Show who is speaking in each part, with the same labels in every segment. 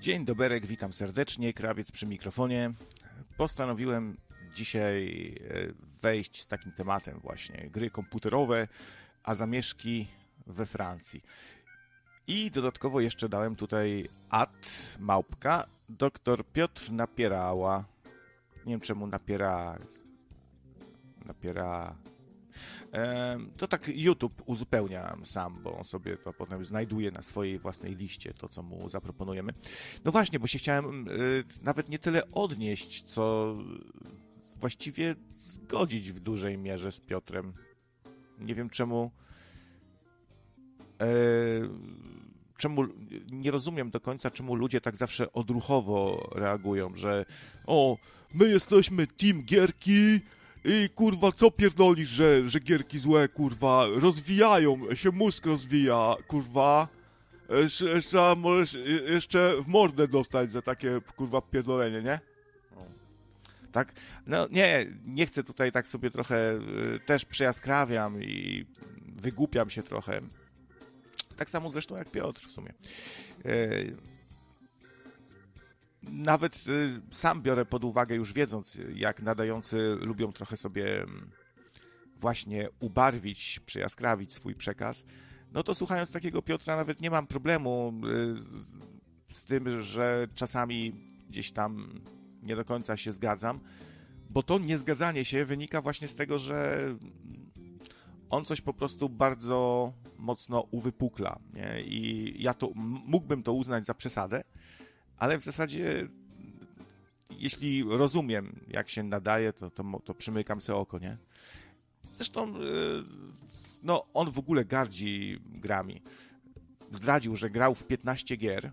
Speaker 1: Dzień doberek, witam serdecznie, krawiec przy mikrofonie. Postanowiłem dzisiaj e, wejść z takim tematem właśnie, gry komputerowe, a zamieszki we Francji. I dodatkowo jeszcze dałem tutaj ad, małpka, doktor Piotr Napierała. Nie wiem czemu napiera... Napiera... To tak YouTube uzupełnia sam, bo on sobie to potem znajduje na swojej własnej liście, to co mu zaproponujemy. No właśnie, bo się chciałem y, nawet nie tyle odnieść, co właściwie zgodzić w dużej mierze z Piotrem. Nie wiem czemu. E, czemu nie rozumiem do końca, czemu ludzie tak zawsze odruchowo reagują, że o, my jesteśmy team gierki, i kurwa, co pierdolisz, że, że gierki złe, kurwa, rozwijają, się mózg rozwija, kurwa. Jeszcze, możesz jeszcze w mordę dostać za takie, kurwa, pierdolenie, nie? Tak? No nie, nie chcę tutaj tak sobie trochę, y, też przejaskrawiam i wygłupiam się trochę. Tak samo zresztą jak Piotr w sumie. Y, nawet y, sam biorę pod uwagę, już wiedząc, jak nadający lubią trochę sobie mm, właśnie ubarwić, przejaskrawić swój przekaz, no to słuchając takiego Piotra nawet nie mam problemu y, z tym, że czasami gdzieś tam nie do końca się zgadzam, bo to niezgadzanie się wynika właśnie z tego, że on coś po prostu bardzo mocno uwypukla. Nie? I ja to mógłbym to uznać za przesadę, ale w zasadzie jeśli rozumiem, jak się nadaje, to, to, to przymykam sobie oko, nie? Zresztą, y, no, on w ogóle gardzi grami. Zdradził, że grał w 15 gier.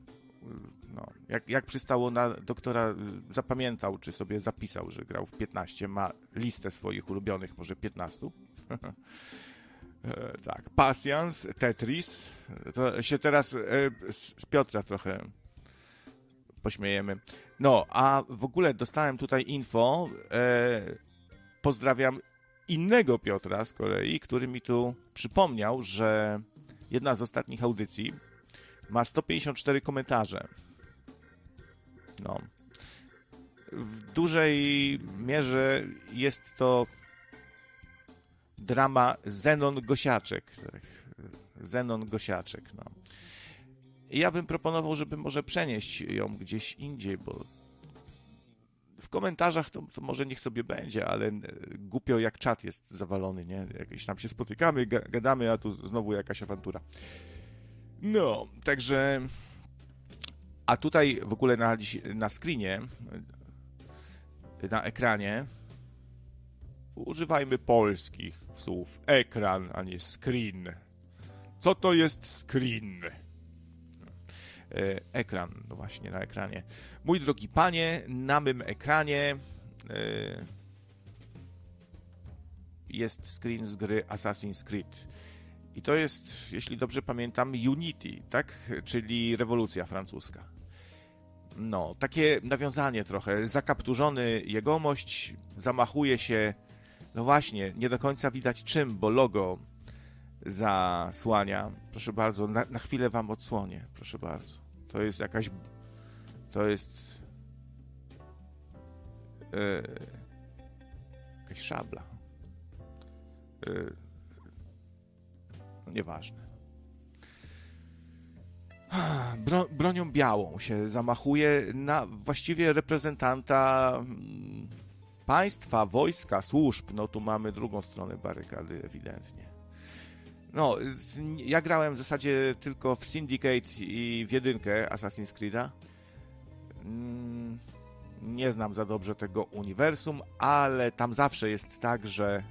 Speaker 1: No, jak, jak przystało na doktora, y, zapamiętał, czy sobie zapisał, że grał w 15, ma listę swoich ulubionych, może 15. E, tak, Pasjans, Tetris. To się teraz e, z Piotra trochę pośmiejemy. No, a w ogóle dostałem tutaj info. E, pozdrawiam innego Piotra z kolei, który mi tu przypomniał, że jedna z ostatnich audycji ma 154 komentarze. No. W dużej mierze jest to drama Zenon Gosiaczek. Zenon Gosiaczek, no. Ja bym proponował, żeby może przenieść ją gdzieś indziej, bo w komentarzach to, to, może niech sobie będzie, ale głupio jak czat jest zawalony, nie? Jakieś tam się spotykamy, gadamy, a tu znowu jakaś awantura. No, także... A tutaj w ogóle na, na screenie, na ekranie używajmy polskich słów. Ekran, a nie screen. Co to jest screen? E, ekran, no właśnie, na ekranie. Mój drogi panie, na mym ekranie e, jest screen z gry Assassin's Creed. I to jest, jeśli dobrze pamiętam, Unity, tak? Czyli rewolucja francuska. No, takie nawiązanie trochę. Zakapturzony jegomość zamachuje się, no właśnie, nie do końca widać czym, bo logo zasłania. Proszę bardzo, na, na chwilę wam odsłonię, proszę bardzo. To jest jakaś. To jest. Yy, jakaś szabla. Yy, nieważne. Bro, bronią białą się zamachuje na właściwie reprezentanta mm, państwa, wojska, służb. No tu mamy drugą stronę barykady, ewidentnie. No, ja grałem w zasadzie tylko w Syndicate i w jedynkę Assassin's Creed'a. Mm, nie znam za dobrze tego uniwersum, ale tam zawsze jest tak, że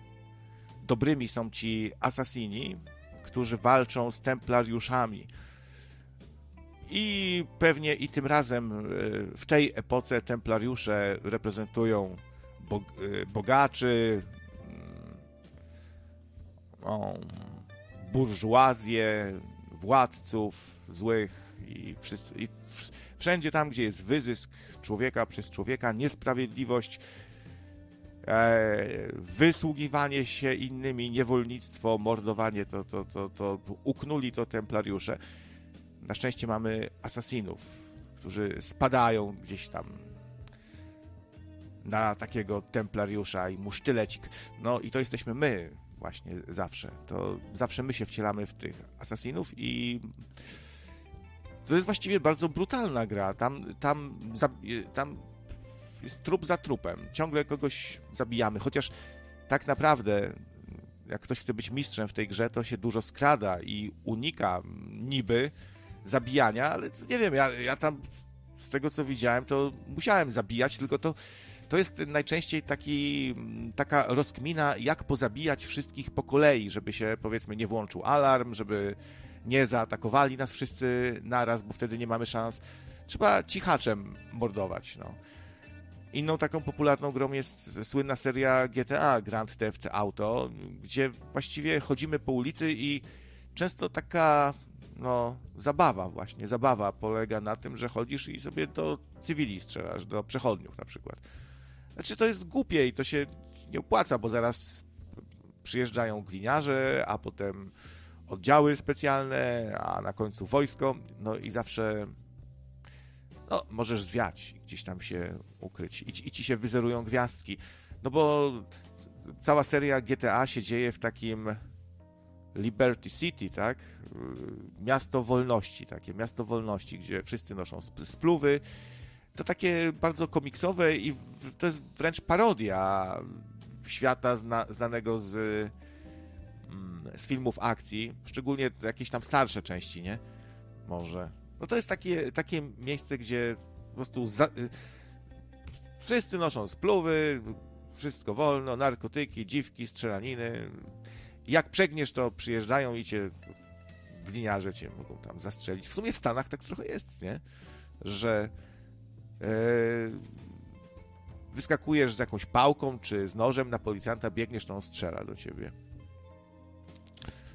Speaker 1: dobrymi są ci asasini, którzy walczą z templariuszami. I pewnie i tym razem e, w tej epoce templariusze reprezentują e, bogaczy, um, burżuazję, władców złych i, wszyscy, i wszędzie tam, gdzie jest wyzysk człowieka przez człowieka, niesprawiedliwość, e, wysługiwanie się innymi, niewolnictwo, mordowanie, to, to, to, to uknuli to templariusze. Na szczęście mamy asasinów, którzy spadają gdzieś tam na takiego templariusza i mu sztylecik. No i to jesteśmy my właśnie zawsze. To zawsze my się wcielamy w tych asasinów i to jest właściwie bardzo brutalna gra. Tam, tam, tam jest trup za trupem. Ciągle kogoś zabijamy, chociaż tak naprawdę jak ktoś chce być mistrzem w tej grze, to się dużo skrada i unika niby zabijania, ale nie wiem, ja, ja tam z tego co widziałem, to musiałem zabijać, tylko to to jest najczęściej taki, taka rozkmina, jak pozabijać wszystkich po kolei, żeby się powiedzmy nie włączył alarm, żeby nie zaatakowali nas wszyscy naraz, bo wtedy nie mamy szans. Trzeba cichaczem mordować. No. Inną taką popularną grą jest słynna seria GTA Grand Theft Auto, gdzie właściwie chodzimy po ulicy i często taka no, zabawa właśnie, zabawa polega na tym, że chodzisz i sobie do cywili strzelasz, do przechodniów na przykład. Znaczy to jest głupie i to się nie opłaca, bo zaraz przyjeżdżają gliniarze, a potem oddziały specjalne, a na końcu wojsko, no i zawsze no, możesz zwiać, gdzieś tam się ukryć i, i ci się wyzerują gwiazdki. No bo cała seria GTA się dzieje w takim Liberty City, tak? Miasto wolności, takie miasto wolności, gdzie wszyscy noszą spluwy. To takie bardzo komiksowe i to jest wręcz parodia świata zna, znanego z, mm, z filmów akcji, szczególnie jakieś tam starsze części, nie? Może. No to jest takie, takie miejsce, gdzie po prostu za, y, wszyscy noszą spluwy, wszystko wolno, narkotyki, dziwki, strzelaniny. Jak przegniesz, to przyjeżdżają i cię gliniarze cię mogą tam zastrzelić. W sumie w Stanach tak trochę jest, nie? Że wyskakujesz z jakąś pałką czy z nożem na policjanta, biegniesz, to on strzela do ciebie.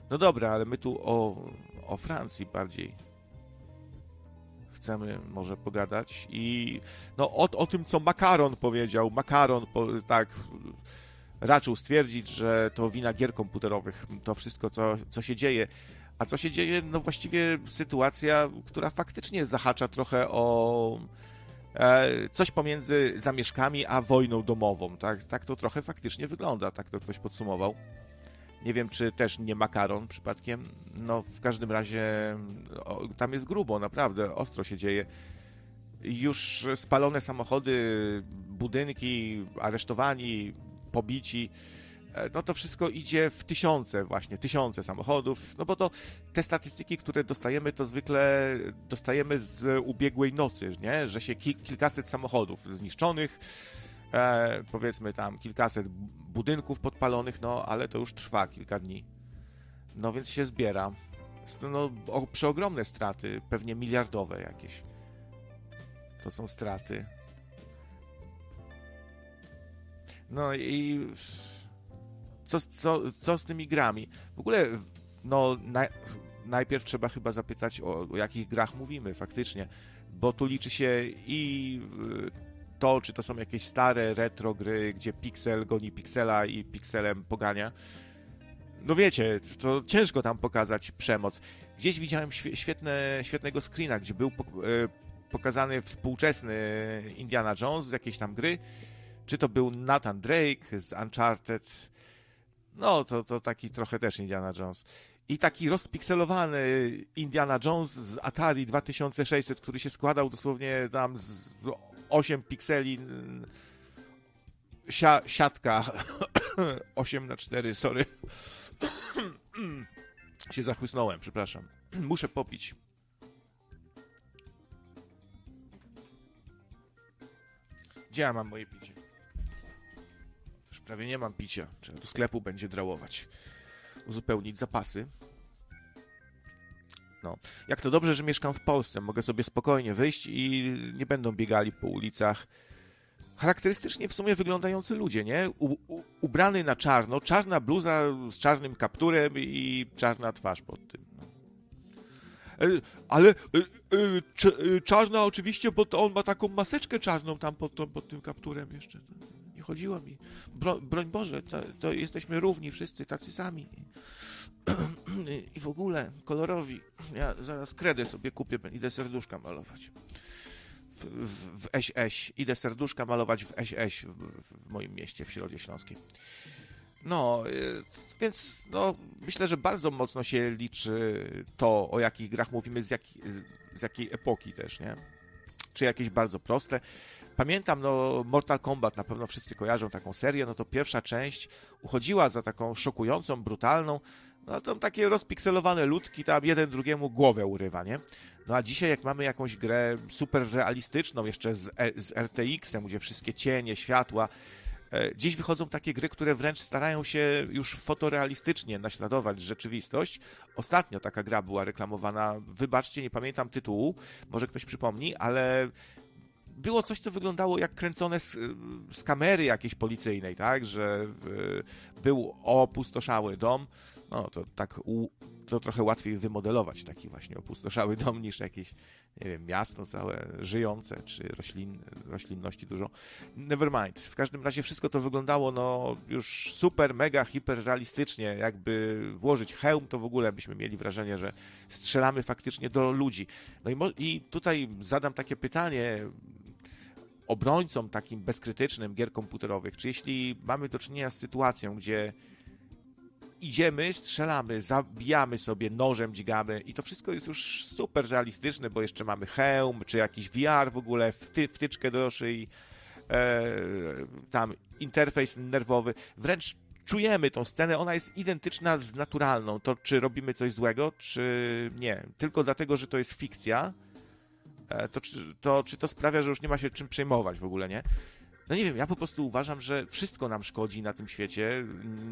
Speaker 1: No dobra, ale my tu o, o Francji bardziej chcemy może pogadać i no o, o tym, co Makaron powiedział. Makaron po, tak raczył stwierdzić, że to wina gier komputerowych, to wszystko, co, co się dzieje. A co się dzieje? No właściwie sytuacja, która faktycznie zahacza trochę o e, coś pomiędzy zamieszkami a wojną domową. Tak, tak to trochę faktycznie wygląda, tak to ktoś podsumował. Nie wiem, czy też nie makaron przypadkiem. No, w każdym razie o, tam jest grubo, naprawdę, ostro się dzieje. Już spalone samochody, budynki, aresztowani, pobici. E, no to wszystko idzie w tysiące właśnie, tysiące samochodów, no bo to te statystyki, które dostajemy, to zwykle dostajemy z ubiegłej nocy, nie? że się ki kilkaset samochodów zniszczonych, e, powiedzmy tam kilkaset budynków podpalonych, no ale to już trwa kilka dni. No więc się zbiera. No, przeogromne straty, pewnie miliardowe jakieś. To są straty. No i co, co, co z tymi grami? W ogóle, no, na, najpierw trzeba chyba zapytać, o, o jakich grach mówimy faktycznie, bo tu liczy się i to, czy to są jakieś stare retro gry, gdzie piksel goni piksela i pikselem pogania. No wiecie, to ciężko tam pokazać przemoc. Gdzieś widziałem świetne, świetnego screena, gdzie był e, pokazany współczesny Indiana Jones z jakiejś tam gry. Czy to był Nathan Drake z Uncharted? No, to, to taki trochę też Indiana Jones. I taki rozpikselowany Indiana Jones z Atari 2600, który się składał dosłownie tam z 8 pikseli Sia, siatka 8 na 4 sorry się zachłysnąłem, przepraszam muszę popić gdzie ja mam moje picie? Prawie nie mam picia trzeba do sklepu będzie drałować uzupełnić zapasy no. Jak to dobrze, że mieszkam w Polsce. Mogę sobie spokojnie wyjść i nie będą biegali po ulicach charakterystycznie w sumie wyglądający ludzie, nie? U, u, ubrany na czarno, czarna bluza z czarnym kapturem i czarna twarz pod tym. No. E, ale e, e, czarna oczywiście, bo on ma taką maseczkę czarną tam pod, pod tym kapturem jeszcze. Nie chodziło mi. Bro, broń Boże, to, to jesteśmy równi wszyscy, tacy sami. I w ogóle kolorowi. Ja zaraz kredę sobie kupię, idę serduszka malować. w, w, w SS. Idę serduszka malować w SS w, w moim mieście, w Środzie Śląskiej. No, y, więc no, myślę, że bardzo mocno się liczy to, o jakich grach mówimy, z, jak, z jakiej epoki też, nie? Czy jakieś bardzo proste. Pamiętam, no, Mortal Kombat, na pewno wszyscy kojarzą taką serię, no to pierwsza część uchodziła za taką szokującą, brutalną, no to takie rozpikselowane ludki, tam jeden drugiemu głowę urywa, nie? No a dzisiaj jak mamy jakąś grę super realistyczną, jeszcze z, e, z RTX-em, gdzie wszystkie cienie, światła, Dziś wychodzą takie gry, które wręcz starają się już fotorealistycznie naśladować rzeczywistość. Ostatnio taka gra była reklamowana, wybaczcie, nie pamiętam tytułu, może ktoś przypomni, ale było coś, co wyglądało jak kręcone z, z kamery jakiejś policyjnej, tak, że był opustoszały dom, no to tak u, to trochę łatwiej wymodelować taki właśnie opustoszały dom niż jakieś, nie wiem, miasto całe żyjące, czy roślin, roślinności dużo. Nevermind. W każdym razie wszystko to wyglądało no już super, mega, hiperrealistycznie. Jakby włożyć hełm, to w ogóle byśmy mieli wrażenie, że strzelamy faktycznie do ludzi. No i, i tutaj zadam takie pytanie, obrońcom takim bezkrytycznym gier komputerowych, czy jeśli mamy do czynienia z sytuacją, gdzie idziemy, strzelamy, zabijamy sobie, nożem dźgamy i to wszystko jest już super realistyczne, bo jeszcze mamy hełm, czy jakiś VR w ogóle, wty, wtyczkę do szyi, e, tam interfejs nerwowy, wręcz czujemy tą scenę, ona jest identyczna z naturalną, to czy robimy coś złego, czy nie, tylko dlatego, że to jest fikcja, e, to, to czy to sprawia, że już nie ma się czym przejmować w ogóle, nie? No nie wiem, ja po prostu uważam, że wszystko nam szkodzi na tym świecie,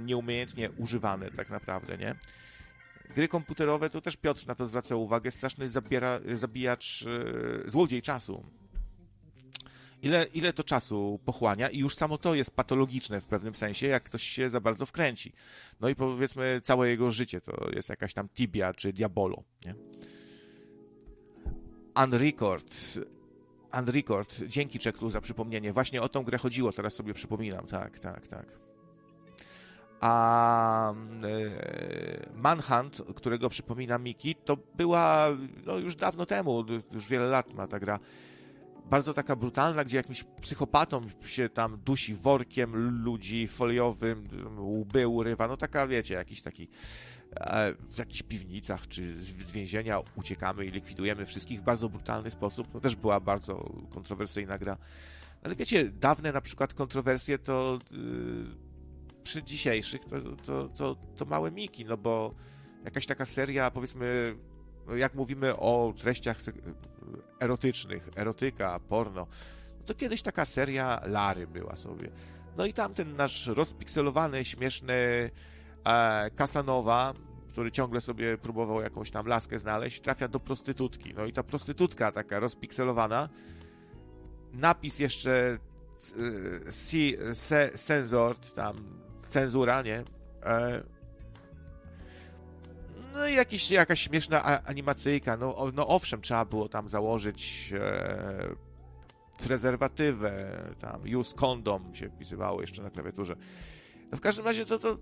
Speaker 1: nieumiejętnie używane tak naprawdę, nie? Gry komputerowe, to też Piotr na to zwraca uwagę, straszny zabiera, zabijacz, yy, złodziej czasu. Ile, ile to czasu pochłania i już samo to jest patologiczne w pewnym sensie, jak ktoś się za bardzo wkręci. No i powiedzmy całe jego życie to jest jakaś tam Tibia czy Diabolo, nie? Unrecord Unrecord, dzięki Czeklu za przypomnienie. Właśnie o tą grę chodziło, teraz sobie przypominam. Tak, tak, tak. A e, Manhunt, którego przypomina Miki, to była no, już dawno temu, już wiele lat ma ta gra. Bardzo taka brutalna, gdzie jakimś psychopatą się tam dusi workiem ludzi foliowym, łby urywa. No taka, wiecie, jakiś taki w jakichś piwnicach czy z więzienia uciekamy i likwidujemy wszystkich w bardzo brutalny sposób. To też była bardzo kontrowersyjna gra. Ale wiecie, dawne na przykład kontrowersje to yy, przy dzisiejszych to, to, to, to małe miki, no bo jakaś taka seria, powiedzmy, no jak mówimy o treściach erotycznych, erotyka, porno, no to kiedyś taka seria Lary była sobie. No i tam ten nasz rozpikselowany, śmieszny Kasanowa, który ciągle sobie próbował jakąś tam laskę znaleźć, trafia do prostytutki. No i ta prostytutka taka rozpikselowana, napis jeszcze e, sensor, tam cenzura, nie? E, no i jakiś, jakaś śmieszna animacyjka. No, no owszem, trzeba było tam założyć e, prezerwatywę, tam use condom się wpisywało jeszcze na klawiaturze. No w każdym razie to, to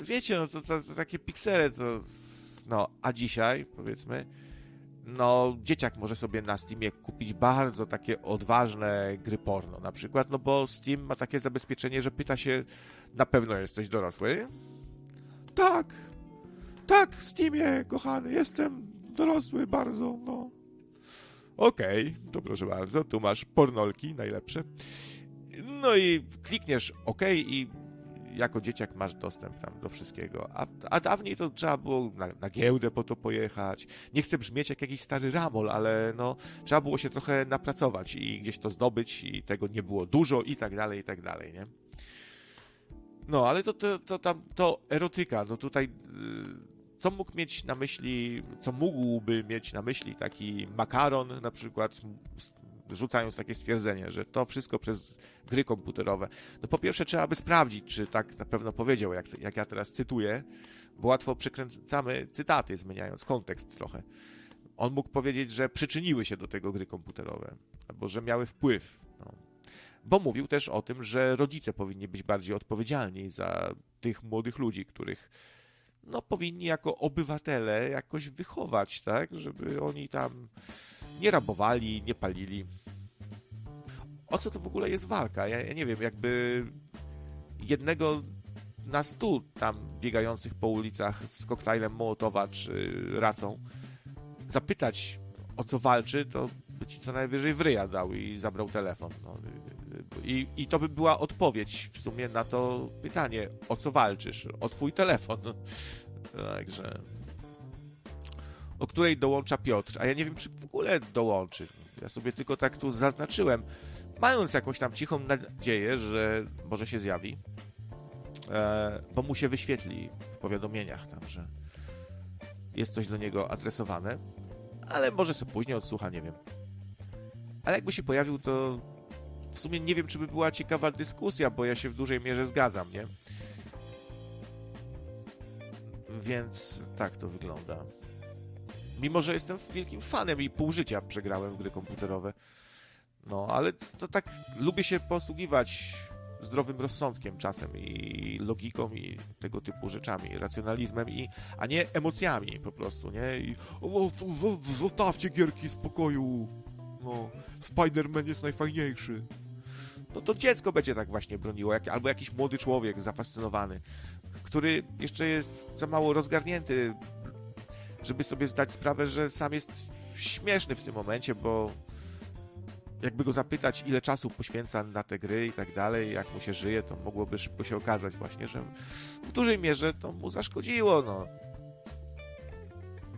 Speaker 1: wiecie, no to, to, to takie piksele to, no, a dzisiaj, powiedzmy, no, dzieciak może sobie na Steamie kupić bardzo takie odważne gry porno, na przykład, no bo Steam ma takie zabezpieczenie, że pyta się, na pewno jesteś dorosły? Tak, tak, Steamie, kochany, jestem dorosły bardzo, no. Okej, okay, to proszę bardzo, tu masz pornolki najlepsze. No i klikniesz OK i jako dzieciak masz dostęp tam do wszystkiego. A, a dawniej to trzeba było na, na, giełdę po to pojechać. Nie chcę brzmieć jak jakiś stary ramol, ale no, trzeba było się trochę napracować i gdzieś to zdobyć i tego nie było dużo i tak dalej, i tak dalej, nie? No, ale to, to, to tam, to erotyka, no tutaj... Yy, co mógł mieć na myśli, co mógłby mieć na myśli taki makaron na przykład rzucając takie stwierdzenie, że to wszystko przez gry komputerowe. No po pierwsze trzeba by sprawdzić, czy tak na pewno powiedział, jak, jak ja teraz cytuję, bo łatwo przekręcamy cytaty, zmieniając kontekst trochę. On mógł powiedzieć, że przyczyniły się do tego gry komputerowe, albo że miały wpływ. No. Bo mówił też o tym, że rodzice powinni być bardziej odpowiedzialni za tych młodych ludzi, których no, powinni jako obywatele jakoś wychować, tak, żeby oni tam nie rabowali, nie palili. O co to w ogóle jest walka? Ja, ja nie wiem, jakby jednego na stu tam biegających po ulicach z koktajlem Mołotowa czy racą zapytać o co walczy, to by ci co najwyżej w ryja dał i zabrał telefon. No. I, I to by była odpowiedź w sumie na to pytanie, o co walczysz? O twój telefon. Także... O której dołącza Piotr, a ja nie wiem, czy w ogóle dołączy. Ja sobie tylko tak tu zaznaczyłem, mając jakąś tam cichą nadzieję, że może się zjawi, e, bo mu się wyświetli w powiadomieniach tam, że jest coś do niego adresowane, ale może sobie później odsłucha, nie wiem. Ale jakby się pojawił, to w sumie nie wiem, czy by była ciekawa dyskusja, bo ja się w dużej mierze zgadzam, nie? Więc tak to wygląda. Mimo, że jestem wielkim fanem i pół życia przegrałem w gry komputerowe. No, ale to tak lubię się posługiwać zdrowym rozsądkiem czasem i logiką i tego typu rzeczami, racjonalizmem, i, a nie emocjami po prostu, nie? I o, zostawcie gierki w spokoju. No, Spider-Man jest najfajniejszy. No to dziecko będzie tak właśnie broniło, jak, albo jakiś młody człowiek zafascynowany, który jeszcze jest za mało rozgarnięty, żeby sobie zdać sprawę, że sam jest śmieszny w tym momencie, bo jakby go zapytać, ile czasu poświęca na te gry i tak dalej, jak mu się żyje, to mogłoby szybko się okazać właśnie, że w dużej mierze to mu zaszkodziło, no.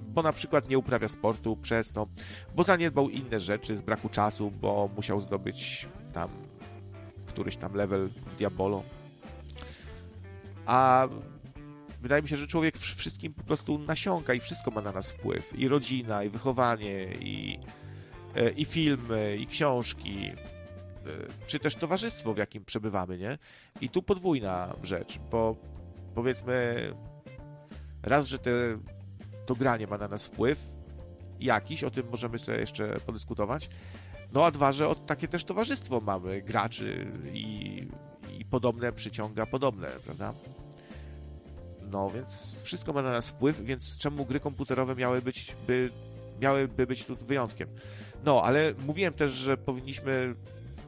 Speaker 1: Bo na przykład nie uprawia sportu przez to, bo zaniedbał inne rzeczy z braku czasu, bo musiał zdobyć tam któryś tam level w Diabolo. A wydaje mi się, że człowiek wszystkim po prostu nasiąka i wszystko ma na nas wpływ. I rodzina, i wychowanie, i i filmy, i książki, e, czy też towarzystwo, w jakim przebywamy, nie? I tu podwójna rzecz, bo powiedzmy raz, że te, to granie ma na nas wpływ jakiś, o tym możemy sobie jeszcze podyskutować, no a dwa, że od takie też towarzystwo mamy, graczy i, i podobne przyciąga podobne, prawda? No, więc wszystko ma na nas wpływ, więc czemu gry komputerowe miały być, by, miałyby być tu wyjątkiem? No, ale mówiłem też, że powinniśmy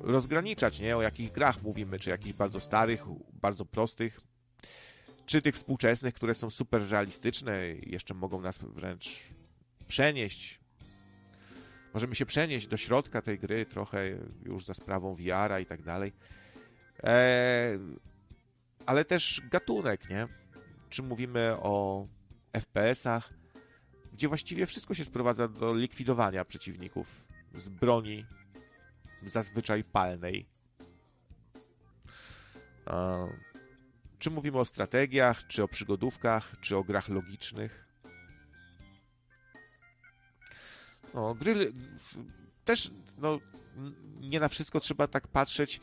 Speaker 1: rozgraniczać, nie? O jakich grach mówimy, czy jakichś bardzo starych, bardzo prostych, czy tych współczesnych, które są super realistyczne i jeszcze mogą nas wręcz przenieść. Możemy się przenieść do środka tej gry trochę już za sprawą VR-a i tak dalej. Eee, ale też gatunek, nie? Czy mówimy o FPS-ach, gdzie właściwie wszystko się sprowadza do likwidowania przeciwników z broni zazwyczaj palnej. Czy mówimy o strategiach, czy o przygodówkach, czy o grach logicznych? No, gry też no, nie na wszystko trzeba tak patrzeć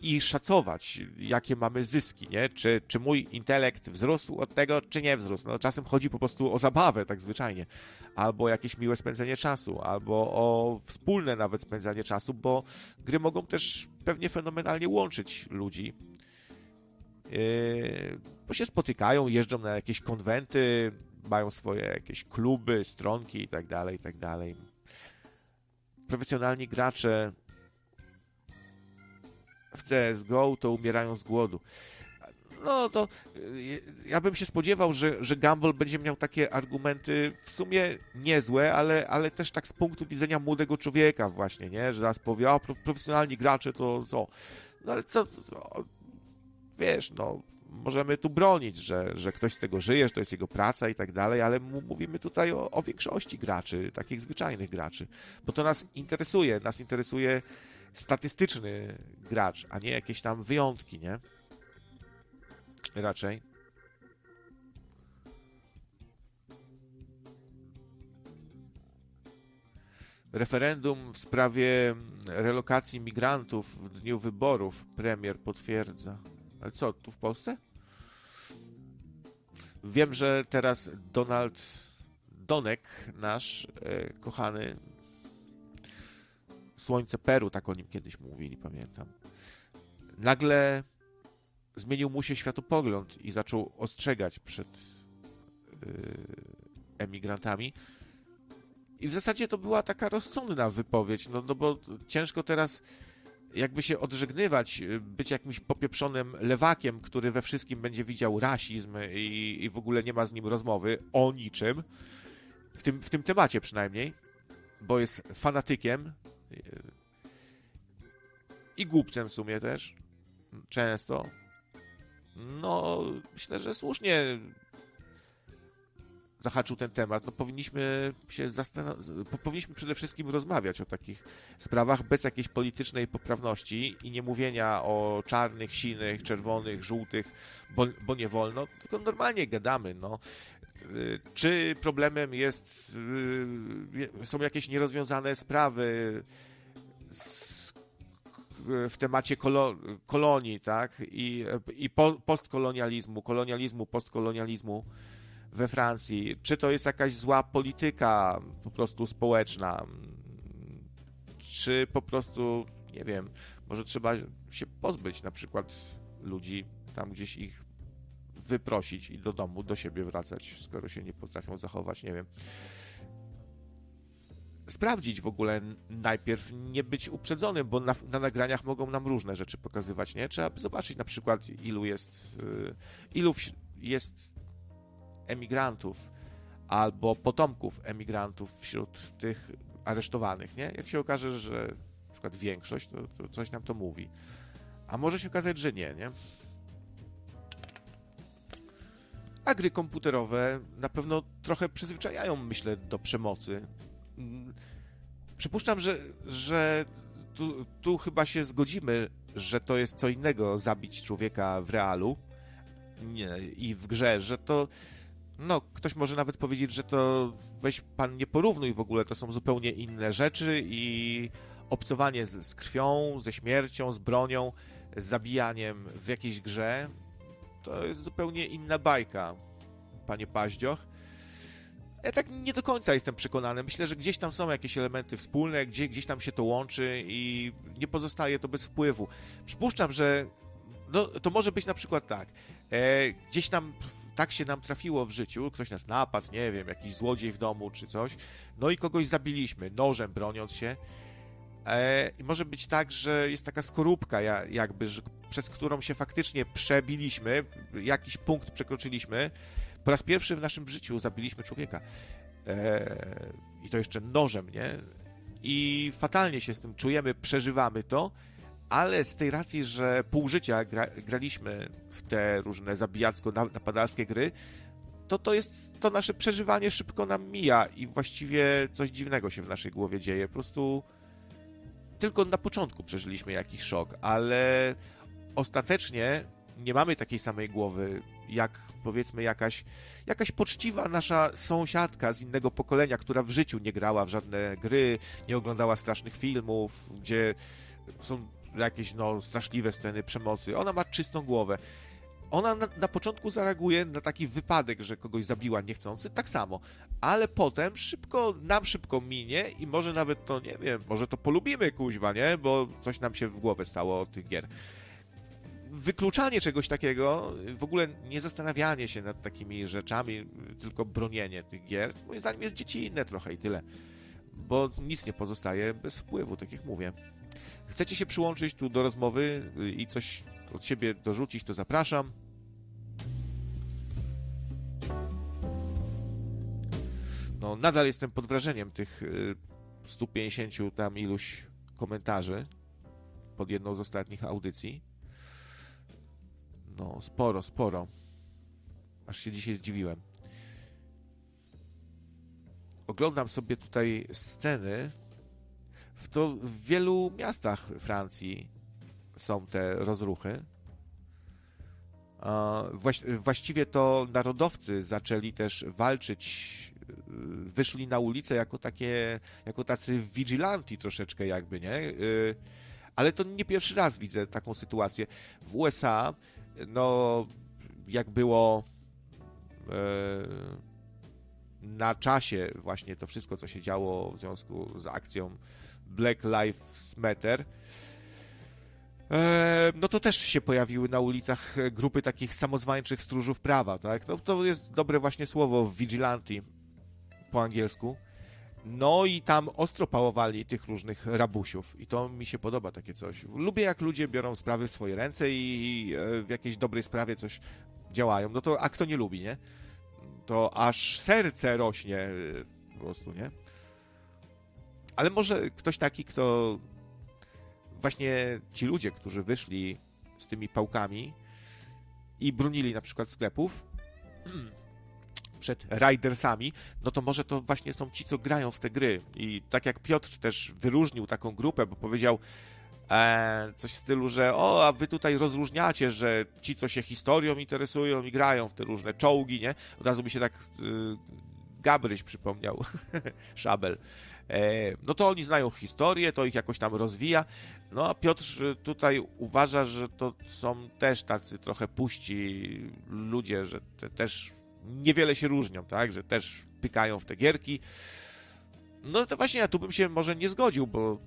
Speaker 1: i szacować, jakie mamy zyski, nie? Czy, czy mój intelekt wzrósł od tego, czy nie wzrósł. No, czasem chodzi po prostu o zabawę, tak zwyczajnie, albo jakieś miłe spędzenie czasu, albo o wspólne nawet spędzanie czasu, bo gry mogą też pewnie fenomenalnie łączyć ludzi. Yy, bo się spotykają, jeżdżą na jakieś konwenty, mają swoje jakieś kluby, stronki i tak dalej, i tak. Profesjonalni gracze w CSGO, to umierają z głodu. No to y, ja bym się spodziewał, że, że Gumball będzie miał takie argumenty w sumie niezłe, ale, ale też tak z punktu widzenia młodego człowieka właśnie, nie? Że zaraz powie, a profesjonalni gracze to co? No ale co, co wiesz, no możemy tu bronić, że, że ktoś z tego żyje, że to jest jego praca i tak dalej, ale mówimy tutaj o, o większości graczy, takich zwyczajnych graczy, bo to nas interesuje, nas interesuje statystyczny gracz, a nie jakieś tam wyjątki, nie? Raczej. Referendum w sprawie relokacji migrantów w dniu wyborów premier potwierdza. Ale co, tu w Polsce? Wiem, że teraz Donald Donek, nasz e, kochany, Słońce Peru, tak o nim kiedyś mówili, pamiętam. Nagle zmienił mu się światopogląd i zaczął ostrzegać przed yy, emigrantami. I w zasadzie to była taka rozsądna wypowiedź, no, no bo ciężko teraz jakby się odżegnywać, być jakimś popieprzonym lewakiem, który we wszystkim będzie widział rasizm i, i w ogóle nie ma z nim rozmowy o niczym, w tym, w tym temacie przynajmniej, bo jest fanatykiem i głupcem w sumie też, często. No, myślę, że słusznie zahaczył ten temat. No, powinniśmy się powinniśmy przede wszystkim rozmawiać o takich sprawach bez jakiejś politycznej poprawności i nie mówienia o czarnych, sinych, czerwonych, żółtych, bo, bo nie wolno, tylko normalnie gadamy, no. Czy problemem jest, y, są jakieś nierozwiązane sprawy w temacie kolo, kolonii, tak? I, i po, postkolonializmu, kolonializmu, postkolonializmu we Francji? Czy to jest jakaś zła polityka po prostu społeczna? Czy po prostu, nie wiem, może trzeba się pozbyć na przykład ludzi, tam gdzieś ich wyprosić i do domu, do siebie wracać, skoro się nie potrafią zachować, nie wiem. Sprawdzić w ogóle najpierw, nie być uprzedzonym, bo na, na nagraniach mogą nam różne rzeczy pokazywać, nie? Trzeba zobaczyć na przykład, ilu jest, y, ilu jest emigrantów albo potomków emigrantów wśród tych aresztowanych, nie? Jak się okaże, że na przykład większość, to, to coś nam to mówi. A może się okazać, że nie, nie? A gry komputerowe na pewno trochę przyzwyczajają, myślę, do przemocy. Mm, przypuszczam, że, że tu, tu chyba się zgodzimy, że to jest co innego zabić człowieka w realu nie, i w grze, że to no, ktoś może nawet powiedzieć, że to weź pan nie porównuj w ogóle, to są zupełnie inne rzeczy i obcowanie z, z krwią, ze śmiercią, z bronią, z zabijaniem w jakiejś grze to jest zupełnie inna bajka, panie Paździoch. Ja tak nie do końca jestem przekonany. Myślę, że gdzieś tam są jakieś elementy wspólne, gdzie, gdzieś tam się to łączy i nie pozostaje to bez wpływu. Przypuszczam, że no, to może być na przykład tak. E, gdzieś tam tak się nam trafiło w życiu, ktoś nas napadł, nie wiem, jakiś złodziej w domu czy coś, no i kogoś zabiliśmy, nożem broniąc się. E, I może być tak, że jest taka skorupka, jakby, że, przez którą się faktycznie przebiliśmy, jakiś punkt przekroczyliśmy. Po raz pierwszy w naszym życiu zabiliśmy człowieka. E, I to jeszcze nożem, nie? I fatalnie się z tym czujemy, przeżywamy to, ale z tej racji, że pół życia gra, graliśmy w te różne zabijacko-napadarskie gry, to to jest, to nasze przeżywanie szybko nam mija i właściwie coś dziwnego się w naszej głowie dzieje. Po prostu tylko na początku przeżyliśmy jakiś szok, ale ostatecznie nie mamy takiej samej głowy, jak powiedzmy jakaś, jakaś poczciwa nasza sąsiadka z innego pokolenia, która w życiu nie grała w żadne gry, nie oglądała strasznych filmów, gdzie są jakieś no, straszliwe sceny przemocy. Ona ma czystą głowę. Ona na, na, początku zareaguje na taki wypadek, że kogoś zabiła niechcący, tak samo, ale potem szybko, nam szybko minie i może nawet to, nie wiem, może to polubimy kuźwa, nie? Bo coś nam się w głowę stało od tych gier. Wykluczanie czegoś takiego, w ogóle nie zastanawianie się nad takimi rzeczami, tylko bronienie tych gier, moim zdaniem jest dziecinne trochę i tyle. Bo nic nie pozostaje bez wpływu, tak jak mówię. Chcecie się przyłączyć tu do rozmowy i coś od siebie dorzucić, to zapraszam. No, nadal jestem pod wrażeniem tych 150 y, tam iluś komentarzy pod jedną z ostatnich audycji. No, sporo, sporo. Aż się dzisiaj zdziwiłem. Oglądam sobie tutaj sceny w, to w wielu miastach Francji są te rozruchy. Właściwie to narodowcy zaczęli też walczyć, wyszli na ulicę jako takie, jako tacy vigilanti troszeczkę jakby, nie? Y, ale to nie pierwszy raz widzę taką sytuację. W USA, no, jak było y, na czasie właśnie to wszystko, co się działo w związku z akcją Black Lives Matter, e, no to też się pojawiły na ulicach grupy takich samozwańczych stróżów prawa, tak? No to jest dobre właśnie słowo vigilante po angielsku. No i tam ostro pałowali tych różnych rabusiów i to mi się podoba takie coś. Lubię jak ludzie biorą sprawy w swoje ręce i e, w jakiejś dobrej sprawie coś działają. No to a kto nie lubi, nie? To aż serce rośnie e, po prostu, nie? Ale może ktoś taki, kto właśnie ci ludzie, którzy wyszli z tymi pałkami i brunili na przykład sklepów przed ridersami, no to może to właśnie są ci, co grają w te gry. I tak jak Piotr też wyróżnił taką grupę, bo powiedział e, coś w stylu, że o, a wy tutaj rozróżniacie, że ci, co się historią interesują i grają w te różne czołgi, nie? Od razu mi się tak y, Gabryś przypomniał, Szabel. E, no to oni znają historię, to ich jakoś tam rozwija. No a Piotr tutaj uważa, że to są też tacy trochę puści ludzie, że te też niewiele się różnią, tak, że też pykają w te gierki. No to właśnie ja tu bym się może nie zgodził, bo,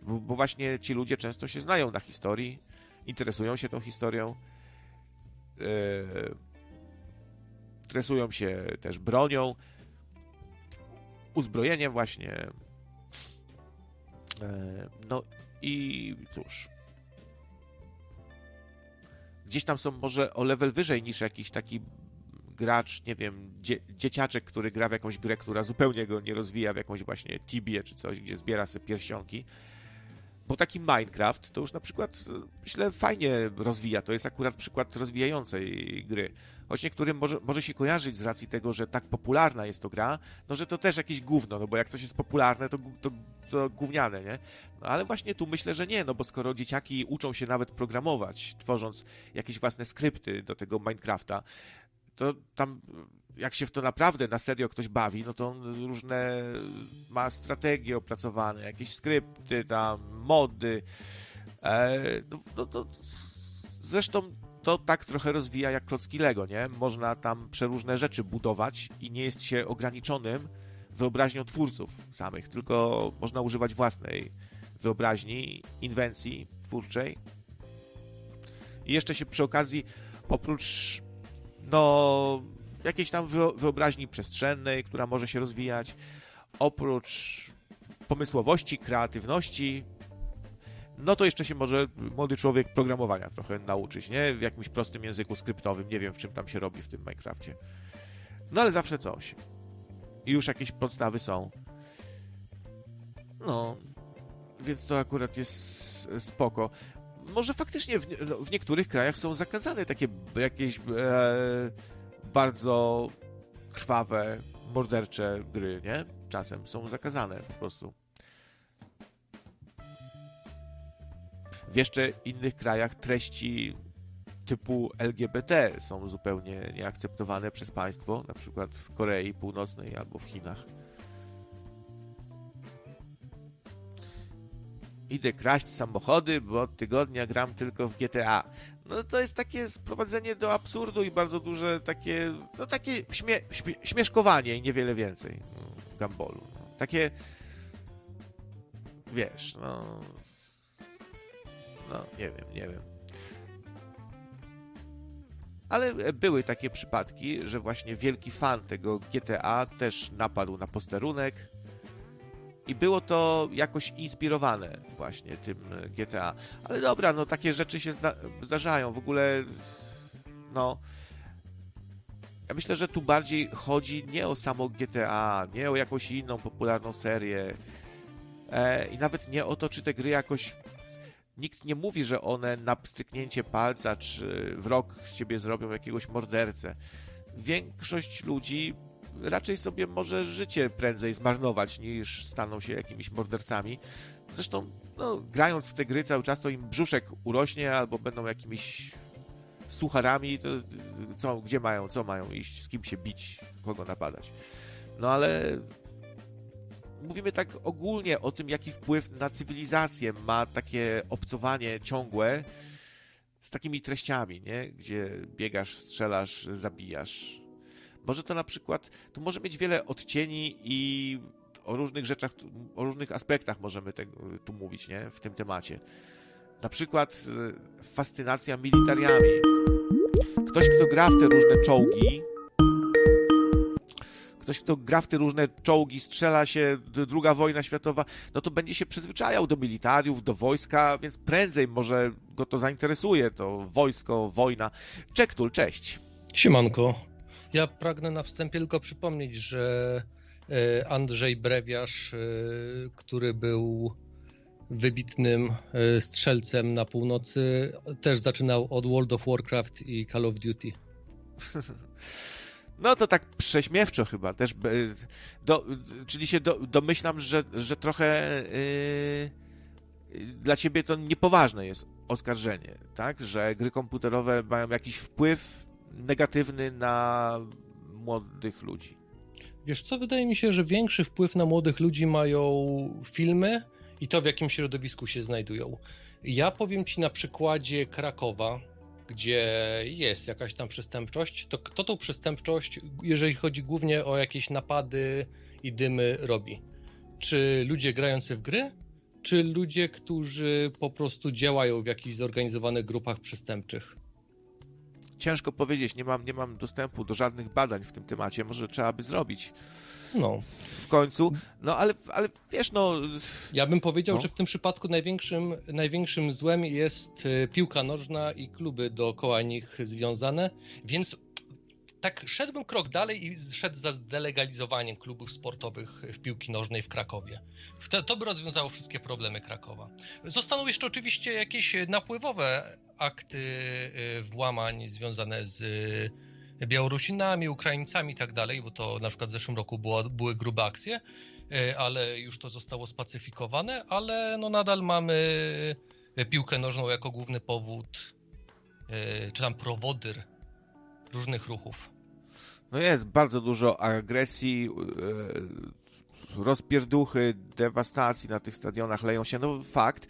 Speaker 1: bo właśnie ci ludzie często się znają na historii, interesują się tą historią, yy, interesują się też bronią, uzbrojeniem właśnie. E, no i cóż. Gdzieś tam są może o level wyżej niż jakiś taki gracz, nie wiem, dzie dzieciaczek, który gra w jakąś grę, która zupełnie go nie rozwija, w jakąś właśnie Tibię czy coś, gdzie zbiera sobie pierścionki. Bo taki Minecraft to już na przykład, myślę, fajnie rozwija. To jest akurat przykład rozwijającej gry choć niektórym może, może się kojarzyć z racji tego, że tak popularna jest to gra, no że to też jakieś gówno, no bo jak coś jest popularne, to, to, to gówniane, nie? No ale właśnie tu myślę, że nie, no bo skoro dzieciaki uczą się nawet programować, tworząc jakieś własne skrypty do tego Minecrafta, to tam jak się w to naprawdę na serio ktoś bawi, no to on różne ma strategie opracowane, jakieś skrypty tam, mody, e, no, no to zresztą to tak trochę rozwija jak klocki Lego, nie? Można tam przeróżne rzeczy budować i nie jest się ograniczonym wyobraźnią twórców samych, tylko można używać własnej wyobraźni, inwencji twórczej. I jeszcze się przy okazji, oprócz no, jakiejś tam wyobraźni przestrzennej, która może się rozwijać, oprócz pomysłowości, kreatywności, no to jeszcze się może młody człowiek programowania trochę nauczyć, nie? W jakimś prostym języku skryptowym, nie wiem w czym tam się robi w tym Minecrafcie. No ale zawsze coś. I już jakieś podstawy są. No, więc to akurat jest spoko. Może faktycznie w, no, w niektórych krajach są zakazane takie jakieś e, bardzo krwawe, mordercze gry, nie? Czasem są zakazane po prostu. W jeszcze innych krajach treści typu LGBT są zupełnie nieakceptowane przez państwo, na przykład w Korei Północnej albo w Chinach. Idę kraść samochody, bo od tygodnia gram tylko w GTA. No to jest takie sprowadzenie do absurdu i bardzo duże takie, no takie śmie śmie śmieszkowanie i niewiele więcej no, gambolu. No. Takie, wiesz, no no, nie wiem, nie wiem. Ale były takie przypadki, że właśnie wielki fan tego GTA też napadł na posterunek i było to jakoś inspirowane właśnie tym GTA. Ale dobra, no takie rzeczy się zda zdarzają. W ogóle, no... Ja myślę, że tu bardziej chodzi nie o samo GTA, nie o jakąś inną popularną serię e, i nawet nie o to, czy te gry jakoś nikt nie mówi, że one na stryknięcie palca czy w rok z siebie zrobią jakiegoś mordercę. Większość ludzi raczej sobie może życie prędzej zmarnować niż staną się jakimiś mordercami. Zresztą, no, grając w te gry cały czas, to im brzuszek urośnie albo będą jakimiś sucharami, to co, gdzie mają, co mają iść, z kim się bić, kogo napadać. No ale mówimy tak ogólnie o tym, jaki wpływ na cywilizację ma takie obcowanie ciągłe z takimi treściami, nie? Gdzie biegasz, strzelasz, zabijasz. Może to na przykład, tu może mieć wiele odcieni i o różnych rzeczach, o różnych aspektach możemy tu mówić, nie? W tym temacie. Na przykład e, fascynacja militariami. Ktoś, kto gra w te różne czołgi, ktoś, kto gra w te różne czołgi, strzela się, druga wojna światowa, no to będzie się przyzwyczajał do militariów, do wojska, więc prędzej może go to zainteresuje, to wojsko, wojna. Czektul, cześć.
Speaker 2: Siemanko. Ja pragnę na wstępie tylko przypomnieć, że e, Andrzej Brewiarz, e, który był wybitnym e, strzelcem na północy, też zaczynał od World of Warcraft i Call of Duty.
Speaker 1: No to tak prześmiewczo chyba też, do, czyli się do, domyślam, że, że trochę yy, dla ciebie to niepoważne jest oskarżenie, tak? Że gry komputerowe mają jakiś wpływ negatywny na młodych ludzi.
Speaker 2: Wiesz co, wydaje mi się, że większy wpływ na młodych ludzi mają filmy i to, w jakim środowisku się znajdują. Ja powiem ci na przykładzie Krakowa, gdzie jest jakaś tam przestępczość, to kto tą przestępczość, jeżeli chodzi głównie o jakieś napady i dymy, robi? Czy ludzie grający w gry, czy ludzie, którzy po prostu działają w jakichś zorganizowanych grupach przestępczych?
Speaker 1: Ciężko powiedzieć, nie mam, nie mam dostępu do żadnych badań w tym temacie, może trzeba by zrobić. No. W końcu. No ale, ale wiesz, no.
Speaker 2: Ja bym powiedział, no. że w tym przypadku największym, największym złem jest e, piłka nożna i kluby dookoła nich związane, więc tak szedłbym krok dalej i szedł za zdelegalizowaniem klubów sportowych w piłki nożnej w Krakowie. To by rozwiązało wszystkie problemy Krakowa. Zostaną jeszcze oczywiście jakieś napływowe akty y, włamań związane z Białorusinami, Ukraińcami i tak dalej, bo to na przykład w zeszłym roku było, były grube akcje, y, ale już to zostało spacyfikowane, ale no nadal mamy piłkę nożną jako główny powód, y, czy tam prowodyr różnych ruchów.
Speaker 1: No jest bardzo dużo agresji, rozpierduchy, dewastacji na tych stadionach leją się. No fakt.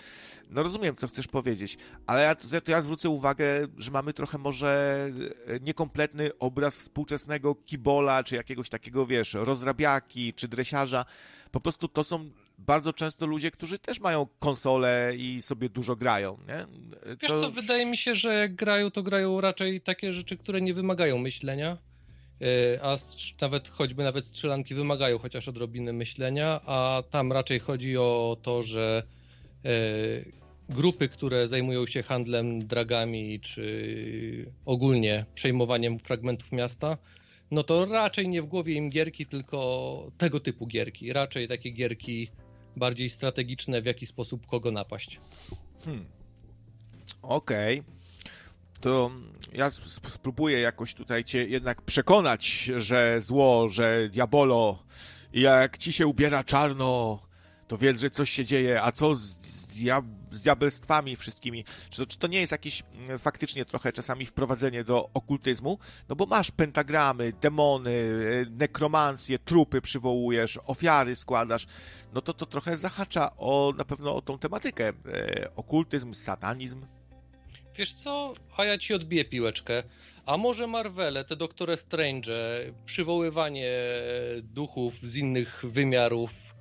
Speaker 1: No rozumiem, co chcesz powiedzieć, ale ja, to ja zwrócę uwagę, że mamy trochę może e, niekompletny obraz współczesnego kibola, czy jakiegoś takiego, wiesz, rozrabiaki, czy dresiarza. Po prostu to są bardzo często ludzie, którzy też mają konsole i sobie dużo grają, nie?
Speaker 2: Wiesz co, wydaje mi się, że grają, to grają raczej takie rzeczy, które nie wymagają myślenia E, a nawet choćby nawet strzelanki wymagają chociaż odrobiny myślenia, a tam raczej chodzi o to, że e, grupy, które zajmują się handlem dragami czy ogólnie przejmowaniem fragmentów miasta, no to raczej nie w głowie im gierki, tylko tego typu gierki. Raczej takie gierki bardziej strategiczne, w jaki sposób kogo napaść. Hmm.
Speaker 1: Okej. Okay to ja spróbuję jakoś tutaj cię jednak przekonać, że zło, że diabolo, jak ci się ubiera czarno, to wiedz, że coś się dzieje, a co z, z, diab z diabelstwami wszystkimi? Czy to, czy to nie jest jakieś mm, faktycznie trochę czasami wprowadzenie do okultyzmu? No bo masz pentagramy, demony, e, nekromancje, trupy przywołujesz, ofiary składasz, no to to trochę zahacza o, na pewno o tą tematykę. E, okultyzm, satanizm.
Speaker 2: Wiesz co, a ja ci odbiję piłeczkę. A może Marvele, te Doktore Strange, przywoływanie duchów z innych wymiarów,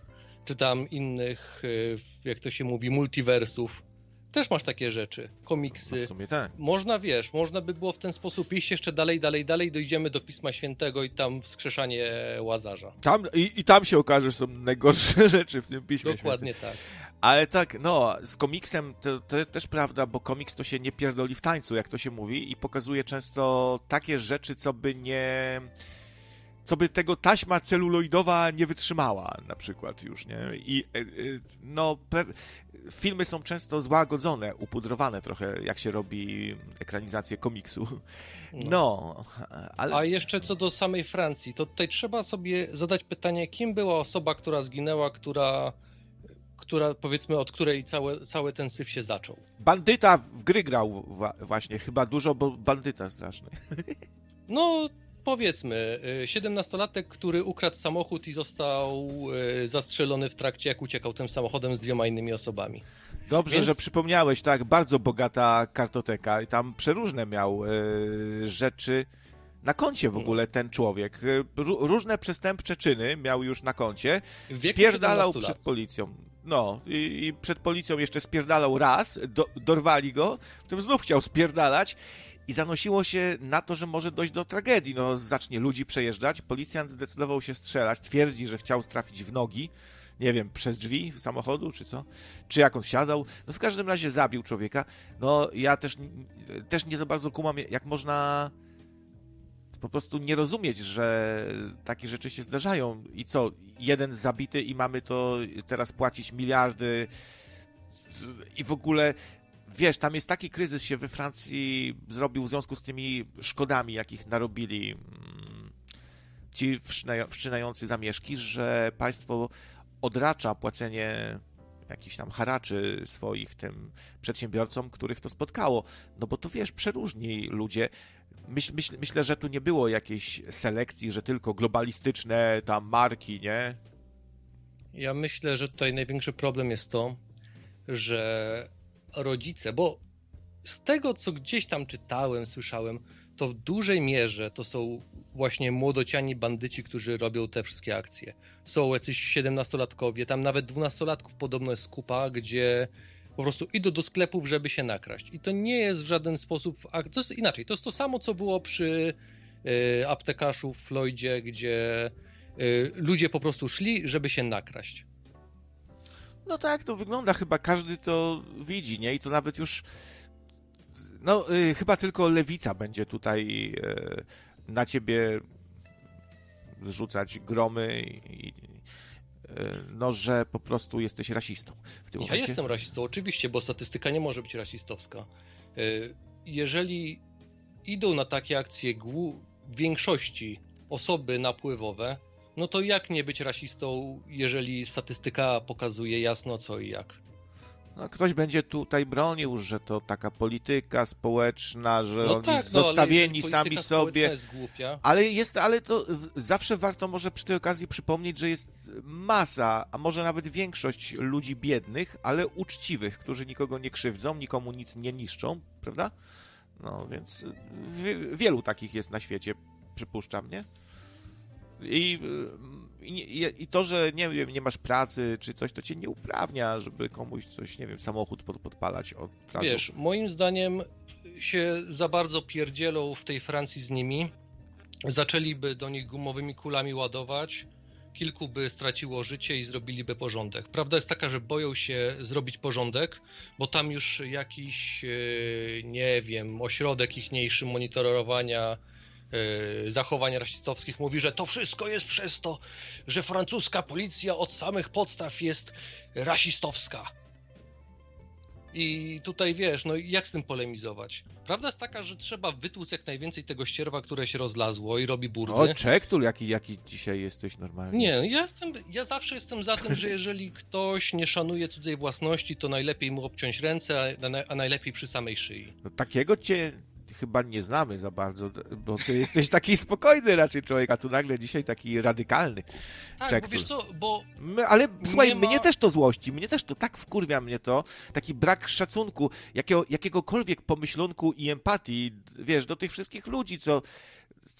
Speaker 2: czy tam innych, e, jak to się mówi, multiversów. Też masz takie rzeczy, komiksy. No
Speaker 1: w sumie tak.
Speaker 2: Można, wiesz, można by było w ten sposób iść jeszcze dalej, dalej, dalej, dojdziemy do Pisma Świętego i tam wskrzeszanie Łazarza.
Speaker 1: Tam, i, I tam się okaże, że są najgorsze rzeczy w tym Piśmie
Speaker 2: Dokładnie
Speaker 1: Świętym.
Speaker 2: tak.
Speaker 1: Ale tak, no, z komiksem to, to też prawda, bo komiks to się nie pierdoli w tańcu, jak to się mówi, i pokazuje często takie rzeczy, co by nie co by tego taśma celuloidowa nie wytrzymała, na przykład już, nie? I e, e, no, filmy są często złagodzone, upudrowane trochę, jak się robi ekranizację komiksu. No, no ale...
Speaker 2: A jeszcze co do samej Francji, to tutaj trzeba sobie zadać pytanie, kim była osoba, która zginęła, która która, powiedzmy, od której cały, cały ten syf się zaczął.
Speaker 1: Bandyta w gry grał właśnie, chyba dużo, bo bandyta straszny.
Speaker 2: No, powiedzmy, 17-latek, y, który ukradł samochód i został y, zastrzelony w trakcie, jak uciekał tym samochodem z dwiema innymi osobami.
Speaker 1: Dobrze, Więc... że przypomniałeś, tak, bardzo bogata kartoteka i tam przeróżne miał y, rzeczy na koncie w ogóle ten człowiek. Różne przestępcze czyny miał już na koncie. Spierdalał przed policją. No, i, i, przed policją jeszcze spierdalał raz, do, dorwali go, potem znów chciał spierdalać i zanosiło się na to, że może dojść do tragedii. No, zacznie ludzi przejeżdżać, policjant zdecydował się strzelać, twierdzi, że chciał trafić w nogi, nie wiem, przez drzwi samochodu, czy co? Czy jak on siadał? No w każdym razie zabił człowieka. No ja też, też nie za bardzo kumam, jak można po prostu nie rozumieć, że takie rzeczy się zdarzają. I co, jeden zabity i mamy to teraz płacić miliardy i w ogóle wiesz, tam jest taki kryzys się we Francji zrobił w związku z tymi szkodami, jakich narobili mm, ci wszczynający zamieszki, że państwo odracza płacenie jakichś tam haraczy swoich tym przedsiębiorcom, których to spotkało. No bo to wiesz, przeróżni ludzie. Myśl, myśl, myślę, że tu nie było jakiejś selekcji, że tylko globalistyczne tam marki, nie?
Speaker 2: Ja myślę, że tutaj największy problem jest to, że rodzice, bo z tego, co gdzieś tam czytałem, słyszałem, to w dużej mierze to są właśnie młodociani bandyci, którzy robią te wszystkie akcje. Są jacyś 17-latkowie, tam nawet 12-latków podobno jest kupa, gdzie po prostu idą do sklepów, żeby się nakraść. I to nie jest w żaden sposób. To jest inaczej. To jest to samo, co było przy y, aptekarzu w Floydzie, gdzie y, ludzie po prostu szli, żeby się nakraść.
Speaker 1: No tak, to wygląda. Chyba każdy to widzi, nie? I to nawet już. No, y, chyba tylko lewica będzie tutaj y, na ciebie zrzucać gromy i, y, no, że po prostu jesteś rasistą.
Speaker 2: W tym ja momencie. jestem rasistą, oczywiście, bo statystyka nie może być rasistowska. Jeżeli idą na takie akcje w większości osoby napływowe, no to jak nie być rasistą, jeżeli statystyka pokazuje jasno co i jak?
Speaker 1: No, ktoś będzie tutaj bronił, że to taka polityka społeczna, że no oni tak, no, zostawieni sami sobie.
Speaker 2: Jest
Speaker 1: ale jest, ale to zawsze warto może przy tej okazji przypomnieć, że jest masa, a może nawet większość ludzi biednych, ale uczciwych, którzy nikogo nie krzywdzą, nikomu nic nie niszczą, prawda? No więc wielu takich jest na świecie, przypuszczam, nie? I, i, I, to, że nie wiem, nie masz pracy czy coś, to cię nie uprawnia, żeby komuś coś, nie wiem, samochód pod, podpalać od razu.
Speaker 2: Wiesz, moim zdaniem się za bardzo pierdzielą w tej Francji z nimi. Zaczęliby do nich gumowymi kulami ładować, kilku by straciło życie i zrobiliby porządek. Prawda jest taka, że boją się zrobić porządek, bo tam już jakiś, e, nie wiem, ośrodek ichniejszy monitorowania zachowań rasistowskich mówi, że to wszystko jest przez to, że francuska policja od samych podstaw jest rasistowska. I tutaj wiesz, no jak z tym polemizować? Prawda jest taka, że trzeba wytłuc jak najwięcej tego ścierwa, które się rozlazło i robi burdy.
Speaker 1: O, Czektul, jaki, jaki dzisiaj jesteś normalnie.
Speaker 2: Nie, ja, jestem, ja zawsze jestem za tym, że jeżeli ktoś nie szanuje cudzej własności, to najlepiej mu obciąć ręce, a, a najlepiej przy samej szyi.
Speaker 1: No takiego cię chyba nie znamy za bardzo, bo ty jesteś taki spokojny raczej człowiek, a tu nagle dzisiaj taki radykalny.
Speaker 2: Tak, bo wiesz co, bo...
Speaker 1: My, ale słuchaj, ma... mnie też to złości, mnie też to tak wkurwia mnie to, taki brak szacunku, jakiego, jakiegokolwiek pomyślunku i empatii, wiesz, do tych wszystkich ludzi, co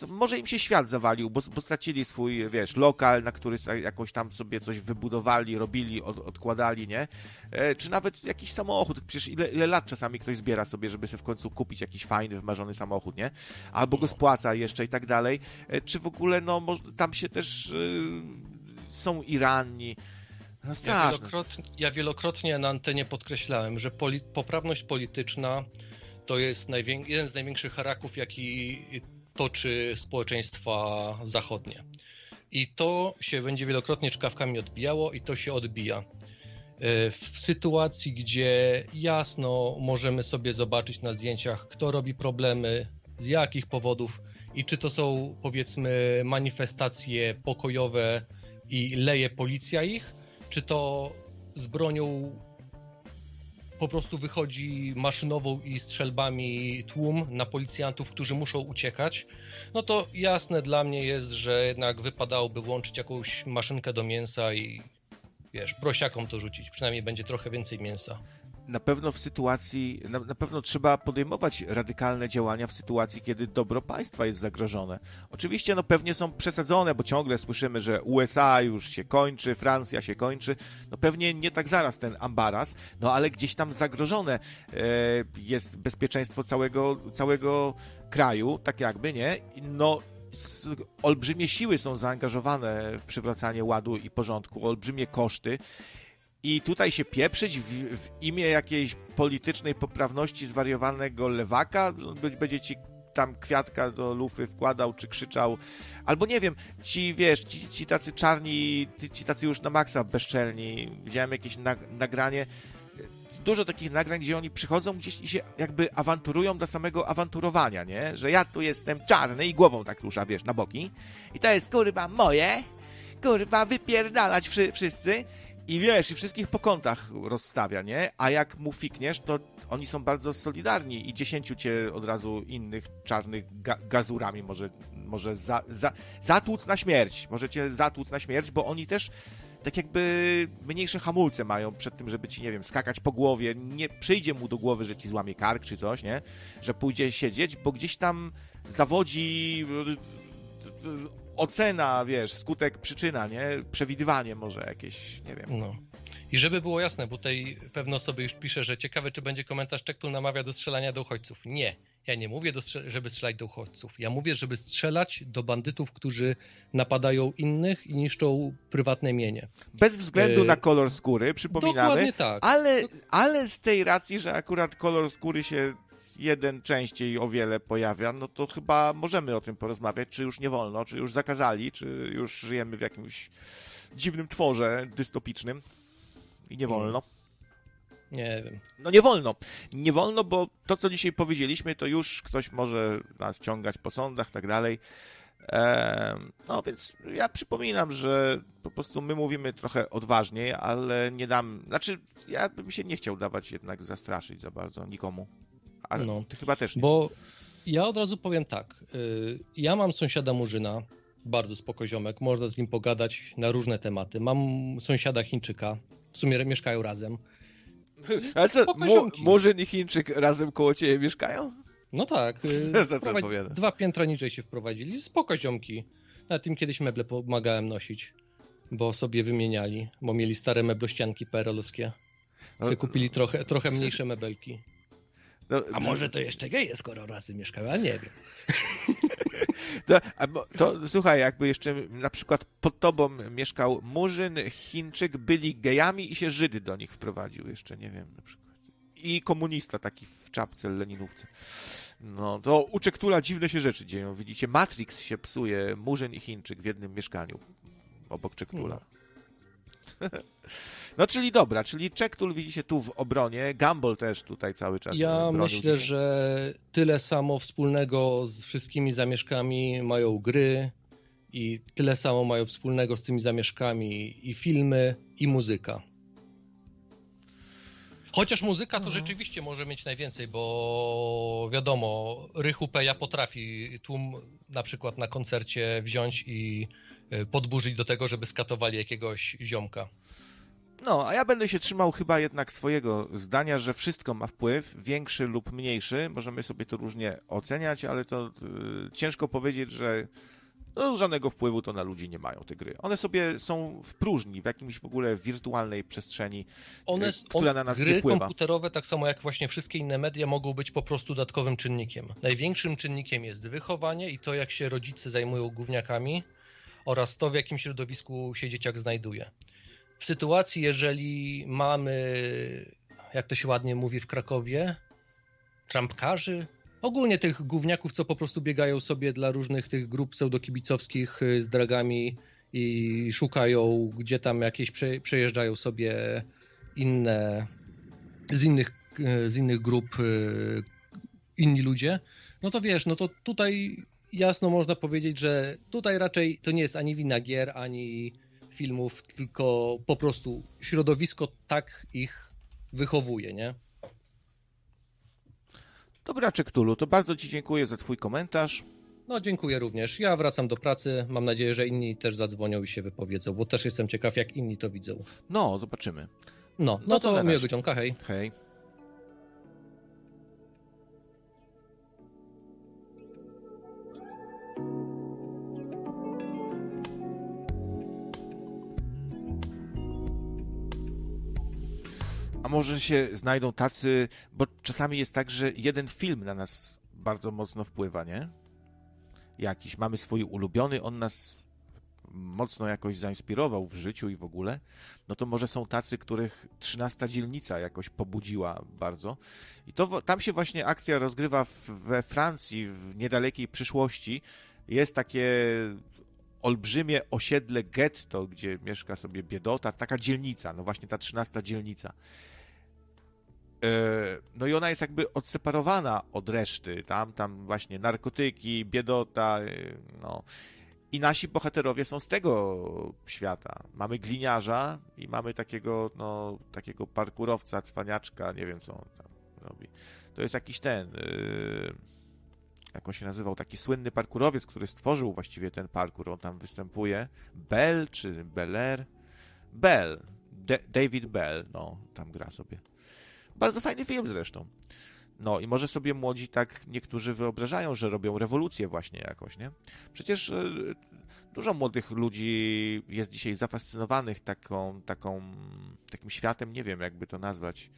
Speaker 1: może im się świat zawalił, bo, bo, stracili swój, wiesz, lokal, na który jakąś tam sobie coś wybudowali, robili, od, odkładali, nie? E, czy nawet jakiś samochód. Przecież ile, ile, lat czasami ktoś zbiera sobie, żeby sobie w końcu kupić jakiś fajny, wymarzony samochód, nie? Albo go spłaca jeszcze i tak dalej. E, czy w ogóle, no, może, tam się też e, są Iranni. No,
Speaker 2: ja, wielokrotnie, ja wielokrotnie na antenie podkreślałem, że poli poprawność polityczna to jest jeden z największych haraków, jaki toczy społeczeństwa zachodnie. I to się będzie wielokrotnie czkawkami odbijało i to się odbija. E, w sytuacji, gdzie jasno możemy sobie zobaczyć na zdjęciach, kto robi problemy, z jakich powodów i czy to są powiedzmy manifestacje pokojowe i leje policja ich, czy to z bronią po prostu wychodzi maszynową i strzelbami tłum na policjantów, którzy muszą uciekać, no to jasne dla mnie jest, że jednak wypadałoby włączyć jakąś maszynkę do mięsa i wiesz, prosiakom to rzucić. Przynajmniej będzie trochę więcej mięsa.
Speaker 1: Na pewno w sytuacji, na, na, pewno trzeba podejmować radykalne działania w sytuacji, kiedy dobro państwa jest zagrożone. Oczywiście, no pewnie są przesadzone, bo ciągle słyszymy, że USA już się kończy, Francja się kończy. No pewnie nie tak zaraz ten ambaras, no ale gdzieś tam zagrożone e, jest bezpieczeństwo całego, całego kraju, tak jakby, nie? No olbrzymie siły są zaangażowane w przywracanie ładu i porządku, olbrzymie koszty. I tutaj się pieprzyć w, w imię jakiejś politycznej poprawności zwariowanego lewaka, będzie ci tam kwiatka do lufy wkładał, czy krzyczał, albo nie wiem, ci, wiesz, ci, ci tacy czarni, ci tacy już na maksa bezczelni, widziałem jakieś nagranie, dużo takich nagrań, gdzie oni przychodzą gdzieś i się jakby awanturują do samego awanturowania, nie? Że ja tu jestem czarny i głową tak rusza, wiesz, na boki. I to jest kurwa moje, kurwa wypierdalać wszy wszyscy. I wiesz, i wszystkich po kątach rozstawia, nie? A jak mu fikniesz, to oni są bardzo solidarni i dziesięciu cię od razu innych czarnych ga gazurami może, może za, za, zatłuc na śmierć. Możecie zatłuc na śmierć, bo oni też tak jakby mniejsze hamulce mają przed tym, żeby ci, nie wiem, skakać po głowie. Nie przyjdzie mu do głowy, że ci złamie kark czy coś, nie? Że pójdzie siedzieć, bo gdzieś tam zawodzi ocena, wiesz, skutek, przyczyna, nie? Przewidywanie może jakieś, nie wiem. No.
Speaker 2: I żeby było jasne, bo tutaj pewne osoby już pisze, że ciekawe, czy będzie komentarz Czektu namawia do strzelania do uchodźców. Nie. Ja nie mówię, żeby strzelać do uchodźców. Ja mówię, żeby strzelać do bandytów, którzy napadają innych i niszczą prywatne mienie.
Speaker 1: Bez względu e... na kolor skóry, przypominamy. Dokładnie tak. Ale, ale z tej racji, że akurat kolor skóry się jeden częściej o wiele pojawia, no to chyba możemy o tym porozmawiać, czy już nie wolno, czy już zakazali, czy już żyjemy w jakimś dziwnym tworze dystopicznym i nie wolno.
Speaker 2: Nie wiem.
Speaker 1: No nie wolno. Nie wolno, bo to, co dzisiaj powiedzieliśmy, to już ktoś może nas ciągać po sądach, tak dalej. no więc ja przypominam, że po prostu my mówimy trochę odważniej, ale nie dam. Znaczy, ja bym się nie chciał dawać jednak zastraszyć za bardzo nikomu. Ale no, ty chyba też nie.
Speaker 2: Bo ja od razu powiem tak. Y, ja mam sąsiada Murzyna, bardzo spokoziomek, można z nim pogadać na różne tematy. Mam sąsiada Chińczyka, w sumie mieszkają razem.
Speaker 1: Ale co, Mu, Murzyn i Chińczyk razem koło ciebie mieszkają?
Speaker 2: No tak.
Speaker 1: Y, co to
Speaker 2: Dwa piętra niżej się wprowadzili. Spoko ziomki. Na tym kiedyś meble pomagałem nosić, bo sobie wymieniali, bo mieli stare meblościanki perolowskie. No, kupili trochę, trochę mniejsze mebelki. No, A może to jeszcze geje, skoro razem mieszkają, a nie wiem.
Speaker 1: To, to, słuchaj, jakby jeszcze na przykład pod tobą mieszkał Murzyn, Chińczyk, byli gejami i się Żydy do nich wprowadził, jeszcze nie wiem na przykład. I komunista taki w czapce leninówce. No, to u Czektula dziwne się rzeczy dzieją. Widzicie, Matrix się psuje, Murzyn i Chińczyk w jednym mieszkaniu obok Czektula. No czyli dobra, czyli Czektul widzi się tu w obronie, Gumball też tutaj cały czas
Speaker 2: Ja myślę, się. że tyle samo wspólnego z wszystkimi zamieszkami mają gry i tyle samo mają wspólnego z tymi zamieszkami i filmy, i muzyka. Chociaż muzyka to no. rzeczywiście może mieć najwięcej, bo wiadomo, Rychu Peja potrafi tłum na przykład na koncercie wziąć i podburzyć do tego, żeby skatowali jakiegoś ziomka.
Speaker 1: No, a ja będę się trzymał chyba jednak swojego zdania, że wszystko ma wpływ, większy lub mniejszy. Możemy sobie to różnie oceniać, ale to y, ciężko powiedzieć, że no, żadnego wpływu to na ludzi nie mają te gry. One sobie są w próżni, w jakimś w ogóle wirtualnej przestrzeni, One, y, która na nas
Speaker 2: gry
Speaker 1: nie wpływa.
Speaker 2: komputerowe, tak samo jak właśnie wszystkie inne media, mogą być po prostu dodatkowym czynnikiem. Największym czynnikiem jest wychowanie i to, jak się rodzice zajmują gówniakami oraz to, w jakim środowisku się dzieciak znajduje. W sytuacji, jeżeli mamy, jak to się ładnie mówi w Krakowie, trampkarzy, ogólnie tych gówniaków, co po prostu biegają sobie dla różnych tych grup pseudokibicowskich y, z dragami i szukają, gdzie tam jakieś przejeżdżają sobie inne, z innych, y, z innych grup y, inni ludzie, no to wiesz, no to tutaj jasno można powiedzieć, że tutaj raczej to nie jest ani wina gier, ani filmów, tylko po prostu środowisko tak ich wychowuje, nie?
Speaker 1: Dobra, Czektulu, to bardzo Ci dziękuję za Twój komentarz.
Speaker 2: No, dziękuję również. Ja wracam do pracy. Mam nadzieję, że inni też zadzwonią i się wypowiedzą, bo też jestem ciekaw, jak inni to widzą.
Speaker 1: No, zobaczymy.
Speaker 2: No, no, no to, to miłego hej.
Speaker 1: Hej. Może się znajdą tacy, bo czasami jest tak, że jeden film na nas bardzo mocno wpływa, nie? Jakiś. Mamy swój ulubiony, on nas mocno jakoś zainspirował w życiu i w ogóle, no to może są tacy, których trzynasta dzielnica jakoś pobudziła bardzo. I to tam się właśnie akcja rozgrywa w, we Francji w niedalekiej przyszłości. Jest takie olbrzymie osiedle getto, gdzie mieszka sobie biedota, taka dzielnica, no właśnie ta trzynasta dzielnica. E, no i ona jest jakby odseparowana od reszty. Tam, tam właśnie narkotyki, biedota, e, no. I nasi bohaterowie są z tego świata. Mamy gliniarza i mamy takiego, no, takiego parkurowca, cwaniaczka, nie wiem co on tam robi. To jest jakiś ten, yy, jak on się nazywał, taki słynny parkurowiec, który stworzył właściwie ten parkur. On tam występuje. Bell czy Beller? Bell. De David Bell, no, tam gra sobie. Bardzo fajny film zresztą. No i może sobie młodzi tak niektórzy wyobrażają, że robią rewolucję właśnie jakoś, nie? Przecież e, dużo młodych ludzi jest dzisiaj zafascynowanych taką, taką, takim światem, nie wiem jakby to nazwać,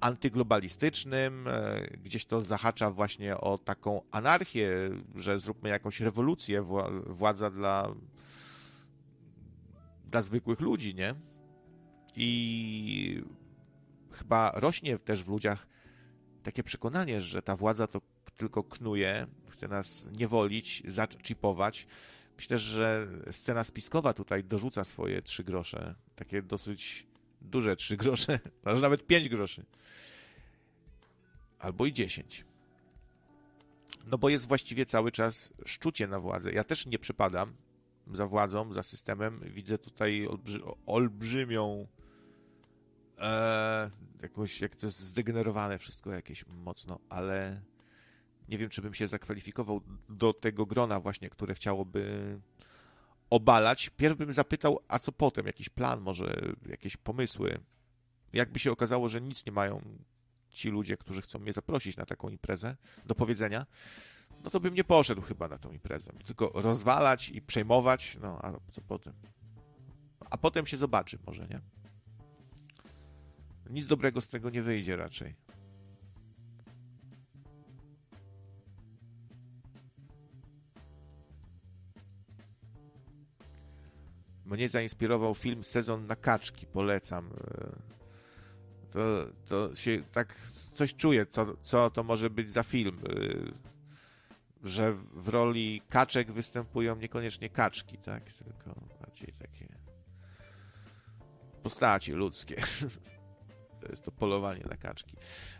Speaker 1: antyglobalistycznym, e, gdzieś to zahacza właśnie o taką anarchię, że zróbmy jakąś rewolucję, władza dla, dla zwykłych ludzi, nie? I chyba rośnie też w ludziach takie przekonanie, że ta władza to tylko knuje, chce nas niewolić, zaczipować. Myślę, że scena spiskowa tutaj dorzuca swoje trzy grosze. Takie dosyć duże trzy grosze, może nawet pięć groszy. Albo i dziesięć. No bo jest właściwie cały czas szczucie na władzę. Ja też nie przypadam za władzą, za systemem. Widzę tutaj olbrzy olbrzymią e, jakoś, jak to jest zdegenerowane wszystko jakieś mocno, ale nie wiem, czy bym się zakwalifikował do tego grona właśnie, które chciałoby obalać. Pierw bym zapytał, a co potem? Jakiś plan, może jakieś pomysły? Jakby się okazało, że nic nie mają ci ludzie, którzy chcą mnie zaprosić na taką imprezę do powiedzenia, no to bym nie poszedł chyba na tą imprezę. Tylko rozwalać i przejmować, no a co potem? A potem się zobaczy może, nie? Nic dobrego z tego nie wyjdzie raczej. Mnie zainspirował film Sezon na kaczki, polecam. To, to się tak coś czuję, co, co to może być za film. Że w roli kaczek występują niekoniecznie kaczki, tak? Tylko bardziej takie postacie ludzkie. To jest to polowanie na kaczki.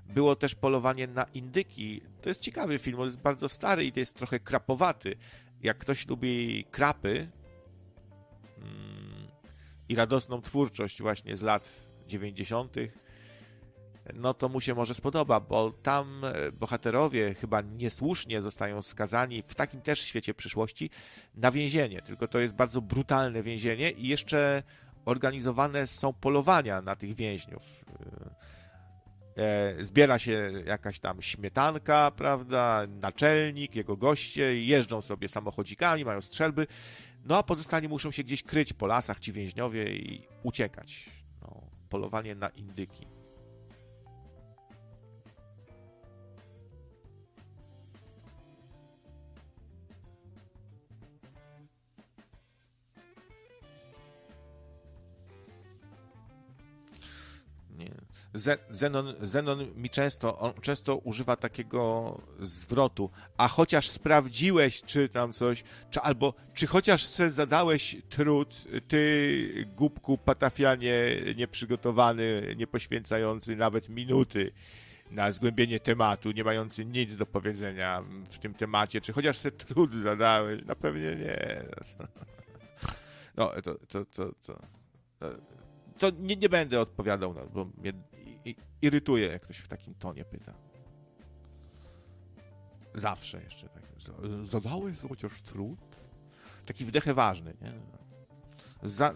Speaker 1: Było też polowanie na indyki. To jest ciekawy film, on jest bardzo stary i to jest trochę krapowaty. Jak ktoś lubi krapy mm, i radosną twórczość właśnie z lat 90., no to mu się może spodoba, bo tam e, bohaterowie chyba niesłusznie zostają skazani w takim też świecie przyszłości na więzienie. Tylko to jest bardzo brutalne więzienie i jeszcze organizowane są polowania na tych więźniów. E, zbiera się jakaś tam śmietanka, prawda, naczelnik, jego goście, jeżdżą sobie samochodzikami, mają strzelby, no a pozostali muszą się gdzieś kryć po lasach ci więźniowie i uciekać. No, polowanie na indyki. Zenon, Zenon mi często, on często używa takiego zwrotu, a chociaż sprawdziłeś, czy tam coś, czy albo czy chociaż se zadałeś trud, ty głupku patafianie nieprzygotowany, nie poświęcający nawet minuty na zgłębienie tematu, nie mający nic do powiedzenia w tym temacie, czy chociaż se trud zadałeś, na pewnie nie. No, to, to, to, to, to nie, nie będę odpowiadał, no, bo mnie irytuje, jak ktoś w takim tonie pyta. Zawsze jeszcze tak. Zadałeś chociaż trud? Taki wdech ważny, nie?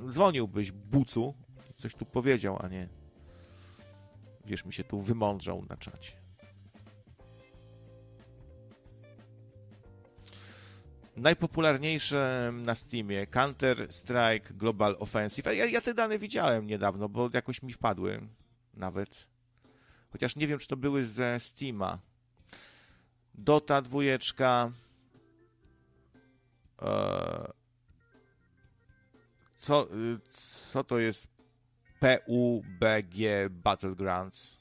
Speaker 1: Dzwoniłbyś bucu coś tu powiedział, a nie wiesz, mi się tu wymądrzał na czacie. Najpopularniejsze na Steamie Counter Strike Global Offensive. Ja, ja te dane widziałem niedawno, bo jakoś mi wpadły nawet. Chociaż nie wiem, czy to były ze Steama. Dota dwójeczka. Eee, co, y, co to jest PUBG Battlegrounds?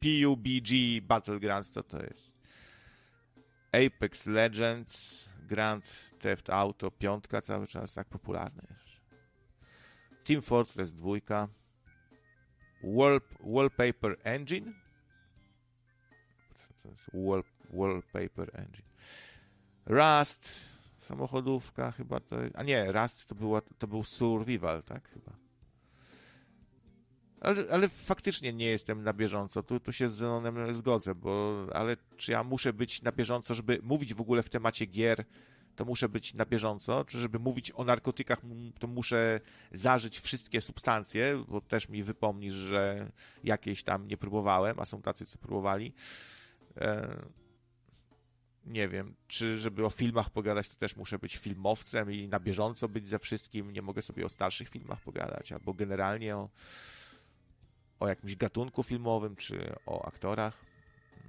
Speaker 1: PUBG Battlegrounds, co to jest? Apex Legends, Grand Theft Auto, piątka cały czas tak popularny. Team Fortress 2, Wall, Wallpaper Engine, co to jest? Wall, wallpaper Engine, Rust, samochodówka chyba to, a nie, Rust to, była, to był Survival, tak chyba. Ale, ale, faktycznie nie jestem na bieżąco. Tu, tu się z Zenonem zgodzę, bo ale czy ja muszę być na bieżąco, żeby mówić w ogóle w temacie gier, to muszę być na bieżąco, czy żeby mówić o narkotykach, to muszę zażyć wszystkie substancje, bo też mi wypomnisz, że jakieś tam nie próbowałem, a są tacy, co próbowali. E, nie wiem, czy żeby o filmach pogadać, to też muszę być filmowcem i na bieżąco być ze wszystkim. Nie mogę sobie o starszych filmach pogadać, albo generalnie o o jakimś gatunku filmowym, czy o aktorach.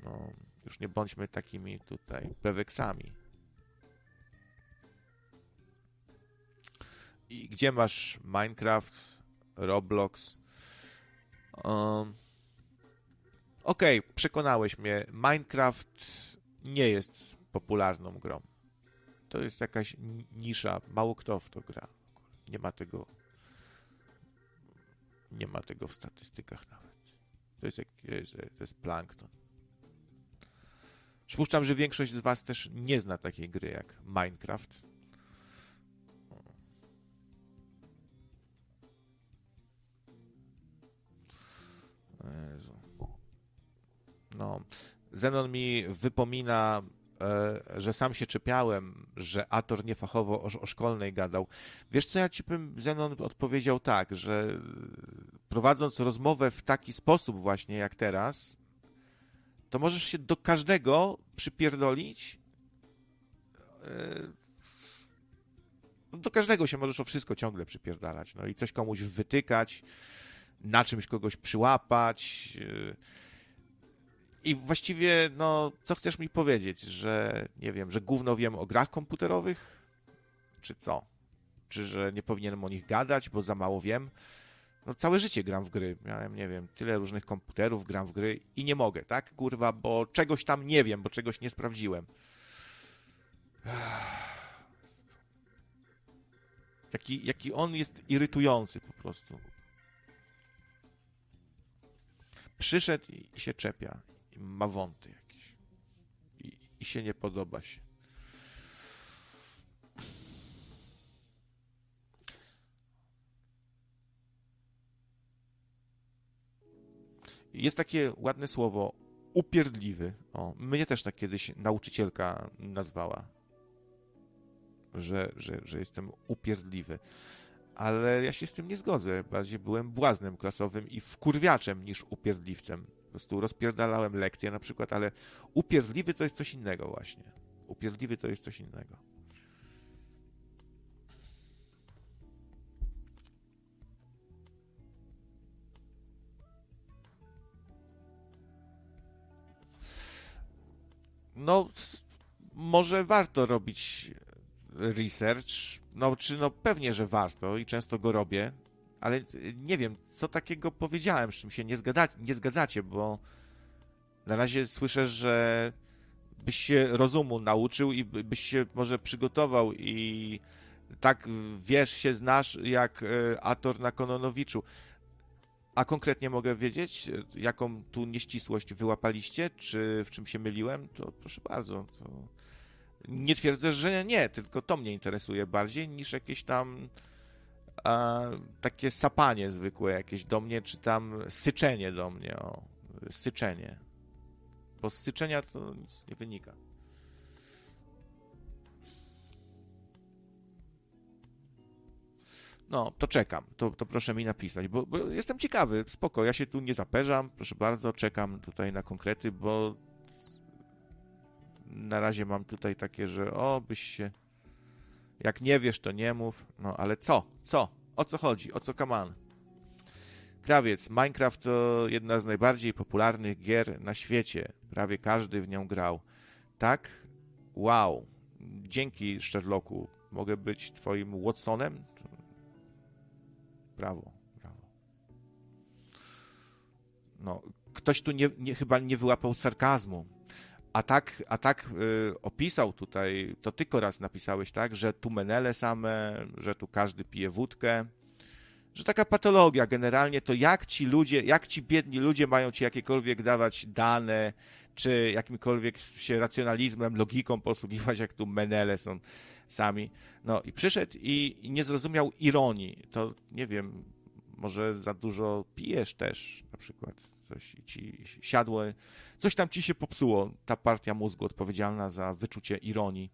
Speaker 1: No, już nie bądźmy takimi tutaj peweksami. I gdzie masz Minecraft, Roblox? Um, Okej, okay, przekonałeś mnie. Minecraft nie jest popularną grą. To jest jakaś nisza. Mało kto w to gra. Nie ma tego nie ma tego w statystykach nawet. To jest, to jest plankton. Przypuszczam, że większość z Was też nie zna takiej gry jak Minecraft. Jezu. No. Zenon mi wypomina E, że sam się czepiałem, że Ator niefachowo o, o szkolnej gadał. Wiesz co, ja ci bym, Zenon odpowiedział tak, że prowadząc rozmowę w taki sposób właśnie jak teraz, to możesz się do każdego przypierdolić. E, do każdego się możesz o wszystko ciągle przypierdalać. No i coś komuś wytykać, na czymś kogoś przyłapać. Yy i właściwie, no, co chcesz mi powiedzieć, że nie wiem, że gówno wiem o grach komputerowych? Czy co? Czy że nie powinienem o nich gadać, bo za mało wiem? No, całe życie gram w gry. Miałem, nie wiem, tyle różnych komputerów, gram w gry i nie mogę, tak? Kurwa, bo czegoś tam nie wiem, bo czegoś nie sprawdziłem. Jaki, jaki on jest irytujący po prostu. Przyszedł i się czepia ma wąty jakieś i, i się nie podoba się. Jest takie ładne słowo upierdliwy. O, mnie też tak kiedyś nauczycielka nazwała, że, że, że jestem upierdliwy. Ale ja się z tym nie zgodzę. Bardziej byłem błaznem klasowym i wkurwiaczem niż upierdliwcem prostu rozpierdalałem lekcje na przykład, ale upierdliwy to jest coś innego właśnie. Upierdliwy to jest coś innego. No, może warto robić research. No, czy no pewnie, że warto i często go robię ale nie wiem, co takiego powiedziałem, z czym się nie, nie zgadzacie, bo na razie słyszę, że byś się rozumu nauczył i byś się może przygotował i tak wiesz, się znasz jak e, Ator na Kononowiczu. A konkretnie mogę wiedzieć, jaką tu nieścisłość wyłapaliście, czy w czym się myliłem? To proszę bardzo. To... Nie twierdzę, że nie, tylko to mnie interesuje bardziej niż jakieś tam takie sapanie zwykłe jakieś do mnie, czy tam syczenie do mnie, o, syczenie. Bo z syczenia to nic nie wynika. No, to czekam. To, to proszę mi napisać, bo, bo, jestem ciekawy. Spoko, ja się tu nie zaperzam. Proszę bardzo, czekam tutaj na konkrety, bo na razie mam tutaj takie, że o, byś się... Jak nie wiesz, to nie mów. No, ale co? Co? O co chodzi? O co kaman? Krawiec. Minecraft to jedna z najbardziej popularnych gier na świecie. Prawie każdy w nią grał. Tak? Wow. Dzięki Sherlocku. Mogę być twoim Watsonem? Brawo, brawo. No, ktoś tu nie, nie, chyba nie wyłapał sarkazmu. A tak, a tak y, opisał tutaj, to tylko raz napisałeś, tak, że tu menele same, że tu każdy pije wódkę, że taka patologia generalnie to jak ci ludzie, jak ci biedni ludzie mają ci jakiekolwiek dawać dane, czy jakimkolwiek się racjonalizmem, logiką posługiwać, jak tu menele są sami. No i przyszedł i, i nie zrozumiał ironii. To nie wiem, może za dużo pijesz też na przykład. Coś ci siadło, coś tam ci się popsuło. Ta partia mózgu odpowiedzialna za wyczucie ironii.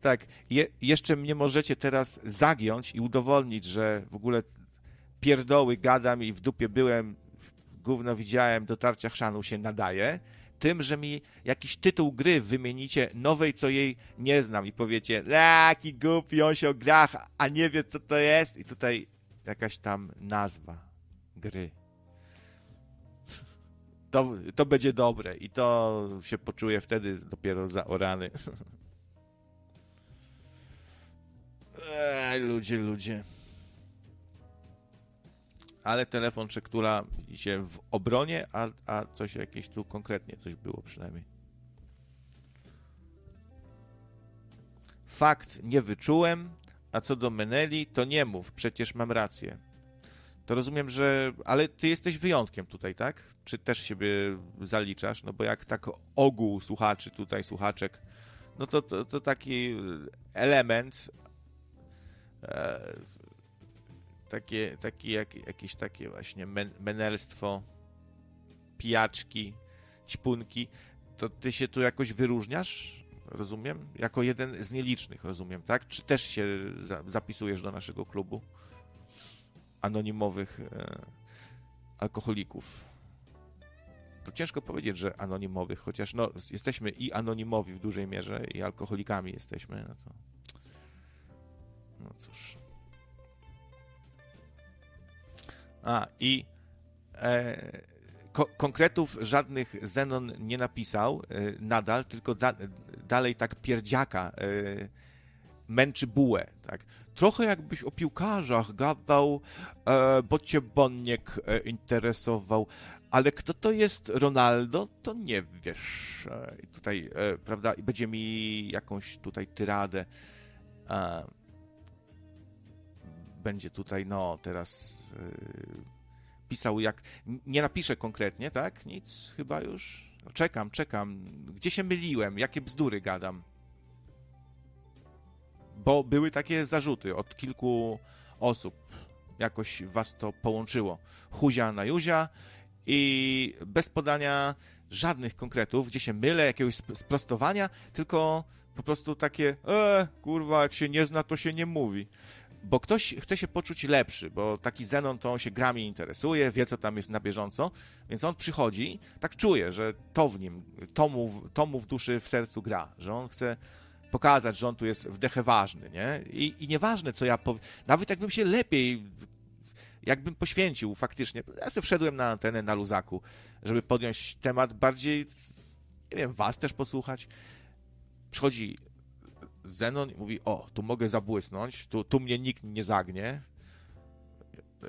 Speaker 1: Tak, Je, jeszcze mnie możecie teraz zagiąć i udowodnić, że w ogóle pierdoły gadam i w dupie byłem, gówno widziałem, dotarcia chrzanu się nadaje, tym, że mi jakiś tytuł gry wymienicie nowej, co jej nie znam i powiecie, jaki głupi, on się o grach, a nie wie, co to jest i tutaj jakaś tam nazwa gry. To, to będzie dobre i to się poczuje wtedy dopiero zaorany. Ej, ludzie, ludzie. Ale telefon Czektula się w obronie, a, a coś jakieś tu konkretnie coś było przynajmniej. Fakt, nie wyczułem, a co do Meneli, to nie mów, przecież mam rację. To rozumiem, że. Ale ty jesteś wyjątkiem tutaj, tak? Czy też siebie zaliczasz? No bo jak tak ogół słuchaczy tutaj, słuchaczek, no to, to, to taki element, E, takie, takie jak, jakieś takie właśnie men, menelstwo, pijaczki, ćpunki, to ty się tu jakoś wyróżniasz, rozumiem? Jako jeden z nielicznych, rozumiem, tak? Czy też się za, zapisujesz do naszego klubu anonimowych e, alkoholików? To ciężko powiedzieć, że anonimowych, chociaż no, jesteśmy i anonimowi w dużej mierze, i alkoholikami jesteśmy, no to no cóż. A, i e, ko konkretów żadnych Zenon nie napisał e, nadal, tylko da dalej tak pierdziaka e, męczy bułę, tak. Trochę jakbyś o piłkarzach gadał, e, bo cię Boniek e, interesował, ale kto to jest Ronaldo, to nie wiesz. E, tutaj, prawda, będzie mi jakąś tutaj tyradę będzie tutaj, no teraz yy, pisał jak. Nie napiszę konkretnie, tak? Nic chyba już. No, czekam, czekam. Gdzie się myliłem? Jakie bzdury gadam? Bo były takie zarzuty od kilku osób. Jakoś was to połączyło. Huzia na Juzia i bez podania żadnych konkretów, gdzie się mylę, jakiegoś sprostowania, tylko po prostu takie, e, kurwa, jak się nie zna, to się nie mówi bo ktoś chce się poczuć lepszy, bo taki Zenon to on się grami interesuje, wie co tam jest na bieżąco, więc on przychodzi, tak czuje, że to w nim, to mu, to mu w duszy, w sercu gra, że on chce pokazać, że on tu jest wdechę ważny, nie? I, i nieważne, co ja powiem, nawet jakbym się lepiej, jakbym poświęcił faktycznie, ja sobie wszedłem na antenę na luzaku, żeby podjąć temat bardziej, nie wiem, was też posłuchać. Przychodzi Zenon mówi, o, tu mogę zabłysnąć, tu, tu mnie nikt nie zagnie.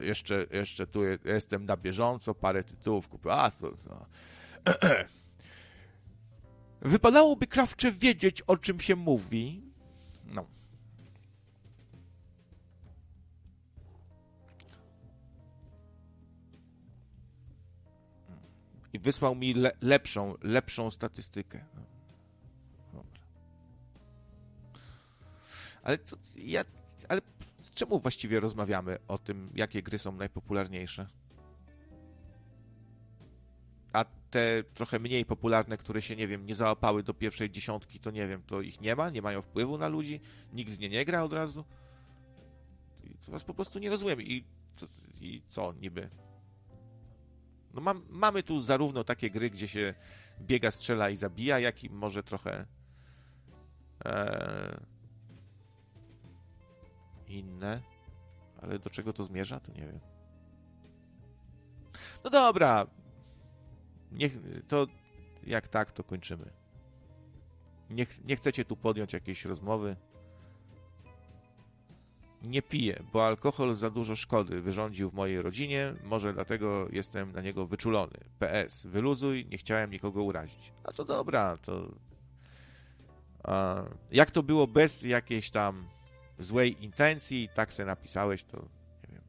Speaker 1: Jeszcze, jeszcze tu jestem na bieżąco, parę tytułów kupię. A, to... to. Wypadałoby krawcze wiedzieć, o czym się mówi. No. I wysłał mi le lepszą, lepszą statystykę. Ale to ja. Ale czemu właściwie rozmawiamy o tym, jakie gry są najpopularniejsze? A te trochę mniej popularne, które się, nie wiem, nie załapały do pierwszej dziesiątki, to nie wiem, to ich nie ma, nie mają wpływu na ludzi, nikt z nie nie gra od razu. To was po prostu nie rozumiem. I co, i co niby? No mam, mamy tu zarówno takie gry, gdzie się biega, strzela i zabija, jak i może trochę e, inne. Ale do czego to zmierza, to nie wiem. No dobra. Niech, to jak tak, to kończymy. Nie, nie chcecie tu podjąć jakiejś rozmowy. Nie piję, bo alkohol za dużo szkody wyrządził w mojej rodzinie, może dlatego jestem na niego wyczulony. PS, wyluzuj, nie chciałem nikogo urazić. A to dobra, to... A, jak to było bez jakiejś tam złej intencji, tak se napisałeś, to nie wiem.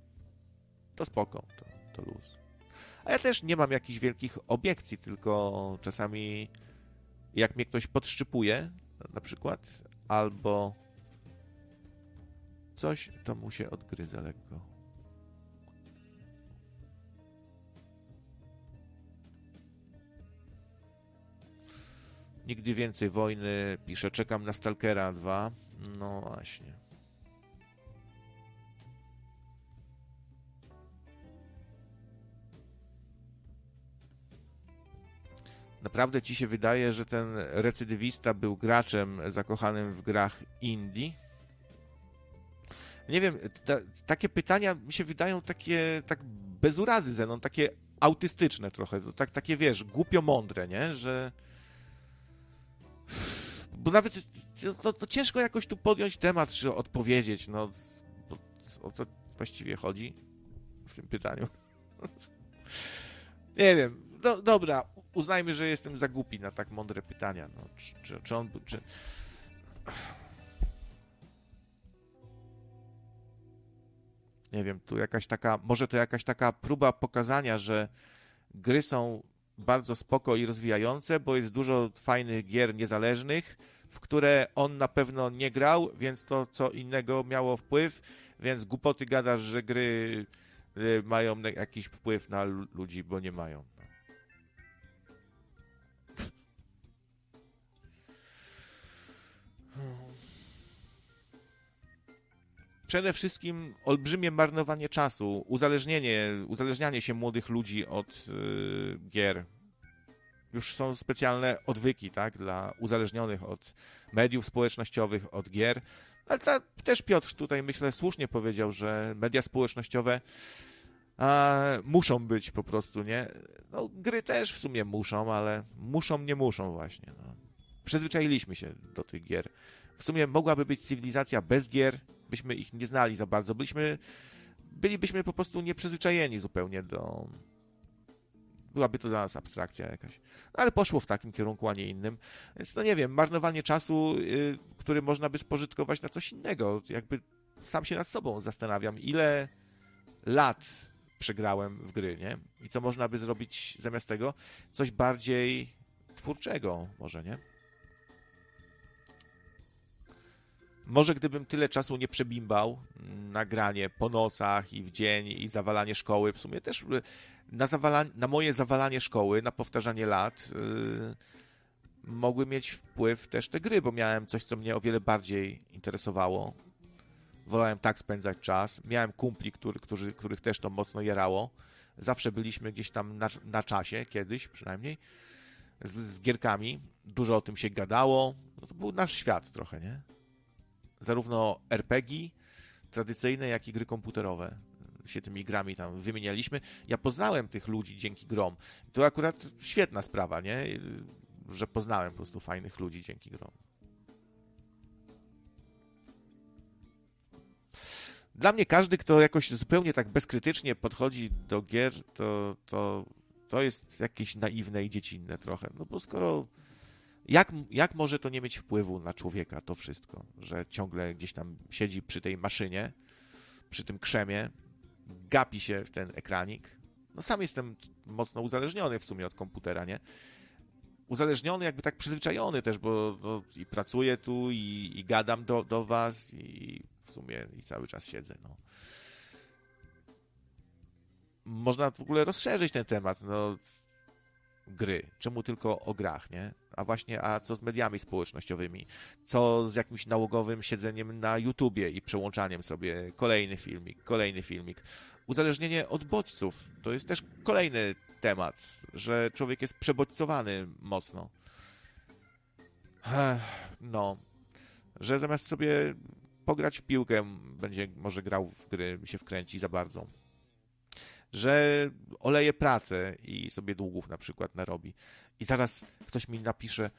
Speaker 1: To spoko, to, to luz. A ja też nie mam jakichś wielkich obiekcji, tylko czasami jak mnie ktoś podszczypuje, na przykład, albo coś, to mu się odgryza lekko. Nigdy więcej wojny, pisze, czekam na Stalkera 2. No właśnie. Naprawdę ci się wydaje, że ten recydywista był graczem zakochanym w grach indie? Nie wiem, ta, takie pytania mi się wydają takie tak bez urazy Zenon, takie autystyczne trochę, tak, takie wiesz, głupio mądre, nie? Że bo nawet to, to ciężko jakoś tu podjąć temat, czy odpowiedzieć, no o co właściwie chodzi w tym pytaniu. Nie wiem, no, dobra, uznajmy, że jestem za głupi na tak mądre pytania. No, czy, czy, czy on. Czy... Nie wiem, tu jakaś taka. Może to jakaś taka próba pokazania, że gry są bardzo spoko i rozwijające, bo jest dużo fajnych gier niezależnych, w które on na pewno nie grał, więc to co innego miało wpływ, więc głupoty gadasz, że gry y, mają jakiś wpływ na ludzi, bo nie mają. Przede wszystkim olbrzymie marnowanie czasu, uzależnienie, uzależnianie się młodych ludzi od yy, gier. Już są specjalne odwyki, tak, dla uzależnionych od mediów społecznościowych, od gier. Ale ta, też Piotr tutaj, myślę, słusznie powiedział, że media społecznościowe a, muszą być po prostu, nie? No, gry też w sumie muszą, ale muszą, nie muszą właśnie. No. Przyzwyczailiśmy się do tych gier. W sumie mogłaby być cywilizacja bez gier, byśmy ich nie znali za bardzo. Byliśmy, bylibyśmy po prostu nieprzyzwyczajeni zupełnie do. Byłaby to dla nas abstrakcja jakaś. No, ale poszło w takim kierunku, a nie innym. Więc no nie wiem, marnowanie czasu, yy, który można by spożytkować na coś innego. Jakby sam się nad sobą zastanawiam, ile lat przegrałem w gry, nie? I co można by zrobić zamiast tego? Coś bardziej twórczego, może, nie? Może gdybym tyle czasu nie przebimbał, nagranie po nocach i w dzień i zawalanie szkoły, w sumie też y, na, zawala- na moje zawalanie szkoły, na powtarzanie lat yy, mogły mieć wpływ też te gry, bo miałem coś, co mnie o wiele bardziej interesowało. Wolałem tak spędzać czas. Miałem kumpli, który, którzy, których też to mocno jarało. Zawsze byliśmy gdzieś tam na, na czasie, kiedyś przynajmniej, z, z gierkami. Dużo o tym się gadało. No to był nasz świat trochę, nie? Zarówno RPG tradycyjne, jak i gry komputerowe się tymi grami tam wymienialiśmy. Ja poznałem tych ludzi dzięki grom. To akurat świetna sprawa, nie? Że poznałem po prostu fajnych ludzi dzięki grom. Dla mnie każdy, kto jakoś zupełnie tak bezkrytycznie podchodzi do gier, to, to, to jest jakieś naiwne i dziecinne trochę. No bo skoro jak, jak może to nie mieć wpływu na człowieka, to wszystko, że ciągle gdzieś tam siedzi przy tej maszynie, przy tym krzemie, gapi się w ten ekranik. No sam jestem mocno uzależniony w sumie od komputera, nie? Uzależniony, jakby tak przyzwyczajony też, bo no, i pracuję tu, i, i gadam do, do was, i w sumie i cały czas siedzę, no. Można w ogóle rozszerzyć ten temat, no gry? Czemu tylko o grach, nie? A właśnie, a co z mediami społecznościowymi? Co z jakimś nałogowym siedzeniem na YouTubie i przełączaniem sobie kolejny filmik, kolejny filmik? Uzależnienie od bodźców to jest też kolejny temat, że człowiek jest przebodźcowany mocno. No, że zamiast sobie pograć w piłkę, będzie może grał w gry, się wkręci za bardzo. Że oleje pracę i sobie długów na przykład narobi. I zaraz ktoś mi napisze,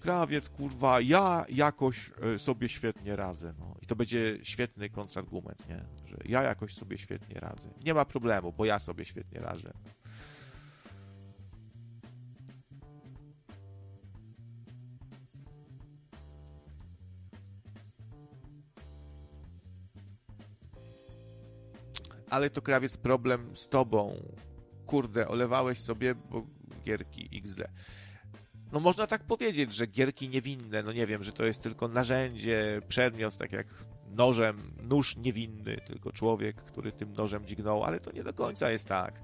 Speaker 1: krawiec, kurwa, ja jakoś e, sobie świetnie radzę. No. I to będzie świetny kontrargument, nie? Że ja jakoś sobie świetnie radzę. Nie ma problemu, bo ja sobie świetnie radzę. ale to krawiec problem z tobą. Kurde, olewałeś sobie bo gierki XD. No można tak powiedzieć, że gierki niewinne, no nie wiem, że to jest tylko narzędzie, przedmiot, tak jak nożem, nóż niewinny, tylko człowiek, który tym nożem dźgnął, ale to nie do końca jest tak.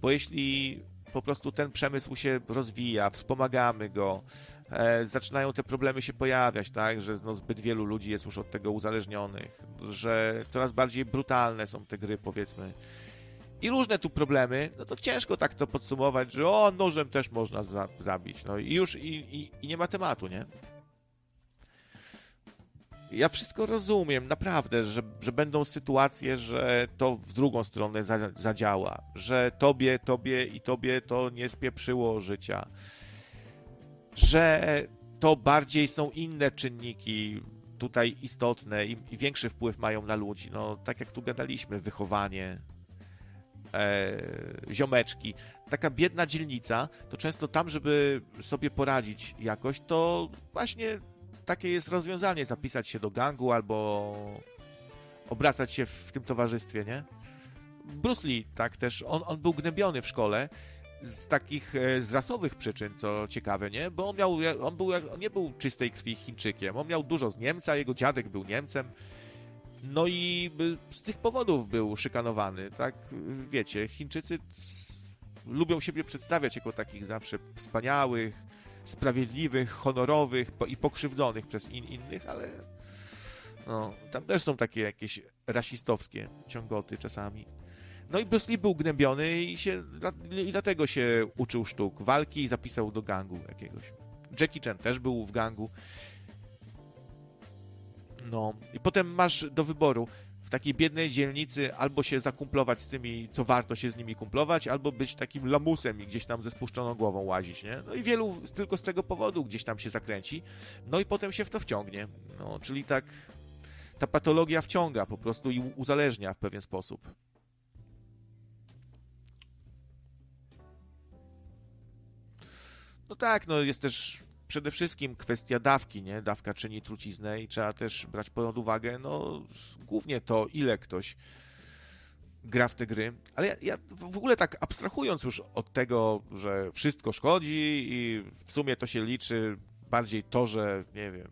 Speaker 1: Bo jeśli po prostu ten przemysł się rozwija, wspomagamy go, e, zaczynają te problemy się pojawiać, tak, że no, zbyt wielu ludzi jest już od tego uzależnionych, że coraz bardziej brutalne są te gry, powiedzmy. I różne tu problemy, no to ciężko tak to podsumować, że o, nożem też można za zabić, no i już, i, i, i nie ma tematu, nie? ja wszystko rozumiem, naprawdę, że, że będą sytuacje, że to w drugą stronę za, zadziała, że tobie, tobie i tobie to nie spieprzyło życia, że to bardziej są inne czynniki tutaj istotne i, i większy wpływ mają na ludzi. No, tak jak tu gadaliśmy, wychowanie, e, ziomeczki. Taka biedna dzielnica, to często tam, żeby sobie poradzić jakoś, to właśnie takie jest rozwiązanie, zapisać się do gangu albo obracać się w tym towarzystwie, nie? Bruce Lee, tak też, on, on był gnębiony w szkole z takich, e, z rasowych przyczyn, co ciekawe, nie? Bo on miał, on był, on nie był czystej krwi Chińczykiem, on miał dużo z Niemca, jego dziadek był Niemcem, no i z tych powodów był szykanowany, tak? Wiecie, Chińczycy lubią siebie przedstawiać jako takich zawsze wspaniałych, sprawiedliwych, honorowych i pokrzywdzonych przez in innych, ale no, tam też są takie jakieś rasistowskie ciągoty czasami. No i Bruce Lee był gnębiony i, się, i dlatego się uczył sztuk walki i zapisał do gangu jakiegoś. Jackie Chan też był w gangu. No, i potem masz do wyboru w takiej biednej dzielnicy albo się zakumplować z tymi, co warto się z nimi kumplować, albo być takim lamusem i gdzieś tam ze spuszczoną głową łazić, nie? No i wielu tylko z tego powodu gdzieś tam się zakręci, no i potem się w to wciągnie. No, czyli tak ta patologia wciąga po prostu i uzależnia w pewien sposób. No tak, no jest też przede wszystkim kwestia dawki, nie? Dawka czyni truciznę i trzeba też brać pod uwagę, no, głównie to, ile ktoś gra w te gry. Ale ja, ja, w ogóle tak abstrahując już od tego, że wszystko szkodzi i w sumie to się liczy bardziej to, że nie wiem,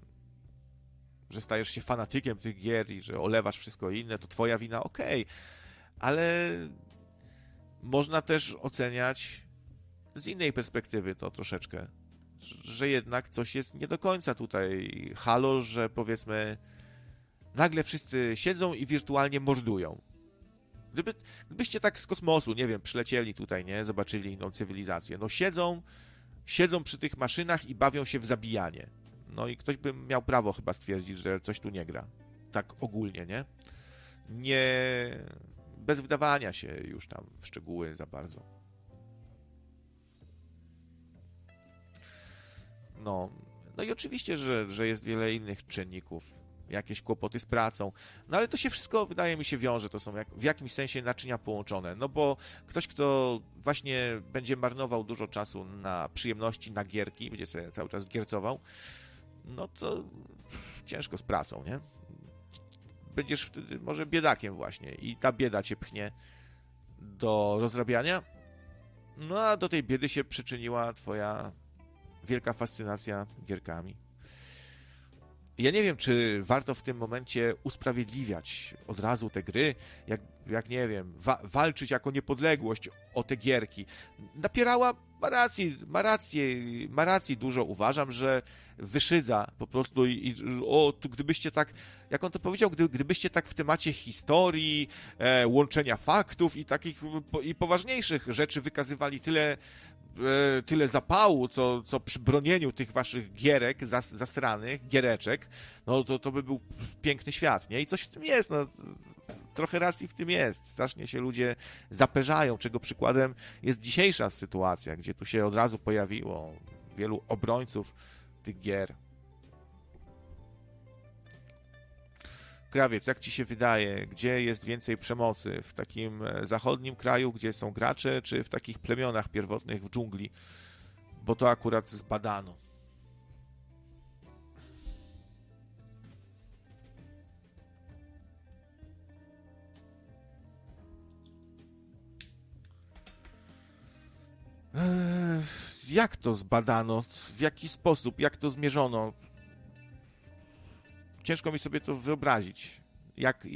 Speaker 1: że stajesz się fanatykiem tych gier i że olewasz wszystko inne, to twoja wina, okej. Okay. Ale można też oceniać z innej perspektywy to troszeczkę że jednak coś jest nie do końca tutaj halo, że powiedzmy nagle wszyscy siedzą i wirtualnie mordują. Gdyby, gdybyście tak z kosmosu, nie wiem, przylecieli tutaj, nie, zobaczyli inną cywilizację, no siedzą, siedzą przy tych maszynach i bawią się w zabijanie. No i ktoś by miał prawo chyba stwierdzić, że coś tu nie gra. Tak ogólnie, nie? Nie... Bez wdawania się już tam w szczegóły za bardzo. No, no i oczywiście, że, że jest wiele innych czynników, jakieś kłopoty z pracą, no ale to się wszystko, wydaje mi się, wiąże, to są jak, w jakimś sensie naczynia połączone, no bo ktoś, kto właśnie będzie marnował dużo czasu na przyjemności, na gierki, będzie sobie cały czas giercował, no to ciężko z pracą, nie? Będziesz wtedy może biedakiem właśnie. I ta bieda cię pchnie do rozrabiania, no a do tej biedy się przyczyniła twoja wielka fascynacja gierkami. Ja nie wiem, czy warto w tym momencie usprawiedliwiać od razu te gry, jak, jak nie wiem, wa walczyć jako niepodległość o te gierki. Napierała ma rację, ma rację, ma rację dużo. Uważam, że wyszydza po prostu i, i o, tu gdybyście tak, jak on to powiedział, gdy, gdybyście tak w temacie historii, e, łączenia faktów i takich po, i poważniejszych rzeczy wykazywali tyle tyle zapału, co, co przy bronieniu tych waszych gierek zas, zasranych, giereczek, no to, to by był piękny świat, nie? I coś w tym jest, no trochę racji w tym jest. Strasznie się ludzie zaperzają, czego przykładem jest dzisiejsza sytuacja, gdzie tu się od razu pojawiło wielu obrońców tych gier. Krawiec, jak ci się wydaje, gdzie jest więcej przemocy? W takim e, zachodnim kraju, gdzie są gracze, czy w takich plemionach pierwotnych w dżungli? Bo to akurat zbadano. Eee, jak to zbadano? W jaki sposób? Jak to zmierzono? Ciężko mi sobie to wyobrazić. Jak e,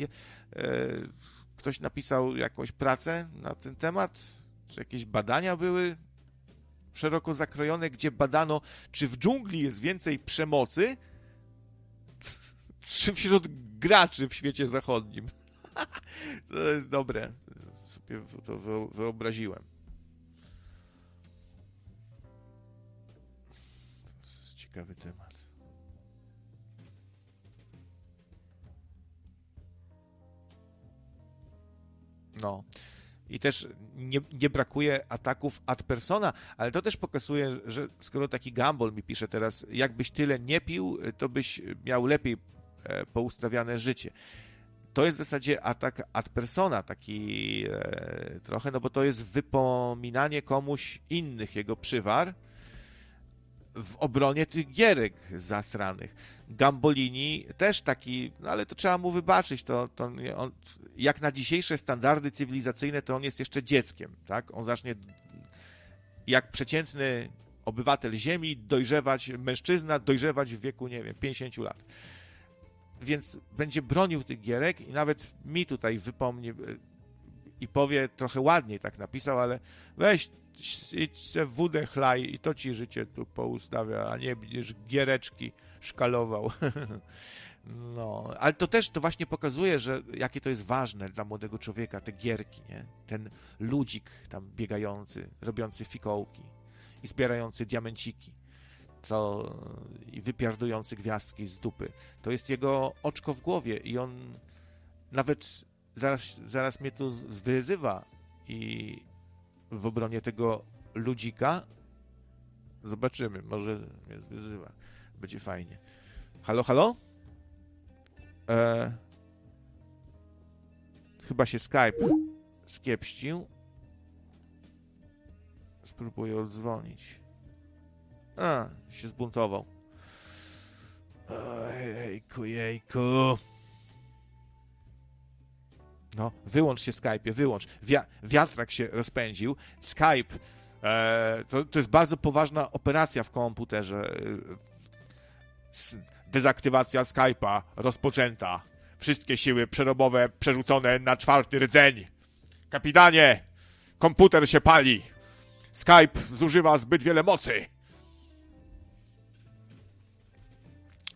Speaker 1: ktoś napisał jakąś pracę na ten temat? Czy jakieś badania były szeroko zakrojone, gdzie badano, czy w dżungli jest więcej przemocy, czy wśród graczy w świecie zachodnim? to jest dobre. Sobie to wyobraziłem. ciekawy temat. No. I też nie, nie, brakuje ataków ad persona, ale to też pokazuje, że skoro taki Gumball mi pisze teraz, jakbyś tyle nie pił, to byś miał lepiej e, poustawiane życie. To jest w zasadzie atak ad persona, taki e, trochę, no bo to jest wypominanie komuś innych jego przywar, w obronie tych gierek zasranych. Gambolini też taki, no ale to trzeba mu wybaczyć, to, to on, jak na dzisiejsze standardy cywilizacyjne, to on jest jeszcze dzieckiem, tak? On zacznie jak przeciętny obywatel Ziemi dojrzewać, mężczyzna dojrzewać w wieku, nie wiem, 50 lat. Więc będzie bronił tych gierek i nawet mi tutaj wypomni i powie trochę ładniej, tak napisał, ale weź idź se wódę chlaj i to ci życie tu poustawia, a nie będziesz giereczki szkalował. No, ale to też to właśnie pokazuje, że jakie to jest ważne dla młodego człowieka, te gierki, nie? Ten ludzik tam biegający, robiący fikołki i zbierający diamenciki. To i wypiardujący gwiazdki z dupy. To jest jego oczko w głowie i on nawet zaraz, zaraz mnie tu wyzywa i, w obronie tego ludzika. Zobaczymy, może mnie wyzywa. Będzie fajnie. Halo, halo? E... Chyba się Skype skiepścił. Spróbuję odzwonić. A, się zbuntował. Ojejku, jejku. No, wyłącz się Skype, wyłącz. Wia wiatrak się rozpędził. Skype e, to, to jest bardzo poważna operacja w komputerze. Dezaktywacja Skype'a rozpoczęta. Wszystkie siły przerobowe przerzucone na czwarty rdzeń. Kapitanie, komputer się pali. Skype zużywa zbyt wiele mocy.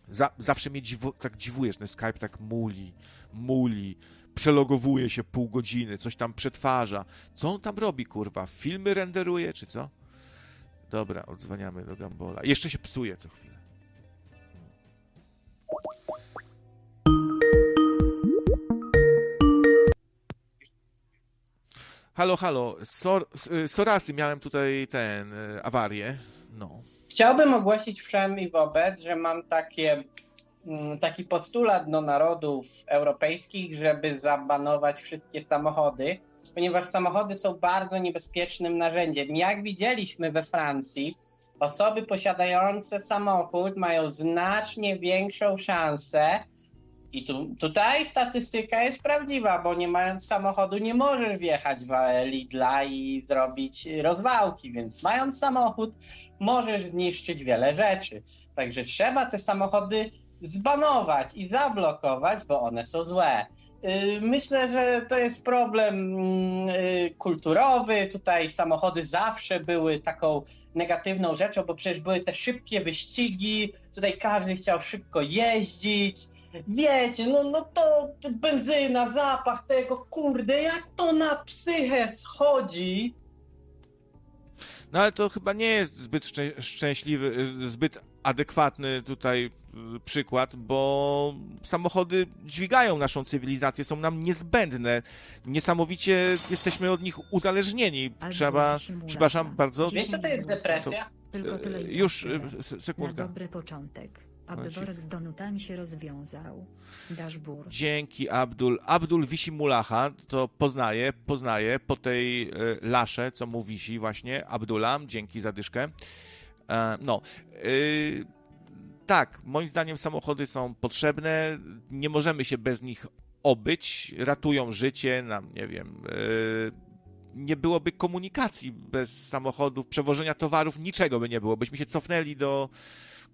Speaker 1: Za, zawsze mnie tak dziwujesz, no Skype tak muli, muli przelogowuje się pół godziny, coś tam przetwarza. Co on tam robi, kurwa? Filmy renderuje, czy co? Dobra, odzwaniamy do Gambola. Jeszcze się psuje co chwilę. Halo, halo. Sor, y, sorasy, miałem tutaj ten, y, awarię. No.
Speaker 3: Chciałbym ogłosić wszem i wobec, że mam takie taki postulat do narodów europejskich, żeby zabanować wszystkie samochody, ponieważ samochody są bardzo niebezpiecznym narzędziem. Jak widzieliśmy we Francji, osoby posiadające samochód mają znacznie większą szansę. I tu, tutaj statystyka jest prawdziwa, bo nie mając samochodu nie możesz wjechać w Lidla i zrobić rozwałki, więc mając samochód możesz zniszczyć wiele rzeczy. Także trzeba te samochody zbanować i zablokować, bo one są złe. Y, myślę, że to jest problem mm, y, kulturowy. Tutaj samochody zawsze były taką negatywną rzeczą, bo przecież były te szybkie wyścigi. Tutaj każdy chciał szybko jeździć. Wiecie, no, no to benzyna, zapach tego, kurde, jak to na psychę schodzi.
Speaker 1: No ale to chyba nie jest zbyt szczę szczęśliwy, y, zbyt adekwatny tutaj przykład, bo samochody dźwigają naszą cywilizację, są nam niezbędne. Niesamowicie jesteśmy od nich uzależnieni. Trzeba, przepraszam bardzo.
Speaker 3: Wiesz, co to jest depresja?
Speaker 1: Tylko tyle już, sekundkę.
Speaker 4: Na dobry początek. Aby worek z donutami się rozwiązał. Dashbur.
Speaker 1: Dzięki, Abdul. Abdul wisi mulacha, to poznaje, poznaje po tej y, lasze, co mu wisi właśnie. Abdulam, dzięki za dyszkę. E, no. Y, tak, moim zdaniem samochody są potrzebne, nie możemy się bez nich obyć, ratują życie, nam, nie wiem, y, nie byłoby komunikacji bez samochodów, przewożenia towarów, niczego by nie było, byśmy się cofnęli do,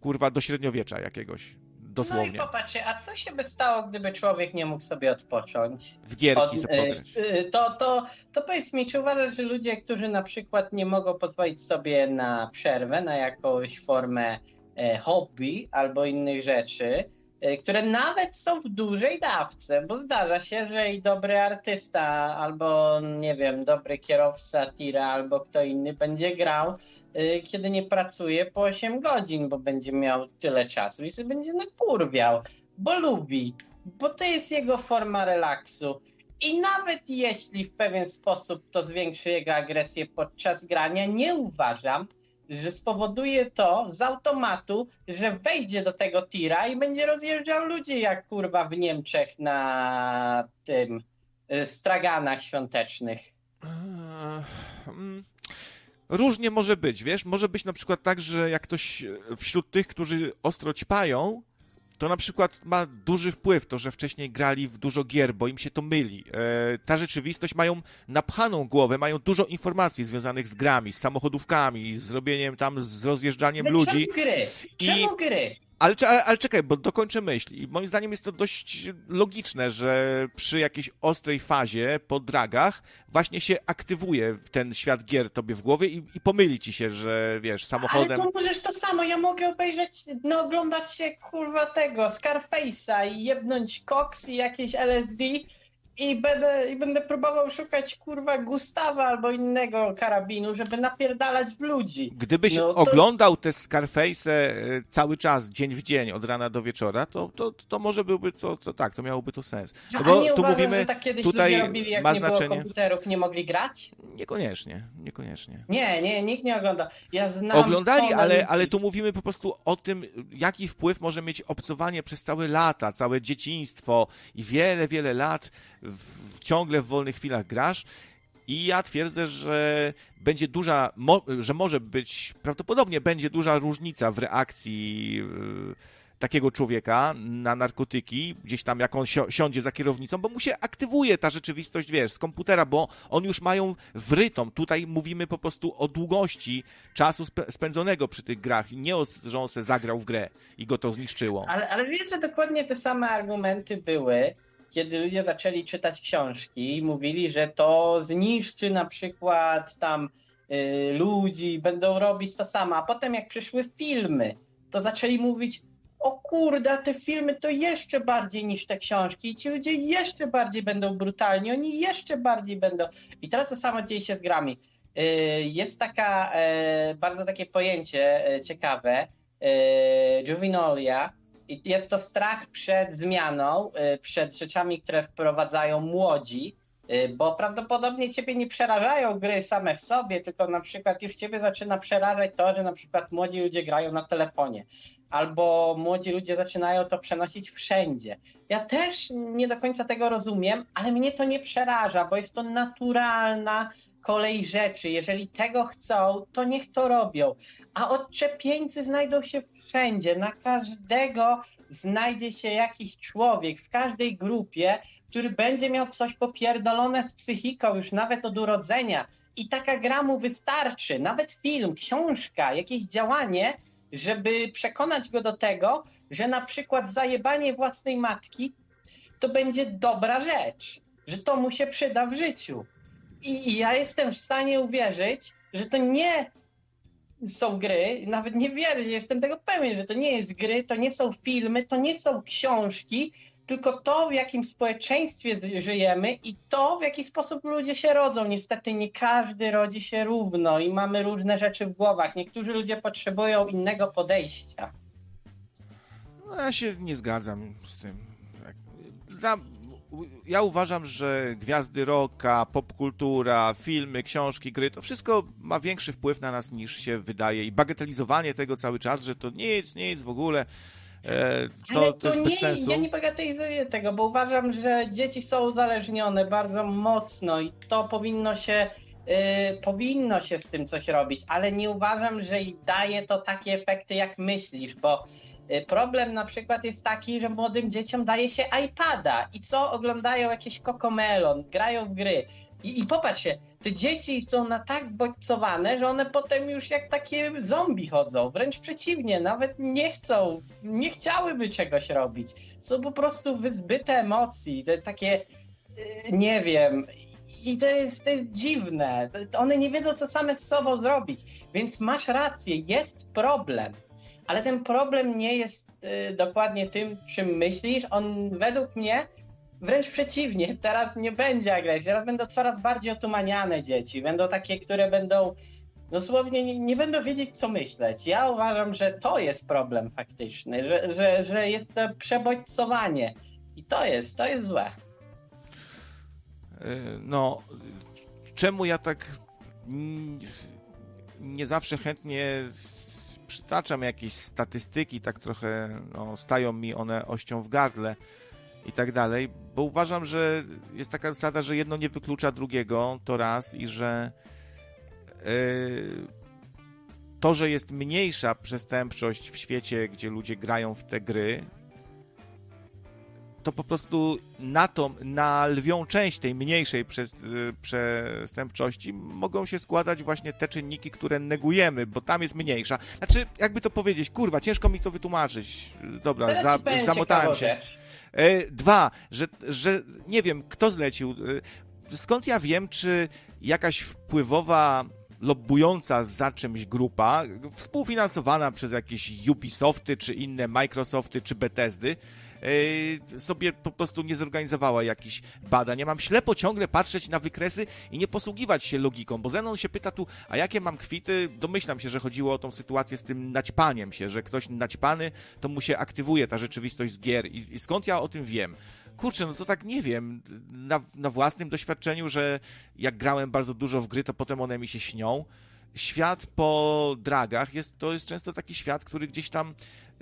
Speaker 1: kurwa, do średniowiecza jakiegoś. Dosłownie.
Speaker 3: No i popatrzcie, a co się by stało, gdyby człowiek nie mógł sobie odpocząć?
Speaker 1: W gierki Od, sobie
Speaker 3: y, to, to, to powiedz mi, czy uważasz, że ludzie, którzy na przykład nie mogą pozwolić sobie na przerwę, na jakąś formę e, hobby albo innych rzeczy, e, które nawet są w dużej dawce, bo zdarza się, że i dobry artysta, albo nie wiem, dobry kierowca tira, albo kto inny będzie grał Y, kiedy nie pracuje po 8 godzin, bo będzie miał tyle czasu i że będzie nakurwiał, bo lubi, bo to jest jego forma relaksu. I nawet jeśli w pewien sposób to zwiększy jego agresję podczas grania, nie uważam, że spowoduje to z automatu, że wejdzie do tego tira i będzie rozjeżdżał ludzi jak kurwa w Niemczech na tym y, straganach świątecznych.
Speaker 1: Hmm. Różnie może być, wiesz? Może być na przykład tak, że jak ktoś e, wśród tych, którzy ostro ćpają, to na przykład ma duży wpływ to, że wcześniej grali w dużo gier, bo im się to myli. E, ta rzeczywistość mają napchaną głowę, mają dużo informacji związanych z grami, z samochodówkami, z robieniem tam, z rozjeżdżaniem
Speaker 3: Ale
Speaker 1: ludzi.
Speaker 3: Czemu gry? Czemu
Speaker 1: I...
Speaker 3: gry?
Speaker 1: Ale, ale, ale, czekaj, bo dokończę myśl. I moim zdaniem jest to dość logiczne, że przy jakiejś ostrej fazie po dragach właśnie się aktywuje ten świat gier tobie w głowie i, i pomyli ci się, że wiesz, samochodem...
Speaker 3: Ale to możesz to samo, ja mogę obejrzeć, no oglądać się kurwa tego, Scarface'a i jebnąć koks i jakieś LSD i będę, I będę próbował szukać kurwa Gustawa albo innego karabinu, żeby napierdalać w ludzi.
Speaker 1: Gdybyś no, to... oglądał te Scarface e, cały czas, dzień w dzień, od rana do wieczora, to, to, to może byłby to, to tak, to miałoby to sens.
Speaker 3: No, bo nie tu uważasz, mówimy, że tak kiedyś tutaj ludzie robili, jak ma nie znaczenie... było komputerów, nie mogli grać?
Speaker 1: Niekoniecznie, niekoniecznie.
Speaker 3: Nie, nie, nikt nie ogląda. Ja znam
Speaker 1: Oglądali, ale, ale tu mówimy po prostu o tym, jaki wpływ może mieć obcowanie przez całe lata, całe dzieciństwo i wiele, wiele lat w, ciągle w wolnych chwilach grasz. I ja twierdzę, że będzie duża, mo, że może być, prawdopodobnie będzie duża różnica w reakcji yy, takiego człowieka na narkotyki, gdzieś tam jak on si siądzie za kierownicą, bo mu się aktywuje ta rzeczywistość, wiesz, z komputera, bo on już mają wrytą. Tutaj mówimy po prostu o długości czasu spe spędzonego przy tych grach, nie o, że on se zagrał w grę i go to zniszczyło.
Speaker 3: Ale, ale wiesz, że dokładnie te same argumenty były kiedy ludzie zaczęli czytać książki, mówili, że to zniszczy na przykład tam y, ludzi, będą robić to samo. A potem jak przyszły filmy, to zaczęli mówić, o kurde, te filmy to jeszcze bardziej niż te książki i ci ludzie jeszcze bardziej będą brutalni, oni jeszcze bardziej będą. I teraz to samo dzieje się z grami. Y, jest taka, y, bardzo takie pojęcie y, ciekawe, y, juvenolia, i jest to strach przed zmianą, y, przed rzeczami, które wprowadzają młodzi, y, bo prawdopodobnie ciebie nie przerażają gry same w sobie, tylko na przykład już ciebie zaczyna przerażać to, że na przykład młodzi ludzie grają na telefonie. Albo młodzi ludzie zaczynają to przenosić wszędzie. Ja też nie do końca tego rozumiem, ale mnie to nie przeraża, bo jest to naturalna kolej rzeczy. Jeżeli tego chcą, to niech to robią. A odczepieńcy znajdą się wszędzie, na każdego znajdzie się jakiś człowiek w każdej grupie, który będzie miał coś popierdolone z psychiką już nawet od urodzenia. I taka gra mu wystarczy. Nawet film, książka, jakieś działanie żeby przekonać go do tego, że na przykład zajebanie własnej matki to będzie dobra rzecz, że to mu się przyda w życiu. I, ja jestem w stanie uwierzyć, że to nie są gry, nawet nie wierzę, jestem tego pewien, że to nie jest gry, to nie są filmy, to nie są książki, tylko to, w jakim społeczeństwie żyjemy i to, w jaki sposób ludzie się rodzą. Niestety nie każdy rodzi się równo i mamy różne rzeczy w głowach. Niektórzy ludzie potrzebują innego podejścia.
Speaker 1: No, ja się nie zgadzam z tym. Ja uważam, że gwiazdy rocka, popkultura, filmy, książki, gry, to wszystko ma większy wpływ na nas niż się wydaje i bagatelizowanie tego cały czas, że to nic, nic w ogóle
Speaker 3: E, to, Ale to, nie, sensu. ja nie bagatelizuję tego, bo uważam, że dzieci są uzależnione bardzo mocno i to powinno się Yy, powinno się z tym coś robić, ale nie uważam, że daje to takie efekty, jak myślisz, bo problem na przykład jest taki, że młodym dzieciom daje się iPada i co oglądają jakieś kokomelon, grają w gry. I, I popatrzcie, te dzieci są na tak bodźcowane, że one potem już jak takie zombie chodzą. Wręcz przeciwnie, nawet nie chcą, nie chciałyby czegoś robić. Są po prostu wyzbyte emocji, te takie, y, nie wiem. I to jest, to jest dziwne. One nie wiedzą, co same z sobą zrobić. Więc masz rację, jest problem. Ale ten problem nie jest y, dokładnie tym, czym myślisz. On według mnie Wręcz przeciwnie, teraz nie będzie agresji, teraz będą coraz bardziej otumaniane dzieci. Będą takie, które będą dosłownie nie, nie będą wiedzieć, co myśleć. Ja uważam, że to jest problem faktyczny, że, że, że jest to przebodźcowanie. I to jest, to jest złe.
Speaker 1: E, no, czemu ja tak nie zawsze chętnie przytaczam jakieś statystyki, tak trochę no, stają mi one ością w gardle i tak dalej, bo uważam, że jest taka zasada, że jedno nie wyklucza drugiego, to raz i że yy, to, że jest mniejsza przestępczość w świecie, gdzie ludzie grają w te gry, to po prostu na tą, na lwią część tej mniejszej prze, yy, przestępczości mogą się składać właśnie te czynniki, które negujemy, bo tam jest mniejsza. Znaczy, jakby to powiedzieć, kurwa, ciężko mi to wytłumaczyć. Dobra, za, zamotałem się. E, dwa, że, że nie wiem, kto zlecił. E, skąd ja wiem, czy jakaś wpływowa lobbująca za czymś grupa, współfinansowana przez jakieś Ubisofty, czy inne Microsofty, czy Bethesdy, Yy, sobie po prostu nie zorganizowała jakichś badań. Ja mam ślepo ciągle patrzeć na wykresy i nie posługiwać się logiką, bo Zenon się pyta tu, a jakie mam kwity? Domyślam się, że chodziło o tą sytuację z tym naćpaniem się, że ktoś naćpany, to mu się aktywuje ta rzeczywistość z gier i, i skąd ja o tym wiem? Kurczę, no to tak nie wiem, na, na, własnym doświadczeniu, że jak grałem bardzo dużo w gry, to potem one mi się śnią. Świat po dragach jest, to jest często taki świat, który gdzieś tam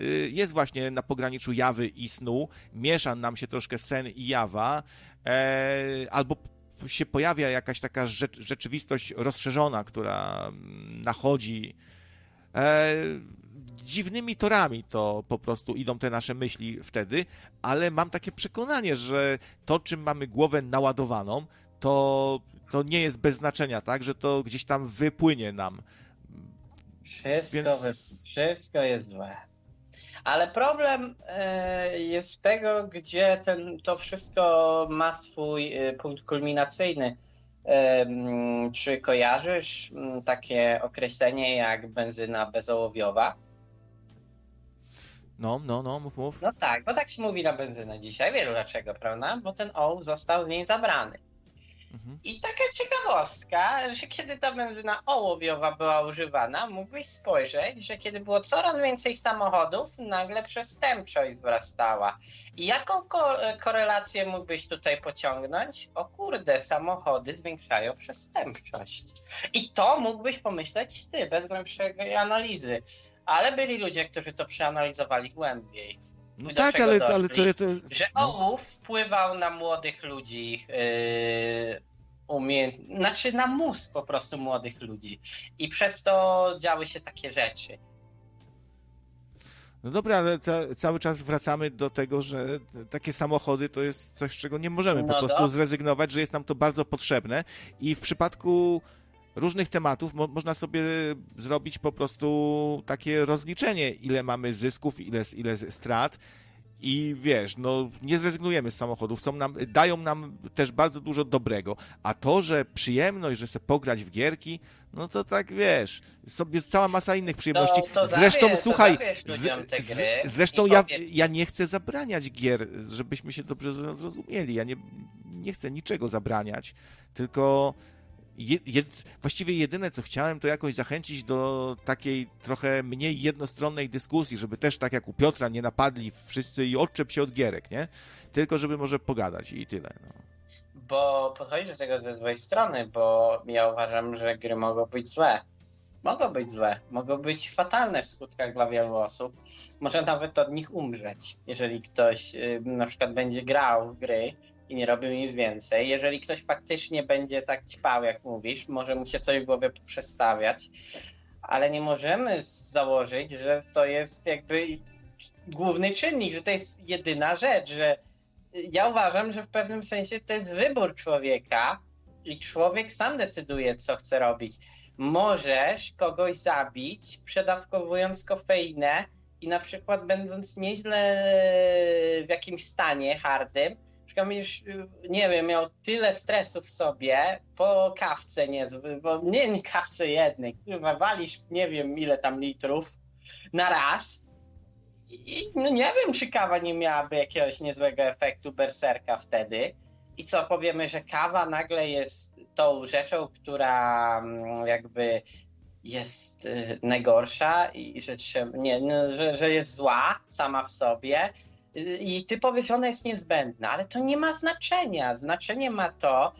Speaker 1: Y, jest właśnie na pograniczu jawy i snu, miesza nam się troszkę sen i jawa, e, albo się pojawia jakaś taka rzeczywistość rozszerzona, która mm, nachodzi. Dziwnymi torami to po prostu idą te nasze myśli wtedy, ale mam takie przekonanie, że to, czym mamy głowę naładowaną, to, to nie jest bez znaczenia, tak? Że to gdzieś tam wypłynie nam.
Speaker 3: Wszystko, Więc... wszystko jest złe. Ale problem e, jest tego, gdzie ten, to wszystko ma swój e, punkt kulminacyjny. E, czy kojarzysz takie określenie jak benzyna bezołowiowa?
Speaker 1: No, no, no, mów, mów.
Speaker 3: No tak, bo tak się mówi na benzynę dzisiaj. Wielu dlaczego, prawda? Bo ten ołów został z niej zabrany. Mhm. I taka ciekawostka, że kiedy ta benzyna ołowiowa była używana, mógłbyś spojrzeć, że kiedy było coraz więcej samochodów, nagle przestępczość wzrastała. I jaką ko korelację mógłbyś tutaj pociągnąć? O kurde, samochody zwiększają przestępczość. I to mógłbyś pomyśleć ty, bez głębszej analizy. Ale byli ludzie, którzy to przeanalizowali głębiej.
Speaker 1: No tak, ale, doszli, ale to, to,
Speaker 3: Że no. ołów wpływał na młodych ludzi yy, umiejętności, znaczy na mózg po prostu młodych ludzi. I przez to działy się takie rzeczy.
Speaker 1: No dobra, ale ca cały czas wracamy do tego, że takie samochody to jest coś, czego nie możemy no po prostu zrezygnować, że jest nam to bardzo potrzebne. I w przypadku różnych tematów mo można sobie zrobić po prostu takie rozliczenie, ile mamy zysków, ile, ile strat. I wiesz, no nie zrezygnujemy z samochodów, są nam, dają nam też bardzo dużo dobrego. A to, że przyjemność, że sobie pograć w gierki, no to tak wiesz, sobie jest cała masa innych przyjemności.
Speaker 3: To, to
Speaker 1: zresztą
Speaker 3: zabierz,
Speaker 1: słuchaj,
Speaker 3: to z, z,
Speaker 1: zresztą ja, ja nie chcę zabraniać gier, żebyśmy się dobrze zrozumieli. Ja nie, nie chcę niczego zabraniać, tylko je, je, właściwie jedyne, co chciałem, to jakoś zachęcić do takiej trochę mniej jednostronnej dyskusji, żeby też tak jak u Piotra nie napadli wszyscy i odczep się od gierek, nie? Tylko żeby może pogadać i tyle. No.
Speaker 3: Bo podchodzisz do tego ze złej strony, bo ja uważam, że gry mogą być złe. Mogą być złe, mogą być fatalne w skutkach dla wielu osób. Może nawet od nich umrzeć, jeżeli ktoś y, na przykład będzie grał w gry i nie robił nic więcej. Jeżeli ktoś faktycznie będzie tak ćpał, jak mówisz, może mu się coś w głowie przestawiać, ale nie możemy założyć, że to jest jakby główny czynnik, że to jest jedyna rzecz, że ja uważam, że w pewnym sensie to jest wybór człowieka i człowiek sam decyduje, co chce robić. Możesz kogoś zabić, przedawkowując kofeinę i na przykład będąc nieźle w jakimś stanie hardym, przykład już, nie wiem, miał tyle stresu w sobie po kawce nie, bo nie, nie kawce jednej, kurwa, walisz nie wiem ile tam litrów na raz i no nie wiem, czy kawa nie miałaby jakiegoś niezłego efektu berserka wtedy. I co, powiemy, że kawa nagle jest tą rzeczą, która mm, jakby jest y, najgorsza i że, nie, no, że, że jest zła sama w sobie i ty powiesz, ona jest niezbędna, ale to nie ma znaczenia. Znaczenie ma to,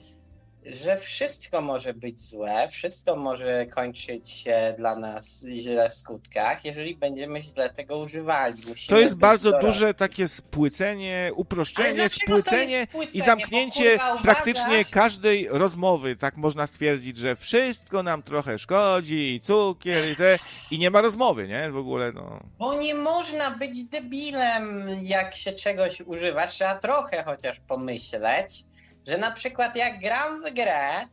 Speaker 3: że wszystko może być złe, wszystko może kończyć się dla nas źle w skutkach, jeżeli będziemy źle tego używali. Musimy
Speaker 1: to jest bardzo duże takie spłycenie, uproszczenie, spłycenie, spłycenie, i zamknięcie kurwa, praktycznie każdej rozmowy. Tak można stwierdzić, że wszystko nam trochę szkodzi, i cukier i te, i nie ma rozmowy, nie? W ogóle, no.
Speaker 3: Bo nie można być debilem, jak się czegoś używa. Trzeba trochę chociaż pomyśleć że na przykład jak gram w grę,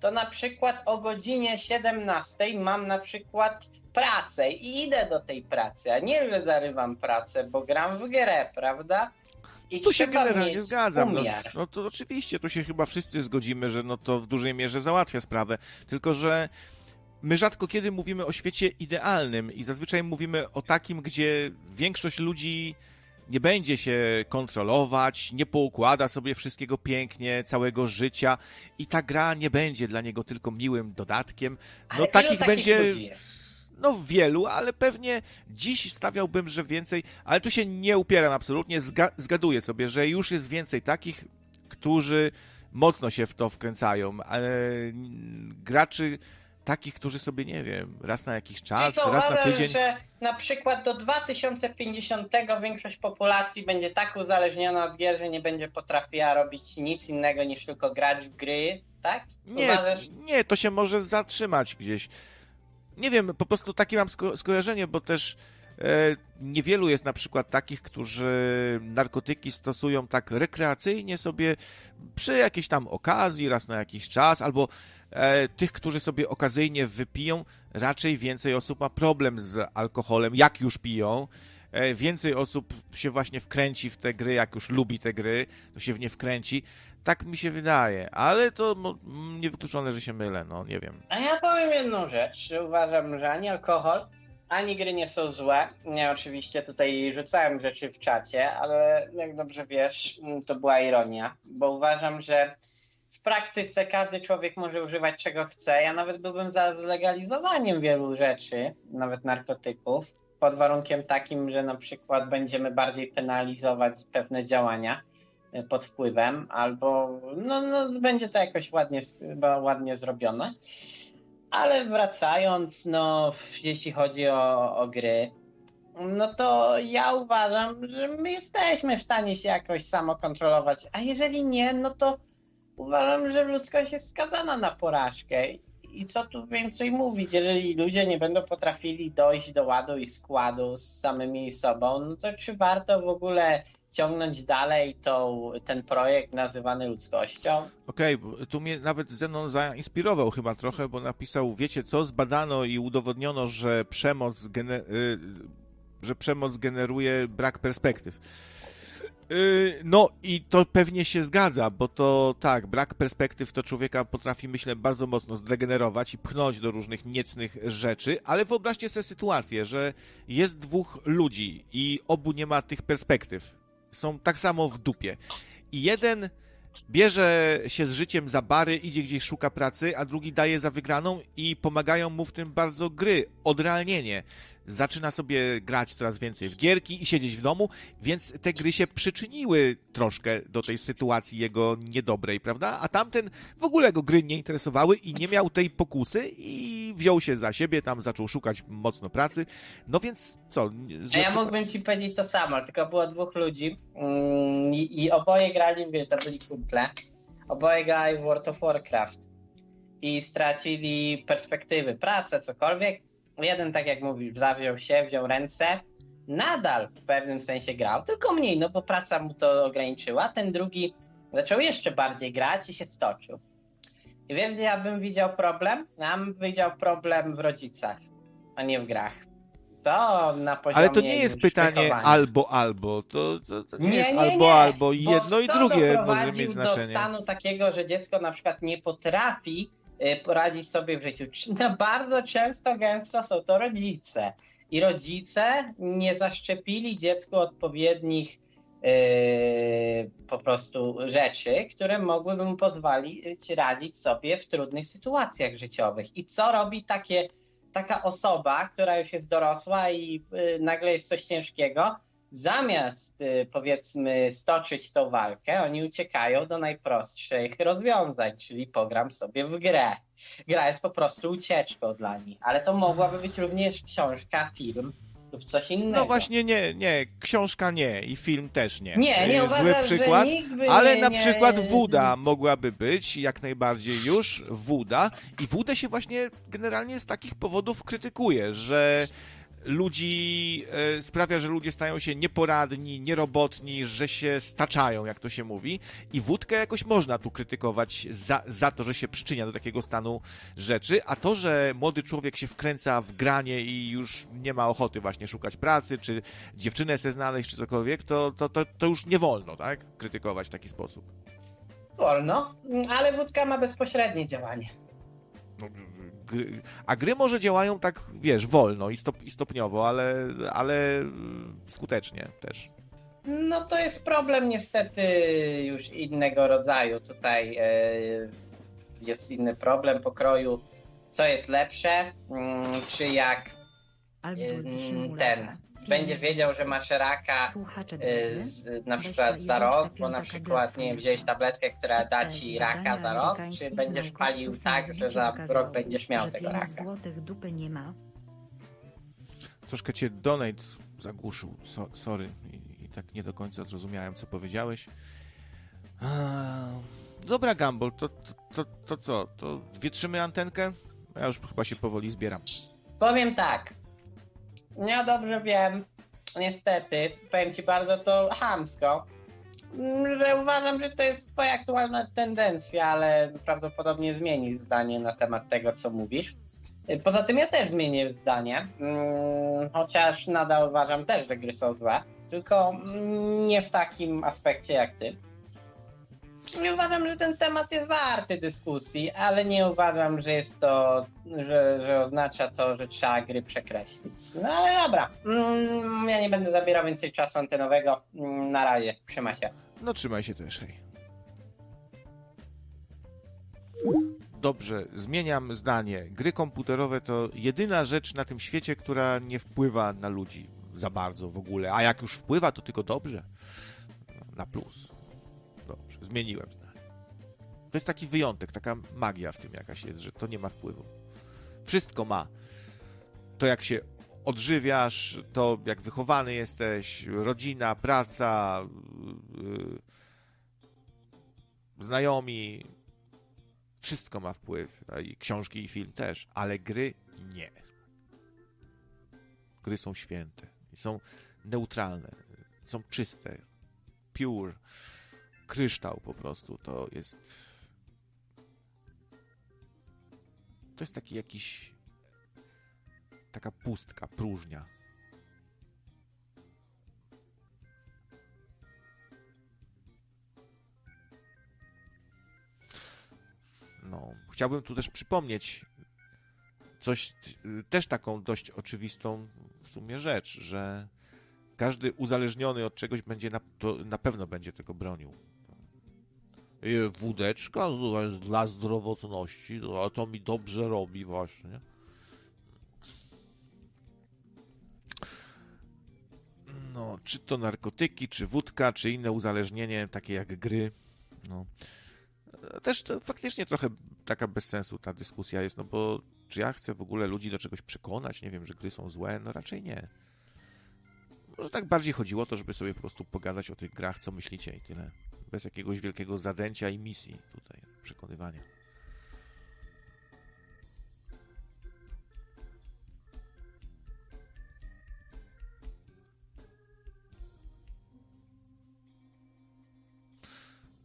Speaker 3: to na przykład o godzinie 17 mam na przykład pracę i idę do tej pracy, a nie, że zarywam pracę, bo gram w grę, prawda?
Speaker 1: I tu się generalnie zgadzam. No, no, to oczywiście, tu się chyba wszyscy zgodzimy, że no to w dużej mierze załatwia sprawę. Tylko, że my rzadko kiedy mówimy o świecie idealnym i zazwyczaj mówimy o takim, gdzie większość ludzi nie będzie się kontrolować, nie poukłada sobie wszystkiego pięknie, całego życia i ta gra nie będzie dla niego tylko miłym dodatkiem. No ale takich, takich będzie no wielu, ale pewnie dziś stawiałbym, że więcej, ale tu się nie upieram absolutnie, Zga zgaduję sobie, że już jest więcej takich, którzy mocno się w to wkręcają, ale graczy takich, którzy sobie, nie wiem, raz na jakiś czas,
Speaker 3: co,
Speaker 1: raz na tydzień...
Speaker 3: że na przykład do 2050 większość populacji będzie tak uzależniona od gier, że nie będzie potrafiła robić nic innego niż tylko grać w gry, tak?
Speaker 1: Nie, Uważasz? nie, to się może zatrzymać gdzieś. Nie wiem, po prostu takie mam sko skojarzenie, bo też e, niewielu jest na przykład takich, którzy narkotyki stosują tak rekreacyjnie sobie przy jakiejś tam okazji, raz na jakiś czas, albo e, tych, którzy sobie okazyjnie wypiją, raczej więcej osób ma problem z alkoholem, jak już piją. E, więcej osób się właśnie wkręci w te gry, jak już lubi te gry, to się w nie wkręci. Tak mi się wydaje, ale to niewykluczone, że się mylę, no nie wiem.
Speaker 3: A ja powiem jedną rzecz. Uważam, że ani alkohol, ani gry nie są złe. Ja oczywiście tutaj rzucałem rzeczy w czacie, ale jak dobrze wiesz, to była ironia, bo uważam, że praktyce każdy człowiek może używać czego chce. Ja nawet byłbym za zlegalizowaniem wielu rzeczy, nawet narkotyków, pod warunkiem takim, że na przykład będziemy bardziej penalizować pewne działania e, pod wpływem, albo no, no będzie to jakoś ładnie, ładnie zrobione. Ale wracając, no, jeśli chodzi o, o gry, no to ja uważam, że my jesteśmy w stanie się jakoś samokontrolować, a jeżeli nie, no to uważam, że ludzkość jest skazana na porażkę. I co tu więcej mówić, jeżeli ludzie nie będą potrafili dojść do ładu i składu z samymi sobą, no to czy warto w ogóle ciągnąć dalej tą, ten projekt nazywany ludzkością.
Speaker 1: Okej, okay, tu mnie nawet Zenon zainspirował chyba trochę, bo napisał, wiecie co, zbadano i udowodniono, że przemoc, gener y, że przemoc generuje brak perspektyw. Y, no i to pewnie się zgadza, bo to tak, brak perspektyw to człowieka potrafi, myślę, bardzo mocno zdegenerować i pchnąć do różnych niecnych rzeczy, ale wyobraźcie sobie sytuację, że jest dwóch ludzi i obu nie ma tych perspektyw. Są tak samo w dupie. I jeden bierze się z życiem za bary, idzie gdzieś, szuka pracy, a drugi daje za wygraną i pomagają mu w tym bardzo gry, odrealnienie zaczyna sobie grać coraz więcej w gierki i siedzieć w domu, więc te gry się przyczyniły troszkę do tej sytuacji jego niedobrej, prawda? A tamten w ogóle go gry nie interesowały i nie miał tej pokusy i wziął się za siebie, tam zaczął szukać mocno pracy. No więc co?
Speaker 3: A ja mógłbym ci powiedzieć to samo, tylko było dwóch ludzi mm, i, i oboje grali, wie, to byli kumple, oboje grali w World of Warcraft i stracili perspektywy, pracę, cokolwiek jeden, tak jak mówisz, zawziął się, wziął ręce, nadal w pewnym sensie grał, tylko mniej, no bo praca mu to ograniczyła. Ten drugi zaczął jeszcze bardziej grać i się stoczył. I wiem, gdzie ja bym widział problem? Ja bym widział problem w rodzicach, a nie w grach. To na poziomie
Speaker 1: Ale to nie jest pytanie albo, albo. To, to, to nie, nie, jest nie, albo, nie. albo. Jedno i drugie może mieć znaczenie.
Speaker 3: do stanu takiego, że dziecko na przykład nie potrafi poradzić sobie w życiu. Bardzo często, gęsto są to rodzice. I rodzice nie zaszczepili dziecku odpowiednich yy, po prostu rzeczy, które mogłyby mu pozwolić radzić sobie w trudnych sytuacjach życiowych. I co robi takie, taka osoba, która już jest dorosła i yy, nagle jest coś ciężkiego? Zamiast y, powiedzmy stoczyć tą walkę, oni uciekają do najprostszych rozwiązań, czyli pogram sobie w grę. Gra jest po prostu ucieczką dla nich, ale to mogłaby być również książka, film lub coś innego.
Speaker 1: No właśnie nie, nie, książka nie i film też nie.
Speaker 3: Nie, nie
Speaker 1: Zły
Speaker 3: uważam,
Speaker 1: przykład, ale
Speaker 3: nie,
Speaker 1: na
Speaker 3: nie...
Speaker 1: przykład Wuda mogłaby być jak najbardziej już Wuda i Wudę się właśnie generalnie z takich powodów krytykuje, że ludzi, e, sprawia, że ludzie stają się nieporadni, nierobotni, że się staczają, jak to się mówi. I wódkę jakoś można tu krytykować za, za to, że się przyczynia do takiego stanu rzeczy, a to, że młody człowiek się wkręca w granie i już nie ma ochoty właśnie szukać pracy, czy dziewczynę se znaleźć, czy cokolwiek, to, to, to, to już nie wolno, tak? Krytykować w taki sposób.
Speaker 3: Wolno, ale wódka ma bezpośrednie działanie.
Speaker 1: No, gry, a gry może działają tak, wiesz, wolno i, stop, i stopniowo, ale, ale skutecznie też.
Speaker 3: No to jest problem niestety już innego rodzaju. Tutaj e, jest inny problem pokroju, co jest lepsze, mm, czy jak e, ten będzie wiedział, że masz raka y, z, na przykład za rok, bo na przykład, nie wiem, wziąłeś tabletkę, która da ci raka za rok, czy będziesz palił tak, że za rok będziesz miał tego raka.
Speaker 1: Troszkę cię donate zagłuszył, so, sorry, I, I, tak nie do końca zrozumiałem, co powiedziałeś. Dobra, Gumball, to, to, to, to co? To wietrzymy antenkę? Ja już chyba się powoli zbieram.
Speaker 3: Powiem tak. Ja dobrze wiem, niestety, powiem ci bardzo to hamsko, że uważam, że to jest twoja aktualna tendencja, ale prawdopodobnie zmieni zdanie na temat tego, co mówisz. Poza tym ja też zmienię zdanie, mm, chociaż nadal uważam też, że gry są złe, tylko nie w takim aspekcie jak ty. Nie uważam, że ten temat jest warty dyskusji, ale nie uważam, że jest to, że, że oznacza to, że trzeba gry przekreślić. No ale dobra, mm, ja nie będę zabierał więcej czasu antenowego. Mm, na razie, trzymaj się.
Speaker 1: No trzymaj się też. Dobrze, zmieniam zdanie. Gry komputerowe to jedyna rzecz na tym świecie, która nie wpływa na ludzi za bardzo w ogóle. A jak już wpływa, to tylko dobrze. Na plus. Zmieniłem zdanie. To jest taki wyjątek, taka magia w tym jakaś jest, że to nie ma wpływu. Wszystko ma. To jak się odżywiasz, to jak wychowany jesteś, rodzina, praca, yy, znajomi, wszystko ma wpływ. I książki i film też, ale gry nie. Gry są święte, są neutralne, są czyste, pure, kryształ po prostu. To jest. To jest taki jakiś. Taka pustka, próżnia. No, chciałbym tu też przypomnieć coś, też taką dość oczywistą w sumie rzecz, że każdy uzależniony od czegoś będzie na, na pewno będzie tego bronił. Wódeczka dla zdrowotności, a to mi dobrze robi właśnie. No, czy to narkotyki, czy wódka, czy inne uzależnienie, takie jak gry. No. Też to faktycznie trochę taka bez sensu ta dyskusja jest, no bo czy ja chcę w ogóle ludzi do czegoś przekonać? Nie wiem, że gry są złe? No raczej nie. Może tak bardziej chodziło o to, żeby sobie po prostu pogadać o tych grach, co myślicie i tyle. Bez jakiegoś wielkiego zadęcia i misji tutaj, przekonywania.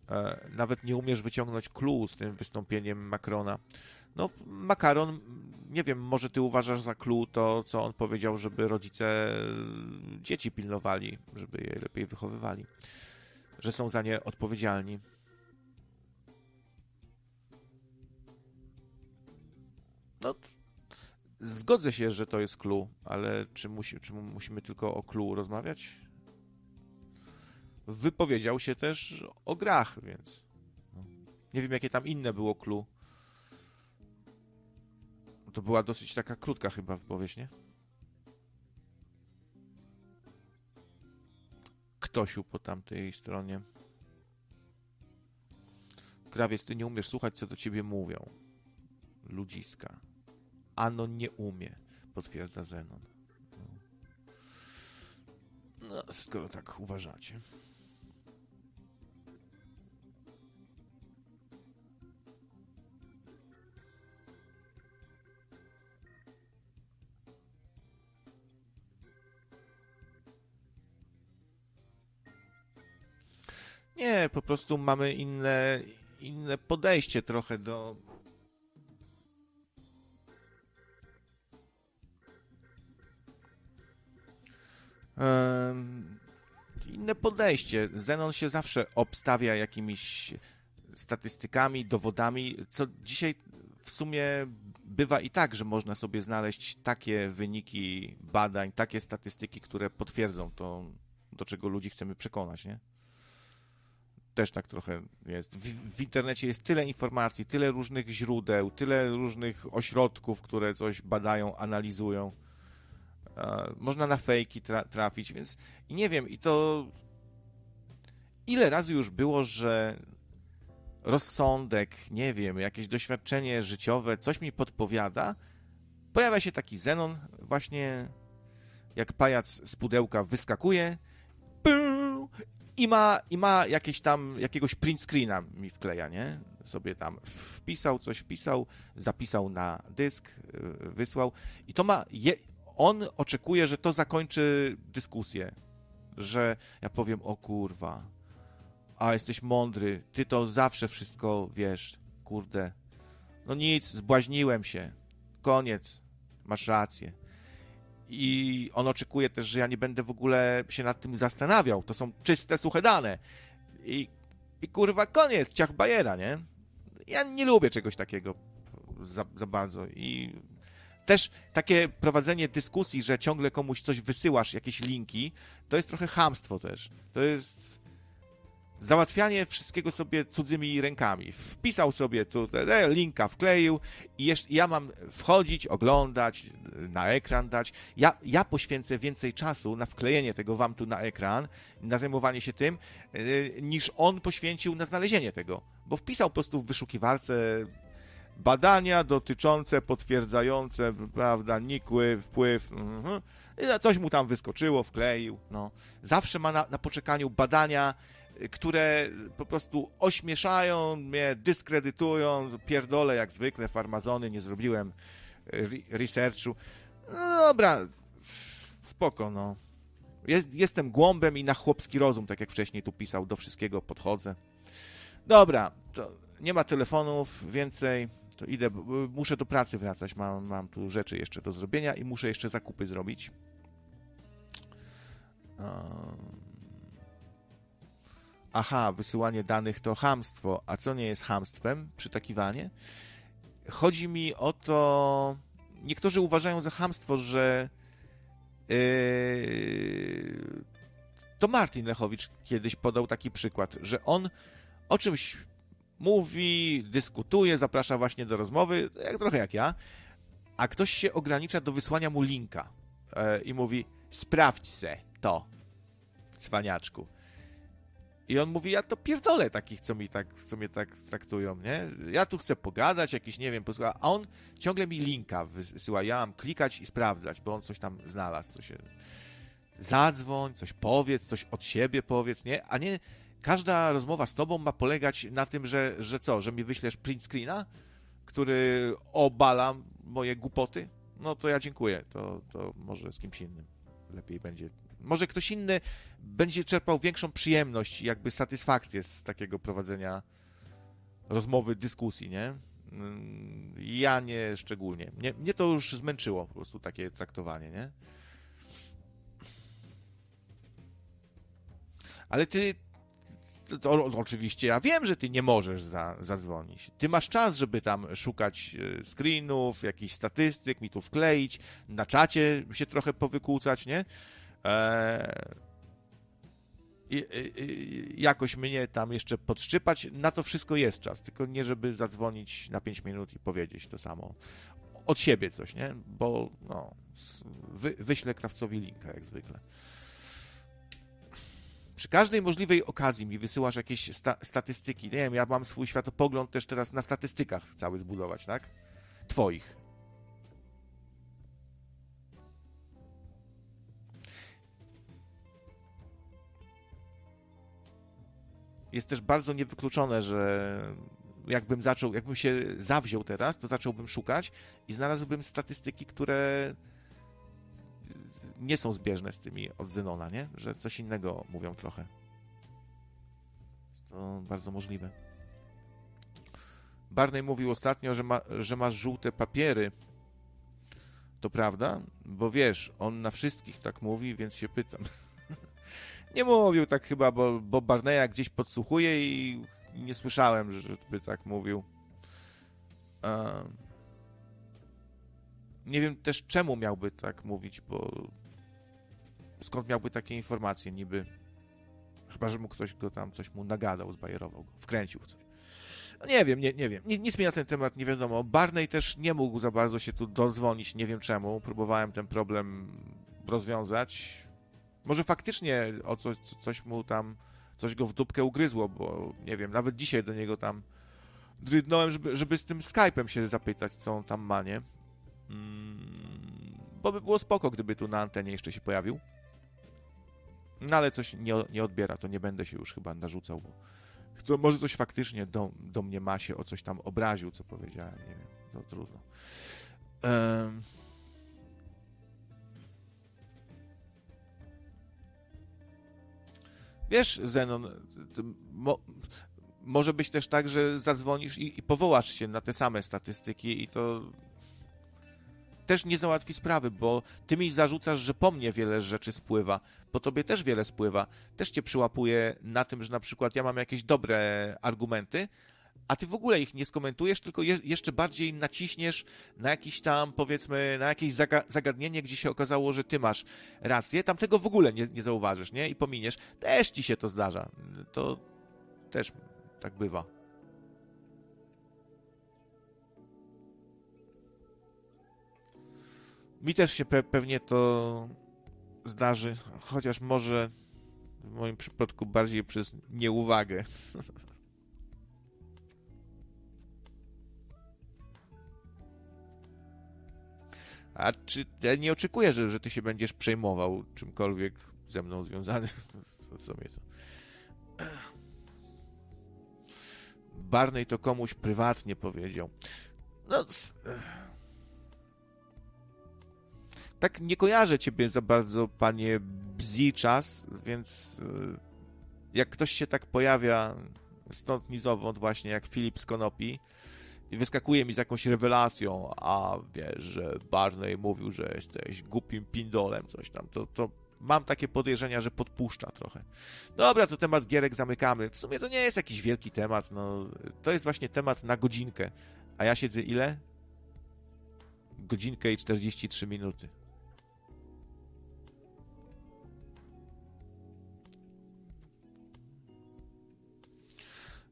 Speaker 1: E, nawet nie umiesz wyciągnąć clue z tym wystąpieniem Macrona. No, makaron, nie wiem, może ty uważasz za clue to, co on powiedział, żeby rodzice dzieci pilnowali, żeby je lepiej wychowywali, że są za nie odpowiedzialni. No, zgodzę się, że to jest clue, ale czy, musi, czy musimy tylko o clue rozmawiać? Wypowiedział się też o grach, więc nie wiem, jakie tam inne było clue. To była dosyć taka krótka chyba wypowiedź, nie? Ktosiu po tamtej stronie. Krawiec, ty nie umiesz słuchać, co do ciebie mówią. Ludziska. Ano nie umie, potwierdza Zenon. No, no skoro tak uważacie. Nie, po prostu mamy inne, inne podejście trochę do. inne podejście. Zenon się zawsze obstawia jakimiś statystykami, dowodami, co dzisiaj w sumie bywa i tak, że można sobie znaleźć takie wyniki badań, takie statystyki, które potwierdzą to, do czego ludzi chcemy przekonać, nie? Też tak trochę jest. W, w, internecie jest tyle informacji, tyle różnych źródeł, tyle różnych ośrodków, które coś badają, analizują. E, można na fejki tra trafić, więc i nie wiem, i to ile razy już było, że rozsądek, nie wiem, jakieś doświadczenie życiowe, coś mi podpowiada, pojawia się taki Zenon, właśnie jak pajac z pudełka wyskakuje, i ma, i ma jakieś tam, jakiegoś print screena mi wkleja, nie? Sobie tam wpisał, coś wpisał, zapisał na dysk, y, wysłał. I to ma, je, on oczekuje, że to zakończy dyskusję, że ja powiem, o kurwa, a jesteś mądry, ty to zawsze wszystko wiesz, kurde, no nic, zbłaźniłem się, koniec, masz rację i on oczekuje też, że ja nie będę w ogóle się nad tym zastanawiał. To są czyste, suche dane. I, i kurwa, koniec, ciach bajera, nie? Ja nie lubię czegoś takiego za, za bardzo i też takie prowadzenie dyskusji, że ciągle komuś coś wysyłasz, jakieś linki, to jest trochę hamstwo też. To jest załatwianie wszystkiego sobie cudzymi rękami. Wpisał sobie tu e, linka, wkleił i jeszcze, ja mam wchodzić, oglądać, na ekran dać. Ja, ja poświęcę więcej czasu na wklejenie tego wam tu na ekran, na zajmowanie się tym, e, niż on poświęcił na znalezienie tego. Bo wpisał po prostu w wyszukiwarce badania dotyczące, potwierdzające, prawda, nikły, wpływ, mhm. coś mu tam wyskoczyło, wkleił, no. Zawsze ma na, na poczekaniu badania, które po prostu ośmieszają mnie, dyskredytują, pierdolę jak zwykle, farmazony, nie zrobiłem researchu. No dobra, spoko, no. Jestem głąbem i na chłopski rozum, tak jak wcześniej tu pisał, do wszystkiego podchodzę. Dobra, nie ma telefonów więcej, to idę, muszę do pracy wracać, mam, mam tu rzeczy jeszcze do zrobienia i muszę jeszcze zakupy zrobić. Aha, wysyłanie danych to hamstwo. A co nie jest hamstwem? Przytakiwanie? Chodzi mi o to. Niektórzy uważają za hamstwo, że. Yy... To Martin Lechowicz kiedyś podał taki przykład, że on o czymś mówi, dyskutuje, zaprasza właśnie do rozmowy, jak trochę jak ja, a ktoś się ogranicza do wysłania mu linka yy, i mówi: sprawdź se to, cwaniaczku. I on mówi, ja to pierdolę takich, co, mi tak, co mnie tak traktują, nie? Ja tu chcę pogadać, jakiś, nie wiem, posłuchać, a on ciągle mi linka wysyła, ja mam klikać i sprawdzać, bo on coś tam znalazł, coś się... Zadzwoń, coś powiedz, coś od siebie powiedz, nie? A nie każda rozmowa z tobą ma polegać na tym, że, że co, że mi wyślesz print screena, który obala moje głupoty? No to ja dziękuję, to, to może z kimś innym lepiej będzie może ktoś inny będzie czerpał większą przyjemność, jakby satysfakcję z takiego prowadzenia rozmowy, dyskusji, nie? Mm, ja nie szczególnie. Mnie, mnie to już zmęczyło po prostu takie traktowanie, nie? Ale ty, to, oczywiście ja wiem, że ty nie możesz za, zadzwonić. Ty masz czas, żeby tam szukać e, screenów, jakichś statystyk, mi tu wkleić, na czacie się trochę powykłócać, nie? E, jakoś mnie tam jeszcze podszczypać. Na to wszystko jest czas, tylko nie żeby zadzwonić na 5 minut i powiedzieć to samo. Od siebie coś, nie? Bo no, wy, wyślę krawcowi linka, jak zwykle. Przy każdej możliwej okazji mi wysyłasz jakieś sta statystyki. Nie wiem, ja mam swój światopogląd też teraz na statystykach cały zbudować, tak? Twoich. Jest też bardzo niewykluczone, że jakbym zaczął, jakbym się zawziął teraz, to zacząłbym szukać i znalazłbym statystyki, które nie są zbieżne z tymi od Zenona, nie? Że coś innego mówią trochę. To bardzo możliwe. Barney mówił ostatnio, że, ma, że masz żółte papiery. To prawda? Bo wiesz, on na wszystkich tak mówi, więc się pytam. Nie mówił tak chyba, bo, bo Barneya gdzieś podsłuchuje i nie słyszałem, żeby tak mówił. nie wiem też czemu miałby tak mówić, bo skąd miałby takie informacje niby? Chyba, że mu ktoś go tam coś mu nagadał, zbajerował go, wkręcił w coś. No nie wiem, nie, nie wiem. Nic mi na ten temat nie wiadomo. Barney też nie mógł za bardzo się tu dodzwonić, nie wiem czemu. Próbowałem ten problem rozwiązać. Może faktycznie o coś, coś mu tam, coś go w dupkę ugryzło, bo nie wiem, nawet dzisiaj do niego tam drydnąłem, żeby, żeby z tym Skype'em się zapytać, co on tam ma, nie? Mm, bo by było spoko, gdyby tu na antenie jeszcze się pojawił. No ale coś nie, nie odbiera, to nie będę się już chyba narzucał, bo może coś faktycznie do, do mnie ma się o coś tam obraził, co powiedziałem, nie wiem, no trudno. Um, Wiesz, Zenon, mo, może być też tak, że zadzwonisz i, i powołasz się na te same statystyki i to też nie załatwi sprawy, bo ty mi zarzucasz, że po mnie wiele rzeczy spływa, po tobie też wiele spływa. Też cię przyłapuję na tym, że na przykład ja mam jakieś dobre argumenty, a ty w ogóle ich nie skomentujesz, tylko je, jeszcze bardziej naciśniesz na jakiś tam, powiedzmy, na jakieś zaga zagadnienie, gdzie się okazało, że ty masz rację, tam tego w ogóle nie, nie zauważysz, nie? I pominiesz. Też ci się to zdarza. To też tak bywa. Mi też się pe pewnie to zdarzy, chociaż może w moim przypadku bardziej przez nieuwagę. A czy ja nie oczekuję, że, że ty się będziesz przejmował czymkolwiek ze mną związany? w sumie to. Barney to komuś prywatnie powiedział. No. Tak nie kojarzę ciebie za bardzo, panie bzi czas, więc y, jak ktoś się tak pojawia stąd nizowąd właśnie, jak Filip z Konopi wyskakuje mi z jakąś rewelacją, a wiesz, że Barney mówił, że jesteś głupim pindolem, coś tam, to, to mam takie podejrzenia, że podpuszcza trochę. Dobra, to temat gierek zamykamy. W sumie to nie jest jakiś wielki temat, no, to jest właśnie temat na godzinkę. A ja siedzę ile? Godzinkę i 43 minuty.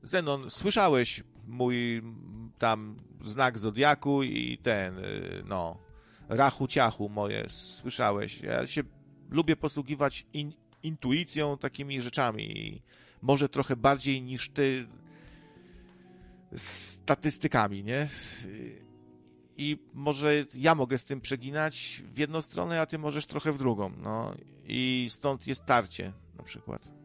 Speaker 1: Zenon, słyszałeś mój tam znak zodiaku i ten, y, no, rachu ciachu moje, słyszałeś. Ja się lubię posługiwać in, intuicją, takimi rzeczami. Może trochę bardziej niż ty statystykami, nie? I może ja mogę z tym przeginać w jedną stronę, a ty możesz trochę w drugą. No i stąd jest tarcie na przykład.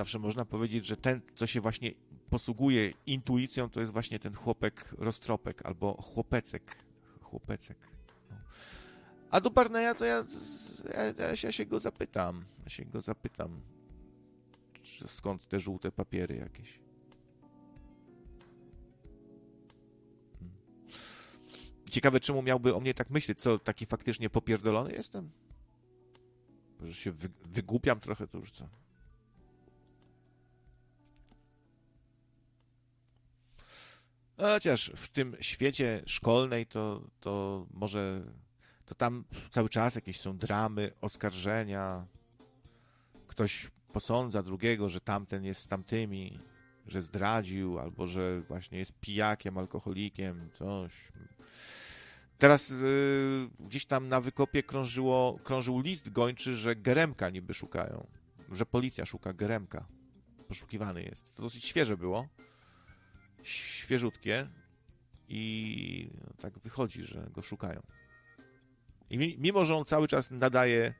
Speaker 1: Zawsze można powiedzieć, że ten, co się właśnie posługuje intuicją, to jest właśnie ten chłopek roztropek albo chłopecek. Chłopecek. No. A do Barneya to ja, ja, ja, się go zapytam. Ja się go zapytam. Skąd te żółte papiery jakieś? Hmm. Ciekawe, czemu miałby o mnie tak myśleć. Co, taki faktycznie popierdolony jestem? Że się wy, wygłupiam trochę, to już co? Chociaż w tym świecie szkolnej to, to może to tam cały czas jakieś są dramy, oskarżenia. Ktoś posądza drugiego, że tamten jest z tamtymi, że zdradził, albo że właśnie jest pijakiem, alkoholikiem, coś. Teraz yy, gdzieś tam na wykopie krążyło, krążył list gończy, że Geremka niby szukają, że policja szuka Geremka. Poszukiwany jest. To dosyć świeże było świeżutkie i no, tak wychodzi, że go szukają. I mimo, że on cały czas nadaje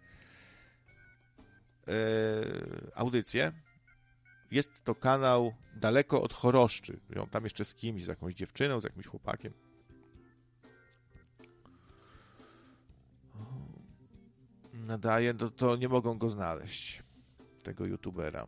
Speaker 1: e, audycję, jest to kanał daleko od choroszczy. On tam jeszcze z kimś, z jakąś dziewczyną, z jakimś chłopakiem. Nadaje, to, to nie mogą go znaleźć, tego youtubera.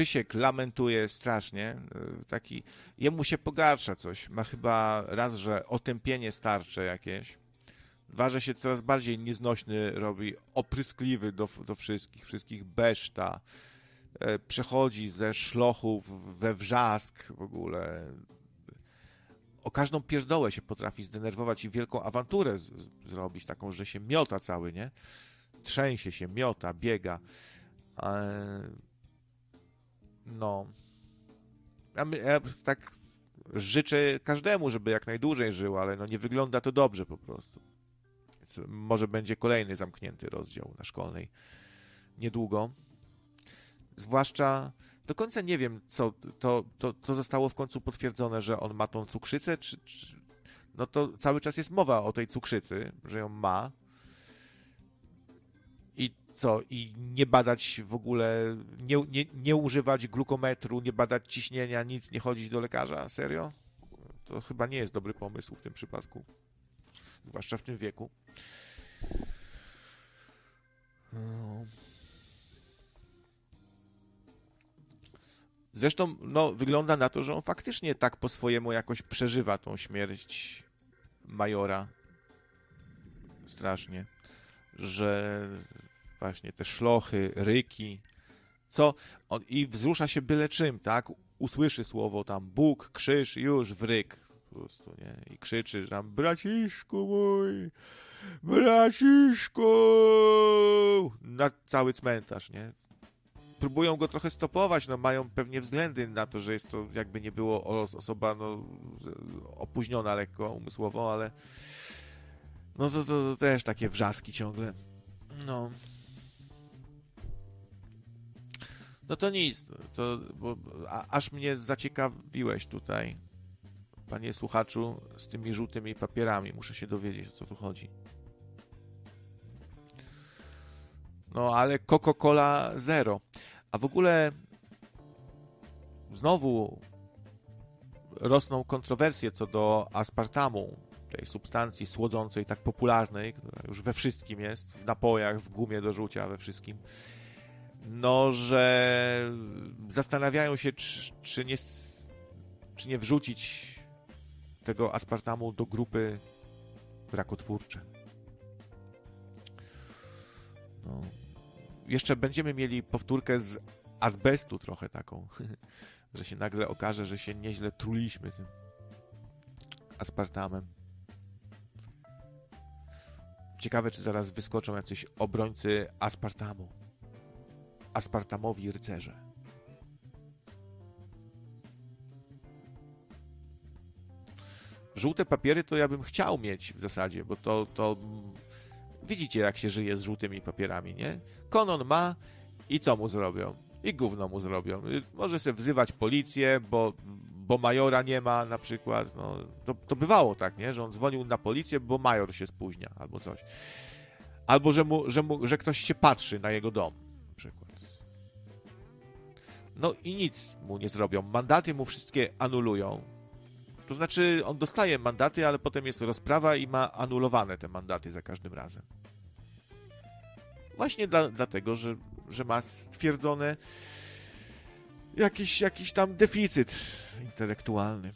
Speaker 1: Krzysiek lamentuje strasznie, e, taki, jemu się pogarsza coś, ma chyba raz, że otępienie starcze jakieś, dwa, że się coraz bardziej nieznośny robi, opryskliwy do, do wszystkich, wszystkich beszta, e, przechodzi ze szlochów we wrzask w ogóle, o każdą pierdołę się potrafi zdenerwować i wielką awanturę z, z, zrobić, taką, że się miota cały, nie? Trzęsie się, miota, biega. E, no. Ja, ja tak życzę każdemu, żeby jak najdłużej żył, ale no nie wygląda to dobrze po prostu. Więc może będzie kolejny zamknięty rozdział na szkolnej niedługo. Zwłaszcza do końca nie wiem, co to, to, to zostało w końcu potwierdzone, że on ma tą cukrzycę, czy, czy no to cały czas jest mowa o tej cukrzycy, że ją ma co, i nie badać w ogóle, nie, nie, nie używać glukometru, nie badać ciśnienia, nic, nie chodzić do lekarza? Serio? To chyba nie jest dobry pomysł w tym przypadku. Zwłaszcza w tym wieku. No. Zresztą, no, wygląda na to, że on faktycznie tak po swojemu jakoś przeżywa tą śmierć majora. Strasznie. Że właśnie te szlochy, ryki, co on, i wzrusza się byle czym, tak? usłyszy słowo tam Bóg, krzyż, już wryk po prostu, nie? I krzyczy tam, braciszku mój, braciszku, na cały cmentarz, nie? Próbują go trochę stopować, no mają pewnie względy na to, że jest to jakby nie było osoba no, opóźniona lekko umysłowo, ale no to, to, to też takie wrzaski ciągle. No. No to nic, to, bo, a, aż mnie zaciekawiłeś tutaj, panie słuchaczu, z tymi żółtymi papierami. Muszę się dowiedzieć, o co tu chodzi. No, ale Coca-Cola Zero. A w ogóle znowu rosną kontrowersje co do aspartamu, tej substancji słodzącej, tak popularnej, która już we wszystkim jest, w napojach, w gumie do rzucia, we wszystkim no, że zastanawiają się, czy, czy, nie, czy nie wrzucić tego aspartamu do grupy rakotwórcze. No. Jeszcze będziemy mieli powtórkę z azbestu trochę taką, że się nagle okaże, że się nieźle truliśmy tym aspartamem. Ciekawe, czy zaraz wyskoczą jacyś obrońcy aspartamu aspartamowi rycerze. Żółte papiery to ja bym chciał mieć w zasadzie, bo to, to widzicie jak się żyje z żółtymi papierami, nie? Konon ma i co mu zrobią? I gówno mu zrobią. Może sobie wzywać policję, bo, bo majora nie ma na przykład. No, to, to bywało tak, nie? Że on dzwonił na policję, bo major się spóźnia albo coś. Albo że, mu, że, mu, że ktoś się patrzy na jego dom na przykład. No i nic mu nie zrobią. Mandaty mu wszystkie anulują. To znaczy, on dostaje mandaty, ale potem jest rozprawa i ma anulowane te mandaty za każdym razem. Właśnie dla, dlatego, że, że ma stwierdzone jakiś, jakiś tam deficyt intelektualny.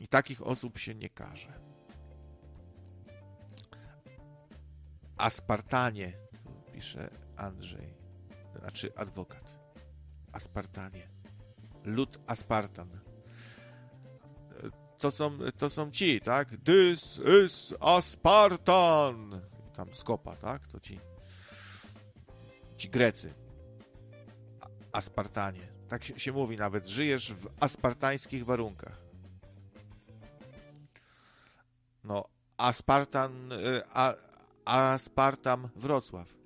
Speaker 1: I takich osób się nie karze. Aspartanie, pisze Andrzej, znaczy adwokat. Aspartanie. Lud Aspartan. To są, to są ci, tak? This is Aspartan. Tam skopa, tak? To ci. Ci Grecy. Aspartanie. Tak się, mówi nawet. Żyjesz w aspartańskich warunkach. No, Aspartan, y, a, Aspartam Wrocław.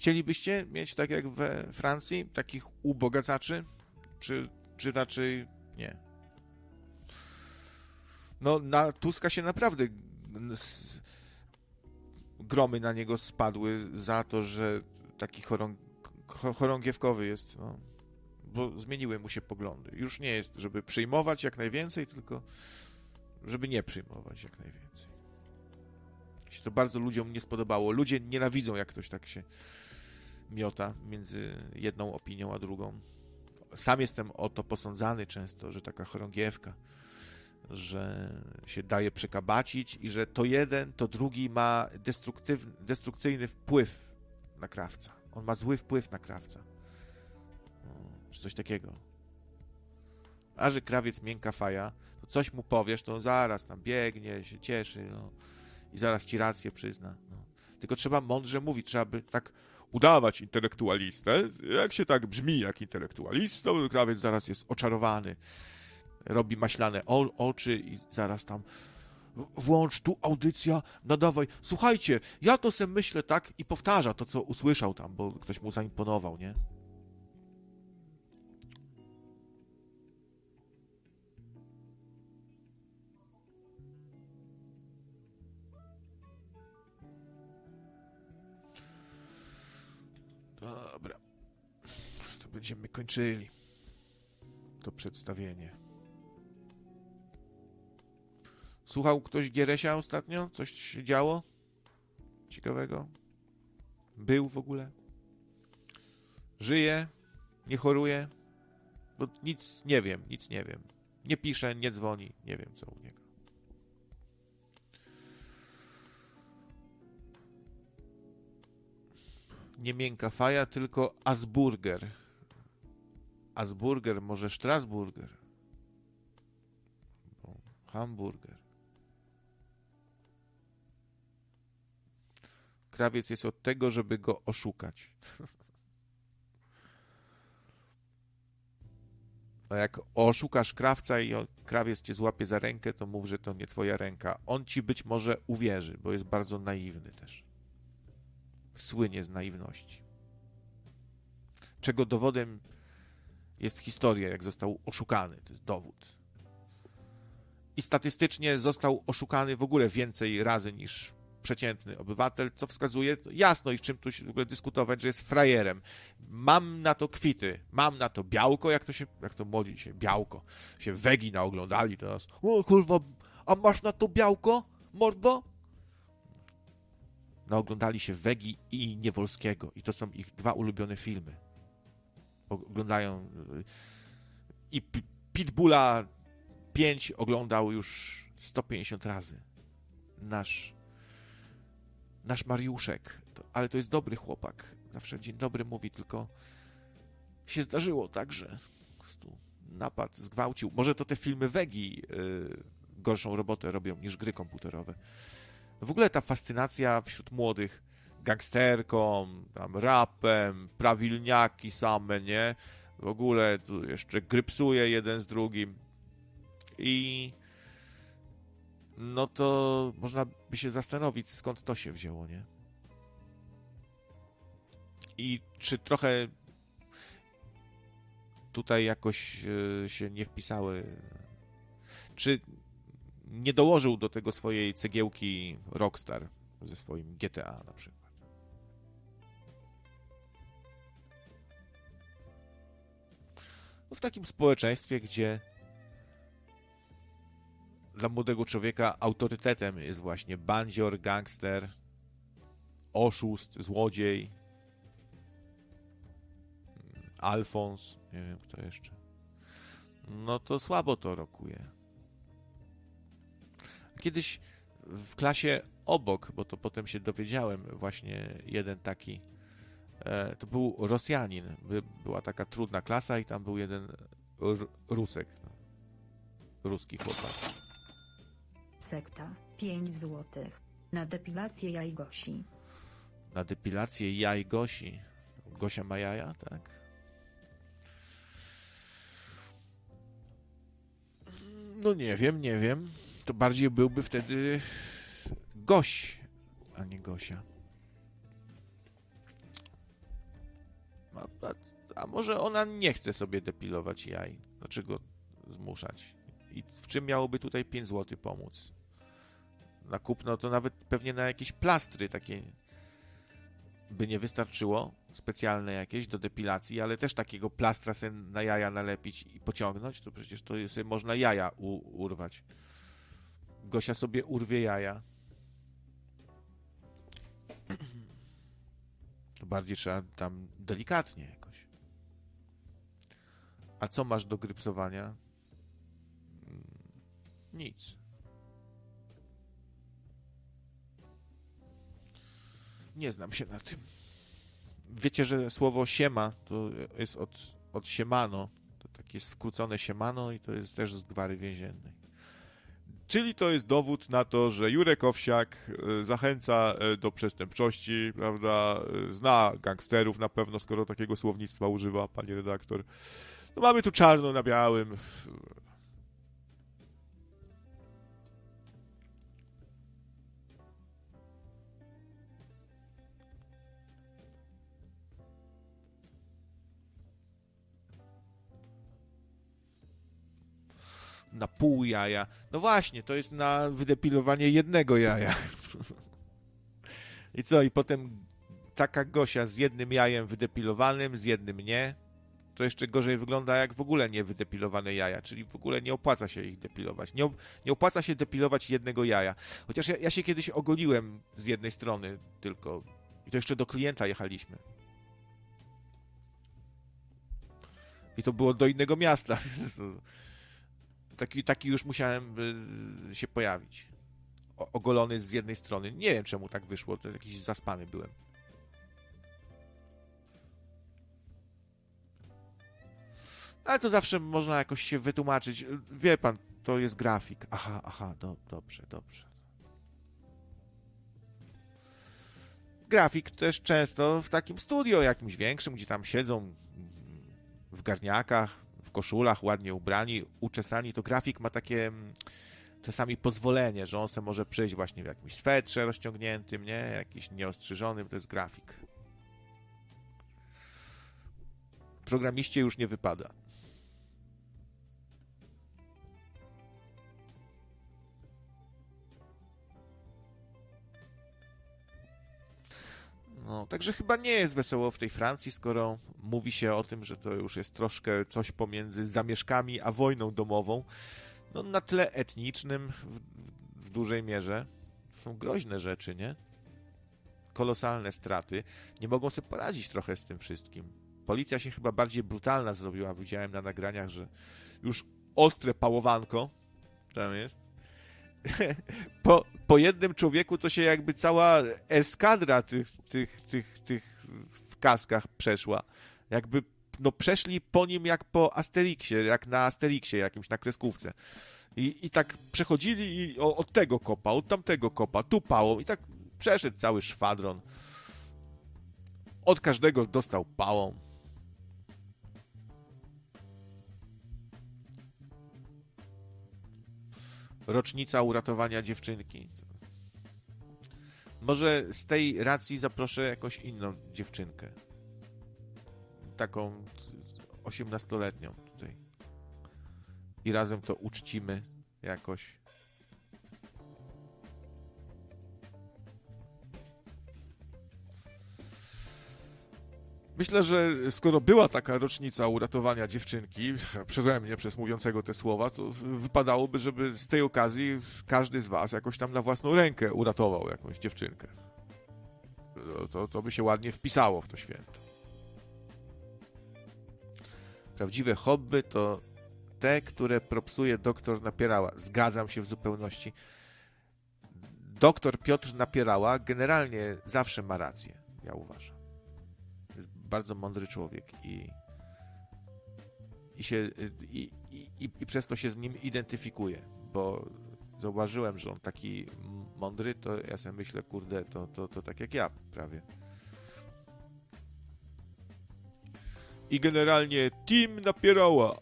Speaker 1: Chcielibyście mieć tak jak we Francji, takich ubogacaczy? Czy, czy raczej nie? No, na Tuska się naprawdę gromy na niego spadły za to, że taki chorąg, chorągiewkowy jest. No. Bo zmieniły mu się poglądy. Już nie jest, żeby przyjmować jak najwięcej, tylko żeby nie przyjmować jak najwięcej. Się to bardzo ludziom nie spodobało. Ludzie nienawidzą, jak ktoś tak się miota między jedną opinią a drugą. Sam jestem o to posądzany często, że taka chorągiewka, że się daje przekabacić i że to jeden, to drugi ma destrukcyjny wpływ na krawca. On ma zły wpływ na krawca. Czy coś takiego. A że krawiec miękka faja, coś mu powiesz, to on zaraz tam biegnie, się cieszy no, i zaraz ci rację przyzna. No. Tylko trzeba mądrze mówić, trzeba by tak udawać intelektualistę. Jak się tak brzmi jak intelektualista, krawiec zaraz jest oczarowany. Robi maślane oczy i zaraz tam włącz tu audycja, nadawaj. Słuchajcie, ja to sobie myślę tak i powtarza to, co usłyszał tam, bo ktoś mu zaimponował, nie? Będziemy kończyli to przedstawienie. Słuchał ktoś Gieresia ostatnio? Coś się działo? ciekawego? Był w ogóle? Żyje? Nie choruje? Bo nic nie wiem, nic nie wiem. Nie pisze, nie dzwoni, nie wiem co u niego. Nie miękka faja, tylko Asburger. Asburger, może Strasburger. Hamburger. Krawiec jest od tego, żeby go oszukać. A jak oszukasz krawca i krawiec cię złapie za rękę, to mów, że to nie twoja ręka. On ci być może uwierzy, bo jest bardzo naiwny też. Słynie z naiwności. Czego dowodem jest historia, jak został oszukany. To jest dowód. I statystycznie został oszukany w ogóle więcej razy niż przeciętny obywatel, co wskazuje jasno i czym tu się w ogóle dyskutować, że jest frajerem. Mam na to kwity, mam na to białko, jak to się, jak to młodzi się, białko, się wegi naoglądali teraz. O kurwa, a masz na to białko, mordo? Naoglądali się Wegi i Niewolskiego i to są ich dwa ulubione filmy. Oglądają y, i Pitbulla 5 oglądał już 150 razy. Nasz nasz Mariuszek, ale to jest dobry chłopak. Zawsze dzień dobry mówi, tylko się zdarzyło tak, że napad, zgwałcił. Może to te filmy Wegi yy, gorszą robotę robią niż gry komputerowe. W ogóle ta fascynacja wśród młodych gangsterką, tam rapem, prawilniaki same, nie? W ogóle tu jeszcze grypsuje jeden z drugim. I no to można by się zastanowić, skąd to się wzięło, nie? I czy trochę tutaj jakoś e, się nie wpisały, czy nie dołożył do tego swojej cegiełki Rockstar ze swoim GTA na przykład. W takim społeczeństwie, gdzie dla młodego człowieka autorytetem jest właśnie bandzior, gangster, oszust, złodziej, Alfons, nie wiem kto jeszcze. No to słabo to rokuje. Kiedyś w klasie obok, bo to potem się dowiedziałem, właśnie jeden taki, to był Rosjanin. Była taka trudna klasa i tam był jeden Rusek. No. Ruski chłopak.
Speaker 4: Sekta, 5 złotych. Na depilację jaj Gosi.
Speaker 1: Na depilację jaj Gosi. Gosia ma jaja, tak? No nie wiem, nie wiem. To bardziej byłby wtedy Goś, a nie Gosia. A, a, a może ona nie chce sobie depilować jaj? Dlaczego zmuszać? I w czym miałoby tutaj 5 zł pomóc? Na kupno to nawet pewnie na jakieś plastry takie by nie wystarczyło, specjalne jakieś do depilacji, ale też takiego plastra sobie na jaja nalepić i pociągnąć, to przecież to sobie można jaja u- urwać. Gosia sobie urwie jaja. Bardziej trzeba tam delikatnie jakoś. A co masz do grypsowania? Mm, nic. Nie znam się na tym. Wiecie, że słowo siema to jest od, od siemano. To takie skrócone siemano i to jest też z gwary więziennej. Czyli to jest dowód na to, że Jurek Owsiak e, zachęca e, do przestępczości, prawda? E, zna gangsterów na pewno, skoro takiego słownictwa używa pani redaktor. No mamy tu czarno na białym. Na pół jaja. No właśnie, to jest na wydepilowanie jednego jaja. I co? I potem taka Gosia z jednym jajem wydepilowanym, z jednym nie. to jeszcze gorzej wygląda jak w ogóle niewydepilowane jaja, czyli w ogóle nie opłaca się ich depilować. Nie, nie opłaca się depilować jednego jaja. Chociaż ja, ja się kiedyś ogoliłem z jednej strony tylko i to jeszcze do klienta jechaliśmy. I to było do innego miasta. Taki, taki już musiałem y, się pojawić. O, ogolony z jednej strony. Nie wiem czemu tak wyszło, to jakiś zaspany byłem. Ale to zawsze można jakoś się wytłumaczyć. Wie pan, to jest grafik. Aha, aha, do, dobrze, dobrze. Grafik też często w takim studio jakimś większym, gdzie tam siedzą w garniakach, w koszulach, ładnie ubrani, uczesani, to grafik ma takie mm, czasami pozwolenie, że on sobie może przyjść właśnie w jakimś swetrze rozciągniętym, nie? Jakiś nieostrzyżonym, to jest grafik. Programiście już nie wypada. No, także chyba nie jest wesoło w tej Francji, skoro mówi się o tym, że to już jest troszkę coś pomiędzy zamieszkami a wojną domową. No, na tle etnicznym w, w dużej mierze. Są groźne rzeczy, nie? Kolosalne straty. Nie mogą sobie poradzić trochę z tym wszystkim. Policja się chyba bardziej brutalna zrobiła. Widziałem na nagraniach, że już ostre pałowanko tam jest po, po jednym człowieku to się jakby cała eskadra tych, tych, tych, tych w kaskach przeszła. Jakby no przeszli po nim jak po Asterixie, jak na Asterixie jakimś, na kreskówce. I, i tak przechodzili i od tego kopa, od tamtego kopa, tu pałą i tak przeszedł cały szwadron. Od każdego dostał pałą. Rocznica uratowania dziewczynki. Może z tej racji zaproszę jakąś inną dziewczynkę. Taką 18-letnią tutaj. I razem to uczcimy jakoś. Myślę, że skoro była taka rocznica uratowania dziewczynki przeze mnie, przez mówiącego te słowa, to wypadałoby, żeby z tej okazji każdy z was jakoś tam na własną rękę uratował jakąś dziewczynkę. To, to by się ładnie wpisało w to święto. Prawdziwe hobby to te, które propsuje doktor Napierała. Zgadzam się w zupełności. Doktor Piotr Napierała generalnie zawsze ma rację, ja uważam bardzo mądry człowiek i, i, się, i, i, i przez to się z nim identyfikuję, bo zauważyłem, że on taki mądry, to ja sobie myślę, kurde, to, to, to tak jak ja prawie. I generalnie team napierała.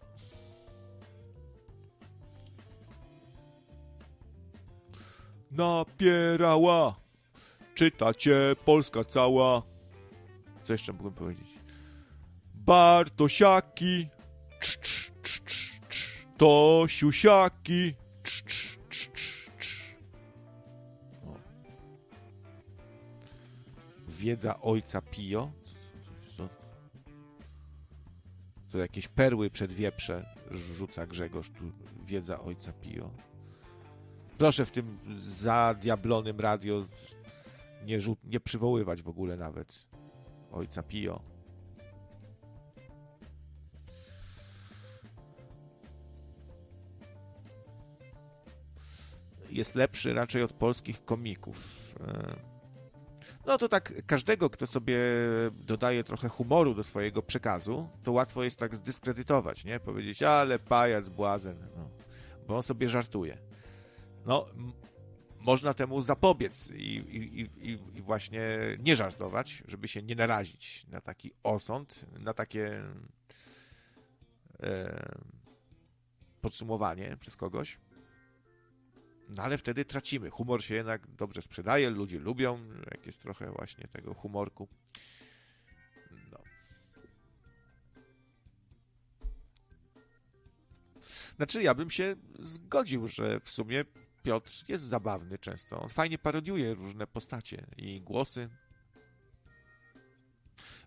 Speaker 1: Napierała. Czytacie Polska cała. Co jeszcze mógłbym powiedzieć? Bartosiaki, cz, cz, cz, cz, cz. Tosiusiaki, cz, cz, cz, cz, cz. Wiedza ojca Pio? Co, to jakieś perły przed wieprze rzuca Grzegorz tu. Wiedza ojca Pio. Proszę w tym zadiablonym radio nie, nie przywoływać w ogóle nawet ojca Pio. Jest lepszy raczej od polskich komików. E, no to tak, każdego, kto sobie dodaje trochę humoru do swojego przekazu, to łatwo jest tak zdyskredytować, nie? Powiedzieć, ale pajac, błazen, no. bo on sobie żartuje. No, można temu zapobiec i, i, i, i, właśnie nie żartować, żeby się nie narazić na taki osąd, na takie e, podsumowanie przez kogoś. No ale wtedy tracimy. Humor się jednak dobrze sprzedaje, ludzie lubią, jak jest trochę właśnie tego humorku. No. Znaczy, ja bym się zgodził, że w sumie Piotr jest zabawny często. On fajnie parodiuje różne postacie i głosy.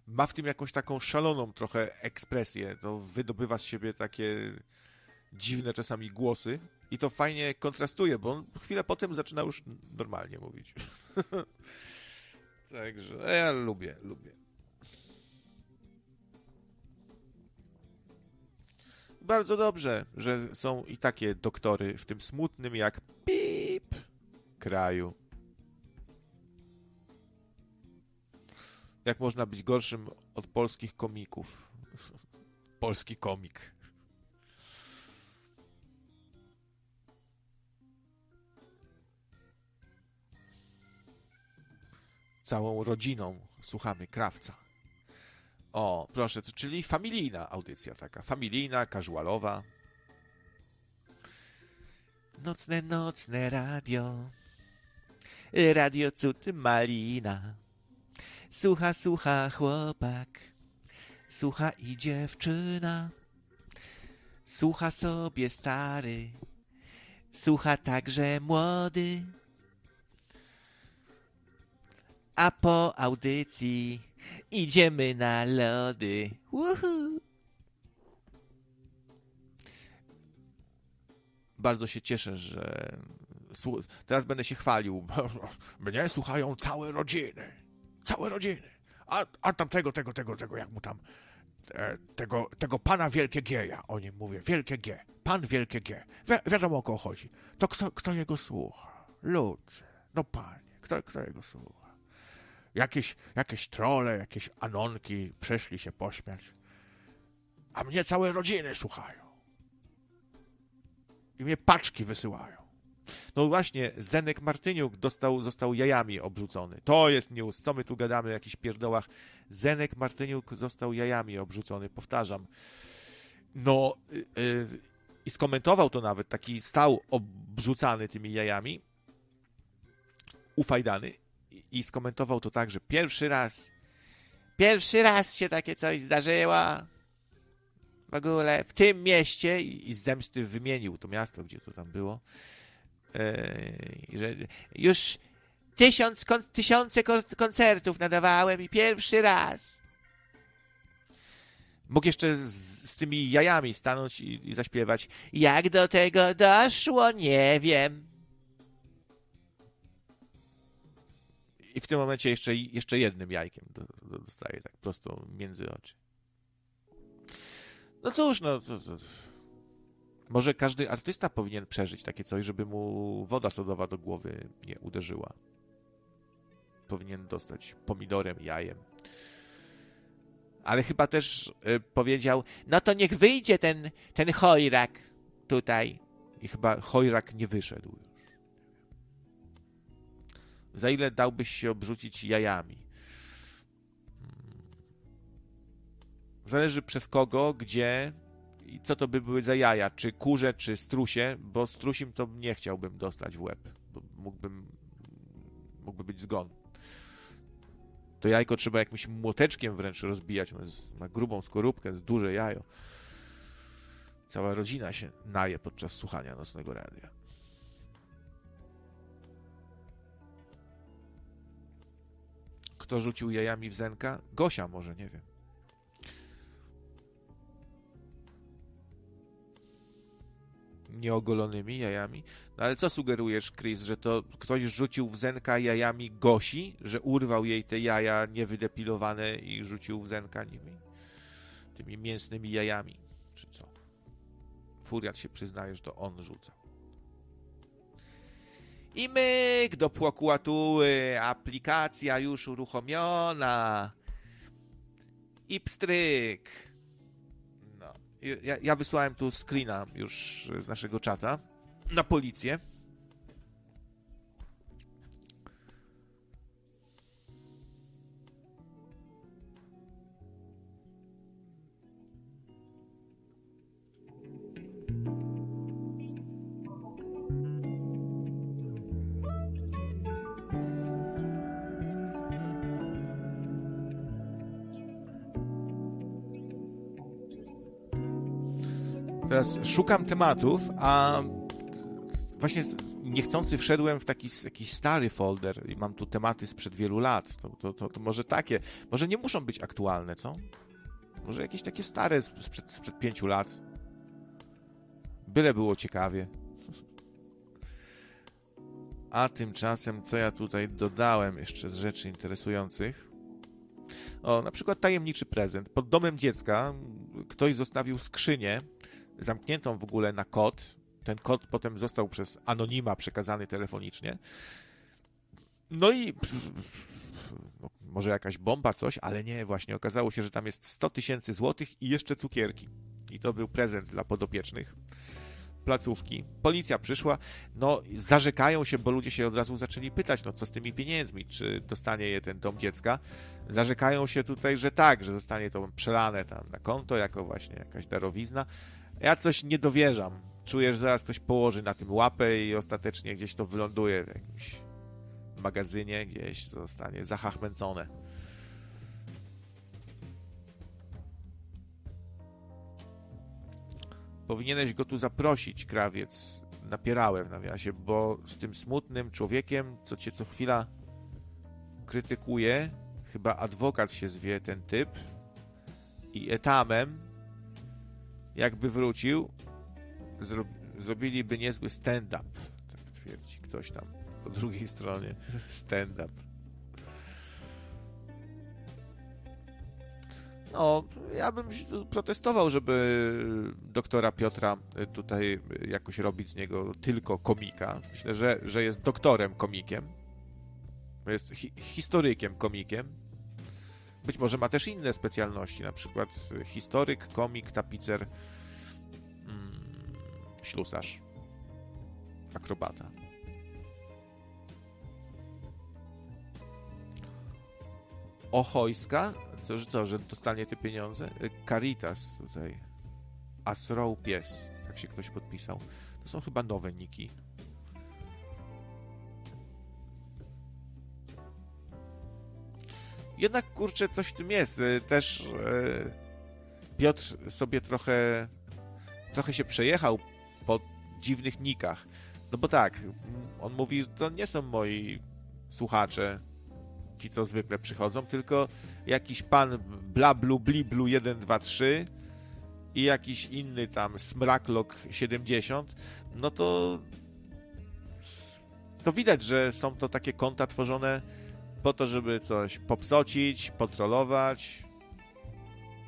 Speaker 1: ma w tym jakąś taką szaloną trochę ekspresję. To wydobywa z siebie takie dziwne czasami głosy i to fajnie kontrastuje, bo on chwilę potem zaczyna już normalnie mówić. Także ja lubię, lubię. Bardzo dobrze, że są i takie doktory w tym smutnym jak pip kraju. Jak można być gorszym od polskich komików? Polski komik. Całą rodziną słuchamy krawca. O, proszę, czyli familijna audycja taka. Familijna, casualowa. Nocne, nocne radio. Radio cud malina. Słucha, słucha chłopak. Słucha i dziewczyna. Słucha sobie stary. Słucha także młody. A po audycji idziemy na lody. Woohoo! Bardzo się cieszę, że teraz będę się chwalił. Mnie słuchają całe rodziny. Całe rodziny. A, a tam tego, tego, tego, tego, jak mu tam e, tego, tego pana Wielkie G, ja o nim mówię, Wielkie G, pan Wielkie G. Wi wiadomo o kogo chodzi. To kto, kto jego słucha? Ludzie, no panie, kto, kto jego słucha? Jakieś, jakieś trole, jakieś anonki przeszli się pośmiać. A mnie całe rodziny słuchają. I mnie paczki wysyłają. No właśnie, Zenek Martyniuk dostał, został jajami obrzucony. To jest news. Co my tu gadamy o jakichś pierdołach? Zenek Martyniuk został jajami obrzucony, powtarzam. No yy, i skomentował to nawet, taki stał obrzucany tymi jajami, ufajdany i skomentował to tak, że pierwszy raz, pierwszy raz się takie coś zdarzyło w ogóle w tym mieście i, i z zemsty wymienił to miasto, gdzie to tam było. Yy, że już tysiąc, kon, tysiące koncertów nadawałem i pierwszy raz. Mógł jeszcze z, z tymi jajami stanąć i, i zaśpiewać. Jak do tego doszło, nie wiem. I w tym momencie jeszcze, jeszcze jednym jajkiem dostaje tak prosto między oczy. No cóż, no to, to, może każdy artysta powinien przeżyć takie coś, żeby mu woda sodowa do głowy nie uderzyła. Powinien dostać pomidorem, jajem. Ale chyba też y, powiedział, no to niech wyjdzie ten, ten chojrak tutaj. I chyba chojrak nie wyszedł za ile dałbyś się obrzucić jajami? Hmm. Zależy przez kogo, gdzie i co to by były za jaja, czy kurze, czy strusie, bo strusim to nie chciałbym dostać w łeb, bo mógłbym, mógłby być zgon. To jajko trzeba jakimś młoteczkiem wręcz rozbijać, ono jest, ma grubą skorupkę, jest duże jajo. Cała rodzina się naje podczas słuchania nocnego radia. Kto rzucił jajami w Zenka? Gosia może, nie wiem. Nieogolonymi jajami. No ale co sugerujesz, Chris, że to ktoś rzucił w Zenka jajami Gosi, że urwał jej te jaja niewydepilowane i rzucił w Zenka nimi? Tymi mięsnymi jajami, czy co? Furiat się przyznaje, że to on rzucał. I myk do prokuratury, aplikacja już uruchomiona. I pstryk. No. Ja, ja wysłałem tu screena już z naszego czata na policję. Teraz szukam tematów, a właśnie niechcący wszedłem w taki jakiś stary folder i mam tu tematy sprzed wielu lat. To, to, to, to może takie, może nie muszą być aktualne, co? Może jakieś takie stare sprzed, sprzed pięciu lat. Byle było ciekawie. A tymczasem, co ja tutaj dodałem jeszcze z rzeczy interesujących? O, na przykład tajemniczy prezent. Pod domem dziecka ktoś zostawił skrzynię zamkniętą w ogóle na kod. Ten kod potem został przez anonima przekazany telefonicznie. No i no, może jakaś bomba, coś, ale nie, właśnie okazało się, że tam jest 100 tysięcy złotych i jeszcze cukierki. I to był prezent dla podopiecznych placówki. Policja przyszła, no zarzekają się, bo ludzie się od razu zaczęli pytać, no co z tymi pieniędzmi, czy dostanie je ten dom dziecka. Zarzekają się tutaj, że tak, że zostanie to przelane tam na konto jako właśnie jakaś darowizna. Ja coś nie dowierzam. Czuję, że zaraz ktoś położy na tym łapę i ostatecznie gdzieś to wyląduje w jakimś magazynie, gdzieś zostanie zahachmęcone. Powinieneś go tu zaprosić, krawiec. Napierałem w nawiasie, bo z tym smutnym człowiekiem, co cię co chwila krytykuje, chyba adwokat się zwie ten typ, i etamem, jakby wrócił, zro zrobiliby niezły stand-up. Tak twierdzi ktoś tam po drugiej stronie. Stand-up. No, ja bym protestował, żeby doktora Piotra tutaj jakoś robić z niego tylko komika. Myślę, że, że jest doktorem komikiem. Jest hi historykiem komikiem. Być może ma też inne specjalności, na przykład historyk, komik, tapicer, mm, ślusarz, akrobata. Ochojska co, że to, że dostanie te pieniądze? Y, Caritas tutaj. Asrow Pies, tak się ktoś podpisał. To są chyba nowe niki. Jednak, kurczę, coś w tym jest. Y, też e, Piotr sobie trochę trochę się przejechał po dziwnych nikach. No bo tak, on mówi, to nie są moi słuchacze, ci co zwykle przychodzą, tylko jakiś pan blablu bliblu 123 i jakiś inny tam smraklok 70, no to to widać, że są to takie konta tworzone po to, żeby coś popsocić, potrolować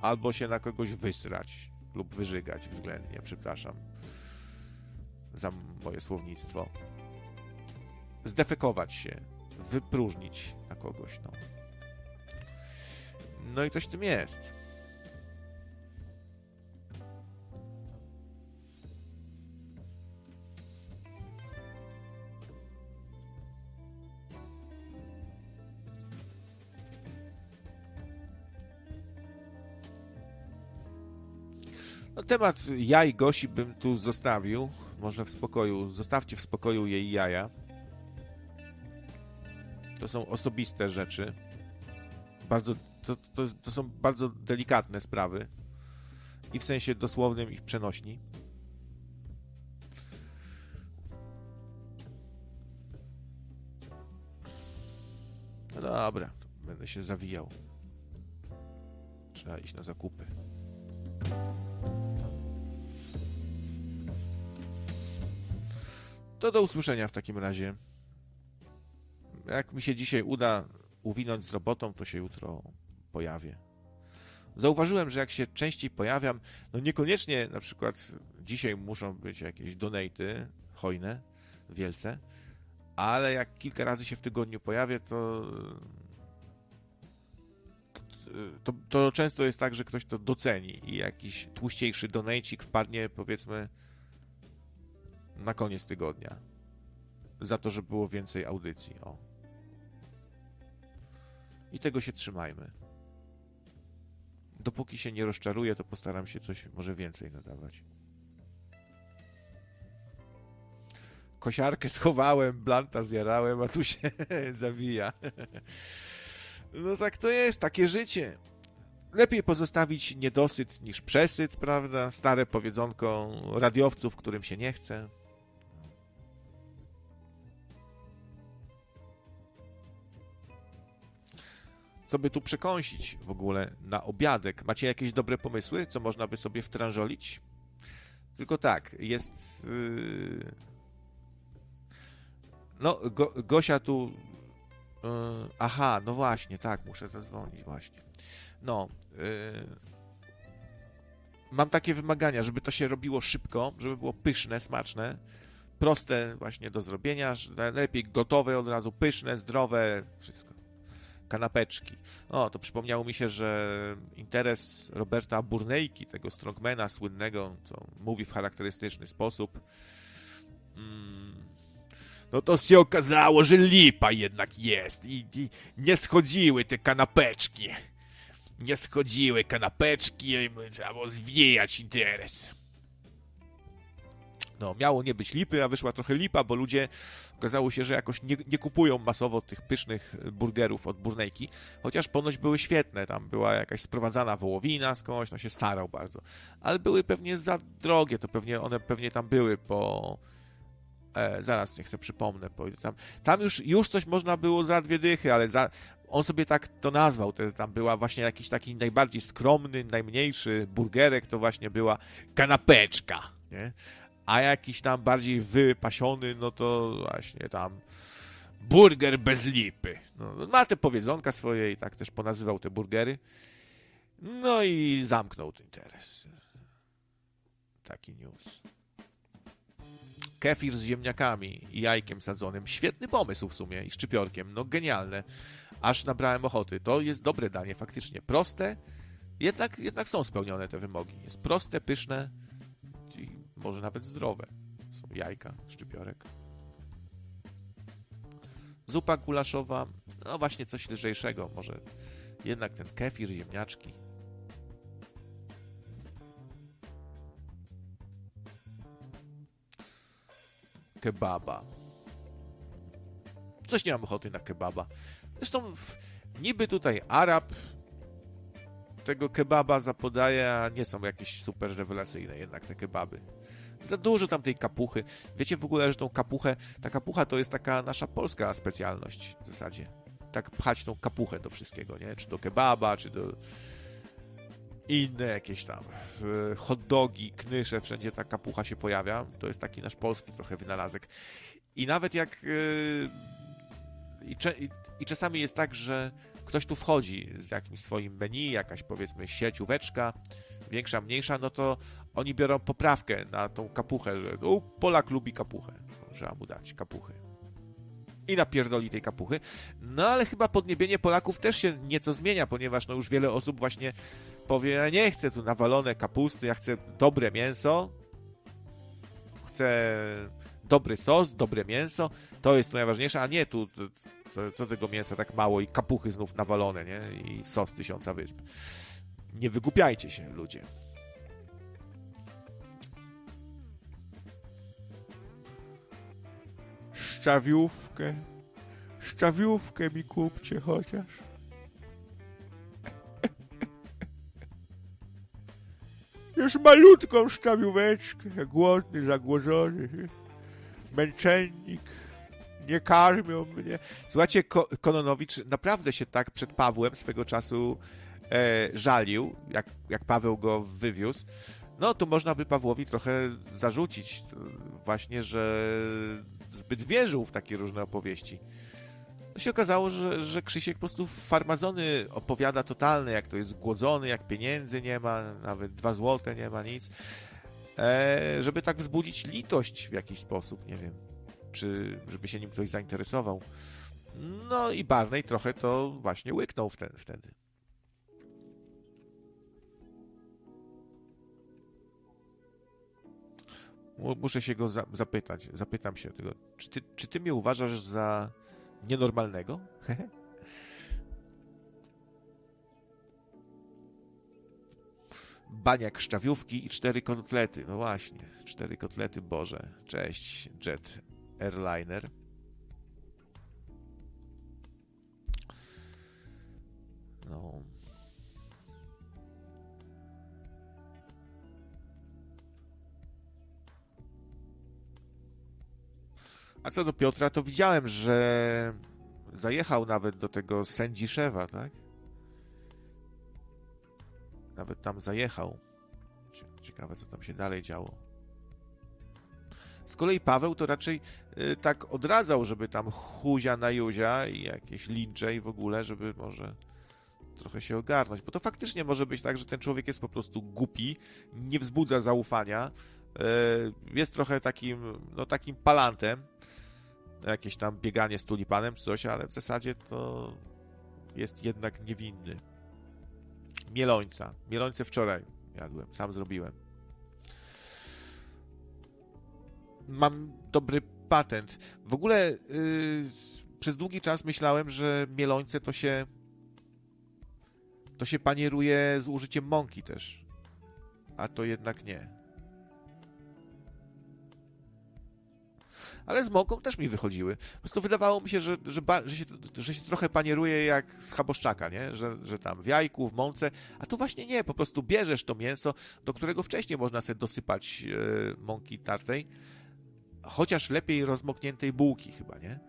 Speaker 1: albo się na kogoś wysrać lub wyżygać względnie, przepraszam za moje słownictwo. Zdefekować się, wypróżnić na kogoś, no. No i coś w tym jest. No, temat jaj Gosi bym tu zostawił. Może w spokoju. Zostawcie w spokoju jej jaja. To są osobiste rzeczy. Bardzo to, to, to są bardzo delikatne sprawy i w sensie dosłownym ich przenośni. No dobra, będę się zawijał. Trzeba iść na zakupy. To do usłyszenia w takim razie. Jak mi się dzisiaj uda uwinąć z robotą, to się jutro pojawię. Zauważyłem, że jak się częściej pojawiam, no niekoniecznie na przykład dzisiaj muszą być jakieś donaty hojne, wielce, ale jak kilka razy się w tygodniu pojawię, to, to, to często jest tak, że ktoś to doceni i jakiś tłuściejszy donajcik wpadnie powiedzmy na koniec tygodnia za to, że było więcej audycji. O. I tego się trzymajmy dopóki się nie rozczaruję, to postaram się coś może więcej nadawać. Kosiarkę schowałem, blanta zjarałem, a tu się zawija. No tak to jest, takie życie. Lepiej pozostawić niedosyt niż przesyt, prawda? Stare powiedzonko radiowców, którym się nie chce. Co by tu przekąsić w ogóle na obiadek? Macie jakieś dobre pomysły, co można by sobie wtrążolić? Tylko tak, jest... Yy... No, Go, Gosia tu... Yy... Aha, no właśnie, tak, muszę zadzwonić właśnie. No, yy... mam takie wymagania, żeby to się robiło szybko, żeby było pyszne, smaczne, proste właśnie do zrobienia, najlepiej gotowe od razu, pyszne, zdrowe, wszystko. Kanapeczki. O, to przypomniało mi się, że interes Roberta Burnejki, tego strongmana słynnego, co mówi w charakterystyczny sposób, mm, no to się okazało, że lipa jednak jest i, i nie schodziły te kanapeczki. Nie schodziły kanapeczki trzeba było zwijać interes no, miało nie być lipy, a wyszła trochę lipa, bo ludzie okazało się, że jakoś nie, nie kupują masowo tych pysznych burgerów od Burnejki, chociaż ponoć były świetne, tam była jakaś sprowadzana wołowina skądś, no się starał bardzo, ale były pewnie za drogie, to pewnie one pewnie tam były po... E, zaraz nie chcę przypomnę, bo tam, tam już, już coś można było za dwie dychy, ale za, on sobie tak to nazwał, to tam była właśnie jakiś taki najbardziej skromny, najmniejszy burgerek, to właśnie była kanapeczka, nie? A jakiś tam bardziej wypasiony, no to właśnie tam burger bez lipy. No, ma te powiedzonka swoje i tak też ponazywał te burgery. No i zamknął ten interes. Taki news. Kefir z ziemniakami i jajkiem sadzonym. Świetny pomysł w sumie i szczypiorkiem. No genialne. Aż nabrałem ochoty. To jest dobre danie faktycznie. Proste, jednak, jednak są spełnione te wymogi. Jest proste, pyszne może nawet zdrowe. Są jajka, szczypiorek. Zupa gulaszowa, no właśnie coś lżejszego, może jednak ten kefir, ziemniaczki. Kebaba. Coś nie mam ochoty na kebaba. Zresztą niby tutaj Arab tego kebaba zapodaje, a nie są jakieś super rewelacyjne jednak te kebaby. Za dużo tam tej kapuchy. Wiecie w ogóle, że tą kapuchę, ta kapucha to jest taka nasza polska specjalność w zasadzie. Tak pchać tą kapuchę do wszystkiego, nie? Czy do kebaba, czy do inne jakieś tam hot dogi, knysze, wszędzie ta kapucha się pojawia. To jest taki nasz polski trochę wynalazek. I nawet jak i, i, i czasami jest tak, że ktoś tu wchodzi z jakimś swoim menu, jakaś powiedzmy siecióweczka, większa, mniejsza, no to oni biorą poprawkę na tą kapuchę, że no, Polak lubi kapuchę. Trzeba mu dać kapuchy. I napierdoli tej kapuchy. No ale chyba podniebienie Polaków też się nieco zmienia, ponieważ no już wiele osób właśnie powie, ja nie chcę tu nawalone kapusty, ja chcę dobre mięso, chcę dobry sos, dobre mięso, to jest to najważniejsze, a nie tu co, co tego mięsa tak mało i kapuchy znów nawalone, nie? I sos tysiąca wysp. Nie wygłupiajcie się, ludzie. Szczawiówkę. Szczawiówkę mi kupcie chociaż. Już malutką szczawióweczkę. Głodny, zagłodzony. Męczennik. Nie karmią mnie. Słuchajcie, Ko Kononowicz naprawdę się tak przed Pawłem swego czasu e, żalił, jak, jak Paweł go wywiózł. No to można by Pawłowi trochę zarzucić właśnie, że zbyt wierzył w takie różne opowieści. No się okazało, że, że Krzysiek po prostu farmazony opowiada totalne, jak to jest głodzony, jak pieniędzy nie ma, nawet dwa złote nie ma, nic. E, żeby tak wzbudzić litość w jakiś sposób, nie wiem, czy żeby się nim ktoś zainteresował. No i Barney trochę to właśnie łyknął wtedy. Muszę się go za, zapytać. Zapytam się tego. Czy ty, czy ty mnie uważasz za nienormalnego? Baniak szczawiówki i cztery kotlety. No właśnie, cztery kotlety, Boże. Cześć, Jet Airliner. No. A co do Piotra, to widziałem, że zajechał nawet do tego Sędziszewa, tak? Nawet tam zajechał. Ciekawe, co tam się dalej działo. Z kolei Paweł to raczej y, tak odradzał, żeby tam huzia na juzia i jakieś lincze i w ogóle, żeby może trochę się ogarnąć, bo to faktycznie może być tak, że ten człowiek jest po prostu głupi, nie wzbudza zaufania, y, jest trochę takim, no takim palantem, jakieś tam bieganie z tulipanem czy coś, ale w zasadzie to jest jednak niewinny. Mielońca. Mielońce wczoraj jadłem, sam zrobiłem. Mam dobry patent. W ogóle yy, przez długi czas myślałem, że mielońce to się to się panieruje z użyciem mąki też. A to jednak nie. Ale z mąką też mi wychodziły. Po prostu wydawało mi się, że, że, że, się, że się trochę panieruje jak z chaboszczaka, nie? Że, że tam w jajku, w mące, a tu właśnie nie, po prostu bierzesz to mięso, do którego wcześniej można sobie dosypać e, mąki tartej, chociaż lepiej rozmokniętej bułki chyba, nie?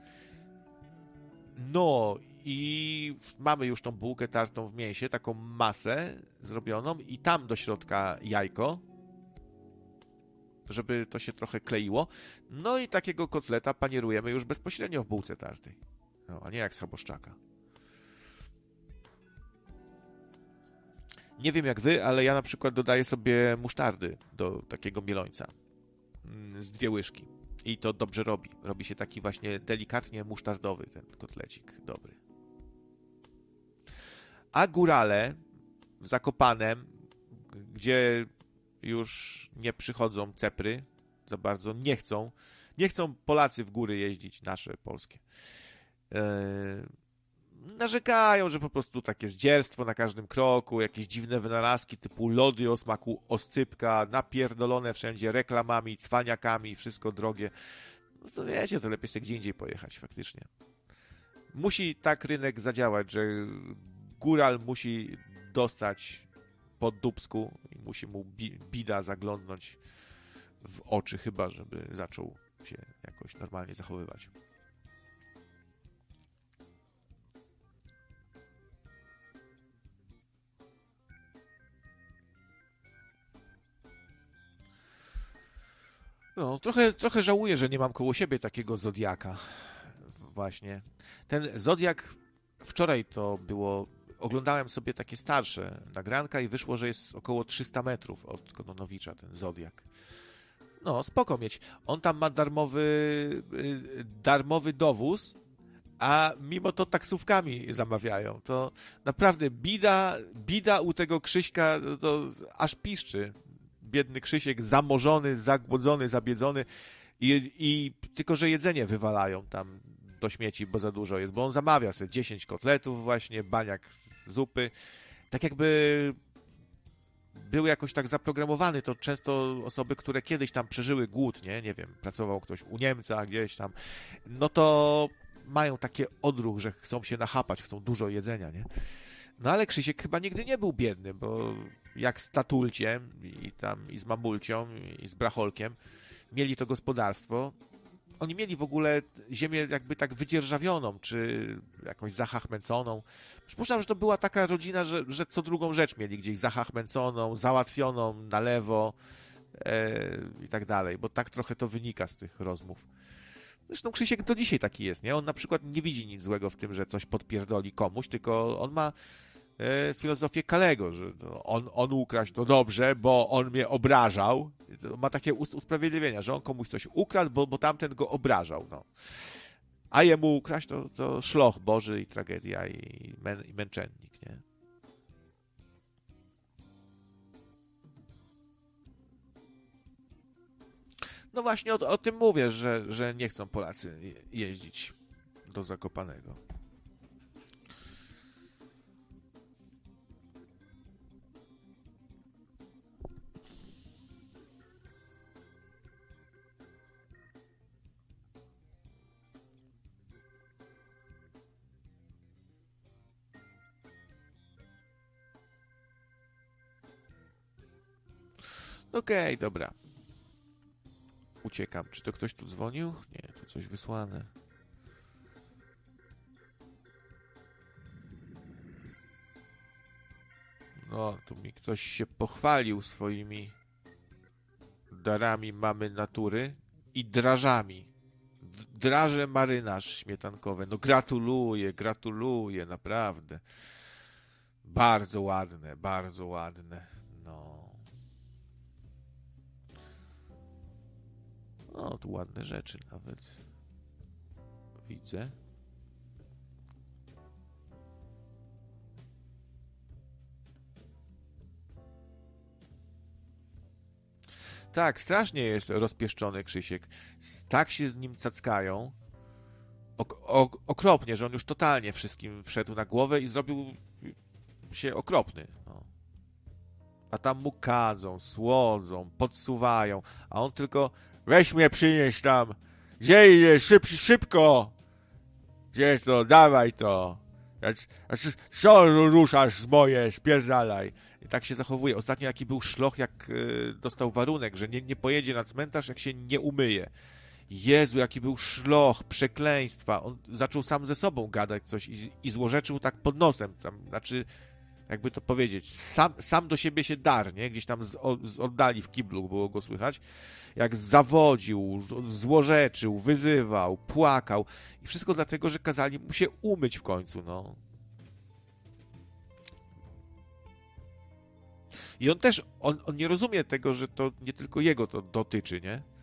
Speaker 1: No i mamy już tą bułkę tartą w mięsie, taką masę zrobioną i tam do środka jajko, żeby to się trochę kleiło. No i takiego kotleta panierujemy już bezpośrednio w bułce tartej. No, a nie jak z chaboszczaka. Nie wiem jak wy, ale ja na przykład dodaję sobie musztardy do takiego mielońca. Mm, z dwie łyżki. I to dobrze robi. Robi się taki właśnie delikatnie musztardowy ten kotlecik. Dobry. A górale w Zakopanem, gdzie już nie przychodzą cepry za bardzo, nie chcą. Nie chcą Polacy w góry jeździć, nasze polskie. Eee, narzekają, że po prostu takie zdzierstwo na każdym kroku, jakieś dziwne wynalazki typu lody o smaku oscypka, napierdolone wszędzie reklamami, cwaniakami, wszystko drogie. No to wiecie, to lepiej sobie gdzie indziej pojechać faktycznie. Musi tak rynek zadziałać, że góral musi dostać po dubsku i musi mu bida zaglądnąć w oczy chyba, żeby zaczął się jakoś normalnie zachowywać. No, trochę, trochę żałuję, że nie mam koło siebie takiego Zodiaka. Właśnie. Ten Zodiak wczoraj to było oglądałem sobie takie starsze nagranka i wyszło, że jest około 300 metrów od Kononowicza, ten Zodiak. No, spoko mieć. On tam ma darmowy, y, darmowy dowóz, a mimo to taksówkami zamawiają. To naprawdę bida, bida u tego Krzyśka to aż piszczy. Biedny Krzysiek zamorzony, zagłodzony, zabiedzony i, i tylko, że jedzenie wywalają tam do śmieci, bo za dużo jest, bo on zamawia sobie 10 kotletów właśnie, baniak zupy. Tak jakby był jakoś tak zaprogramowany, to często osoby, które kiedyś tam przeżyły głód, nie, nie wiem, pracował ktoś u Niemca gdzieś tam, no to mają takie odruch, że chcą się nachapać, chcą dużo jedzenia, nie? No ale Krzysiek chyba nigdy nie był biedny, bo jak z Tatulciem i tam i z Mamulcią i z Bracholkiem mieli to gospodarstwo, oni mieli w ogóle ziemię jakby tak wydzierżawioną, czy jakąś zahachmęconą. Przypuszczam, że to była taka rodzina, że, że co drugą rzecz mieli gdzieś zahachmęconą, załatwioną na lewo e, i tak dalej, bo tak trochę to wynika z tych rozmów. Zresztą Krzysiek do dzisiaj taki jest, nie? On na przykład nie widzi nic złego w tym, że coś podpierdoli komuś, tylko on ma filozofię Kalego, że on, on ukraść to dobrze, bo on mnie obrażał. Ma takie usprawiedliwienia, że on komuś coś ukradł, bo, bo tamten go obrażał. No a jemu ukraść to, to szloch Boży i tragedia i, mę, i męczennik, nie? No właśnie o, o tym mówię, że, że nie chcą Polacy jeździć do Zakopanego. Okej, okay, dobra. Uciekam. Czy to ktoś tu dzwonił? Nie, tu coś wysłane. No, tu mi ktoś się pochwalił swoimi darami mamy natury i drażami. Draże marynarz śmietankowe. No gratuluję, gratuluję, naprawdę. Bardzo ładne, bardzo ładne. No, tu ładne rzeczy nawet. Widzę. Tak, strasznie jest rozpieszczony Krzysiek. Tak się z nim cackają. Ok ok okropnie, że on już totalnie wszystkim wszedł na głowę i zrobił się okropny. No. A tam mu kadzą, słodzą, podsuwają, a on tylko weź mnie przynieś tam. Gdzie idziesz? Szyb, szybko! Gdzie to? Dawaj to! Co ruszasz moje? Spierdalaj. I tak się zachowuje. Ostatnio jaki był szloch, jak y, dostał warunek, że nie, nie pojedzie na cmentarz, jak się nie umyje. Jezu, jaki był szloch, przekleństwa. On zaczął sam ze sobą gadać coś i, i złorzeczył tak pod nosem. Tam, znaczy, jakby to powiedzieć, sam, sam do siebie się dar, nie? Gdzieś tam z, z oddali w kiblu było go słychać. Jak zawodził, złorzeczył, wyzywał, płakał. I wszystko dlatego, że kazali mu się umyć w końcu, no. I on też, on, on nie rozumie tego, że to nie tylko jego to dotyczy, nie?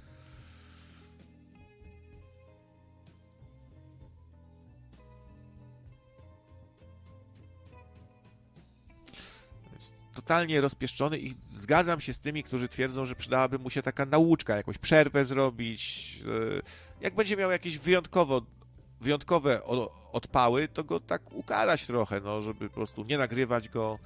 Speaker 1: Totalnie rozpieszczony i zgadzam się z tymi, którzy twierdzą, że przydałaby mu się taka nauczka, jakąś przerwę zrobić. E, jak będzie miał jakieś wyjątkowo, wyjątkowe odpały, to go tak ukarać trochę, no, żeby po prostu nie nagrywać go,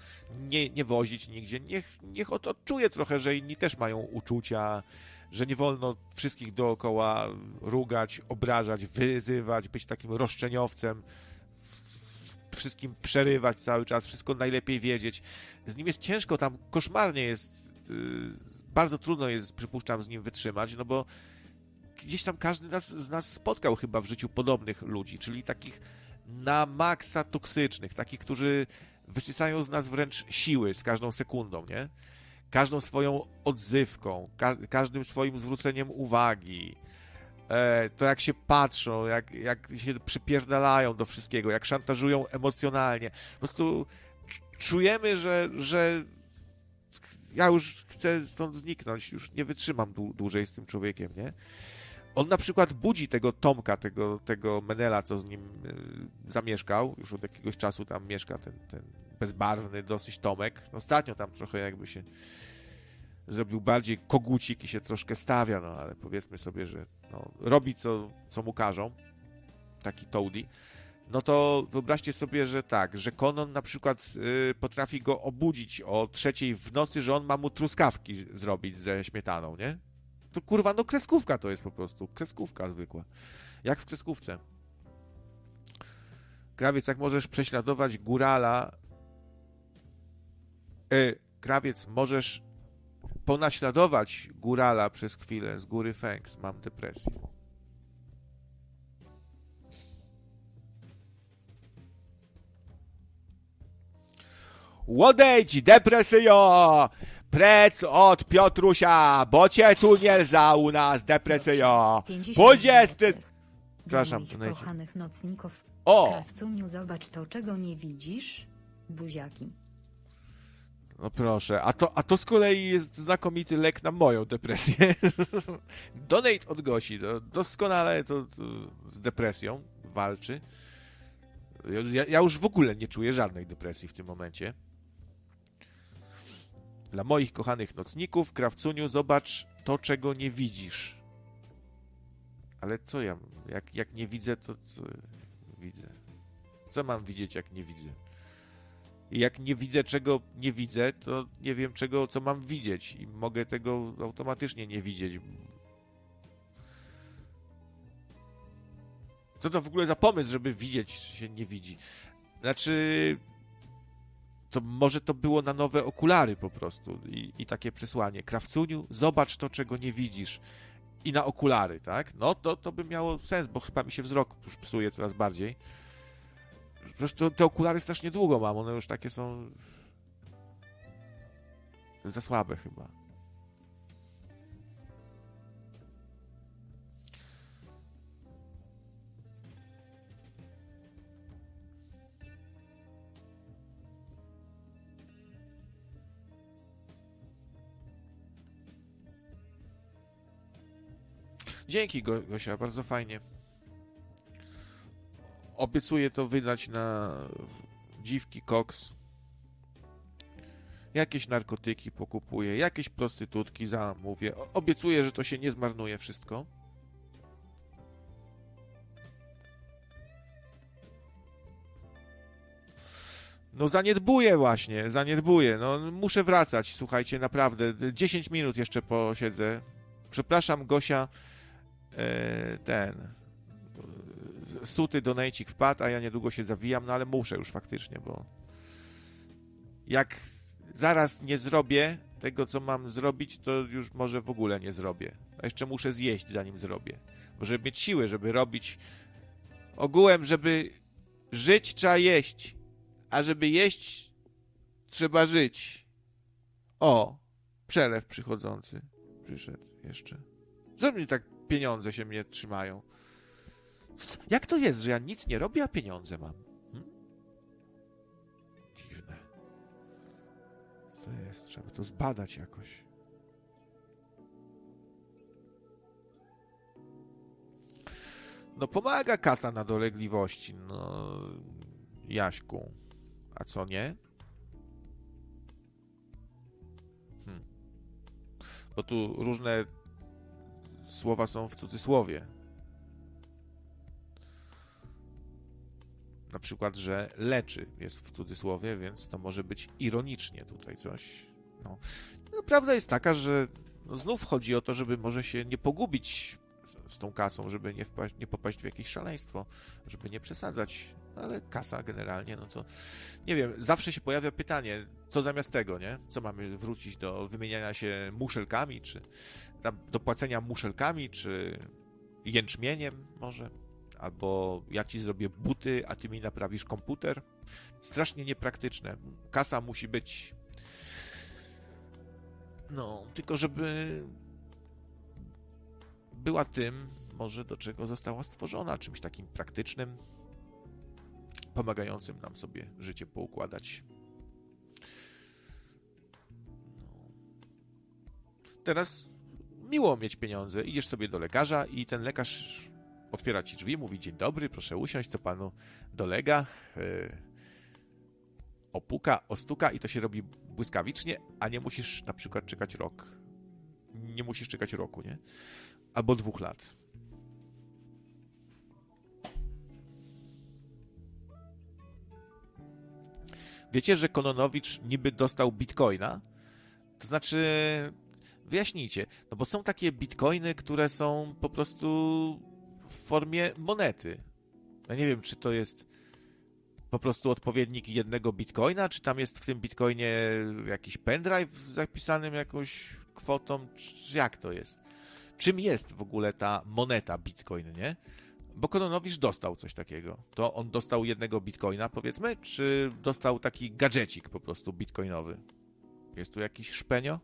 Speaker 1: nie, nie wozić nigdzie. Niech, niech odczuje trochę, że inni też mają uczucia, że nie wolno wszystkich dookoła rugać, obrażać, wyzywać, być takim roszczeniowcem, wszystkim przerywać cały czas, wszystko najlepiej wiedzieć. Z nim jest ciężko, tam koszmarnie jest, yy, bardzo trudno jest, przypuszczam, z nim wytrzymać, no bo gdzieś tam każdy nas, z nas spotkał chyba w życiu podobnych ludzi, czyli takich na maksa toksycznych, takich, którzy wysysają z nas wręcz siły z każdą sekundą, nie? Każdą swoją odzywką, ka każdym swoim zwróceniem uwagi, to jak się patrzą, jak, jak się przypierdalają do wszystkiego, jak szantażują emocjonalnie. Po prostu czujemy, że, że ja już chcę stąd zniknąć, już nie wytrzymam dłużej z tym człowiekiem, nie? On na przykład budzi tego Tomka, tego, tego Menela, co z nim y, zamieszkał, już od jakiegoś czasu tam mieszka ten, ten bezbarwny dosyć Tomek. Ostatnio tam trochę jakby się zrobił bardziej kogucik i się troszkę stawia, no ale powiedzmy sobie, że no, robi co, co mu każą, taki Toady, no to wyobraźcie sobie, że tak, że Konon na przykład y, potrafi go obudzić o trzeciej w nocy, że on ma mu truskawki zrobić ze śmietaną, nie? To kurwa, no kreskówka to jest po prostu. Kreskówka zwykła. Jak w kreskówce. Krawiec, jak możesz prześladować górala. E, krawiec, możesz ponaśladować górala przez chwilę z góry Fęks. Mam depresję. Odejdź, depresyjo! Prec od Piotrusia, bo cię tu nie za u nas, depresyjo. 20... Przepraszam,
Speaker 4: to kochanych nocników.
Speaker 1: O!
Speaker 4: Krawcuniu, zobacz to, czego nie widzisz. Buziaki.
Speaker 1: No proszę, a to, a to z kolei jest znakomity lek na moją depresję. Donate od Gosi, doskonale to, to z depresją walczy. Ja, ja już w ogóle nie czuję żadnej depresji w tym momencie. Dla moich kochanych nocników, krawcuniu, zobacz to, czego nie widzisz. Ale co ja, jak, jak nie widzę, to co widzę? Co mam widzieć, jak nie widzę? Jak nie widzę, czego nie widzę, to nie wiem, czego, co mam widzieć. I mogę tego automatycznie nie widzieć. Co to w ogóle za pomysł, żeby widzieć, się nie widzi? Znaczy, to może to było na nowe okulary po prostu i, i takie przesłanie. Krawcuniu, zobacz to, czego nie widzisz. I na okulary, tak? No to, to by miało sens, bo chyba mi się wzrok już psuje coraz bardziej. Zresztą te okulary strasznie długo mam, one już takie są... za słabe chyba. Dzięki, Gosia, bardzo fajnie. Obiecuję to wydać na dziwki koks. Jakieś narkotyki pokupuję, jakieś prostytutki zamówię. Obiecuję, że to się nie zmarnuje wszystko. No zaniedbuję właśnie, zaniedbuję. No muszę wracać, słuchajcie, naprawdę. 10 minut jeszcze posiedzę. Przepraszam, Gosia, e, ten suty donajcik wpadł, a ja niedługo się zawijam, no ale muszę już faktycznie, bo jak zaraz nie zrobię tego, co mam zrobić, to już może w ogóle nie zrobię. A jeszcze muszę zjeść, zanim zrobię. Bo żeby mieć siły, żeby robić ogółem, żeby żyć, trzeba jeść. A żeby jeść, trzeba żyć. O, przelew przychodzący przyszedł jeszcze. Co mnie tak pieniądze się mnie trzymają? Jak to jest, że ja nic nie robię, a pieniądze mam? Hmm? Dziwne. Co jest? Trzeba to zbadać jakoś. No pomaga kasa na dolegliwości, no Jaśku. A co nie? Hmm. Bo tu różne słowa są w cudzysłowie. Na przykład, że leczy, jest w cudzysłowie, więc to może być ironicznie tutaj coś. No. no prawda jest taka, że no znów chodzi o to, żeby może się nie pogubić z tą kasą, żeby nie, wpaść, nie popaść w jakieś szaleństwo, żeby nie przesadzać, ale kasa generalnie, no to nie wiem, zawsze się pojawia pytanie, co zamiast tego, nie? Co mamy wrócić do wymieniania się muszelkami, czy do płacenia muszelkami, czy jęczmieniem może? Albo ja ci zrobię buty, a ty mi naprawisz komputer. Strasznie niepraktyczne. Kasa musi być. No, tylko żeby była tym, może do czego została stworzona, czymś takim praktycznym, pomagającym nam sobie życie poukładać. No. Teraz miło mieć pieniądze. Idziesz sobie do lekarza i ten lekarz otwiera ci drzwi, mówi dzień dobry, proszę usiąść, co panu dolega. Yy, opuka, ostuka i to się robi błyskawicznie, a nie musisz na przykład czekać rok. Nie musisz czekać roku, nie? Albo dwóch lat. Wiecie, że Kononowicz niby dostał bitcoina? To znaczy, wyjaśnijcie, no bo są takie bitcoiny, które są po prostu w formie monety. Ja nie wiem, czy to jest po prostu odpowiednik jednego bitcoina, czy tam jest w tym bitcoinie jakiś pendrive zapisanym jakąś kwotą, czy jak to jest? Czym jest w ogóle ta moneta bitcoin, nie? Bo Kononowicz dostał coś takiego. To on dostał jednego bitcoina, powiedzmy, czy dostał taki gadżecik po prostu bitcoinowy? Jest tu jakiś szpenio?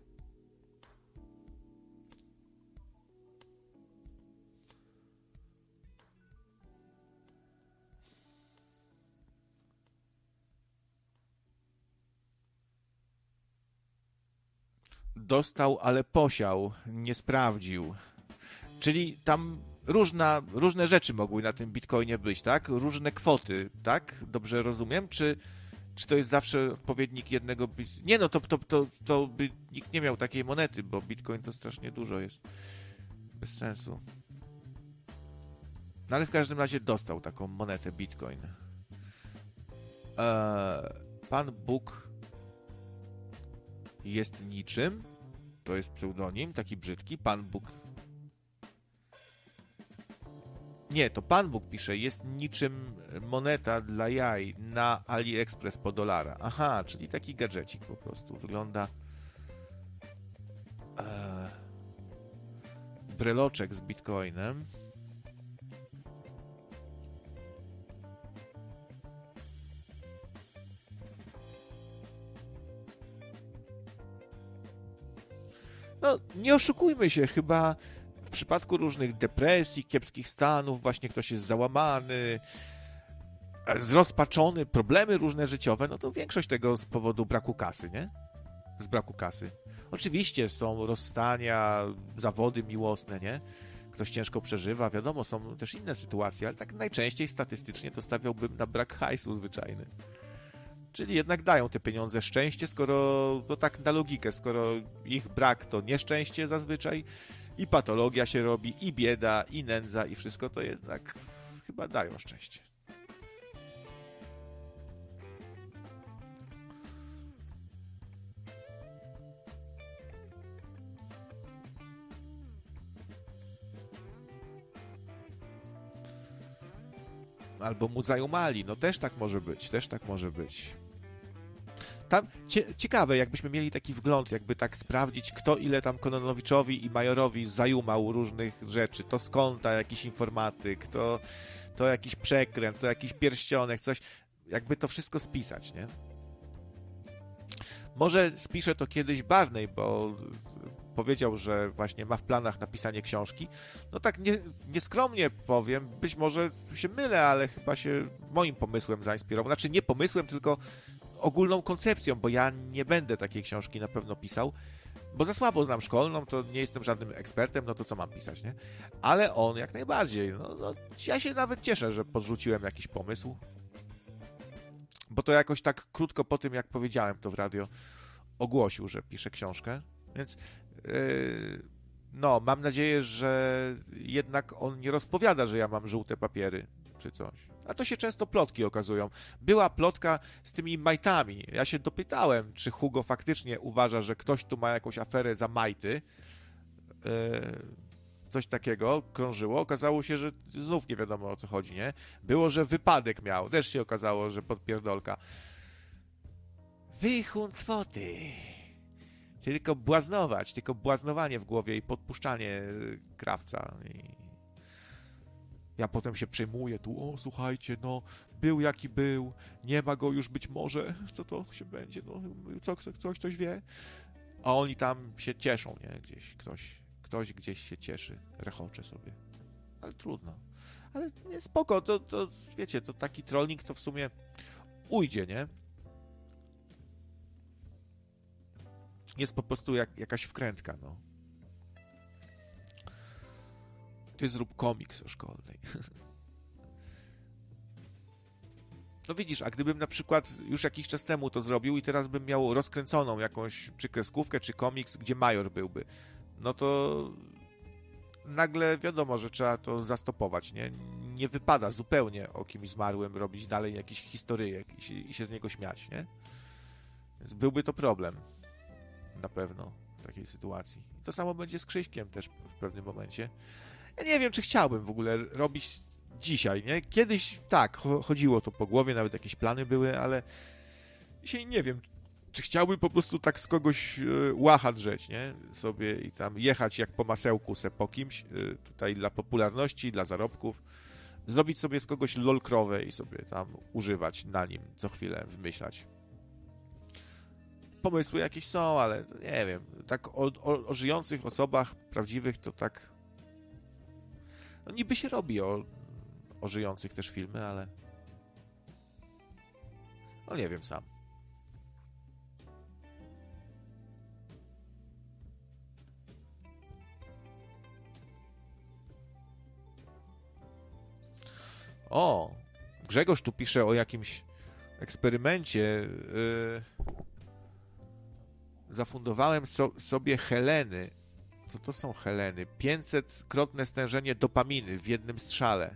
Speaker 1: Dostał, ale posiał, nie sprawdził. Czyli tam różna, różne rzeczy mogły na tym bitcoinie być, tak? Różne kwoty, tak? Dobrze rozumiem? Czy, czy to jest zawsze odpowiednik jednego bit... Nie no, to, to, to, to by nikt nie miał takiej monety, bo bitcoin to strasznie dużo jest. Bez sensu. No ale w każdym razie dostał taką monetę bitcoin. Eee, Pan Bóg jest niczym to jest pseudonim, taki brzydki, Pan Bóg. Nie, to Pan Bóg pisze, jest niczym moneta dla jaj na AliExpress po dolara. Aha, czyli taki gadżecik po prostu. Wygląda e, breloczek z bitcoinem. Nie oszukujmy się, chyba w przypadku różnych depresji, kiepskich stanów, właśnie ktoś jest załamany, zrozpaczony, problemy różne życiowe, no to większość tego z powodu braku kasy, nie? Z braku kasy. Oczywiście są rozstania, zawody miłosne, nie? Ktoś ciężko przeżywa, wiadomo, są też inne sytuacje, ale tak najczęściej statystycznie to stawiałbym na brak hajsu zwyczajny. Czyli jednak dają te pieniądze szczęście, skoro to tak na logikę, skoro ich brak to nieszczęście zazwyczaj i patologia się robi, i bieda, i nędza, i wszystko to jednak chyba dają szczęście. albo mu zajumali. No też tak może być, też tak może być. Tam cie, ciekawe, jakbyśmy mieli taki wgląd, jakby tak sprawdzić, kto ile tam Kononowiczowi i Majorowi zajumał różnych rzeczy. To skąta jakiś informatyk, to, to jakiś przekręt, to jakiś pierścionek, coś. Jakby to wszystko spisać, nie? Może spiszę to kiedyś Barney, bo powiedział, że właśnie ma w planach napisanie książki. No tak nie, nieskromnie powiem, być może się mylę, ale chyba się moim pomysłem zainspirował. Znaczy nie pomysłem, tylko ogólną koncepcją, bo ja nie będę takiej książki na pewno pisał, bo za słabo znam szkolną, to nie jestem żadnym ekspertem, no to co mam pisać, nie? Ale on jak najbardziej. No, no, ja się nawet cieszę, że podrzuciłem jakiś pomysł, bo to jakoś tak krótko po tym, jak powiedziałem to w radio, ogłosił, że pisze książkę, więc Yy, no, mam nadzieję, że jednak on nie rozpowiada, że ja mam żółte papiery czy coś. A to się często plotki okazują. Była plotka z tymi majtami. Ja się dopytałem, czy Hugo faktycznie uważa, że ktoś tu ma jakąś aferę za majty. Yy, coś takiego krążyło. Okazało się, że znów nie wiadomo o co chodzi, nie? Było, że wypadek miał. Też się okazało, że podpierdolka. Wychun cwoty tylko błaznować, tylko błaznowanie w głowie i podpuszczanie krawca. I ja potem się przejmuję tu, o słuchajcie, no był jaki był, nie ma go już być może, co to się będzie, no co, ktoś coś wie. A oni tam się cieszą, nie, gdzieś, ktoś, ktoś gdzieś się cieszy, rechocze sobie. Ale trudno. Ale nie, spoko, to, to wiecie, to taki trolling to w sumie ujdzie, nie? jest po prostu jak, jakaś wkrętka, no. Ty zrób komiks o szkolnej. No widzisz, a gdybym na przykład już jakiś czas temu to zrobił i teraz bym miał rozkręconą jakąś czy kreskówkę, czy komiks, gdzie Major byłby, no to nagle wiadomo, że trzeba to zastopować, nie? Nie wypada zupełnie o kimś zmarłym robić dalej jakiś historyjek i się, i się z niego śmiać, nie? Więc byłby to problem na pewno w takiej sytuacji. To samo będzie z Krzyśkiem też w pewnym momencie. Ja nie wiem, czy chciałbym w ogóle robić dzisiaj, nie? Kiedyś tak, chodziło to po głowie, nawet jakieś plany były, ale dzisiaj nie wiem, czy chciałbym po prostu tak z kogoś y, łacha drzeć, nie? Sobie i tam jechać jak po masełku se po kimś, y, tutaj dla popularności, dla zarobków, zrobić sobie z kogoś lolkrowe i sobie tam używać na nim co chwilę, wymyślać pomysły jakieś są, ale nie wiem, tak o, o, o żyjących osobach prawdziwych to tak no niby się robi o, o żyjących też filmy, ale no nie wiem sam. O, Grzegorz tu pisze o jakimś eksperymencie. Yy, zafundowałem so, sobie Heleny. Co to są Heleny? 500-krotne stężenie dopaminy w jednym strzale.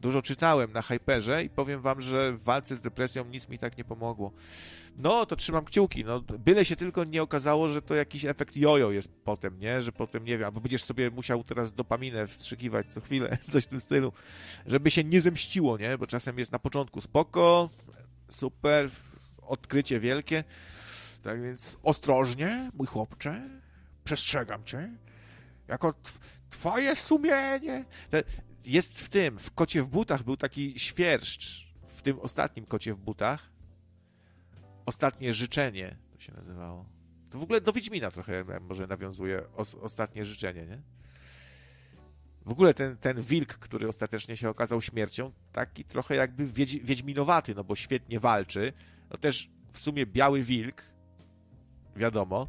Speaker 1: Dużo czytałem na Hyperze i powiem wam, że w walce z depresją nic mi tak nie pomogło. No, to trzymam kciuki. No, byle się tylko nie okazało, że to jakiś efekt jojo jest potem, nie? Że potem, nie wiem, albo będziesz sobie musiał teraz dopaminę wstrzykiwać co chwilę, coś w tym stylu, żeby się nie zemściło, nie? Bo czasem jest na początku spoko, super, odkrycie wielkie, tak więc ostrożnie, mój chłopcze, przestrzegam cię. Jako twoje sumienie. Jest w tym, w kocie w butach był taki świerszcz, w tym ostatnim kocie w butach. Ostatnie życzenie to się nazywało. To w ogóle do Wiedźmina trochę może nawiązuje os, ostatnie życzenie, nie? W ogóle ten, ten wilk, który ostatecznie się okazał śmiercią, taki trochę jakby wiedź, wiedźminowaty, no bo świetnie walczy. No też w sumie biały wilk, wiadomo.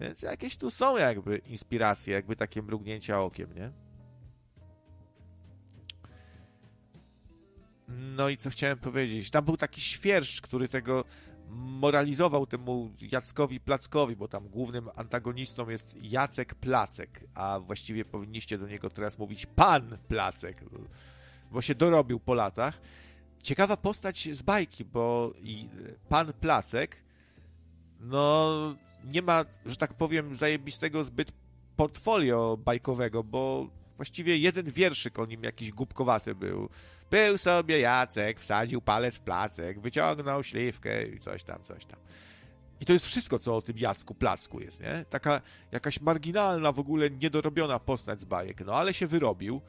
Speaker 1: Więc jakieś tu są jakby inspiracje, jakby takie mrugnięcia okiem, nie? No i co chciałem powiedzieć? Tam był taki świerszcz, który tego moralizował temu Jackowi Plackowi, bo tam głównym antagonistą jest Jacek Placek, a właściwie powinniście do niego teraz mówić Pan Placek, bo się dorobił po latach. Ciekawa postać z bajki, bo Pan Placek no nie ma, że tak powiem, zajebistego zbyt portfolio bajkowego, bo właściwie jeden wierszyk o nim jakiś głupkowaty był. Był sobie Jacek, wsadził palec w placek, wyciągnął śliwkę i coś tam, coś tam. I to jest wszystko, co o tym Jacku Placku jest, nie? Taka jakaś marginalna, w ogóle niedorobiona postać z bajek, no ale się wyrobił,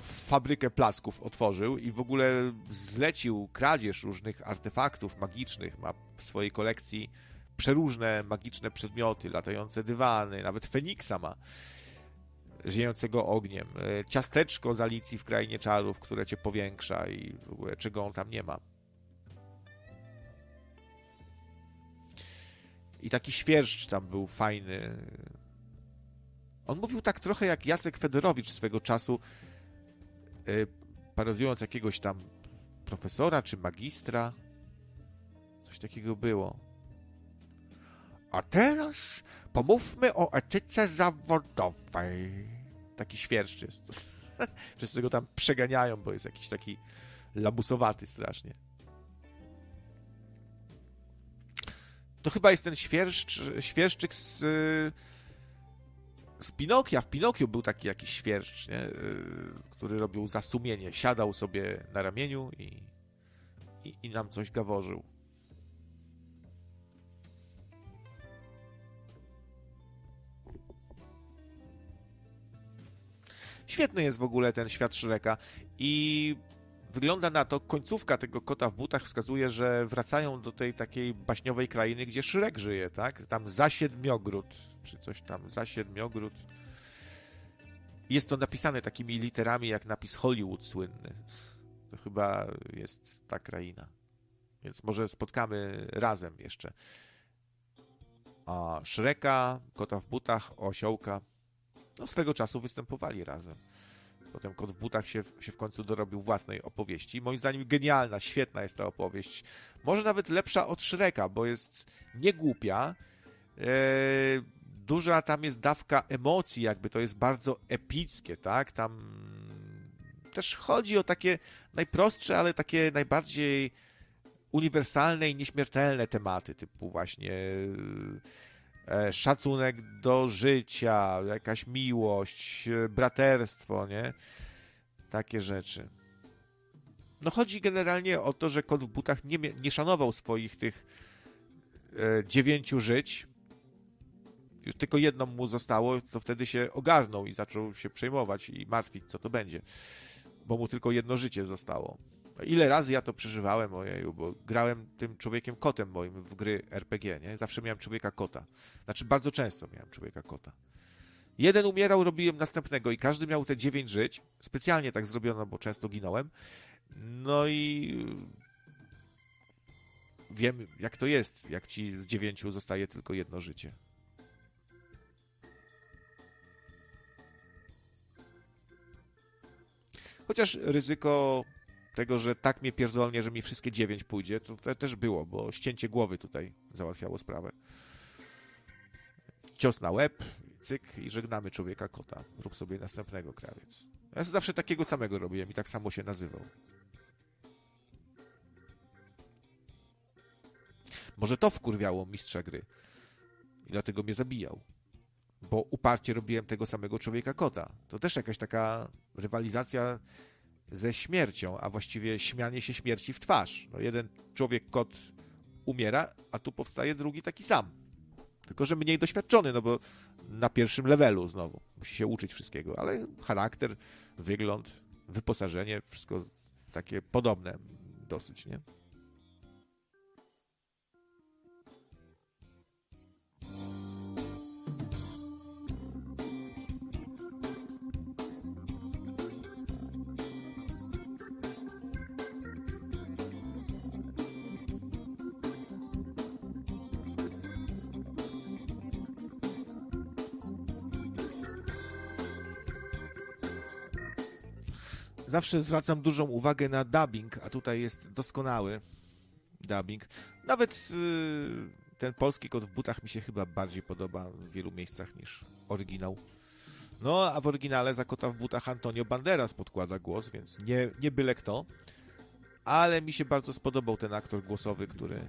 Speaker 1: fabrykę placków otworzył i w ogóle zlecił kradzież różnych artefaktów magicznych, ma w swojej kolekcji przeróżne magiczne przedmioty, latające dywany, nawet Feniksa ma żyjącego ogniem, e, ciasteczko z Alicji w Krainie Czarów, które cię powiększa i w ogóle czego on tam nie ma. I taki świerszcz tam był fajny. On mówił tak trochę jak Jacek Federowicz swego czasu, e, parodiując jakiegoś tam profesora czy magistra. Coś takiego było. A teraz pomówmy o etyce zawodowej. Taki świerszcz jest. Wszyscy go tam przeganiają, bo jest jakiś taki labusowaty strasznie. To chyba jest ten świerszcz, świerszczyk z, z Pinokia. W Pinokiu był taki jakiś świerszcz, nie? który robił zasumienie. Siadał sobie na ramieniu i, i, i nam coś gaworzył. Świetny jest w ogóle ten świat Shreka i wygląda na to, końcówka tego kota w butach wskazuje, że wracają do tej takiej baśniowej krainy, gdzie Szrek żyje, tak? Tam za siedmiogród, czy coś tam, za siedmiogród. Jest to napisane takimi literami, jak napis Hollywood słynny. To chyba jest ta kraina. Więc może spotkamy razem jeszcze. A Szreka, kota w butach, osiołka no swego czasu występowali razem. Potem Kot w butach się, się w końcu dorobił własnej opowieści. Moim zdaniem genialna, świetna jest ta opowieść. Może nawet lepsza od Shreka, bo jest niegłupia. E, duża tam jest dawka emocji, jakby to jest bardzo epickie, tak? Tam też chodzi o takie najprostsze, ale takie najbardziej uniwersalne i nieśmiertelne tematy, typu właśnie szacunek do życia, jakaś miłość, e, braterstwo, nie? Takie rzeczy. No chodzi generalnie o to, że kot w butach nie, nie szanował swoich tych e, dziewięciu żyć. Już tylko jedno mu zostało, to wtedy się ogarnął i zaczął się przejmować i martwić, co to będzie. Bo mu tylko jedno życie zostało. Ile razy ja to przeżywałem, ojeju, bo grałem tym człowiekiem kotem moim w gry RPG, nie? Zawsze miałem człowieka kota. Znaczy, bardzo często miałem człowieka kota. Jeden umierał, robiłem następnego i każdy miał te dziewięć żyć. Specjalnie tak zrobiono, bo często ginąłem. No i wiem, jak to jest, jak ci z dziewięciu zostaje tylko jedno życie. Chociaż ryzyko tego, że tak mnie pierdolnie, że mi wszystkie dziewięć pójdzie, to, to też było, bo ścięcie głowy tutaj załatwiało sprawę. Cios na łeb, cyk i żegnamy człowieka kota. Rób sobie następnego krawiec. Ja zawsze takiego samego robiłem i tak samo się nazywał. Może to wkurwiało mistrza gry. I dlatego mnie zabijał. Bo uparcie robiłem tego samego człowieka kota. To też jakaś taka rywalizacja ze śmiercią, a właściwie śmianie się śmierci w twarz. No jeden człowiek, kot umiera, a tu powstaje drugi taki sam. Tylko, że mniej doświadczony, no bo na pierwszym levelu znowu. Musi się uczyć wszystkiego, ale charakter, wygląd, wyposażenie, wszystko takie podobne dosyć, nie? Zawsze zwracam dużą uwagę na dubbing, a tutaj jest doskonały dubbing. Nawet yy, ten polski kot w butach mi się chyba bardziej podoba w wielu miejscach niż oryginał. No, a w oryginale za kota w butach Antonio Banderas podkłada głos, więc nie, nie byle kto. Ale mi się bardzo spodobał ten aktor głosowy, który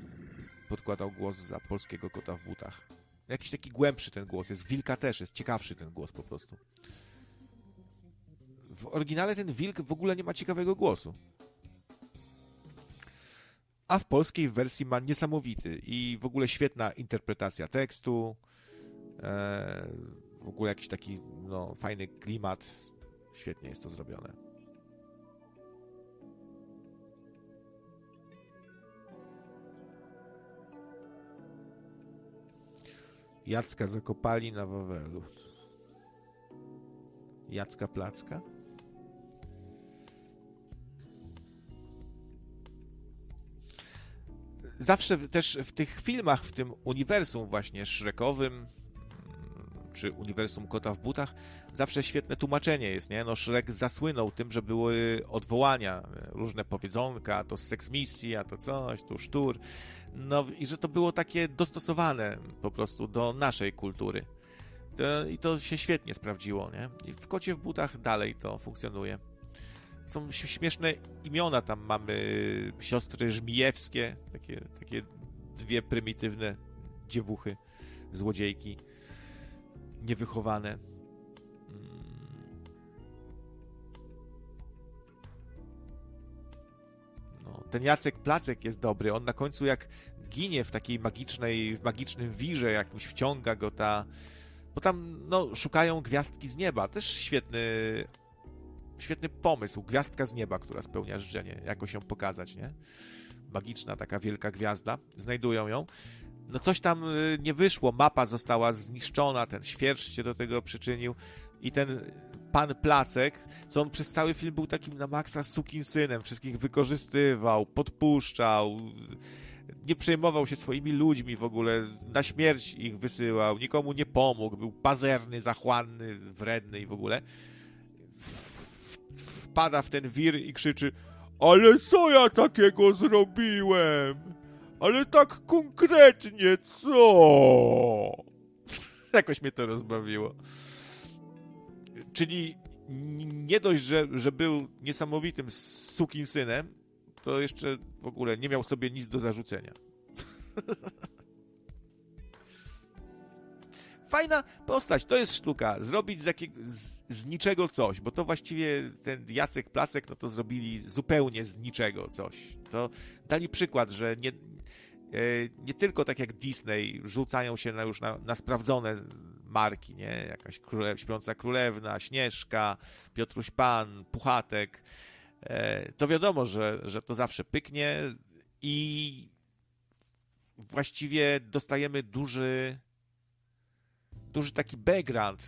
Speaker 1: podkładał głos za polskiego kota w butach. Jakiś taki głębszy ten głos jest. Wilka też jest ciekawszy ten głos po prostu. W oryginale ten wilk w ogóle nie ma ciekawego głosu. A w polskiej wersji ma niesamowity i w ogóle świetna interpretacja tekstu. E, w ogóle jakiś taki no, fajny klimat. Świetnie jest to zrobione. Jacka zakopali na Wawelu. Jacka Placka? Zawsze też w tych filmach, w tym uniwersum właśnie Shrekowym, czy uniwersum Kota w butach, zawsze świetne tłumaczenie jest, nie? No Shrek zasłynął tym, że były odwołania, różne powiedzonka, to seks misji, a to coś, tu sztur. No i że to było takie dostosowane po prostu do naszej kultury. To, I to się świetnie sprawdziło, nie? I w Kocie w butach dalej to funkcjonuje. Są śmieszne imiona, tam mamy siostry Żmijewskie, takie, takie dwie prymitywne dziewuchy, złodziejki niewychowane. Mm. No, ten Jacek Placek jest dobry. On na końcu jak ginie w takiej magicznej, w magicznym wirze jakimś wciąga go ta... Bo tam, no, szukają gwiazdki z nieba. Też świetny świetny pomysł. Gwiazdka z nieba, która spełnia życzenie. Jakoś ją pokazać, nie? Magiczna taka wielka gwiazda. Znajdują ją no coś tam y, nie wyszło, mapa została zniszczona, ten świerszcz się do tego przyczynił i ten pan Placek, co on przez cały film był takim na maksa synem, wszystkich wykorzystywał, podpuszczał, nie przejmował się swoimi ludźmi w ogóle, na śmierć ich wysyłał, nikomu nie pomógł, był pazerny, zachłanny, wredny i w ogóle. Wpada w ten wir i krzyczy ale co ja takiego zrobiłem? Ale tak konkretnie, co? Jakoś mnie to rozbawiło. Czyli nie dość, że, że był niesamowitym synem, to jeszcze w ogóle nie miał sobie nic do zarzucenia. Fajna postać, to jest sztuka. Zrobić z, jakiego, z, z, niczego coś, bo to właściwie ten Jacek Placek, no to zrobili zupełnie z niczego coś. To dali przykład, że nie, E, nie tylko tak jak Disney rzucają się na już na, na sprawdzone marki, nie? Jakaś króle, Śpiąca Królewna, Śnieżka, Piotruś Pan, Puchatek. E, to wiadomo, że, że to zawsze pyknie i właściwie dostajemy duży duży taki background,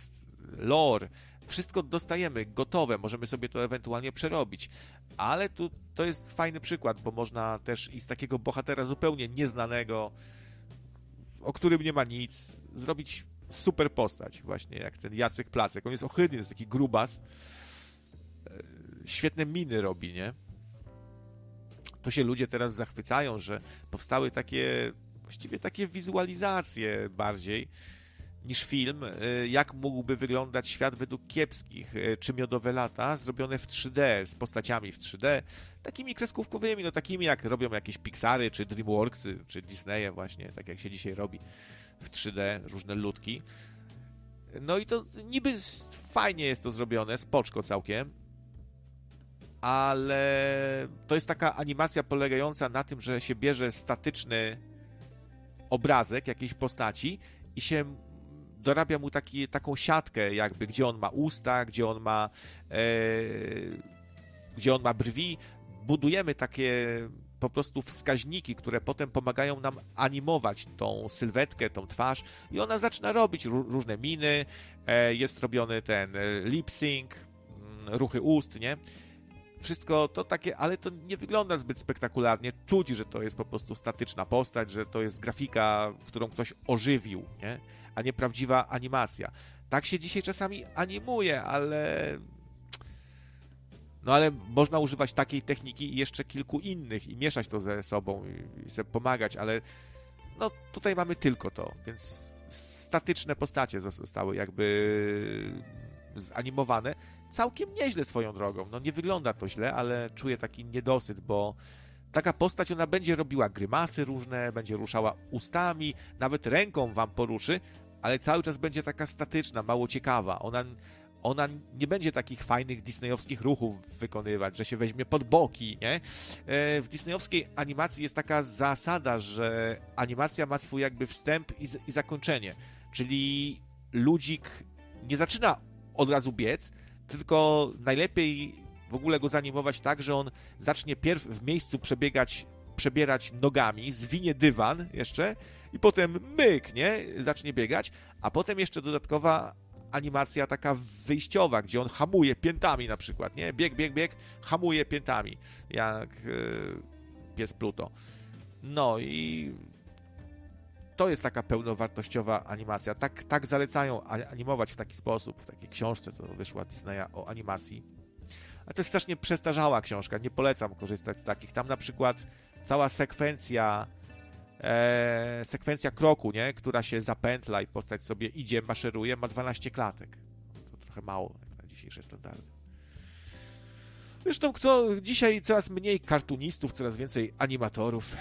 Speaker 1: lore, wszystko dostajemy gotowe, możemy sobie to ewentualnie przerobić. Ale tu to jest fajny przykład, bo można też i z takiego bohatera zupełnie nieznanego, o którym nie ma nic, zrobić super postać, właśnie jak ten Jacek Placek. On jest ohydny, jest taki grubas. Świetne miny robi, nie? To się ludzie teraz zachwycają, że powstały takie, właściwie takie wizualizacje bardziej, niż film, y, jak mógłby wyglądać świat według kiepskich, y, czy miodowe lata, zrobione w 3D, z postaciami w 3D, takimi kreskówkowymi, no takimi jak robią jakieś Pixary, czy DreamWorksy, czy Disneye właśnie, tak jak się dzisiaj robi w 3D, różne ludki. No i to niby fajnie jest to zrobione, spoczko całkiem, ale to jest taka animacja polegająca na tym, że się bierze statyczny obrazek jakiejś postaci i się dorabia mu taki, taką siatkę jakby, gdzie on ma usta, gdzie on ma e, gdzie on ma brwi. Budujemy takie po prostu wskaźniki, które potem pomagają nam animować tą sylwetkę, tą twarz i ona zaczyna robić różne miny, e, jest robiony ten e, lip sync, mm, ruchy ust, nie? Wszystko to takie, ale to nie wygląda zbyt spektakularnie. Czuć, że to jest po prostu statyczna postać, że to jest grafika, którą ktoś ożywił, nie? A nie prawdziwa animacja. Tak się dzisiaj czasami animuje, ale No ale można używać takiej techniki i jeszcze kilku innych i mieszać to ze sobą i, i sobie pomagać, ale no tutaj mamy tylko to, więc statyczne postacie zostały jakby zanimowane całkiem nieźle swoją drogą. No nie wygląda to źle, ale czuję taki niedosyt, bo taka postać ona będzie robiła grymasy różne, będzie ruszała ustami, nawet ręką wam poruszy, ale cały czas będzie taka statyczna, mało ciekawa. Ona ona nie będzie takich fajnych disneyowskich ruchów wykonywać, że się weźmie pod boki, nie? E, w disneyowskiej animacji jest taka zasada, że animacja ma swój jakby wstęp i, i zakończenie, czyli ludzik nie zaczyna od razu biec, tylko najlepiej w ogóle go zanimować tak, że on zacznie pierw w miejscu przebiegać, przebierać nogami, zwinie dywan jeszcze i potem myk, nie? Zacznie biegać, a potem jeszcze dodatkowa animacja taka wyjściowa, gdzie on hamuje piętami na przykład, nie? Bieg, bieg, bieg, hamuje piętami, jak yy, pies Pluto. No i to jest taka pełnowartościowa animacja. Tak, tak zalecają animować w taki sposób, w takiej książce, co wyszła Disneya o animacji. A to jest strasznie przestarzała książka, nie polecam korzystać z takich. Tam na przykład cała sekwencja e, sekwencja kroku, nie? która się zapętla i postać sobie idzie, maszeruje, ma 12 klatek. To trochę mało na dzisiejsze standardy. Zresztą kto dzisiaj coraz mniej kartunistów, coraz więcej animatorów.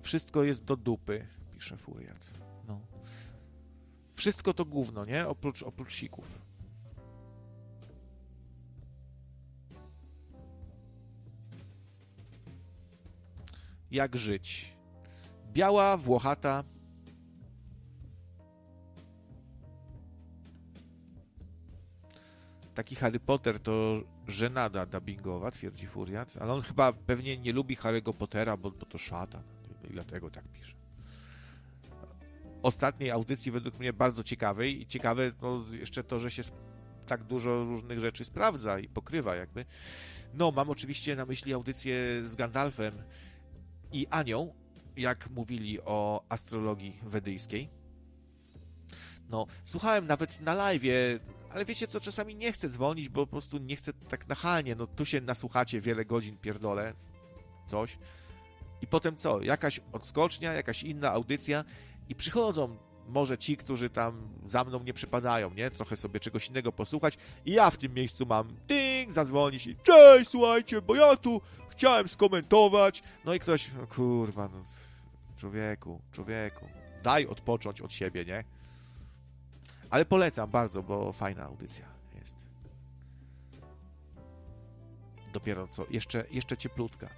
Speaker 1: Wszystko jest do dupy, pisze Furiat. No. Wszystko to gówno, nie? Oprócz, oprócz sików. Jak żyć. Biała, włochata. Taki Harry Potter to żenada dubbingowa, twierdzi Furiat, ale on chyba pewnie nie lubi Harry'ego Pottera, bo, bo to szatan i dlatego tak pisze. Ostatniej audycji według mnie bardzo ciekawej i ciekawe no, jeszcze to, że się tak dużo różnych rzeczy sprawdza i pokrywa jakby. No, mam oczywiście na myśli audycję z Gandalfem, i anioł, jak mówili o astrologii wedyjskiej. No, słuchałem nawet na live, ale wiecie co, czasami nie chcę dzwonić, bo po prostu nie chcę tak nachalnie. No, tu się nasłuchacie wiele godzin, pierdolę, coś. I potem co? Jakaś odskocznia, jakaś inna audycja i przychodzą może ci, którzy tam za mną nie przypadają, nie? Trochę sobie czegoś innego posłuchać i ja w tym miejscu mam ding, zadzwonić i cześć, słuchajcie, bo ja tu chciałem skomentować. No i ktoś, no kurwa, no, człowieku, człowieku, daj odpocząć od siebie, nie? Ale polecam bardzo, bo fajna audycja jest. Dopiero co, jeszcze, jeszcze cieplutka.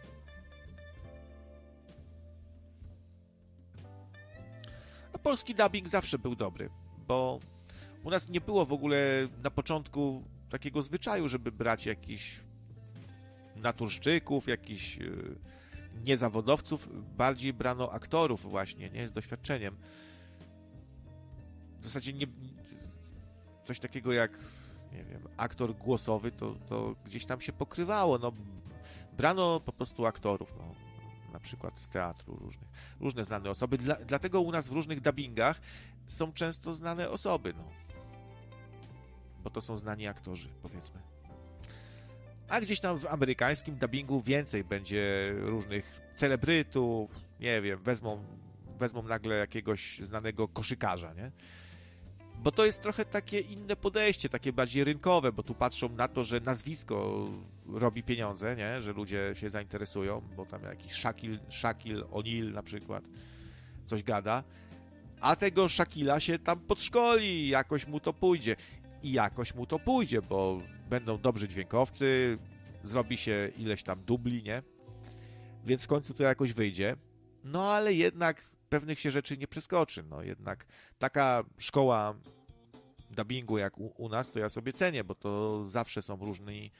Speaker 1: A polski dubbing zawsze był dobry, bo u nas nie było w ogóle na początku takiego zwyczaju, żeby brać jakiś naturszczyków, jakichś e, niezawodowców, bardziej brano aktorów właśnie, nie, z doświadczeniem. W zasadzie nie, coś takiego jak, nie wiem, aktor głosowy, to, to gdzieś tam się pokrywało, no, brano po prostu aktorów, no, na przykład z teatru różnych, różne znane osoby, Dla, dlatego u nas w różnych dubbingach są często znane osoby, no, bo to są znani aktorzy, powiedzmy a gdzieś tam w amerykańskim dubbingu więcej będzie różnych celebrytów, nie wiem, wezmą, wezmą nagle jakiegoś znanego koszykarza, nie? Bo to jest trochę takie inne podejście, takie bardziej rynkowe, bo tu patrzą na to, że nazwisko robi pieniądze, nie? Że ludzie się zainteresują, bo tam jakiś Shaquille, Shaquille O'Neal na przykład coś gada, a tego Shakila się tam podszkoli, jakoś mu to pójdzie. I jakoś mu to pójdzie, bo będą dobrzy dźwiękowcy, zrobi się ileś tam dubli, nie? Więc w końcu to jakoś wyjdzie. No ale jednak pewnych się rzeczy nie przeskoczy. No jednak taka szkoła dubbingu jak u, u nas, to ja sobie cenię, bo to zawsze są różni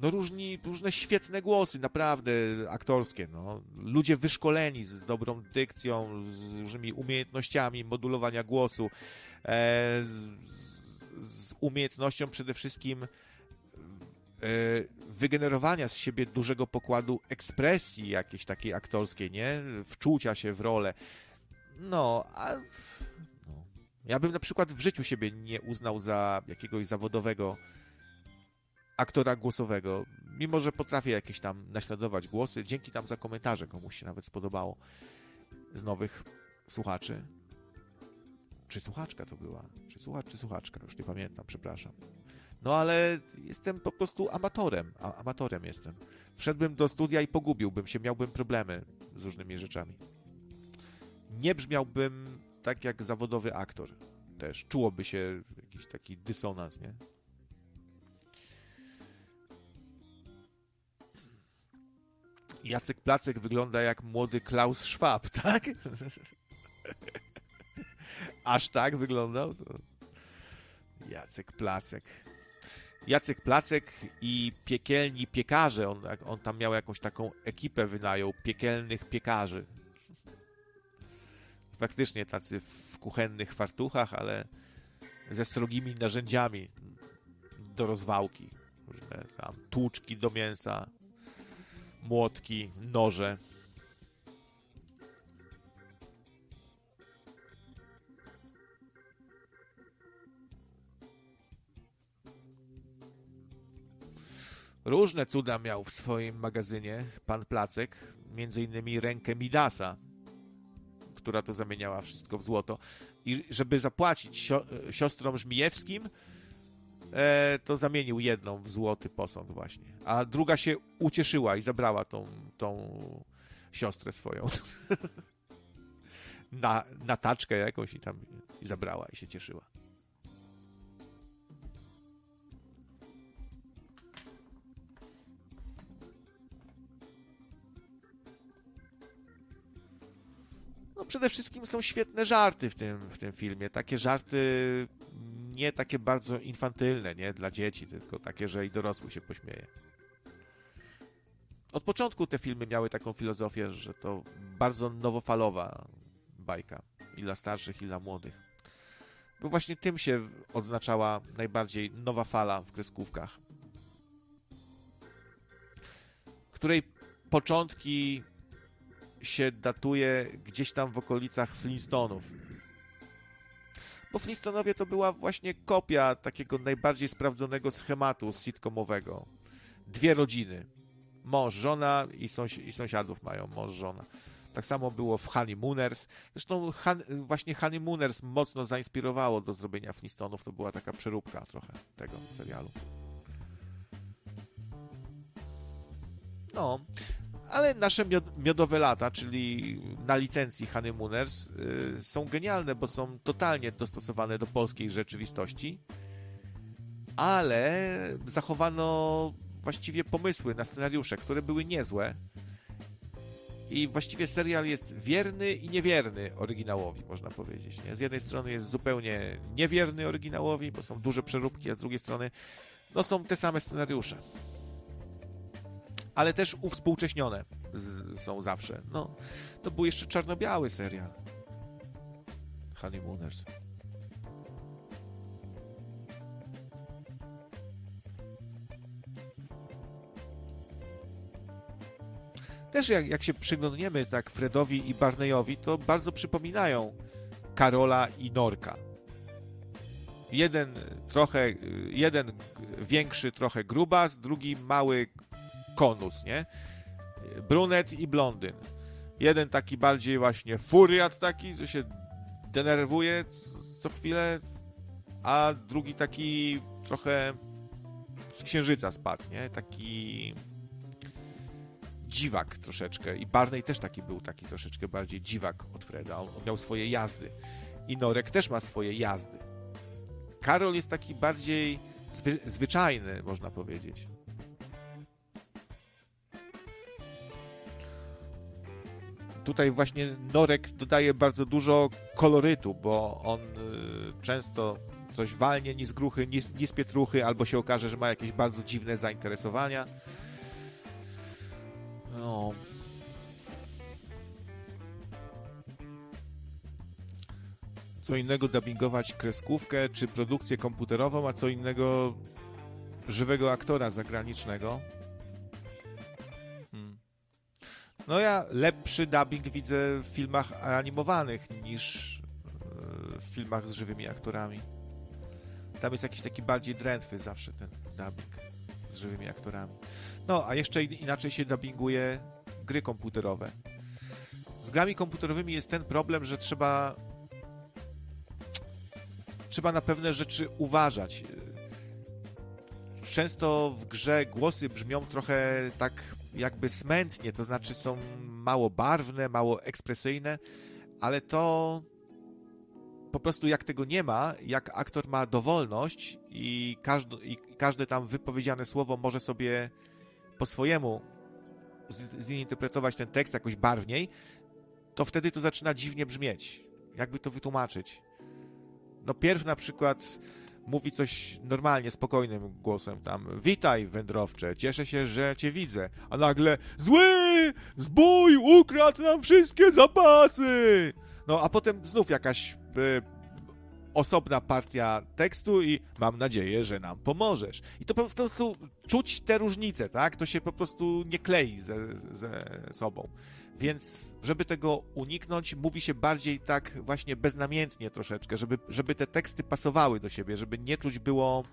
Speaker 1: no różni, różne świetne głosy, naprawdę aktorskie, no. Ludzie wyszkoleni z, dobrą dykcją, z różnymi umiejętnościami modulowania głosu, e, z, z umiejętnością przede wszystkim e, wygenerowania z siebie dużego pokładu ekspresji jakiejś takiej aktorskiej, nie? Wczucia się w rolę. No, a no. ja bym na przykład w życiu siebie nie uznał za jakiegoś zawodowego aktora głosowego. Mimo, że potrafię jakieś tam naśladować głosy, dzięki tam za komentarze komuś się nawet spodobało z nowych słuchaczy. Czy słuchaczka to była? Czy słuchacz, czy słuchaczka? Już nie pamiętam, przepraszam. No ale jestem po prostu amatorem. A, amatorem jestem. Wszedłbym do studia i pogubiłbym się, miałbym problemy z różnymi rzeczami. Nie brzmiałbym tak jak zawodowy aktor też. Czułoby się jakiś taki dysonans, nie? Jacek Placek wygląda jak młody Klaus Schwab, tak? Aż tak wyglądał? Jacek Placek. Jacek Placek i piekielni piekarze. On, on tam miał jakąś taką ekipę wynajął piekielnych piekarzy. Faktycznie tacy w kuchennych fartuchach, ale ze srogimi narzędziami do rozwałki. Różne tam tłuczki do mięsa, młotki, noże. Różne cuda miał w swoim magazynie pan Placek, między innymi rękę Midasa, która to zamieniała wszystko w złoto. I żeby zapłacić siostrom Żmijewskim, e, to zamienił jedną w złoty posąg właśnie. A druga się ucieszyła i zabrała tą, tą siostrę swoją na, na taczkę jakąś i tam i zabrała i się cieszyła. Przede wszystkim są świetne żarty w tym, w tym filmie. Takie żarty nie takie bardzo infantylne, nie dla dzieci, tylko takie, że i dorosły się pośmieje. Od początku te filmy miały taką filozofię, że to bardzo nowofalowa bajka. I dla starszych, i dla młodych. Bo właśnie tym się odznaczała najbardziej nowa fala w kreskówkach. Której początki się datuje gdzieś tam w okolicach Flintstonów. Bo Flintstonowie to była właśnie kopia takiego najbardziej sprawdzonego schematu sitcomowego. Dwie rodziny. Mąż, żona i, i sąsiadów mają mąż, żona. Tak samo było w Honeymooners. Zresztą Han właśnie Honeymooners mocno zainspirowało do zrobienia Flintstonów. To była taka przeróbka trochę tego serialu. No, ale nasze miodowe lata, czyli na licencji Honeymooners, yy, są genialne, bo są totalnie dostosowane do polskiej rzeczywistości, ale zachowano właściwie pomysły na scenariusze, które były niezłe. I właściwie serial jest wierny i niewierny oryginałowi, można powiedzieć. Nie? Z jednej strony jest zupełnie niewierny oryginałowi, bo są duże przeróbki, a z drugiej strony no, są te same scenariusze ale też uwspółcześnione z, są zawsze. No, to był jeszcze czarno-biały serial. Honeymooners. Też jak, jak się przyglądniemy tak Fredowi i Barneyowi, to bardzo przypominają Karola i Norka. Jeden trochę, jeden większy, trochę grubas, drugi mały konus, nie? Brunet i blondyn. Jeden taki bardziej właśnie furiat taki, co się denerwuje co chwilę, a drugi taki trochę z księżyca spadł, nie? Taki dziwak troszeczkę. I Barney też taki był, taki troszeczkę bardziej dziwak od Freda. On, on miał swoje jazdy. I Norek też ma swoje jazdy. Karol jest taki bardziej zwy, zwyczajny, można powiedzieć. Tutaj właśnie Norek dodaje bardzo dużo kolorytu, bo on y, często coś walnie ni z gruchy, ni, ni pietruchy, albo się okaże, że ma jakieś bardzo dziwne zainteresowania. No. Co innego dubbingować kreskówkę czy produkcję komputerową, a co innego żywego aktora zagranicznego. No ja lepszy dubbing widzę w filmach animowanych niż e, w filmach z żywymi aktorami. Tam jest jakiś taki bardziej drętwy zawsze ten dubbing. z żywymi aktorami. No, a jeszcze inaczej się dubbinguje gry komputerowe. Z grami komputerowymi jest ten problem, że trzeba trzeba na pewne rzeczy uważać. Często w grze głosy brzmią trochę tak jakby smętnie, to znaczy są mało barwne, mało ekspresyjne, ale to po prostu jak tego nie ma, jak aktor ma dowolność i, każdy, i każde tam wypowiedziane słowo może sobie po swojemu zinterpretować ten tekst jakoś barwniej, to wtedy to zaczyna dziwnie brzmieć. Jakby to wytłumaczyć? No pierw na przykład mówi coś normalnie, spokojnym głosem tam witaj wędrowcze, cieszę się, że cię widzę, a nagle zły, zbój ukradł nam wszystkie zapasy! No a potem znów jakaś y, osobna partia tekstu i mam nadzieję, że nam pomożesz. I to po prostu czuć te różnice, tak? To się po prostu nie klei ze, ze sobą. Więc, żeby tego uniknąć, mówi się bardziej tak właśnie beznamiętnie troszeczkę, żeby, żeby te teksty pasowały do siebie, żeby nie czuć było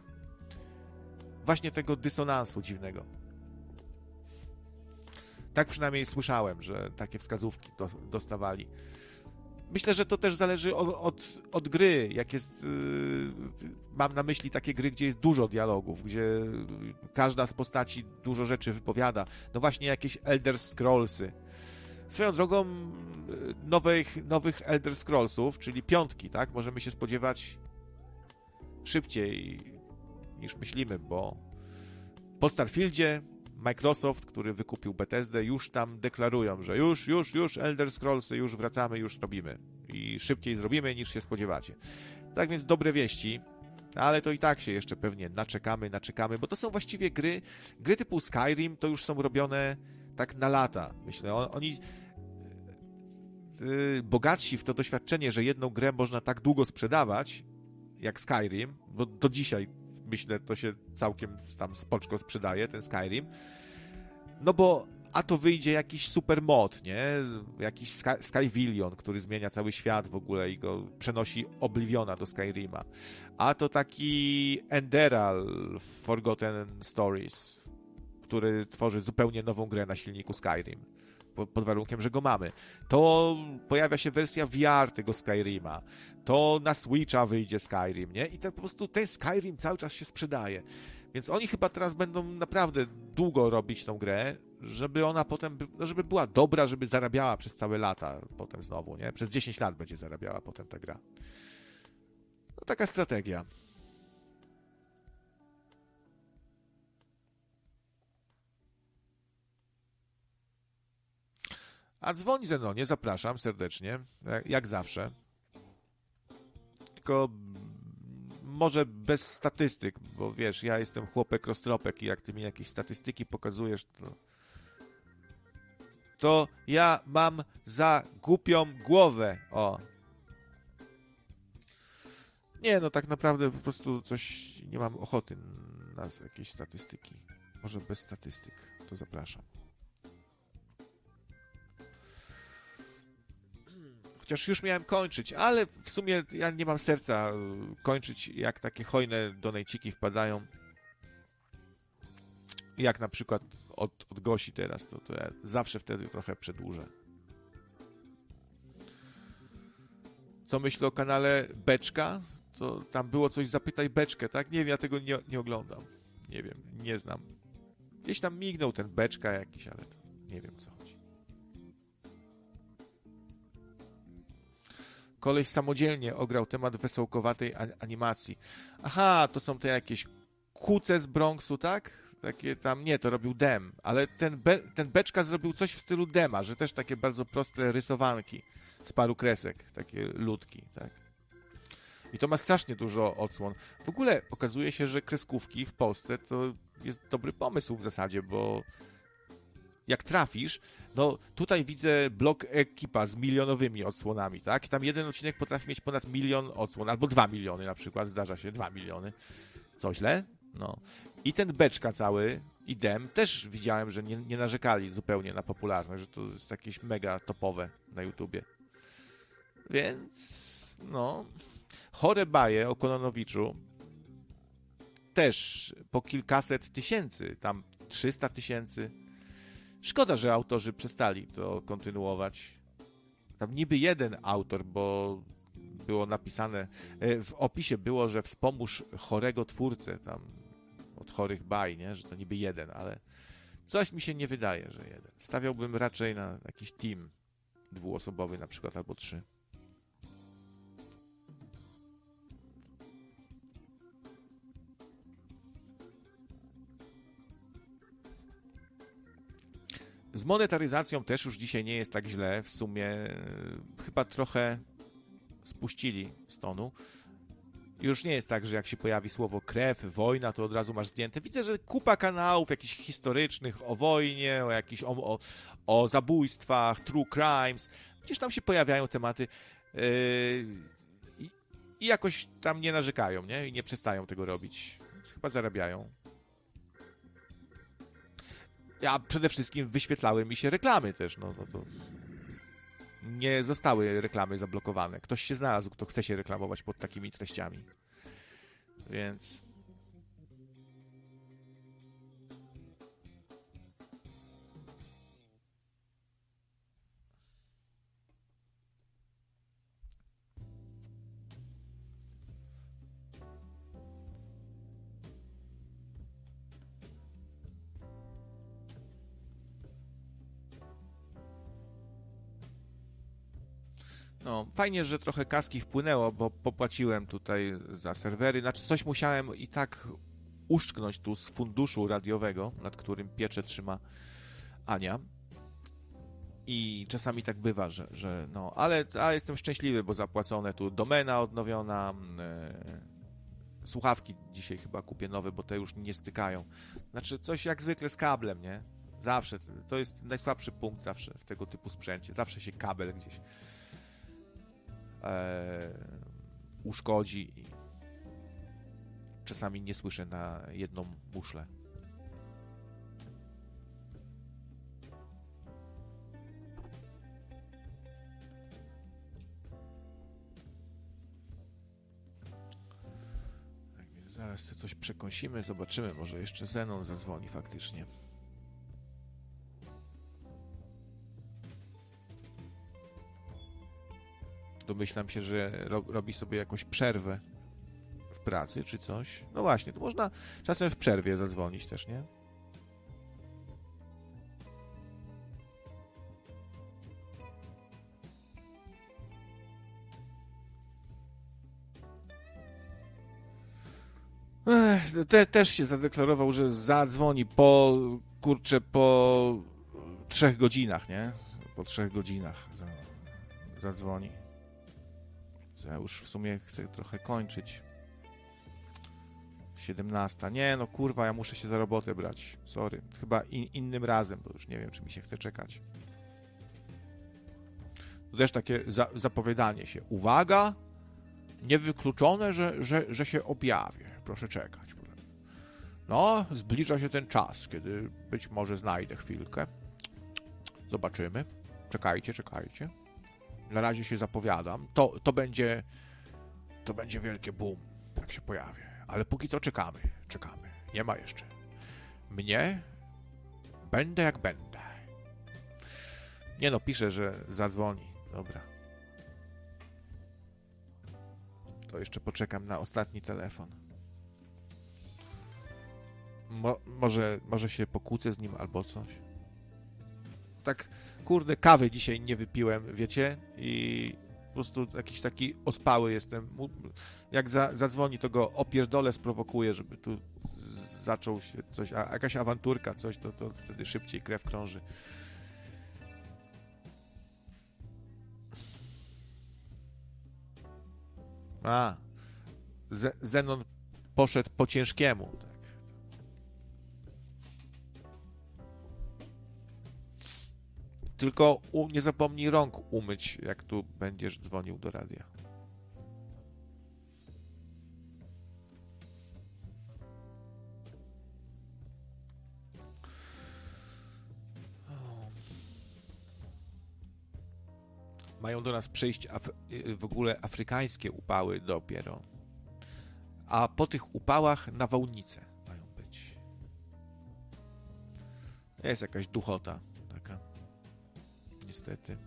Speaker 1: właśnie tego dysonansu dziwnego. Tak przynajmniej słyszałem, że takie wskazówki do, dostawali. Myślę, że to też zależy od, od, od gry, jak jest. Yy, mam na myśli takie gry, gdzie jest dużo dialogów, gdzie każda z postaci dużo rzeczy wypowiada. No właśnie jakieś Elder Scrollsy. Swoją drogą nowych, nowych Elder Scrollsów, czyli piątki, tak? Możemy się spodziewać szybciej niż myślimy, bo po Starfieldzie Microsoft, który wykupił Bethesdę, już tam deklarują, że już, już, już Elder Scrollsy, już wracamy, już robimy. I szybciej zrobimy niż się spodziewacie. Tak więc dobre wieści, ale to i tak się jeszcze pewnie naczekamy, naczekamy, bo to są właściwie gry, gry typu Skyrim to już są robione tak na lata, myślę. Oni yy, bogatsi w to doświadczenie, że jedną grę można tak długo sprzedawać, jak Skyrim, bo do dzisiaj myślę, to się całkiem tam spoczko sprzedaje, ten Skyrim. No bo a to wyjdzie jakiś super mod, nie? Jakiś Sky, Skyvillion, który zmienia cały świat w ogóle i go przenosi Obliviona do Skyrima. A to taki Enderal Forgotten Stories, który tworzy zupełnie nową grę na silniku Skyrim pod warunkiem, że go mamy. To pojawia się wersja VR tego Skyrima. To na Switcha wyjdzie Skyrim, nie? I to po prostu ten Skyrim cały czas się sprzedaje. Więc oni chyba teraz będą naprawdę długo robić tą grę, żeby ona potem, no żeby była dobra, żeby zarabiała przez całe lata potem znowu, nie? Przez 10 lat będzie zarabiała potem ta gra. No taka strategia. A dzwoń Zenonie, zapraszam serdecznie, jak zawsze. Tylko może bez statystyk, bo wiesz, ja jestem chłopek roztropek i jak ty mi jakieś statystyki pokazujesz, to to ja mam za głupią głowę. O. Nie, no tak naprawdę po prostu coś nie mam ochoty na jakieś statystyki. Może bez statystyk. To zapraszam. Chociaż już miałem kończyć, ale w sumie ja nie mam serca y, kończyć, jak takie hojne donejciki wpadają. Jak na przykład od, od Gosi teraz, to, to ja zawsze wtedy trochę przedłużę. Co myślę o kanale Beczka? To tam było coś Zapytaj Beczkę, tak? Nie wiem, ja tego nie, nie oglądam. Nie wiem, nie znam. Gdzieś tam mignął ten Beczka jakiś, ale to nie wiem co. koleś samodzielnie ograł temat wesołkowatej animacji. Aha, to są te jakieś kuce z Bronxu, tak? Takie tam, nie, to robił Dem, ale ten, Be, ten Beczka zrobił coś w stylu Dema, że też takie bardzo proste rysowanki z paru kresek, takie ludki, tak? I to ma strasznie dużo odsłon. W ogóle okazuje się, że kreskówki w Polsce to jest dobry pomysł w zasadzie, bo jak trafisz, no tutaj widzę blok ekipa z milionowymi odsłonami, tak? Tam jeden odcinek potrafi mieć ponad milion odsłon, albo dwa miliony na przykład, zdarza się, dwa miliony. Co źle? No. I ten beczka cały, i Dem, też widziałem, że nie, nie narzekali zupełnie na popularność, że to jest jakieś mega topowe na YouTubie. Więc, no, chore baje o Kononowiczu też po kilkaset tysięcy, tam 300 tysięcy. Szkoda, że autorzy przestali to kontynuować. Tam niby jeden autor, bo było napisane, e, w opisie było, że wspomóż chorego twórcę, tam od chorych baj, nie? że to niby jeden, ale coś mi się nie wydaje, że jeden. Stawiałbym raczej na jakiś team dwuosobowy na przykład, albo trzy. Z monetaryzacją też już dzisiaj nie jest tak źle. W sumie e, chyba trochę spuścili z tonu. Już nie jest tak, że jak się pojawi słowo krew, wojna, to od razu masz zdjęte. Widzę, że kupa kanałów jakichś historycznych o wojnie, o jakichś o, o, o zabójstwach, true crimes. Gdzieś tam się pojawiają tematy yy, i, i jakoś tam nie narzekają, nie? I nie przestają tego robić. Więc chyba zarabiają. Ja przede wszystkim wyświetlały mi się reklamy też, no, no to nie zostały reklamy zablokowane. Ktoś się znalazł, kto chce się reklamować pod takimi treściami. Więc No, fajnie, że trochę kaski wpłynęło, bo popłaciłem tutaj za serwery. Znaczy, coś musiałem i tak uszczknąć tu z funduszu radiowego, nad którym piecze trzyma Ania. I czasami tak bywa, że, że no, ale, ale jestem szczęśliwy, bo zapłacone tu domena odnowiona. E, słuchawki dzisiaj chyba kupię nowe, bo te już nie stykają. Znaczy, coś jak zwykle z kablem, nie? Zawsze. To jest najsłabszy punkt zawsze w tego typu sprzęcie. Zawsze się kabel gdzieś e, uszkodzi i czasami nie słyszę na jedną muszlę. Zaraz coś przekąsimy, zobaczymy, może jeszcze Zenon zadzwoni faktycznie. Domyślam się, że ro, robi sobie jakąś przerwę w pracy czy coś. No właśnie, to można czasem w przerwie zadzwonić też, nie? Te, też się zadeklarował, że zadzwoni po, kurczę, po trzech godzinach, nie? Po trzech godzinach zadzwoni. Ja już w sumie chcę trochę kończyć. 17. Nie, no kurwa, ja muszę się za robotę brać. Sorry. Chyba in, innym razem, bo już nie wiem, czy mi się chce czekać. To też takie za, zapowiadanie się. Uwaga! Niewykluczone, że, że, że się objawię. Proszę czekać. No, zbliża się ten czas, kiedy być może znajdę chwilkę. Zobaczymy. Czekajcie, czekajcie. Na razie się zapowiadam. To, to będzie to będzie wielkie boom, jak się pojawi. Ale póki co czekamy, czekamy. Nie ma jeszcze. Mnie będę jak będę. Nie no, pisze, że zadzwoni. Dobra. To jeszcze poczekam na ostatni telefon. Mo może, może się pokłócę z nim albo coś. Tak kurde, kawy dzisiaj nie wypiłem, wiecie? I po prostu jakiś taki ospały jestem. Jak za, zadzwoni, to go opierdolę, sprowokuję, żeby tu zaczął się coś, a jakaś awanturka, coś, to, to wtedy szybciej krew krąży. A, Zenon poszedł po ciężkiemu. Tylko u, nie zapomnij rąk umyć, jak tu będziesz dzwonił do radia. Mają do nas przyjść w ogóle afrykańskie upały dopiero. a po tych upałach nawałnice mają być. Jest jakaś duchota. Niestety.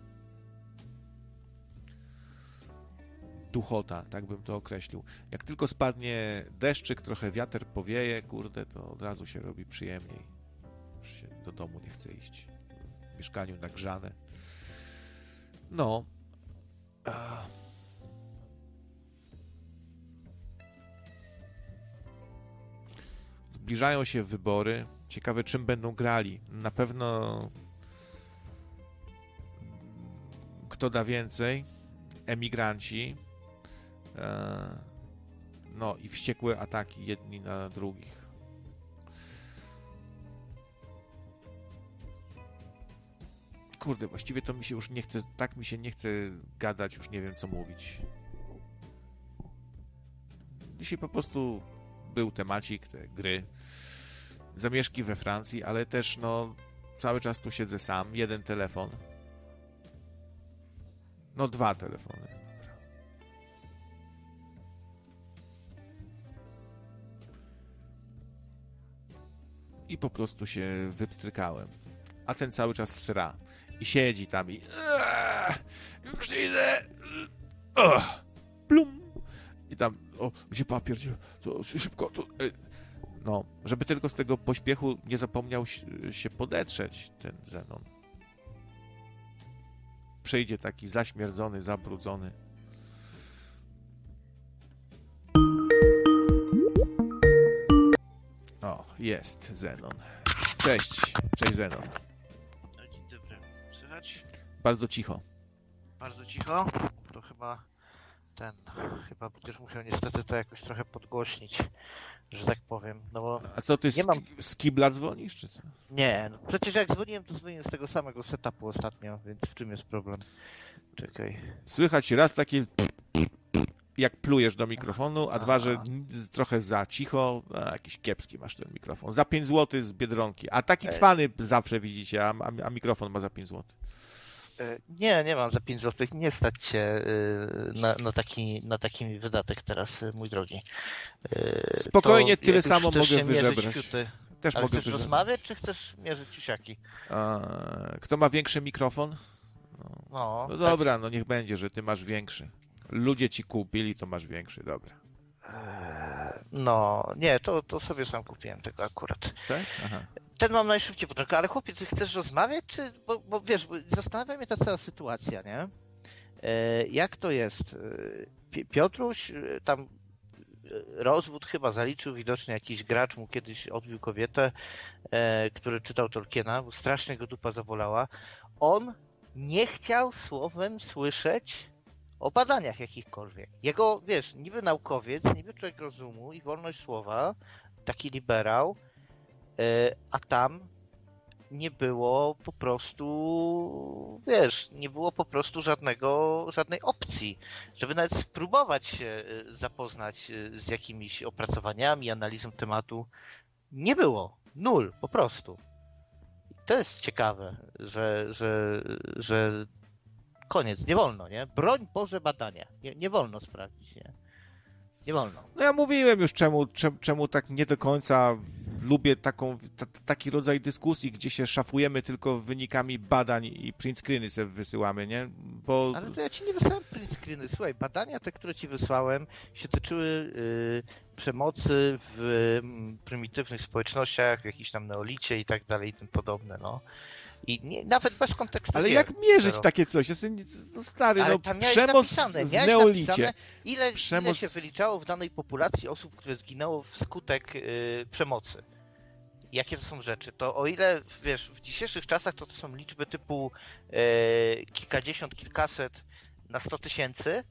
Speaker 1: Duchota, tak bym to określił. Jak tylko spadnie deszczyk, trochę wiatr powieje, kurde, to od razu się robi przyjemniej. Już się do domu nie chce iść. W mieszkaniu nagrzane. No. Zbliżają się wybory. Ciekawe, czym będą grali. Na pewno kto da więcej? Emigranci. E, no i wściekłe ataki jedni na drugich. Kurde, właściwie to mi się już nie chce, tak mi się nie chce gadać, już nie wiem co mówić. Dzisiaj po prostu był temacik, te gry, zamieszki we Francji, ale też no cały czas tu siedzę sam, jeden telefon. No dwa telefony. I po prostu się wypstrykałem. A ten cały czas sra. I siedzi tam i... Już idę! Plum! I tam, o, gdzie papier? Gdzie, to szybko, to... E. No, żeby tylko z tego pośpiechu nie zapomniał się podetrzeć ten Zenon. Przyjdzie taki zaśmierdzony, zabrudzony. O, jest Zenon. Cześć, cześć Zenon.
Speaker 5: No, dzień dobry. Słychać?
Speaker 1: Bardzo cicho.
Speaker 5: Bardzo cicho? To chyba ten, chyba będziesz musiał niestety to jakoś trochę podgłośnić, że tak powiem, no bo...
Speaker 1: A co, ty
Speaker 5: nie
Speaker 1: z,
Speaker 5: mam...
Speaker 1: z kibla dzwonisz, czy co?
Speaker 5: Nie, no przecież jak dzwoniłem, to dzwoniłem z tego samego setupu ostatnio, więc w czym jest problem? Czekaj.
Speaker 1: Słychać raz takie jak plujesz do mikrofonu, a dwa, że trochę za cicho, a jakiś kiepski masz ten mikrofon. Za 5 zł z Biedronki. A taki cwany zawsze widzicie, a, a mikrofon ma za 5 zł.
Speaker 5: E, nie, nie mam za 5 zł. Nie stać się na, na, taki, na taki wydatek teraz, mój drogi. E,
Speaker 1: Spokojnie, to, tyle samo mogę wyżebrać.
Speaker 5: Też Ale mogę chcesz wyżebrać. rozmawiać, czy chcesz mierzyć ciusiaki?
Speaker 1: A, kto ma większy mikrofon? No, no, no dobra, tak. no niech będzie, że ty masz większy. Ludzie ci kupili, to masz większy, dobra.
Speaker 5: No, nie, to, to sobie sam kupiłem tego akurat.
Speaker 1: Tak? Aha.
Speaker 5: Ten mam najszybciej początek, ale chłopie, ty chcesz rozmawiać, czy, bo, bo wiesz, zastanawia mnie ta cała sytuacja, nie? E, jak to jest? E, Piotruś e, tam rozwód chyba zaliczył, widocznie jakiś gracz mu kiedyś odbił kobietę, który czytał Tolkiena, bo strasznie go dupa zawolała. On nie chciał słowem słyszeć o badaniach jakichkolwiek. Jego, wiesz, niby naukowiec, niby człowiek rozumu i wolność słowa, taki liberał, e, a tam nie było po prostu, wiesz, nie było po prostu żadnego, żadnej opcji, żeby nawet spróbować się e, zapoznać e, z jakimiś opracowaniami, analizą tematu. Nie było. Nul, po prostu. I to jest ciekawe, że, że, że koniec, nie wolno, nie? Broń Boże badania. Nie, nie wolno sprawdzić, nie? Nie wolno.
Speaker 1: No ja mówiłem już czemu, czemu, czemu tak nie do końca lubię taką, t- taki rodzaj dyskusji, gdzie się szafujemy tylko wynikami badań i print screeny sobie wysyłamy, nie? Bo...
Speaker 5: Ale to ja ci nie wysłałem print screeny. Słuchaj, badania te, które ci wysłałem, się tyczyły yy, przemocy w yy, prymitywnych społecznościach, w jakimś tam neolicie i tak dalej i tym podobne, no. I nie, nawet bez kontekstu.
Speaker 1: Ale jak mierzyć takie coś? Jestem no stary,
Speaker 5: Ale
Speaker 1: no, przemoc
Speaker 5: napisane,
Speaker 1: w neolicie.
Speaker 5: Ile, przemoc... ile się wyliczało w danej populacji osób, które zginęło wskutek yy, przemocy? Jakie to są rzeczy? To o ile, wiesz, w dzisiejszych czasach to, to są liczby typu yy, kilkadziesiąt, kilkaset na sto tysięcy, Y,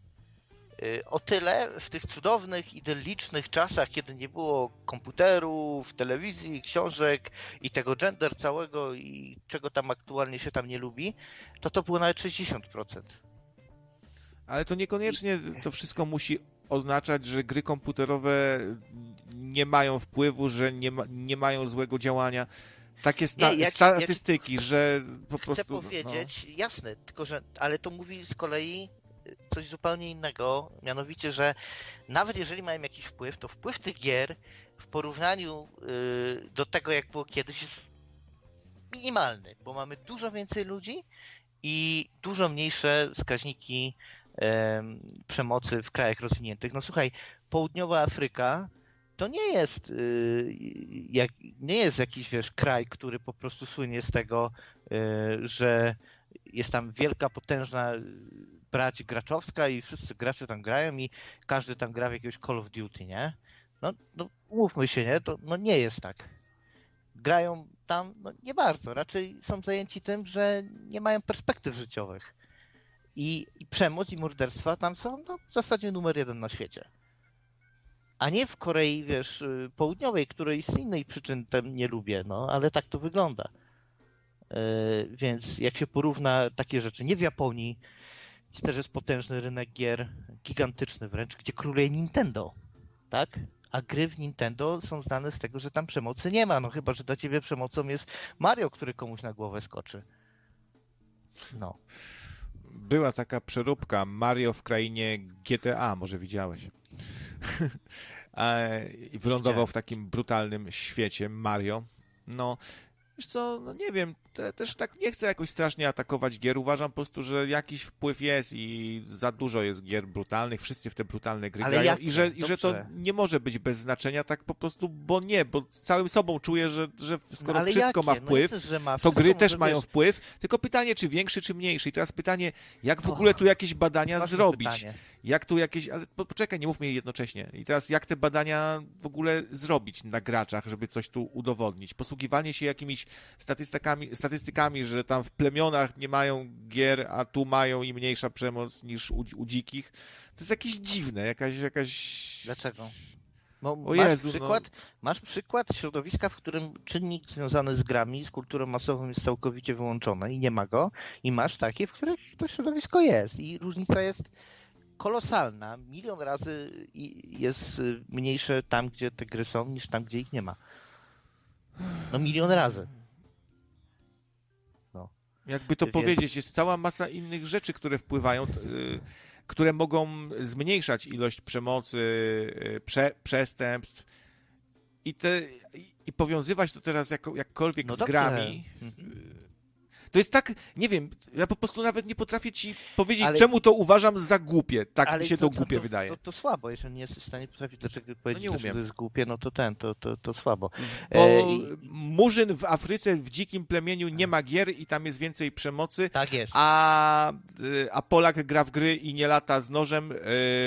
Speaker 5: o tyle w tych cudownych, idyllicznych czasach, kiedy nie było komputerów, telewizji, książek i tego gender całego i czego tam aktualnie się tam nie lubi, to to było nawet 60%.
Speaker 1: Ale to niekoniecznie to wszystko musi oznaczać, że gry komputerowe nie mają wpływu, że nie, ma, nie mają złego działania. Takie sta nie, statystyki, że po
Speaker 5: chcę
Speaker 1: prostu.
Speaker 5: Chcę powiedzieć, no. jasne, tylko że, ale to mówi z kolei coś zupełnie innego, mianowicie, że nawet jeżeli mają jakiś wpływ, to wpływ tych gier w porównaniu y, do tego, jak było kiedyś, jest minimalny, bo mamy dużo więcej ludzi i dużo mniejsze wskaźniki przemocy w krajach rozwiniętych. No słuchaj, południowa Afryka to nie jest, y, jak, nie jest jakiś wiesz, kraj, który po prostu słynie z tego, y, że jest tam wielka, potężna brać graczowska i wszyscy gracze tam grają i każdy tam gra w jakiegoś Call of Duty, nie? No, no mówmy się, nie? To no nie jest tak. Grają tam no, nie bardzo. Raczej są zajęci tym, że nie mają perspektyw życiowych. I, i przemoc i morderstwa tam są no, w zasadzie numer jeden na świecie. A nie w Korei, wiesz, y, południowej, której z innej przyczyn tam nie lubię, no, ale tak to wygląda. Yy, więc jak się porówna takie rzeczy, nie w Japonii, gdzie też jest potężny rynek gier, gigantyczny wręcz, gdzie króluje Nintendo, tak? A gry w Nintendo są znane z tego, że tam przemocy nie ma, no chyba, że dla ciebie przemocą jest Mario, który komuś na głowę skoczy. No.
Speaker 1: Była taka przeróbka Mario w krainie GTA, może widziałeś. I wylądował w takim brutalnym świecie Mario. No, wiesz co, no nie wiem, te, też tak nie chcę jakoś strasznie atakować gier. Uważam po prostu, że jakiś wpływ jest i za dużo jest gier brutalnych, wszyscy w te brutalne gry
Speaker 5: Ale
Speaker 1: grają
Speaker 5: jakie?
Speaker 1: i że, i że to nie może być bez znaczenia tak po prostu, bo nie, bo całym sobą czuję, że, że skoro
Speaker 5: No,
Speaker 1: wszystko
Speaker 5: jakie?
Speaker 1: ma wpływ,
Speaker 5: no że ma.
Speaker 1: to gry też mają
Speaker 5: wiesz,
Speaker 1: wpływ, tylko pytanie, czy większy, czy mniejszy. I teraz pytanie, jak w ogóle tu jakieś badania zrobić?
Speaker 5: pytanie.
Speaker 1: Jak tu jakieś, ale po- poczekaj, nie mówmy je jednocześnie. I teraz jak te badania w ogóle zrobić na graczach, żeby coś tu udowodnić? Posługiwanie się jakimiś statystykami, statystykami że tam w plemionach nie mają gier, a tu mają i mniejsza przemoc niż u, u dzikich, to jest jakieś dziwne, jakaś, jakaś...
Speaker 5: Dlaczego? Bo
Speaker 1: O
Speaker 5: masz,
Speaker 1: Jezu, no.
Speaker 5: przykład, masz przykład środowiska, w którym czynnik związany z grami, z kulturą masową jest całkowicie wyłączony i nie ma go. I masz takie, w których to środowisko jest. I różnica jest kolosalna. Milion razy jest mniejsze tam, gdzie te gry są, niż tam, gdzie ich nie ma. No milion razy.
Speaker 1: Jakby to
Speaker 5: Więc-
Speaker 1: powiedzieć, jest cała masa innych rzeczy, które wpływają, y, które mogą zmniejszać ilość przemocy, y, prze, przestępstw i, te, i- powiązywać to teraz jako, jakkolwiek
Speaker 5: No
Speaker 1: z grami. To jest tak, nie wiem, ja po prostu nawet nie potrafię ci powiedzieć,
Speaker 5: Ale-
Speaker 1: czemu to uważam za głupie. Tak
Speaker 5: Ale
Speaker 1: mi się to, głupie
Speaker 5: to,
Speaker 1: wydaje.
Speaker 5: To, to słabo, jeżeli nie jesteś w stanie potrafić dlaczego powiedzieć,
Speaker 1: nie
Speaker 5: dlaczego
Speaker 1: umiem.
Speaker 5: to jest głupie, no to ten, to, to, to słabo.
Speaker 1: Bo
Speaker 5: E, i-
Speaker 1: murzyn w Afryce, w dzikim plemieniu nie ma gier i tam jest więcej przemocy,
Speaker 5: Tak jest.
Speaker 1: a, y, a Polak gra w gry i nie lata z nożem, y,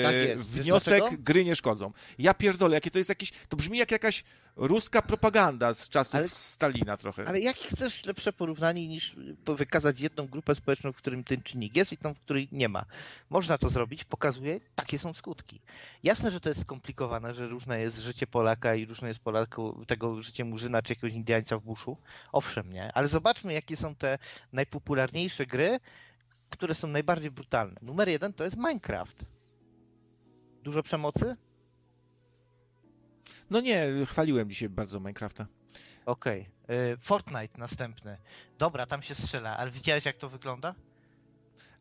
Speaker 5: Tak jest.
Speaker 1: Wniosek, gry nie szkodzą. Ja pierdolę, jakie to jest jakieś, to brzmi jak jakaś ruska propaganda z czasów
Speaker 5: Ale-
Speaker 1: Stalina trochę.
Speaker 5: Ale jakie chcesz lepsze porównanie niż wykazać jedną grupę społeczną, w którym ten czynnik jest i tą, w której nie ma? Można to zrobić, pokazuje, takie są skutki. Jasne, że to jest skomplikowane, że różne jest życie Polaka i różne jest Polaku, tego życie Murzyna czy jakiegoś Indiańca w buszu. Owszem, nie? Ale zobaczmy, jakie są te najpopularniejsze gry, które są najbardziej brutalne. Numer jeden to jest Minecraft. Dużo przemocy?
Speaker 1: No nie, chwaliłem dzisiaj bardzo Minecrafta.
Speaker 5: Okej. Y, Fortnite następny. Dobra, tam się strzela, ale widziałeś jak to wygląda?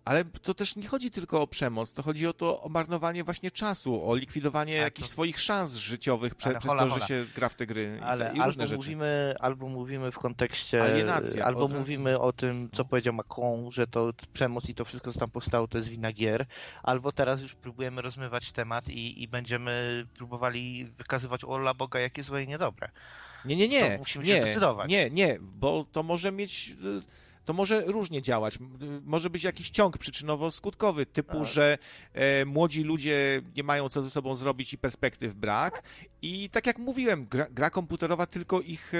Speaker 1: Ale to też nie chodzi tylko o przemoc, to chodzi o to o marnowanie właśnie czasu, o likwidowanie
Speaker 5: Ale
Speaker 1: jakichś
Speaker 5: to-
Speaker 1: swoich szans życiowych prze,
Speaker 5: Ale
Speaker 1: przez
Speaker 5: hola,
Speaker 1: to, że
Speaker 5: hola.
Speaker 1: się gra w te gry i,
Speaker 5: Ale
Speaker 1: i różne
Speaker 5: albo
Speaker 1: rzeczy.
Speaker 5: mówimy, albo mówimy w kontekście,
Speaker 1: Alienacja,
Speaker 5: albo
Speaker 1: od-
Speaker 5: mówimy o tym, co powiedział Macron, że to przemoc i to wszystko, co tam powstało, to jest wina gier, albo teraz już próbujemy rozmywać temat i, i będziemy próbowali wykazywać o la Boga, jakie złe i niedobre.
Speaker 1: Nie, nie, nie.
Speaker 5: To musimy się
Speaker 1: nie,
Speaker 5: zdecydować.
Speaker 1: Nie, nie, bo to może mieć. To może różnie działać. Y, Może być jakiś ciąg przyczynowo-skutkowy, typu,
Speaker 5: Tak.
Speaker 1: że e, młodzi ludzie nie mają co ze sobą zrobić i perspektyw brak. I tak jak mówiłem, gra, gra komputerowa tylko ich e,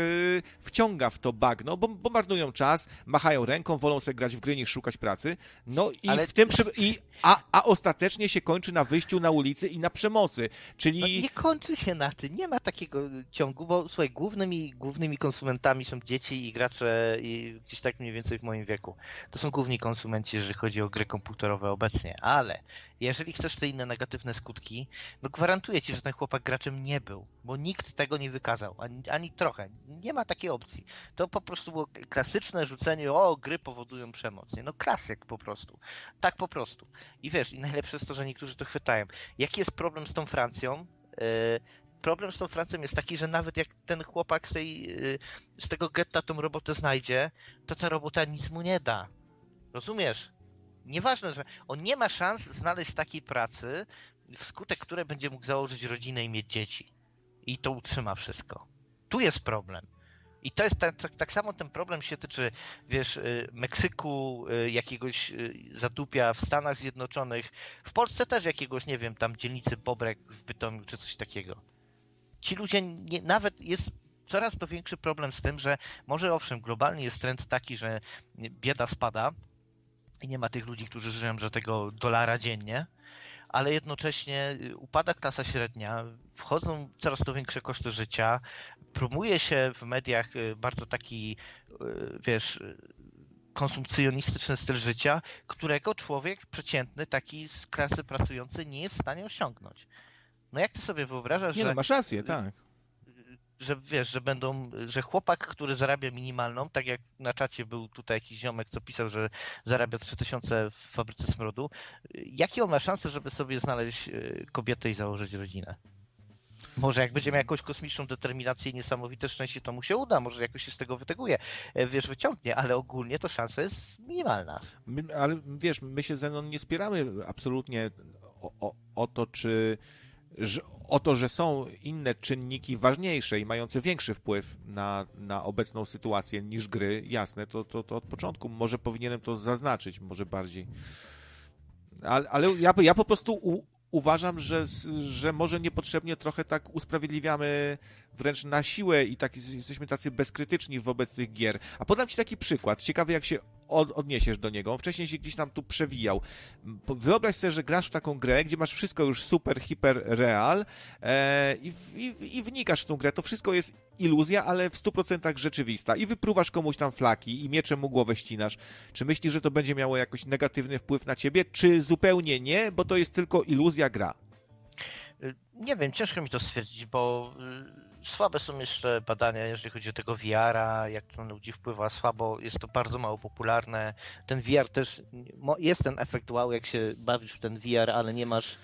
Speaker 1: wciąga w to bagno, bo, bo marnują czas, machają ręką, wolą sobie grać w gry niż szukać pracy. No i
Speaker 5: Ale-
Speaker 1: w tym. Przy... I, a, a ostatecznie się kończy na wyjściu na ulicy i na przemocy. Czyli.
Speaker 5: No nie kończy się na tym, nie ma takiego ciągu, bo słuchaj, głównymi, głównymi konsumentami są dzieci i gracze i gdzieś tak mniej więcej w moim wieku. To są główni konsumenci, jeżeli chodzi o gry komputerowe obecnie, ale jeżeli chcesz te inne negatywne skutki, no gwarantuję ci, że ten chłopak graczem nie był, bo nikt tego nie wykazał, ani, ani trochę. Nie ma takiej opcji. To po prostu było klasyczne rzucenie, o, gry powodują przemoc. Nie? No klasyk po prostu. Tak po prostu. I wiesz, i najlepsze jest to, że niektórzy to chwytają. Jaki jest problem z tą Francją? Yy, problem z tą Francją jest taki, że nawet jak ten chłopak z, tej, yy, z tego getta tą robotę znajdzie, to ta robota nic mu nie da. Rozumiesz? Nieważne, że on nie ma szans znaleźć takiej pracy, wskutek której będzie mógł założyć rodzinę i mieć dzieci. I to utrzyma wszystko. Tu jest problem. I to jest tak, tak, tak, samo ten problem się tyczy, wiesz, y, Meksyku, y, jakiegoś y, zatupia w Stanach Zjednoczonych, w Polsce też jakiegoś, nie wiem, tam dzielnicy Bobrek w Bytomiu czy coś takiego. Ci ludzie nie, nawet jest coraz to większy problem z tym, że może owszem, globalnie jest trend taki, że bieda spada i nie ma tych ludzi, którzy żyją za tego dolara dziennie, ale jednocześnie upada klasa średnia, wchodzą coraz to większe koszty życia, promuje się w mediach y, bardzo taki, y, wiesz, y, konsumpcjonistyczny styl życia, którego człowiek przeciętny, taki z klasy pracującej nie jest w stanie osiągnąć. No jak ty sobie wyobrażasz,
Speaker 1: nie,
Speaker 5: że...
Speaker 1: No, masz rację, tak
Speaker 5: że wiesz, że będą, że chłopak, który zarabia minimalną, tak jak na czacie był tutaj jakiś ziomek, co pisał, że zarabia 3000 w fabryce smrodu, jakie on ma szanse, żeby sobie znaleźć kobietę i założyć rodzinę? Może jak będzie miał jakąś kosmiczną determinację i niesamowite szczęście, to mu się uda, może jakoś się z tego wyteguje, e, wiesz, wyciągnie, ale ogólnie to szansa jest minimalna.
Speaker 1: My, ale wiesz, my się Zenon nie spieramy absolutnie o, o, o to, czy o to, że są inne czynniki ważniejsze i mające większy wpływ na, na obecną sytuację niż gry, jasne, to, to, to od początku może powinienem to zaznaczyć, może bardziej. Ale, ale ja, ja po prostu u, uważam, że, że może niepotrzebnie trochę tak usprawiedliwiamy wręcz na siłę i tak jesteśmy tacy bezkrytyczni wobec tych gier. A podam Ci taki przykład, ciekawy jak się od, odniesiesz do niego. On wcześniej się gdzieś tam tu przewijał. Wyobraź sobie, że grasz w taką grę, gdzie masz wszystko już super, hiper real e, i, i, i wnikasz w tą grę. To wszystko jest iluzja, ale w 100% rzeczywista. I wypruwasz komuś tam flaki i mieczem mu głowę ścinasz. Czy myślisz, że to będzie miało jakiś negatywny wpływ na ciebie, czy zupełnie nie, bo to jest tylko iluzja gra?
Speaker 5: Nie wiem, ciężko mi to stwierdzić, bo y, słabe są jeszcze badania, jeżeli chodzi o tego VR-a, jak to na ludzi wpływa słabo, jest to bardzo mało popularne. Ten VR też, jest ten efekt wow, jak się bawisz w ten VR, ale nie masz,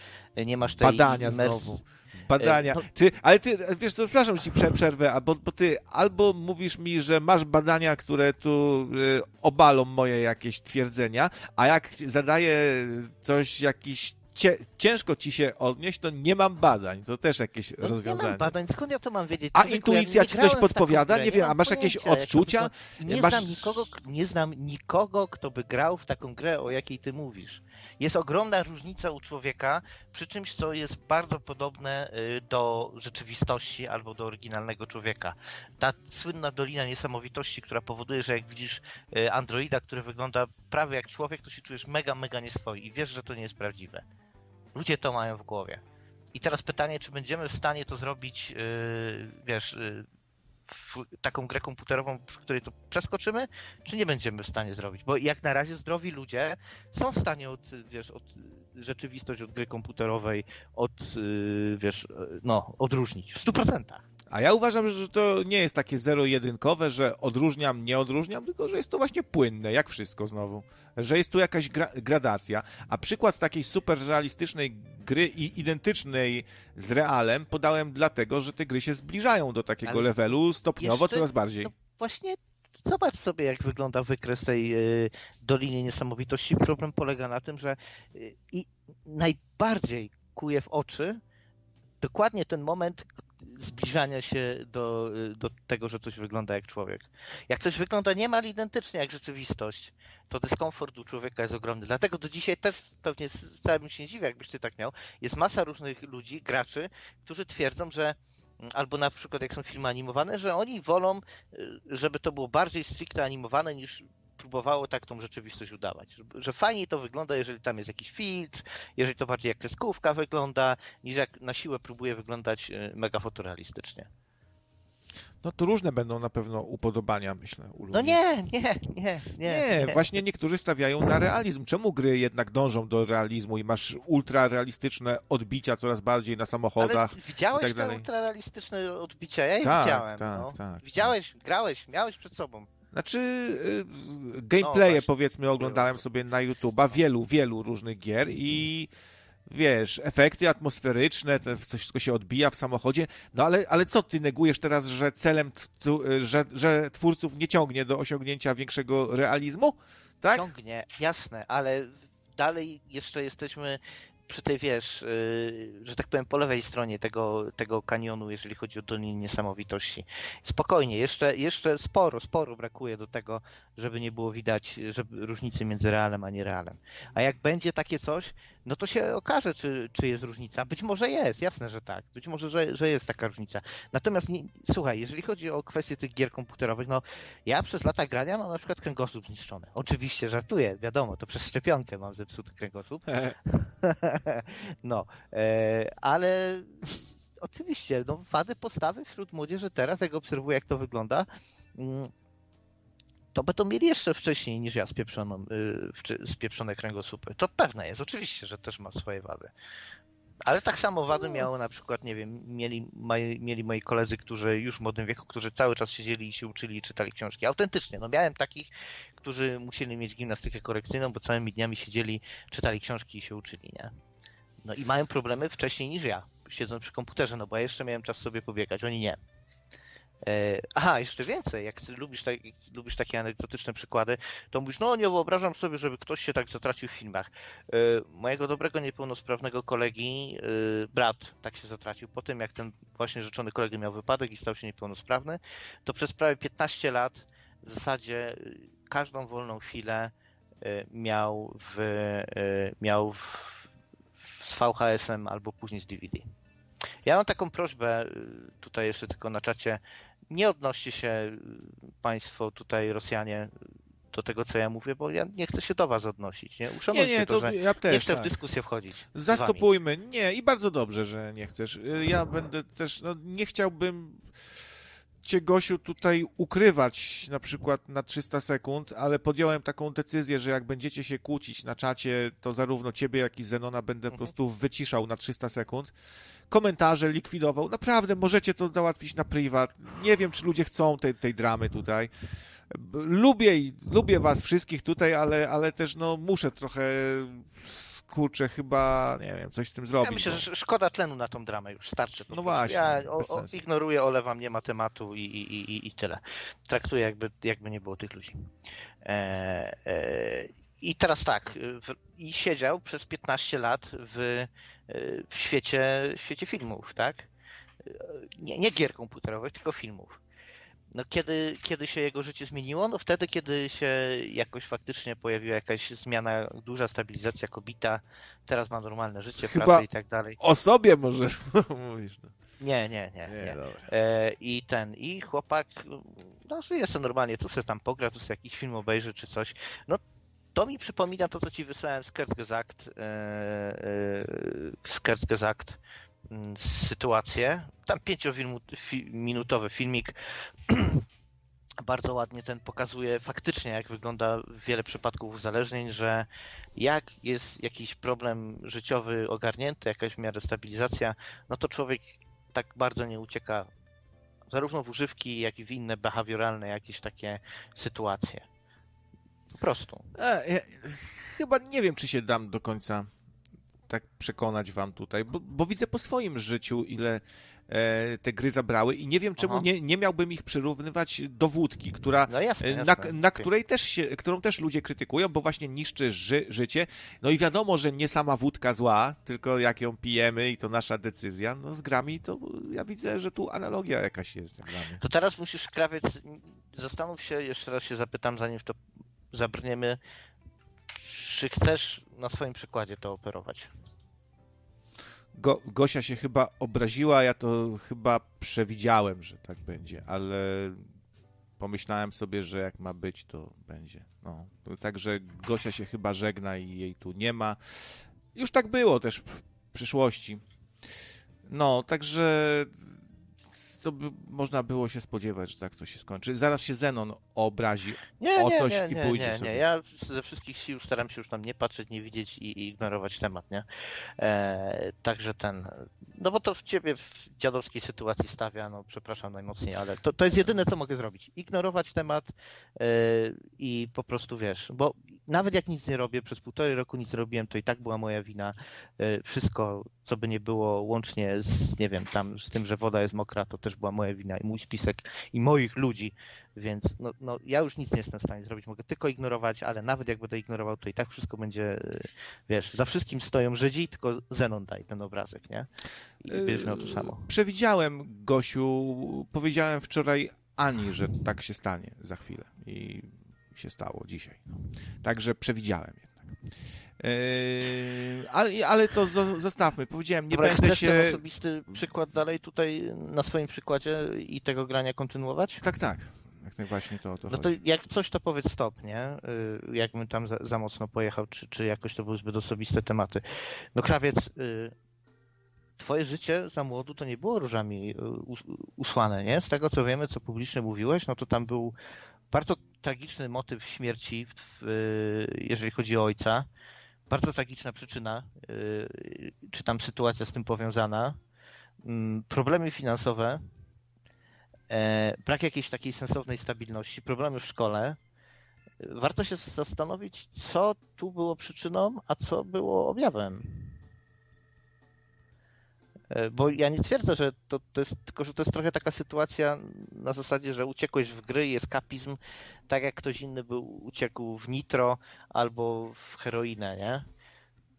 Speaker 5: nie masz tej
Speaker 1: Badania znowu. Badania. E, ty, ale ty, wiesz co, przepraszam, ci przerwę, bo, bo ty albo mówisz mi, że masz badania, które tu y, obalą moje jakieś twierdzenia, a jak zadaję coś, jakiś cie, ciężko ci się odnieść, to nie mam badań. To też jakieś no, rozwiązanie. Nie
Speaker 5: mam badań, skąd ja to mam wiedzieć?
Speaker 1: A intuicja ja ci coś podpowiada? Nie wiem, a masz jakieś odczucia?
Speaker 5: Nie,
Speaker 1: masz...
Speaker 5: znam nikogo, nie znam nikogo, kto by grał w taką grę, o jakiej ty mówisz. Jest ogromna różnica u człowieka przy czymś, co jest bardzo podobne y, do rzeczywistości albo do oryginalnego człowieka. Ta słynna Dolina Niesamowitości, która powoduje, że jak widzisz y, androida, który wygląda prawie jak człowiek, to się czujesz mega, mega nieswoi i wiesz, że to nie jest prawdziwe. Ludzie to mają w głowie. I teraz pytanie, czy będziemy w stanie to zrobić, yy, wiesz, yy, taką grę komputerową, przy której to przeskoczymy, czy nie będziemy w stanie zrobić? Bo jak na razie zdrowi ludzie są w stanie od, wiesz, od rzeczywistość od gry komputerowej od, yy, wiesz, no, odróżnić w 100%.
Speaker 1: A ja uważam, że to nie jest takie zero-jedynkowe, że odróżniam, nie odróżniam, tylko że jest to właśnie płynne, jak wszystko znowu. Że jest tu jakaś gra gradacja. A przykład takiej super realistycznej gry i identycznej z realem podałem dlatego, że te gry się zbliżają do takiego Ale levelu stopniowo jeszcze, coraz bardziej. No
Speaker 5: właśnie zobacz sobie, jak wygląda wykres tej y, Doliny Niesamowitości. Problem polega na tym, że y, i najbardziej kuje w oczy dokładnie ten moment, zbliżania się do, do tego, że coś wygląda jak człowiek. Jak coś wygląda niemal identycznie jak rzeczywistość, to dyskomfort u człowieka jest ogromny. Dlatego do dzisiaj też pewnie wcale bym się nie dziwił, jakbyś ty tak miał. Jest masa różnych ludzi, graczy, którzy twierdzą, że albo na przykład jak są filmy animowane, że oni wolą, żeby to było bardziej stricte animowane niż próbowało tak tą rzeczywistość udawać. Że fajniej to wygląda, jeżeli tam jest jakiś filtr, jeżeli to bardziej jak kreskówka wygląda, niż jak na siłę próbuje wyglądać e, mega fotorealistycznie.
Speaker 1: No to różne będą na pewno upodobania, myślę, u ludzi.
Speaker 5: No nie, nie, nie, nie.
Speaker 1: Nie, właśnie niektórzy stawiają na realizm. Czemu gry jednak dążą do realizmu i masz ultra realistyczne odbicia coraz bardziej na samochodach?
Speaker 5: Ale widziałeś
Speaker 1: tak
Speaker 5: te ultrarealistyczne odbicia? Ja je
Speaker 1: Tak,
Speaker 5: widziałem.
Speaker 1: tak,
Speaker 5: no.
Speaker 1: tak.
Speaker 5: Widziałeś, grałeś, miałeś przed sobą.
Speaker 1: Znaczy, y, gameplaye
Speaker 5: właśnie.
Speaker 1: powiedzmy oglądałem sobie na YouTube'a wielu, wielu różnych gier i wiesz, efekty atmosferyczne, to coś wszystko się odbija w samochodzie, no ale, ale co ty negujesz teraz, że celem, tu- że, że twórców nie ciągnie do osiągnięcia większego realizmu? Tak?
Speaker 5: Ciągnie, jasne, ale dalej jeszcze jesteśmy przy tej, wiesz, yy, że tak powiem, po lewej stronie tego, tego kanionu, jeżeli chodzi o Dolinę Niesamowitości. Spokojnie, jeszcze, jeszcze sporo, sporo brakuje do tego, żeby nie było widać żeby różnicy między realem a nierealem. A jak będzie takie coś, no to się okaże, czy, czy jest różnica. Być może jest, jasne, że tak. Być może, że, że jest taka różnica. Natomiast nie, słuchaj, jeżeli chodzi o kwestię tych gier komputerowych, no ja przez lata grania mam na przykład kręgosłup zniszczony. Oczywiście żartuję, wiadomo, to przez szczepionkę mam zepsuty kręgosłup. No, e, ale oczywiście, no, wady postawy wśród młodzieży teraz, jak obserwuję, jak to wygląda, mm, to będą mieli jeszcze wcześniej niż ja spieprzoną, y, spieprzone kręgosłupy. To pewne jest, oczywiście, że też ma swoje wady. Ale tak samo wady miało na przykład, nie wiem, mieli, moi, mieli moi koledzy, którzy już w młodym wieku, którzy cały czas siedzieli i się uczyli i czytali książki. Autentycznie, no miałem takich, którzy musieli mieć gimnastykę korekcyjną, bo całymi dniami siedzieli, czytali książki i się uczyli, nie? No i mają problemy wcześniej niż ja, siedząc przy komputerze, no bo ja jeszcze miałem czas sobie pobiegać, oni nie. E, Aha, jeszcze więcej, jak lubisz, tak, lubisz takie anegdotyczne przykłady, to mówisz, no nie wyobrażam sobie, żeby ktoś się tak zatracił w filmach. E, Mojego dobrego niepełnosprawnego kolegi, e, brat tak się zatracił po tym, jak ten właśnie rzeczony kolega miał wypadek i stał się niepełnosprawny, to przez prawie 15 lat w zasadzie każdą wolną chwilę miał w, miał w, VHS-em albo później z DVD. Ja mam taką prośbę y, tutaj jeszcze tylko na czacie. Nie odnoście się y, Państwo tutaj Rosjanie do tego, co ja mówię, bo ja nie chcę się do Was odnosić. Nie,
Speaker 1: Nie,
Speaker 5: Uszanujcie
Speaker 1: nie,
Speaker 5: to,
Speaker 1: to
Speaker 5: że
Speaker 1: ja też.
Speaker 5: nie chcę
Speaker 1: tak.
Speaker 5: w dyskusję wchodzić.
Speaker 1: Zastopujmy. Nie, i bardzo dobrze, że nie chcesz. Y, Ja będę też, no nie chciałbym cię, Gosiu, tutaj ukrywać na przykład na 300 sekund, ale podjąłem taką decyzję, że jak będziecie się kłócić na czacie, to zarówno ciebie, jak i Zenona będę po
Speaker 5: Mhm.
Speaker 1: prostu wyciszał na 300 sekund. Komentarze likwidował. Naprawdę, możecie to załatwić na prywat. Nie wiem, czy ludzie chcą tej, tej dramy tutaj. Lubię, lubię was wszystkich tutaj, ale, ale też no muszę trochę kurczę, chyba, nie wiem, coś z tym zrobić.
Speaker 5: Ja myślę,
Speaker 1: bo-
Speaker 5: że szkoda tlenu na tą dramę, już starczy.
Speaker 1: No właśnie,
Speaker 5: Ja o,
Speaker 1: bez
Speaker 5: o,
Speaker 1: sensu.
Speaker 5: ignoruję, olewam, nie ma tematu i, i, i- i, i tyle. Traktuję jakby, jakby nie było tych ludzi. E, e, I teraz tak, w, i siedział przez 15 lat w, e, w świecie, w świecie filmów, tak? E, Nie, nie gier komputerowych, tylko filmów. No kiedy, kiedy się jego życie zmieniło? No wtedy, kiedy się jakoś faktycznie pojawiła jakaś zmiana, duża stabilizacja kobita, teraz ma normalne życie,
Speaker 1: Chyba-
Speaker 5: pracę i tak dalej.
Speaker 1: O sobie może mówisz. No.
Speaker 5: Nie, nie, nie,
Speaker 1: Nie,
Speaker 5: nie. E, I ten, i chłopak, no żyje sobie normalnie, tu sobie tam pogra, tu sobie jakiś film obejrzy czy coś. No to mi przypomina to, co ci wysłałem z Kerzgesagt, e, e, z sytuację. Tam pięciominutowy filmik. Bardzo ładnie ten pokazuje faktycznie, jak wygląda wiele przypadków uzależnień, że jak jest jakiś problem życiowy ogarnięty, jakaś w miarę stabilizacja, no to człowiek tak bardzo nie ucieka zarówno w używki, jak i w inne behawioralne jakieś takie sytuacje. Po prostu.
Speaker 1: E, ja, chyba nie wiem, czy się dam do końca tak przekonać wam tutaj, bo, bo widzę po swoim życiu, ile e, te gry zabrały i nie wiem, czemu
Speaker 5: Aha.
Speaker 1: nie, nie miałbym ich przyrównywać do wódki, która
Speaker 5: No jasne,
Speaker 1: e,
Speaker 5: jasne.
Speaker 1: na, której też się, którą też ludzie krytykują, bo właśnie niszczy ży, życie. No i wiadomo, że nie sama wódka zła, tylko jak ją pijemy i to nasza decyzja. No z grami to ja widzę, że tu analogia jakaś jest.
Speaker 5: To teraz musisz, krawiec, zastanów się, jeszcze raz się zapytam, zanim w to zabrniemy, czy chcesz na swoim przykładzie to operować?
Speaker 1: Go, Gosia się chyba obraziła, ja to chyba przewidziałem, że tak będzie, ale pomyślałem sobie, że jak ma być, to będzie. No, także Gosia się chyba żegna i jej tu nie ma. Już tak było też w przyszłości. No, także to by można było się spodziewać, że tak to się skończy. Zaraz się Zenon obrazi
Speaker 5: Nie,
Speaker 1: o
Speaker 5: nie,
Speaker 1: coś
Speaker 5: nie,
Speaker 1: i
Speaker 5: nie,
Speaker 1: pójdzie
Speaker 5: nie,
Speaker 1: sobie.
Speaker 5: nie. Ja ze wszystkich sił staram się już tam nie patrzeć, nie widzieć i, i ignorować temat, nie? E, także ten. No bo to w ciebie w dziadowskiej sytuacji stawia, no przepraszam najmocniej, ale to, to jest jedyne, co mogę zrobić. Ignorować temat e, i po prostu wiesz, bo nawet jak nic nie robię, przez półtorej roku nic robiłem, to i tak była moja wina. E, wszystko, co by nie było, łącznie z, nie wiem, tam z tym, że woda jest mokra, to też była moja wina i mój spisek i moich ludzi, więc no, no, ja już nic nie jestem w stanie zrobić, mogę tylko ignorować, ale nawet jak będę ignorował, to i tak wszystko będzie, e, wiesz, za wszystkim stoją Żydzi, tylko Zenon daj ten obrazek, nie? I będziesz miał to samo.
Speaker 1: Przewidziałem, Gosiu, powiedziałem wczoraj Ani, że tak się stanie za chwilę i się stało dzisiaj. Także przewidziałem jednak. Yy, ale, ale to zo- zostawmy. Powiedziałem, nie
Speaker 5: Dobra,
Speaker 1: będę
Speaker 5: chcesz ten
Speaker 1: się...
Speaker 5: osobisty przykład dalej tutaj na swoim przykładzie i tego grania kontynuować?
Speaker 1: Tak, tak. Jak tak właśnie to, to
Speaker 5: No to
Speaker 1: chodzi.
Speaker 5: jak coś, to powiedz stop, nie? Y, Jakbym tam za, za mocno pojechał, czy, czy jakoś to były zbyt osobiste tematy. No krawiec, y, twoje życie za młodu to nie było różami y, us- usłane, nie? Z tego co wiemy, co publicznie mówiłeś, no to tam był bardzo tragiczny motyw śmierci, jeżeli chodzi o ojca. Bardzo tragiczna przyczyna, czy tam sytuacja z tym powiązana. Mm, Problemy finansowe, brak jakiejś takiej sensownej stabilności, problemy w szkole. Warto się zastanowić, co tu było przyczyną, a co było objawem. E, Bo ja nie twierdzę, że to, to jest, tylko że to jest trochę taka sytuacja na zasadzie, że uciekłeś w gry i eskapizm, tak jak ktoś inny był, uciekł w nitro albo w heroinę, nie?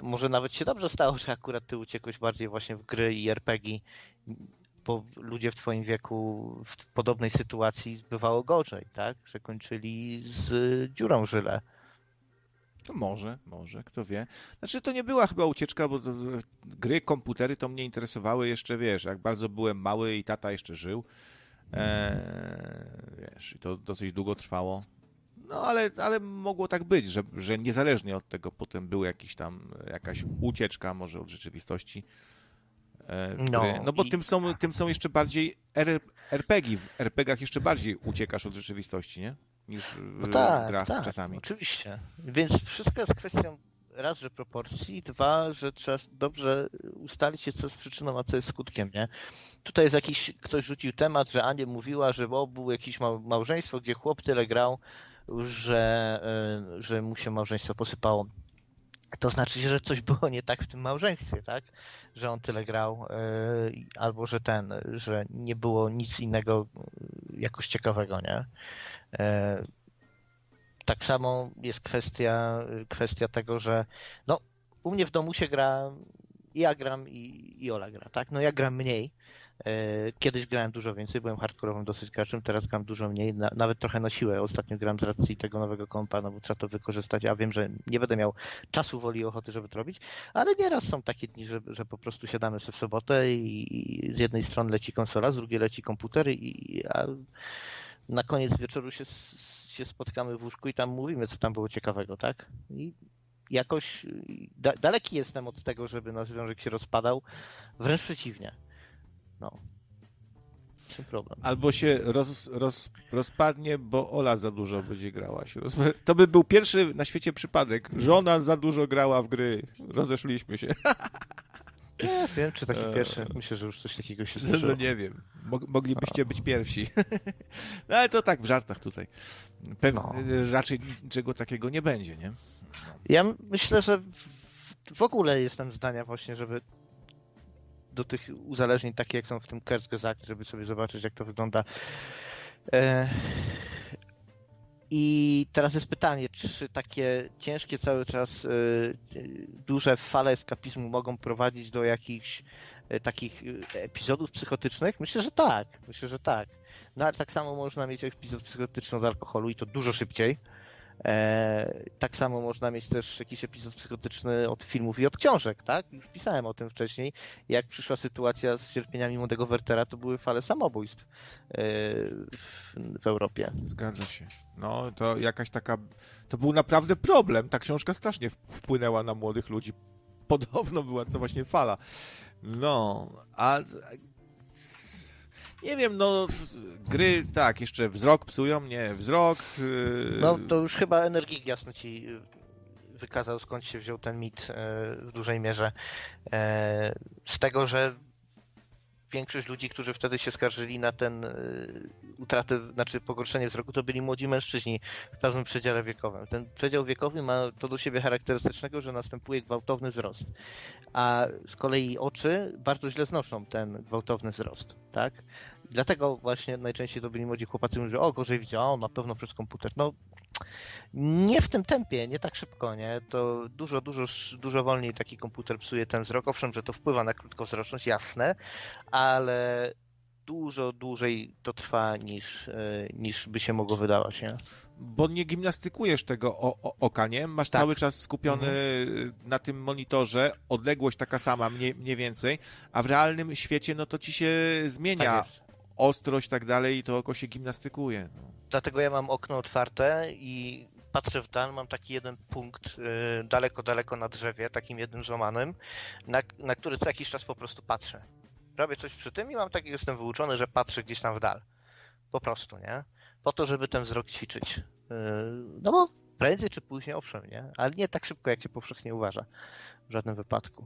Speaker 5: Może nawet się dobrze stało, że akurat ty uciekłeś bardziej właśnie w gry i RPG, bo ludzie w twoim wieku w podobnej sytuacji bywało gorzej, tak? Że kończyli z dziurą żyle.
Speaker 1: No może, może, kto wie. Znaczy to nie była chyba ucieczka, bo to, gry, komputery to mnie interesowały jeszcze, wiesz, jak bardzo byłem mały i tata jeszcze żył. Eee, wiesz, i to dosyć długo trwało. No ale, ale mogło tak być, że, że niezależnie od tego potem był jakiś tam, jakaś ucieczka może od rzeczywistości. E,
Speaker 5: No,
Speaker 1: no bo
Speaker 5: i-
Speaker 1: tym, są, tym są jeszcze bardziej R, RPG. W RPGach jeszcze bardziej uciekasz od rzeczywistości, nie? Niż w,
Speaker 5: No tak,
Speaker 1: grach
Speaker 5: tak,
Speaker 1: czasami.
Speaker 5: oczywiście. Więc wszystko jest kwestią raz, że proporcji, dwa, że trzeba dobrze ustalić się, co jest przyczyną, a co jest skutkiem, nie? Tutaj jest jakiś, ktoś rzucił temat, że Ania mówiła, że o, było jakieś mał- małżeństwo, gdzie chłop tyle grał, że, y, że mu się małżeństwo posypało. To znaczy, że coś było nie tak w tym małżeństwie, tak? Że on tyle grał, y, albo że ten, że nie było nic innego y, jakoś ciekawego, nie? E, Tak samo jest kwestia, kwestia tego, że no, u mnie w domu się gra, ja gram i, i Ola gra, tak? No ja gram mniej. E, Kiedyś grałem dużo więcej, byłem hardkorowym dosyć graczem, teraz gram dużo mniej, na, nawet trochę na siłę. Ostatnio gram z racji tego nowego kompa, no bo trzeba to wykorzystać, a wiem, że nie będę miał czasu, woli i ochoty, żeby to robić, ale nieraz są takie dni, że, że po prostu siadamy sobie w sobotę i, z jednej strony leci konsola, z drugiej leci komputer i a na koniec wieczoru się, się spotkamy w łóżku i tam mówimy, co tam było ciekawego, tak? I jakoś da, daleki jestem od tego, żeby nasz związek się rozpadał, wręcz przeciwnie. No. Problem?
Speaker 1: Albo się roz, roz, rozpadnie, bo Ola za dużo będzie grała. Się roz... To by był pierwszy na świecie przypadek. Żona za dużo grała w gry. Rozeszliśmy się.
Speaker 5: Nie wiem, czy taki
Speaker 1: Eee.
Speaker 5: pierwszy. Myślę, że już coś takiego się
Speaker 1: No,
Speaker 5: zdarzyło.
Speaker 1: no nie wiem. Mog, moglibyście być pierwsi. No ale to tak w żartach tutaj. Pewnie
Speaker 5: No.
Speaker 1: raczej niczego takiego nie będzie, nie?
Speaker 5: Ja myślę, że w ogóle jestem zdania właśnie, żeby do tych uzależnień, takie jak są w tym Kerzgezak, żeby sobie zobaczyć, jak to wygląda. E... I teraz jest pytanie, czy takie ciężkie cały czas e, duże fale eskapizmu mogą prowadzić do jakichś e, takich epizodów psychotycznych? Myślę, że tak. Myślę, że tak. No ale tak samo można mieć epizod psychotyczny od alkoholu i to dużo szybciej. E, tak samo można mieć też jakiś epizod psychotyczny od filmów i od książek, tak? Już pisałem o tym wcześniej. Jak przyszła sytuacja z cierpieniami młodego Wertera, to były fale samobójstw e, w, Europie.
Speaker 1: Zgadza się. No, to jakaś taka... To był naprawdę problem. Ta książka strasznie wpłynęła na młodych ludzi. Podobno była to właśnie fala. No, a... Nie wiem, no gry, tak, jeszcze wzrok psują, nie, wzrok... Yy...
Speaker 5: No to już chyba Energii jasno ci wykazał, skąd się wziął ten mit e, w dużej mierze. E, z tego, że większość ludzi, którzy wtedy się skarżyli na ten e, utratę, znaczy pogorszenie wzroku, to byli młodzi mężczyźni w pewnym przedziale wiekowym. Ten przedział wiekowy ma to do siebie charakterystycznego, że następuje gwałtowny wzrost. A z kolei oczy bardzo źle znoszą ten gwałtowny wzrost, tak? Dlatego właśnie najczęściej to byli młodzi chłopacy, którzy o, gorzej widział, na pewno przez komputer. No, nie w tym tempie, nie tak szybko, nie? To dużo, dużo, dużo wolniej taki komputer psuje ten wzrok. Owszem, że to wpływa na krótkowzroczność, jasne, ale dużo dłużej to trwa niż, e, niż by się mogło wydawać, nie?
Speaker 1: Bo nie gimnastykujesz tego o, o, oka, nie? Masz tak. cały czas skupiony mhm. na tym monitorze, odległość taka sama, mniej, mniej więcej, a w realnym świecie, no to ci się zmienia tak ostrość i tak dalej i to oko się gimnastykuje. No.
Speaker 5: Dlatego ja mam okno otwarte i patrzę w dal, mam taki jeden punkt yy, daleko, daleko na drzewie, takim jednym złamanym, na, na który co jakiś czas po prostu patrzę. Robię coś przy tym i mam taki, jestem wyuczony, że patrzę gdzieś tam w dal. Po prostu, nie? Po to, żeby ten wzrok ćwiczyć. Yy, no bo prędzej czy później, owszem, nie? Ale nie tak szybko, jak się powszechnie uważa. W żadnym wypadku.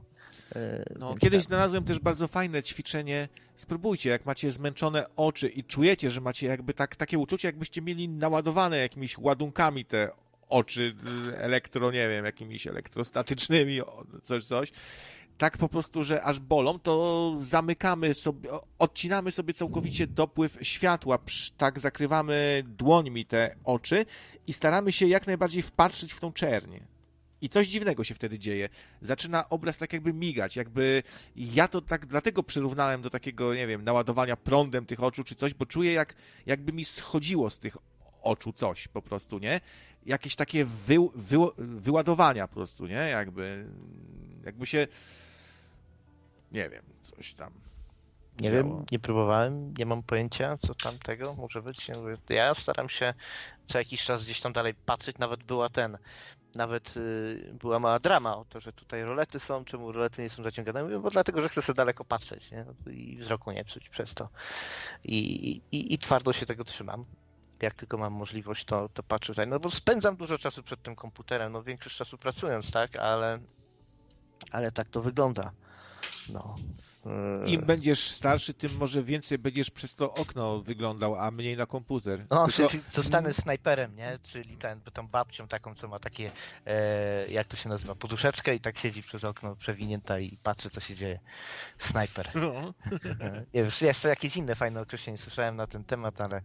Speaker 1: E, no, kiedyś tak. znalazłem też bardzo fajne ćwiczenie. Spróbujcie, jak macie zmęczone oczy i czujecie, że macie jakby tak, takie uczucie, jakbyście mieli naładowane jakimiś ładunkami te oczy elektro, nie wiem, jakimiś elektrostatycznymi, coś, coś. Tak po prostu, że aż bolą, to zamykamy sobie, odcinamy sobie całkowicie dopływ światła, tak zakrywamy dłońmi te oczy i staramy się jak najbardziej wpatrzyć w tą czernię. I coś dziwnego się wtedy dzieje. Zaczyna obraz tak jakby migać, jakby ja to tak dlatego przyrównałem do takiego, nie wiem, naładowania prądem tych oczu czy coś, bo czuję jak, jakby mi schodziło z tych oczu coś po prostu, nie? Jakieś takie wy, wy, wyładowania po prostu, nie? Jakby, jakby się, nie wiem, coś tam
Speaker 5: nie wiem, nie próbowałem, nie mam pojęcia, co tam tego może być. Ja staram się co jakiś czas gdzieś tam dalej patrzeć, nawet była ten, nawet y, była mała drama o to, że tutaj rolety są, czemu rolety nie są zaciągane. Mówię, bo dlatego, że chcę sobie daleko patrzeć nie? i wzroku nie psuć przez to. I, i, I twardo się tego trzymam. Jak tylko mam możliwość, to, to patrzę tutaj. No bo spędzam dużo czasu przed tym komputerem, no większość czasu pracując, tak, ale, ale tak to wygląda. No.
Speaker 1: Im będziesz starszy, tym może więcej będziesz przez to okno wyglądał, a mniej na komputer.
Speaker 5: No, Tylko... czyli zostanę snajperem, nie? Czyli ten, tą babcią taką, co ma takie, e, jak to się nazywa, poduszeczkę i tak siedzi przez okno przewinięta i patrzy, co się dzieje. Snajper. No. E, nie wiem, jeszcze jakieś inne fajne określenie słyszałem na ten temat, ale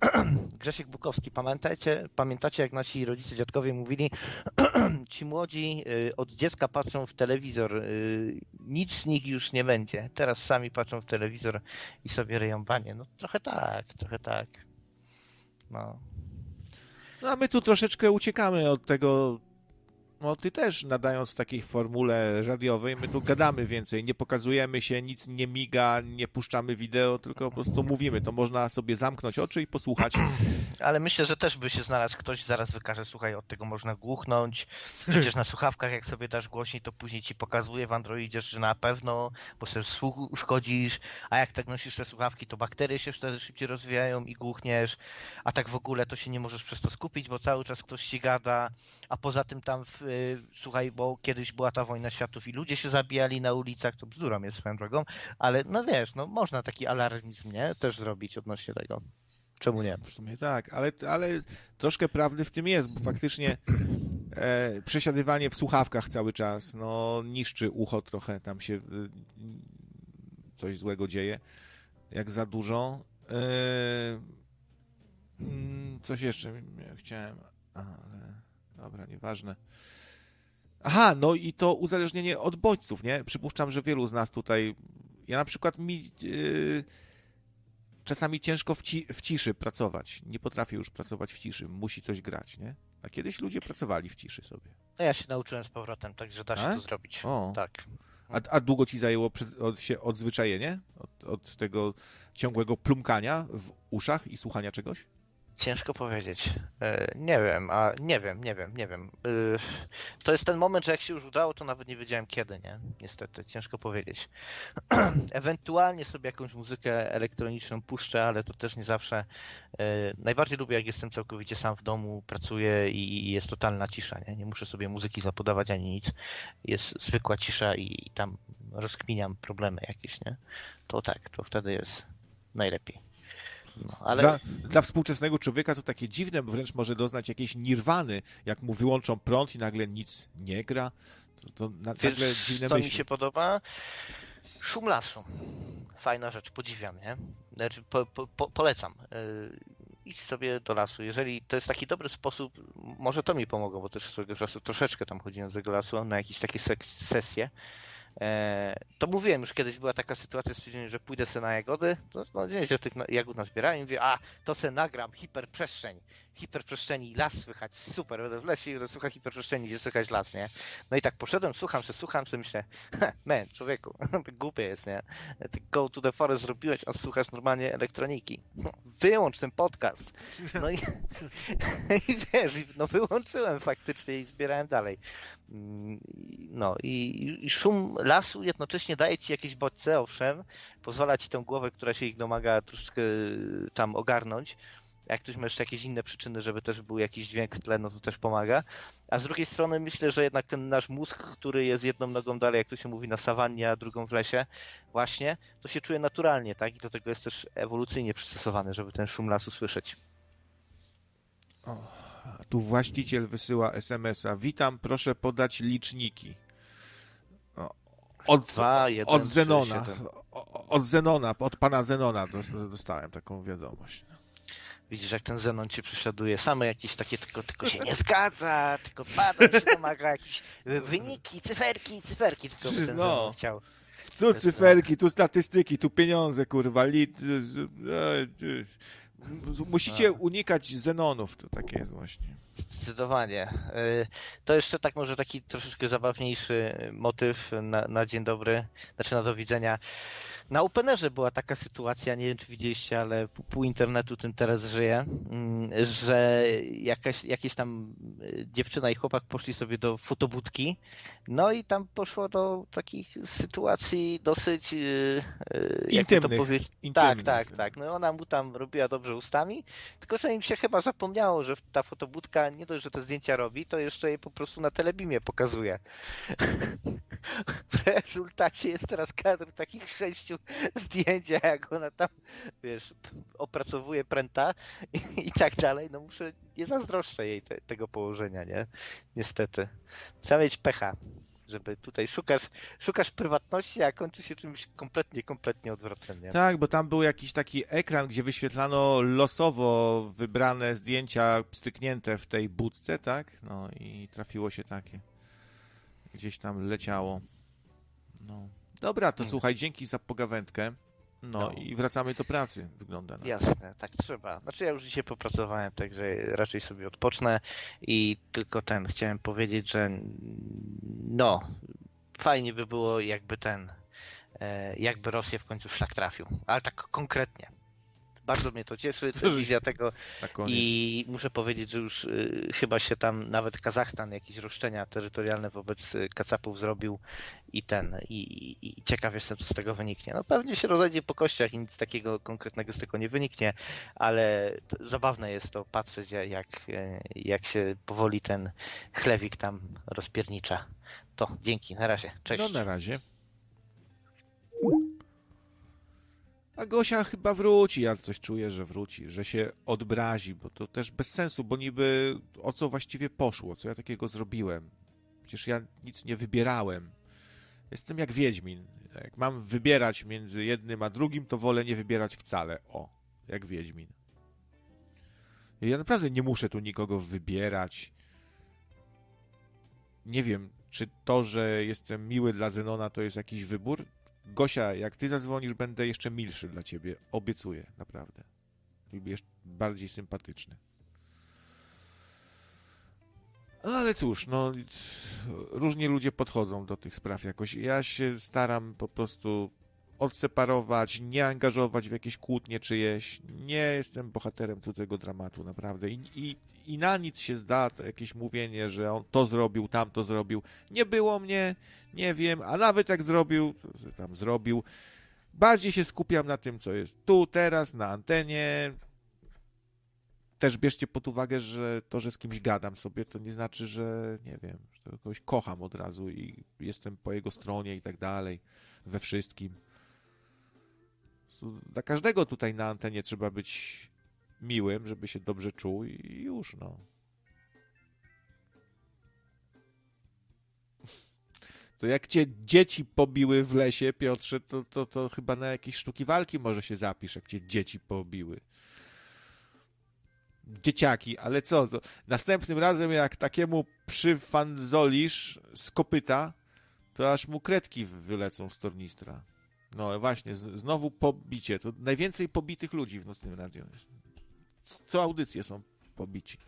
Speaker 5: Grzesiek Bukowski, pamiętajcie, pamiętacie, jak nasi rodzice, dziadkowie mówili, ci młodzi e, od dziecka patrzą w telewizor, e, nic z nich już nie będzie Teraz sami patrzą w telewizor i sobie ryją banie. No trochę tak, trochę tak. No.
Speaker 1: No a my tu troszeczkę uciekamy od tego no ty też nadając takiej formule radiowej, my tu gadamy więcej, nie pokazujemy się, nic nie miga, nie puszczamy wideo, tylko po prostu mówimy. To można sobie zamknąć oczy i posłuchać.
Speaker 5: Ale myślę, że też by się znalazł ktoś, zaraz wykaże, słuchaj, od tego można głuchnąć. Przecież na słuchawkach, jak sobie dasz głośniej, to później ci pokazuje w Androidzie, że na pewno, bo sobie uszkodzisz, a jak tak nosisz te słuchawki, to bakterie się wtedy szybciej rozwijają i głuchniesz, a tak w ogóle to się nie możesz przez to skupić, bo cały czas ktoś ci gada, a poza tym tam w słuchaj, bo kiedyś była ta wojna światów i ludzie się zabijali na ulicach, to bzdurą jest swoją drogą, ale no wiesz, no można taki alarmizm, nie? Też zrobić odnośnie tego. Czemu nie?
Speaker 1: W sumie tak, ale, ale troszkę prawdy w tym jest, bo faktycznie e, przesiadywanie w słuchawkach cały czas, no niszczy ucho trochę, tam się e, coś złego dzieje, jak za dużo. E, mm, coś jeszcze chciałem, ale dobra, nieważne. Aha, no i to uzależnienie od bodźców, nie? Przypuszczam, że wielu z nas tutaj. Ja na przykład mi yy, czasami ciężko w, ci, w, ciszy pracować. Nie potrafię już pracować w ciszy. Musi coś grać, nie? A kiedyś ludzie pracowali w ciszy sobie.
Speaker 5: No ja się nauczyłem z powrotem, także da się a? to zrobić. O. Tak.
Speaker 1: A, a długo ci zajęło przed, od, się odzwyczajenie? Od, od tego ciągłego plumkania w uszach i słuchania czegoś?
Speaker 5: Ciężko powiedzieć. E, nie wiem, a nie wiem, nie wiem, nie wiem. E, to jest ten moment, że jak się już udało, to nawet nie wiedziałem kiedy, nie? Niestety, ciężko powiedzieć. Ewentualnie sobie jakąś muzykę elektroniczną puszczę, ale to też nie zawsze. E, najbardziej lubię, jak jestem całkowicie sam w domu, pracuję i jest totalna cisza, nie? Nie muszę sobie muzyki zapodawać ani nic. Jest zwykła cisza i tam rozkminiam problemy jakieś, nie? To tak, to wtedy jest najlepiej.
Speaker 1: No, ale... dla, dla, współczesnego człowieka to takie dziwne, wręcz może doznać jakiejś nirwany, jak mu wyłączą prąd i nagle nic nie gra. To, to na,
Speaker 5: Wiesz, nagle dziwne co myśli. mi się podoba? Szum lasu. Fajna rzecz, podziwiam, nie? Znaczy, po, po, polecam. Yy, idź sobie do lasu. Jeżeli to jest taki dobry sposób, może to mi pomogło, bo też swojego czasu troszeczkę tam chodziłem do tego lasu na jakieś takie sesje to mówiłem już kiedyś, była taka sytuacja, stwierdziłem, że pójdę sobie na jagody, to no, że tych jagód nazbierałem i mówię, a to se nagram hiperprzestrzeń, hiperprzestrzeni las słychać, super, będę w lesie i będę słuchać hiperprzestrzeni, gdzie słychać las, nie? No i tak poszedłem, słucham się, słucham się, myślę, man, człowieku, to głupie jest, nie? Ty go to the forest zrobiłeś, a słuchasz normalnie elektroniki. No, wyłącz ten podcast. No i, i wiesz, no wyłączyłem faktycznie i zbierałem dalej. Mm, no i, i szum lasu jednocześnie daje ci jakieś bodźce, owszem, pozwala ci tą głowę, która się ich domaga, troszeczkę tam ogarnąć. Jak ktoś ma jeszcze jakieś inne przyczyny, żeby też był jakiś dźwięk w tle, no to też pomaga. A z drugiej strony myślę, że jednak ten nasz mózg, który jest jedną nogą dalej, jak to się mówi, na sawannie, a drugą w lesie, właśnie, to się czuje naturalnie, tak? I do tego jest też ewolucyjnie przystosowany, żeby ten szum lasu słyszeć.
Speaker 1: O, tu właściciel wysyła SMS-a. Witam, proszę podać liczniki. Od, Dwa, jeden, od Zenona. Od Zenona, od pana Zenona dostałem taką wiadomość. No.
Speaker 5: Widzisz, jak ten Zenon cię prześladuje. Same jakieś takie, tylko, tylko się nie zgadza, tylko badań się domaga, jakieś wyniki, cyferki, cyferki, tylko by ten no. Zenon chciał.
Speaker 1: Tu cyferki, tu statystyki, tu pieniądze, kurwa, lit... Musicie unikać Zenonów, to takie jest właśnie.
Speaker 5: Zdecydowanie. Y, to jeszcze tak może taki troszeczkę zabawniejszy motyw na, na dzień dobry, znaczy na do widzenia. Na Openerze była taka sytuacja, nie wiem czy widzieliście, ale pół internetu tym teraz żyje, mm, że jakaś, jakieś tam y, dziewczyna i chłopak poszli sobie do fotobudki, no i tam poszło do takich sytuacji dosyć y,
Speaker 1: jak to powiedzieć.
Speaker 5: Tak, tak, tak. No ona mu tam robiła dobrze ustami, tylko że im się chyba zapomniało, że ta fotobudka nie dość, że te zdjęcia robi, to jeszcze je po prostu na telebimie pokazuje. W rezultacie jest teraz kadr takich sześciu zdjęcia, jak ona tam, wiesz, opracowuje pręta i, i tak dalej. No muszę, nie zazdroszczę jej te, tego położenia, nie? Niestety. Trzeba mieć pecha żeby tutaj szukasz, szukasz prywatności, a kończy się czymś kompletnie, kompletnie odwrotnym. Nie?
Speaker 1: Tak, bo tam był jakiś taki ekran, gdzie wyświetlano losowo wybrane zdjęcia styknięte w tej budce, tak? No i trafiło się takie. Gdzieś tam leciało. No. Dobra, to hmm. słuchaj, dzięki za pogawędkę. No, no, i wracamy do pracy, wygląda na
Speaker 5: Jasne, tak trzeba. Znaczy ja już dzisiaj popracowałem, także raczej sobie odpocznę i tylko ten, chciałem powiedzieć, że no, fajnie by było jakby ten, e, jakby Rosję w końcu szlak trafił, ale tak konkretnie. Bardzo mnie to cieszy, wizja tego i muszę powiedzieć, że już y, chyba się tam nawet Kazachstan jakieś roszczenia terytorialne wobec y, Kacapów zrobił i ten, i, i, i ciekaw jestem, co z tego wyniknie. No pewnie się rozejdzie po kościach i nic takiego konkretnego z tego nie wyniknie, ale zabawne jest to patrzeć, jak, y, jak się powoli ten chlewik tam rozpiernicza. To dzięki, na razie, cześć.
Speaker 1: No na razie. A Gosia chyba wróci, ja coś czuję, że wróci, że się odbrazi, bo to też bez sensu, bo niby o co właściwie poszło, co ja takiego zrobiłem. Przecież ja nic nie wybierałem. Jestem jak Wiedźmin. Jak mam wybierać między jednym a drugim, to wolę nie wybierać wcale. O, jak Wiedźmin. Ja naprawdę nie muszę tu nikogo wybierać. Nie wiem, czy to, że jestem miły dla Zenona, to jest jakiś wybór. Gosia, jak ty zadzwonisz, będę jeszcze milszy dla ciebie. Obiecuję, naprawdę. Jeszcze bardziej sympatyczny. Ale cóż, no różnie ludzie podchodzą do tych spraw jakoś. Ja się staram po prostu odseparować, nie angażować w jakieś kłótnie czyjeś. Nie jestem bohaterem cudzego dramatu, naprawdę. I, i, i na nic się zda jakieś mówienie, że on to zrobił, tam to zrobił. Nie było mnie, nie wiem, a nawet jak zrobił, to tam zrobił. Bardziej się skupiam na tym, co jest tu, teraz, na antenie. Też bierzcie pod uwagę, że to, że z kimś gadam sobie, to nie znaczy, że nie wiem, że kogoś kocham od razu i jestem po jego stronie i tak dalej, we wszystkim. Dla każdego tutaj na antenie trzeba być miłym, żeby się dobrze czuł i już, no. To jak cię dzieci pobiły w lesie, Piotrze, to, to, to chyba na jakieś sztuki walki może się zapisz, jak cię dzieci pobiły. Dzieciaki, ale co? To następnym razem, jak takiemu przyfanzolisz z kopyta, to aż mu kredki wylecą z tornistra. No właśnie, znowu pobicie. To najwięcej pobitych ludzi w Nocnym Radio. Co audycje są pobici.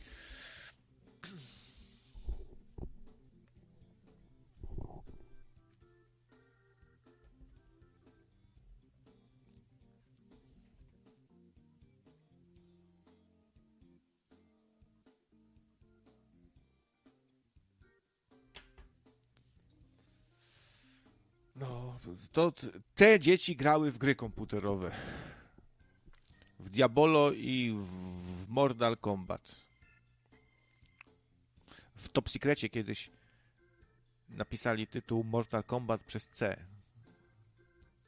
Speaker 1: To te dzieci grały w gry komputerowe. W Diabolo i w Mortal Kombat. W Top Secrecie kiedyś napisali tytuł Mortal Kombat przez C.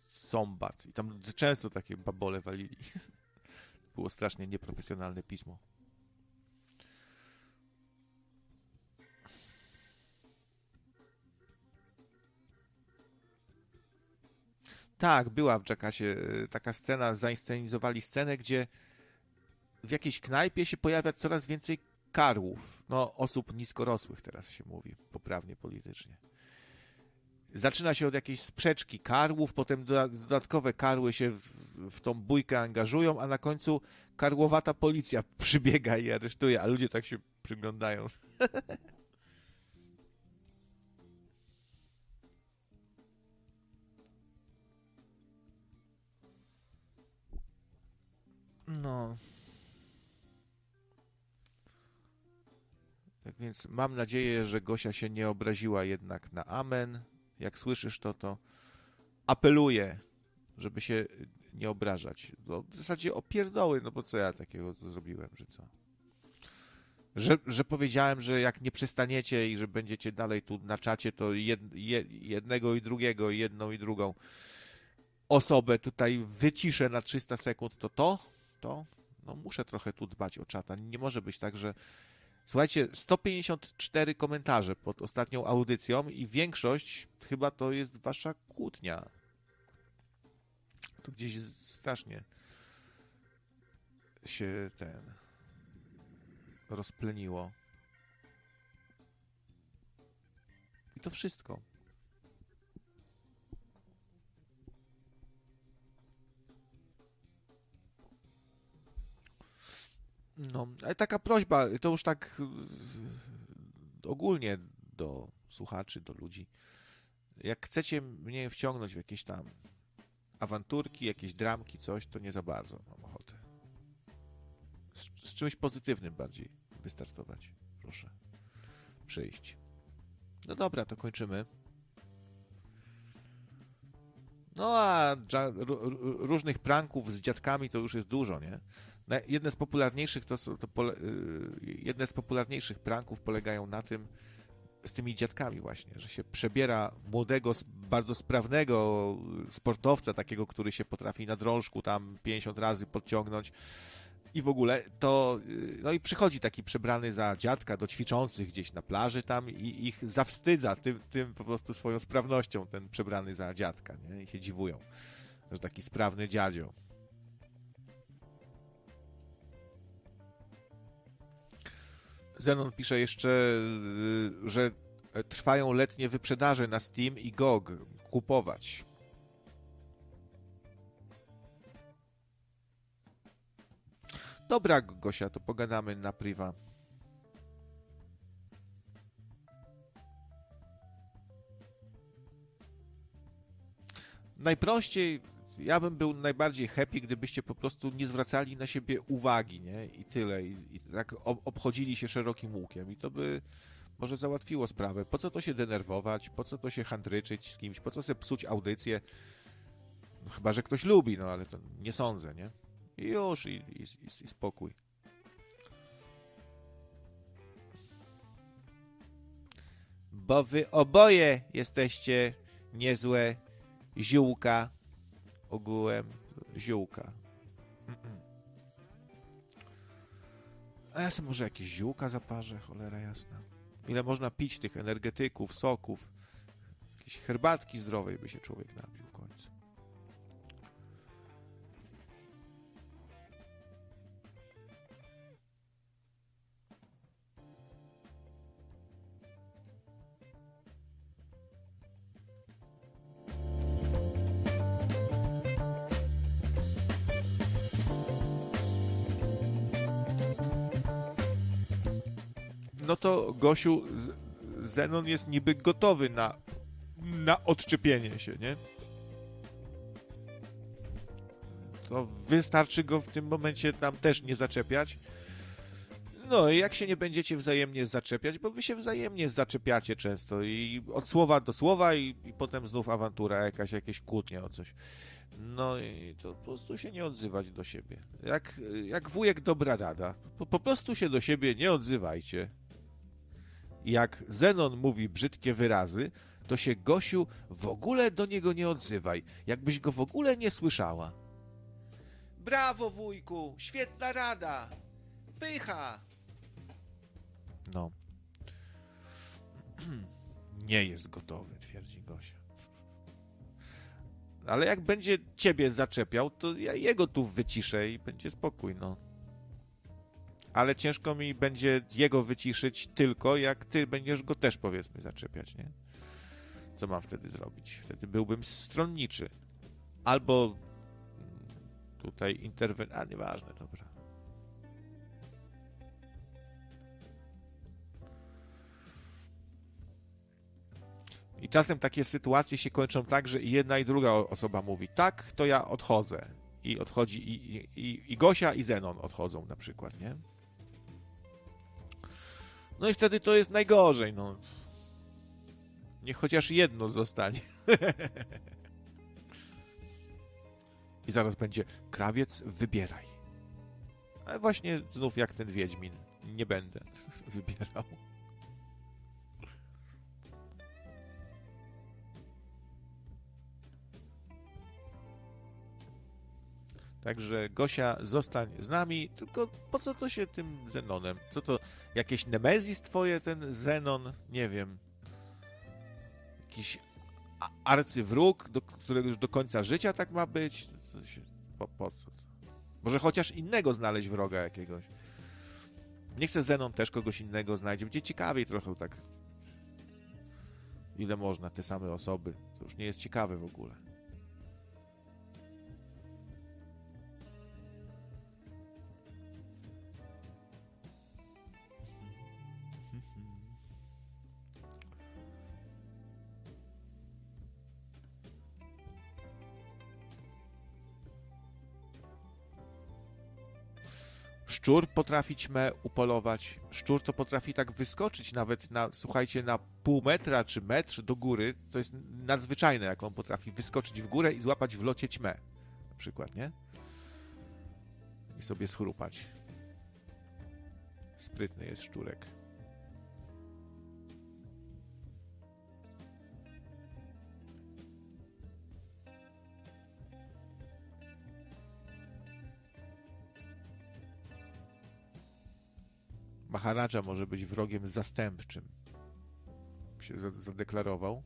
Speaker 1: Sombat. I tam często takie babole walili. Było strasznie nieprofesjonalne pismo. Tak, była w Jackassie e, taka scena, zainscenizowali scenę, gdzie w jakiejś knajpie się pojawia coraz więcej karłów. No, osób niskorosłych teraz się mówi, poprawnie politycznie. Zaczyna się od jakiejś sprzeczki karłów, potem dodatkowe karły się w, w tą bójkę angażują, a na końcu karłowata policja przybiega i aresztuje, a ludzie tak się przyglądają. No. Tak więc mam nadzieję, że Gosia się nie obraziła jednak na amen. Jak słyszysz to, to apeluję, żeby się nie obrażać. No, w zasadzie opierdoły, no bo co ja takiego zrobiłem, że co? Że, że powiedziałem, że jak nie przestaniecie i że będziecie dalej tu na czacie, to jed, jednego i drugiego, jedną i drugą osobę tutaj wyciszę na 300 sekund, to to? To no, muszę trochę tu dbać o czata. Nie może być tak, że słuchajcie, 154 komentarze pod ostatnią audycją i większość chyba to jest wasza kłótnia. To gdzieś strasznie się ten rozpleniło. I to wszystko. No, ale taka prośba, to już tak y, ogólnie do słuchaczy, do ludzi. Jak chcecie mnie wciągnąć w jakieś tam awanturki, jakieś dramki, coś, to nie za bardzo mam ochotę. Z, z czymś pozytywnym bardziej wystartować. Proszę przyjść. No dobra, to kończymy. No a różnych pranków z dziadkami to już jest dużo, nie? Jedne z popularniejszych to, to pole, y, jedne z popularniejszych pranków polegają na tym, z tymi dziadkami właśnie, że się przebiera młodego, bardzo sprawnego sportowca, takiego, który się potrafi na drążku tam 50 razy podciągnąć i w ogóle to, y, no i przychodzi taki przebrany za dziadka do ćwiczących gdzieś na plaży tam i ich zawstydza tym, tym po prostu swoją sprawnością, ten przebrany za dziadka, nie? I się dziwują, że taki sprawny dziadzio. Zenon pisze jeszcze, y, że trwają letnie wyprzedaże na Steam i GOG. Kupować. Dobra, Gosia, to pogadamy na priwa. najprościej, ja bym był najbardziej happy, gdybyście po prostu nie zwracali na siebie uwagi, nie? I tyle. I, i tak obchodzili się szerokim łukiem. I to by może załatwiło sprawę. Po co to się denerwować? Po co to się handryczyć z kimś? Po co sobie psuć audycję? No, chyba, że ktoś lubi, no ale to nie sądzę, nie? I już, i, i, i spokój. Bo wy oboje jesteście niezłe ziółka. Ogółem ziółka. A ja sobie może jakieś ziółka zaparzę, cholera jasna. Ile można pić tych energetyków, soków. Jakiejś herbatki zdrowej by się człowiek napił no to Gosiu, Zenon jest niby gotowy na, na odczepienie się, nie? To wystarczy go w tym momencie tam też nie zaczepiać. No, jak się nie będziecie wzajemnie zaczepiać, bo wy się wzajemnie zaczepiacie często i od słowa do słowa i, i potem znów awantura jakaś, jakieś kłótnie o coś. No i to po prostu się nie odzywać do siebie. Jak, jak wujek dobra rada. Po, po prostu się do siebie nie odzywajcie jak Zenon mówi brzydkie wyrazy, to się Gosiu w ogóle do niego nie odzywaj, jakbyś go w ogóle nie słyszała. Brawo, wujku, świetna rada, pycha. No. Nie jest gotowy, twierdzi Gosia. Ale jak będzie ciebie zaczepiał, to ja jego tu wyciszę i będzie spokój, no ale ciężko mi będzie jego wyciszyć tylko, jak ty będziesz go też, powiedzmy, zaczepiać, nie? Co mam wtedy zrobić? Wtedy byłbym stronniczy. Albo tutaj interwen... A, nieważne, dobra. I czasem takie sytuacje się kończą tak, że i jedna i druga osoba mówi tak, to ja odchodzę. I odchodzi i, i, i Gosia i Zenon odchodzą na przykład, nie? No i wtedy to jest najgorzej, no. Niech chociaż jedno zostanie. I zaraz będzie krawiec, wybieraj. Ale właśnie znów jak ten Wiedźmin. Nie będę wybierał. Także Gosia, zostań z nami, tylko po co to się tym Zenonem? Co to, jakieś Nemezis twoje, ten Zenon? Nie wiem. Jakiś arcywróg, do którego już do końca życia tak ma być? Się, po, po co? Może chociaż innego znaleźć wroga jakiegoś. Nie chcę Zenon też kogoś innego znajdzie. Będzie ciekawiej trochę tak. Ile można, te same osoby. To już nie jest ciekawe w ogóle. Szczur potrafi ćmę upolować. Szczur to potrafi tak wyskoczyć nawet na, słuchajcie, na pół metra czy metr do góry. To jest nadzwyczajne, jak on potrafi wyskoczyć w górę i złapać w locie ćmę. Na przykład, nie? I sobie schrupać. Sprytny jest szczurek. Maharadża może być wrogiem zastępczym. Się zadeklarował.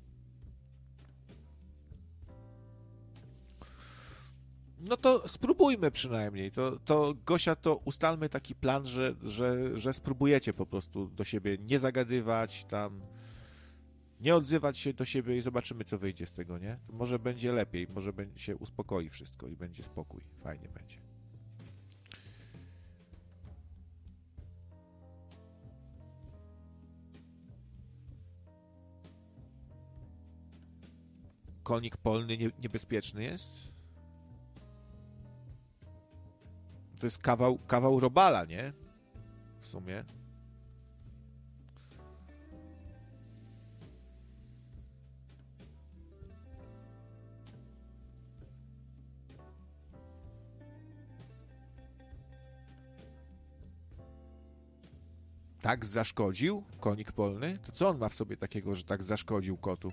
Speaker 1: No to spróbujmy przynajmniej. To, to Gosia, to ustalmy taki plan, że, że, że spróbujecie po prostu do siebie nie zagadywać, tam nie odzywać się do siebie i zobaczymy, co wyjdzie z tego, nie? Może będzie lepiej, może się uspokoi wszystko i będzie spokój. Fajnie będzie. Konik polny nie, niebezpieczny jest? To jest kawał, kawał robala, nie? W sumie. tak zaszkodził konik polny? To co on ma w sobie takiego, że tak zaszkodził kotu,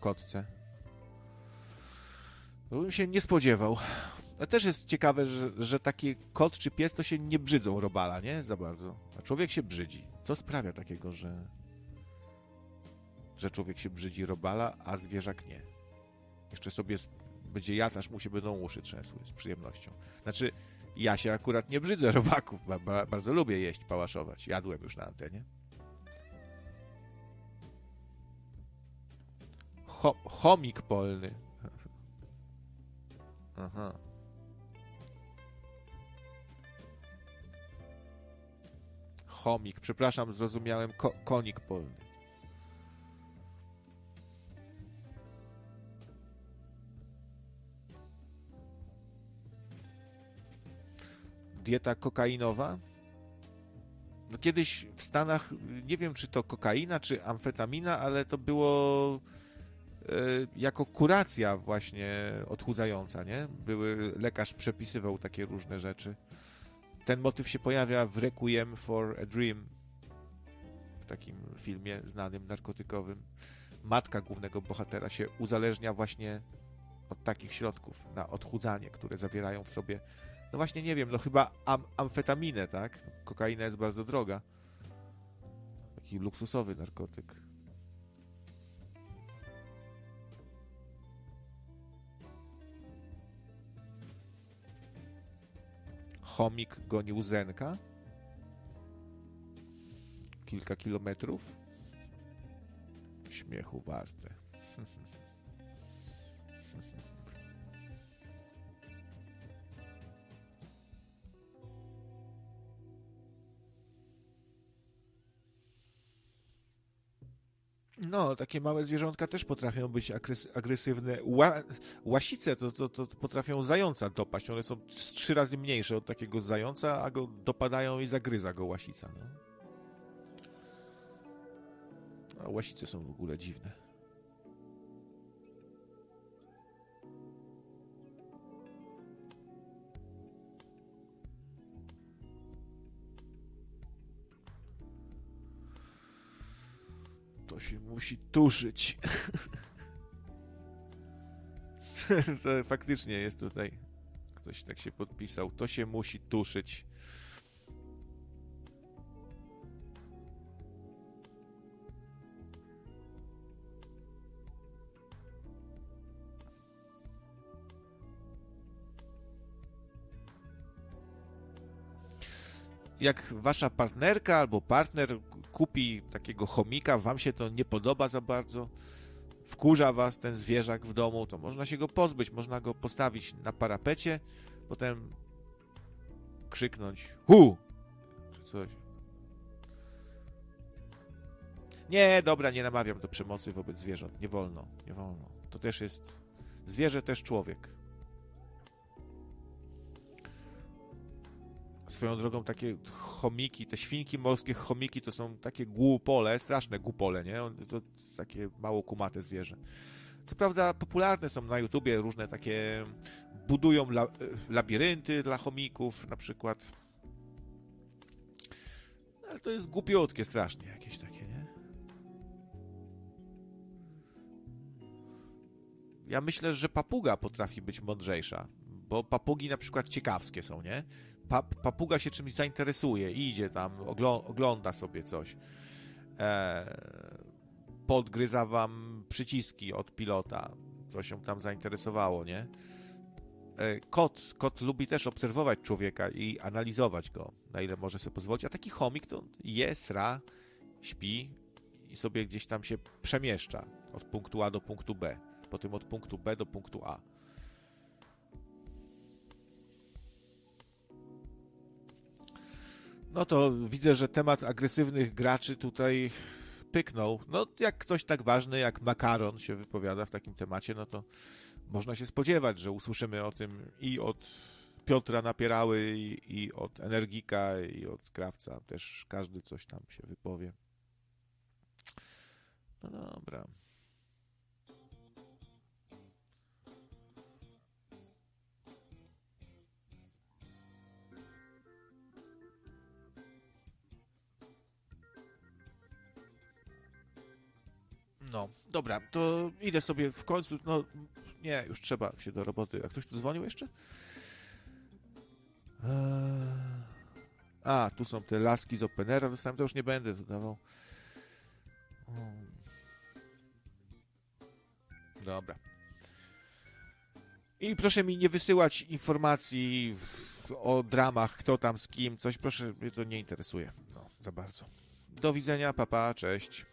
Speaker 1: kotce? To bym się nie spodziewał. A też jest ciekawe, że, że taki kot czy pies to się nie brzydzą robala, nie? Za bardzo. A człowiek się brzydzi. Co sprawia takiego, że że człowiek się brzydzi robala, a zwierzak nie? Jeszcze sobie będzie jadł, mu się będą uszy trzęsły z przyjemnością. Znaczy, ja się akurat nie brzydzę robaków, bardzo lubię jeść, pałaszować. Jadłem już na antenie. Ho chomik polny. Aha. Chomik, przepraszam, zrozumiałem, Ko konik polny. dieta kokainowa. No kiedyś w Stanach, nie wiem czy to kokaina, czy amfetamina, ale to było jako kuracja właśnie odchudzająca, nie? Były, lekarz przepisywał takie różne rzeczy. Ten motyw się pojawia w Requiem for a Dream, w takim filmie znanym, narkotykowym. Matka głównego bohatera się uzależnia właśnie od takich środków na odchudzanie, które zawierają w sobie no właśnie nie wiem, no chyba am amfetaminę, tak? Kokaina jest bardzo droga. Taki luksusowy narkotyk. Chomik gonił Zenka. Kilka kilometrów. Śmiechu warte. No, takie małe zwierzątka też potrafią być agresywne. Ła, łasice to, to, to potrafią zająca dopaść. One są trzy razy mniejsze od takiego zająca, a go dopadają i zagryza go łasica. No. A łasice są w ogóle dziwne. Się musi tuszyć. faktycznie jest tutaj. Ktoś tak się podpisał. To się musi tuszyć. jak wasza partnerka albo partner kupi takiego chomika, wam się to nie podoba za bardzo, wkurza was ten zwierzak w domu, to można się go pozbyć, można go postawić na parapecie, potem krzyknąć hu! Czy coś. Nie, dobra, nie namawiam do przemocy wobec zwierząt. Nie wolno, nie wolno. To też jest... Zwierzę też człowiek. Swoją drogą takie chomiki, te świnki morskie chomiki to są takie głupole, straszne głupole, nie? To takie mało kumate zwierzę. Co prawda popularne są na YouTubie różne takie, budują la, labirynty dla chomików na przykład. Ale to jest głupiutkie strasznie jakieś takie, nie? Ja myślę, że papuga potrafi być mądrzejsza, bo papugi na przykład ciekawskie są, nie? Pa, papuga się czymś zainteresuje, idzie tam, ogląda sobie coś. E, podgryza wam przyciski od pilota, co się tam zainteresowało, nie? E, kot, kot lubi też obserwować człowieka i analizować go, na ile może sobie pozwolić, a taki chomik to je, sra, śpi i sobie gdzieś tam się przemieszcza od punktu A do punktu B, potem od punktu B do punktu A. No to widzę, że temat agresywnych graczy tutaj pyknął. No, jak ktoś tak ważny jak Makaron się wypowiada w takim temacie, no to można się spodziewać, że usłyszymy o tym i od Piotra Napierały, i, i od Energika, i od Krawca. Też każdy coś tam się wypowie. No dobra. No, dobra, to idę sobie w końcu, no nie, już trzeba się do roboty. A ktoś tu dzwonił jeszcze? Eee... A, tu są te laski z Openera, dostałem, to już nie będę tu dawał. Dobra. I proszę mi nie wysyłać informacji o dramach, kto tam z kim, coś, proszę, mnie to nie interesuje, no, za bardzo. Do widzenia, papa, cześć.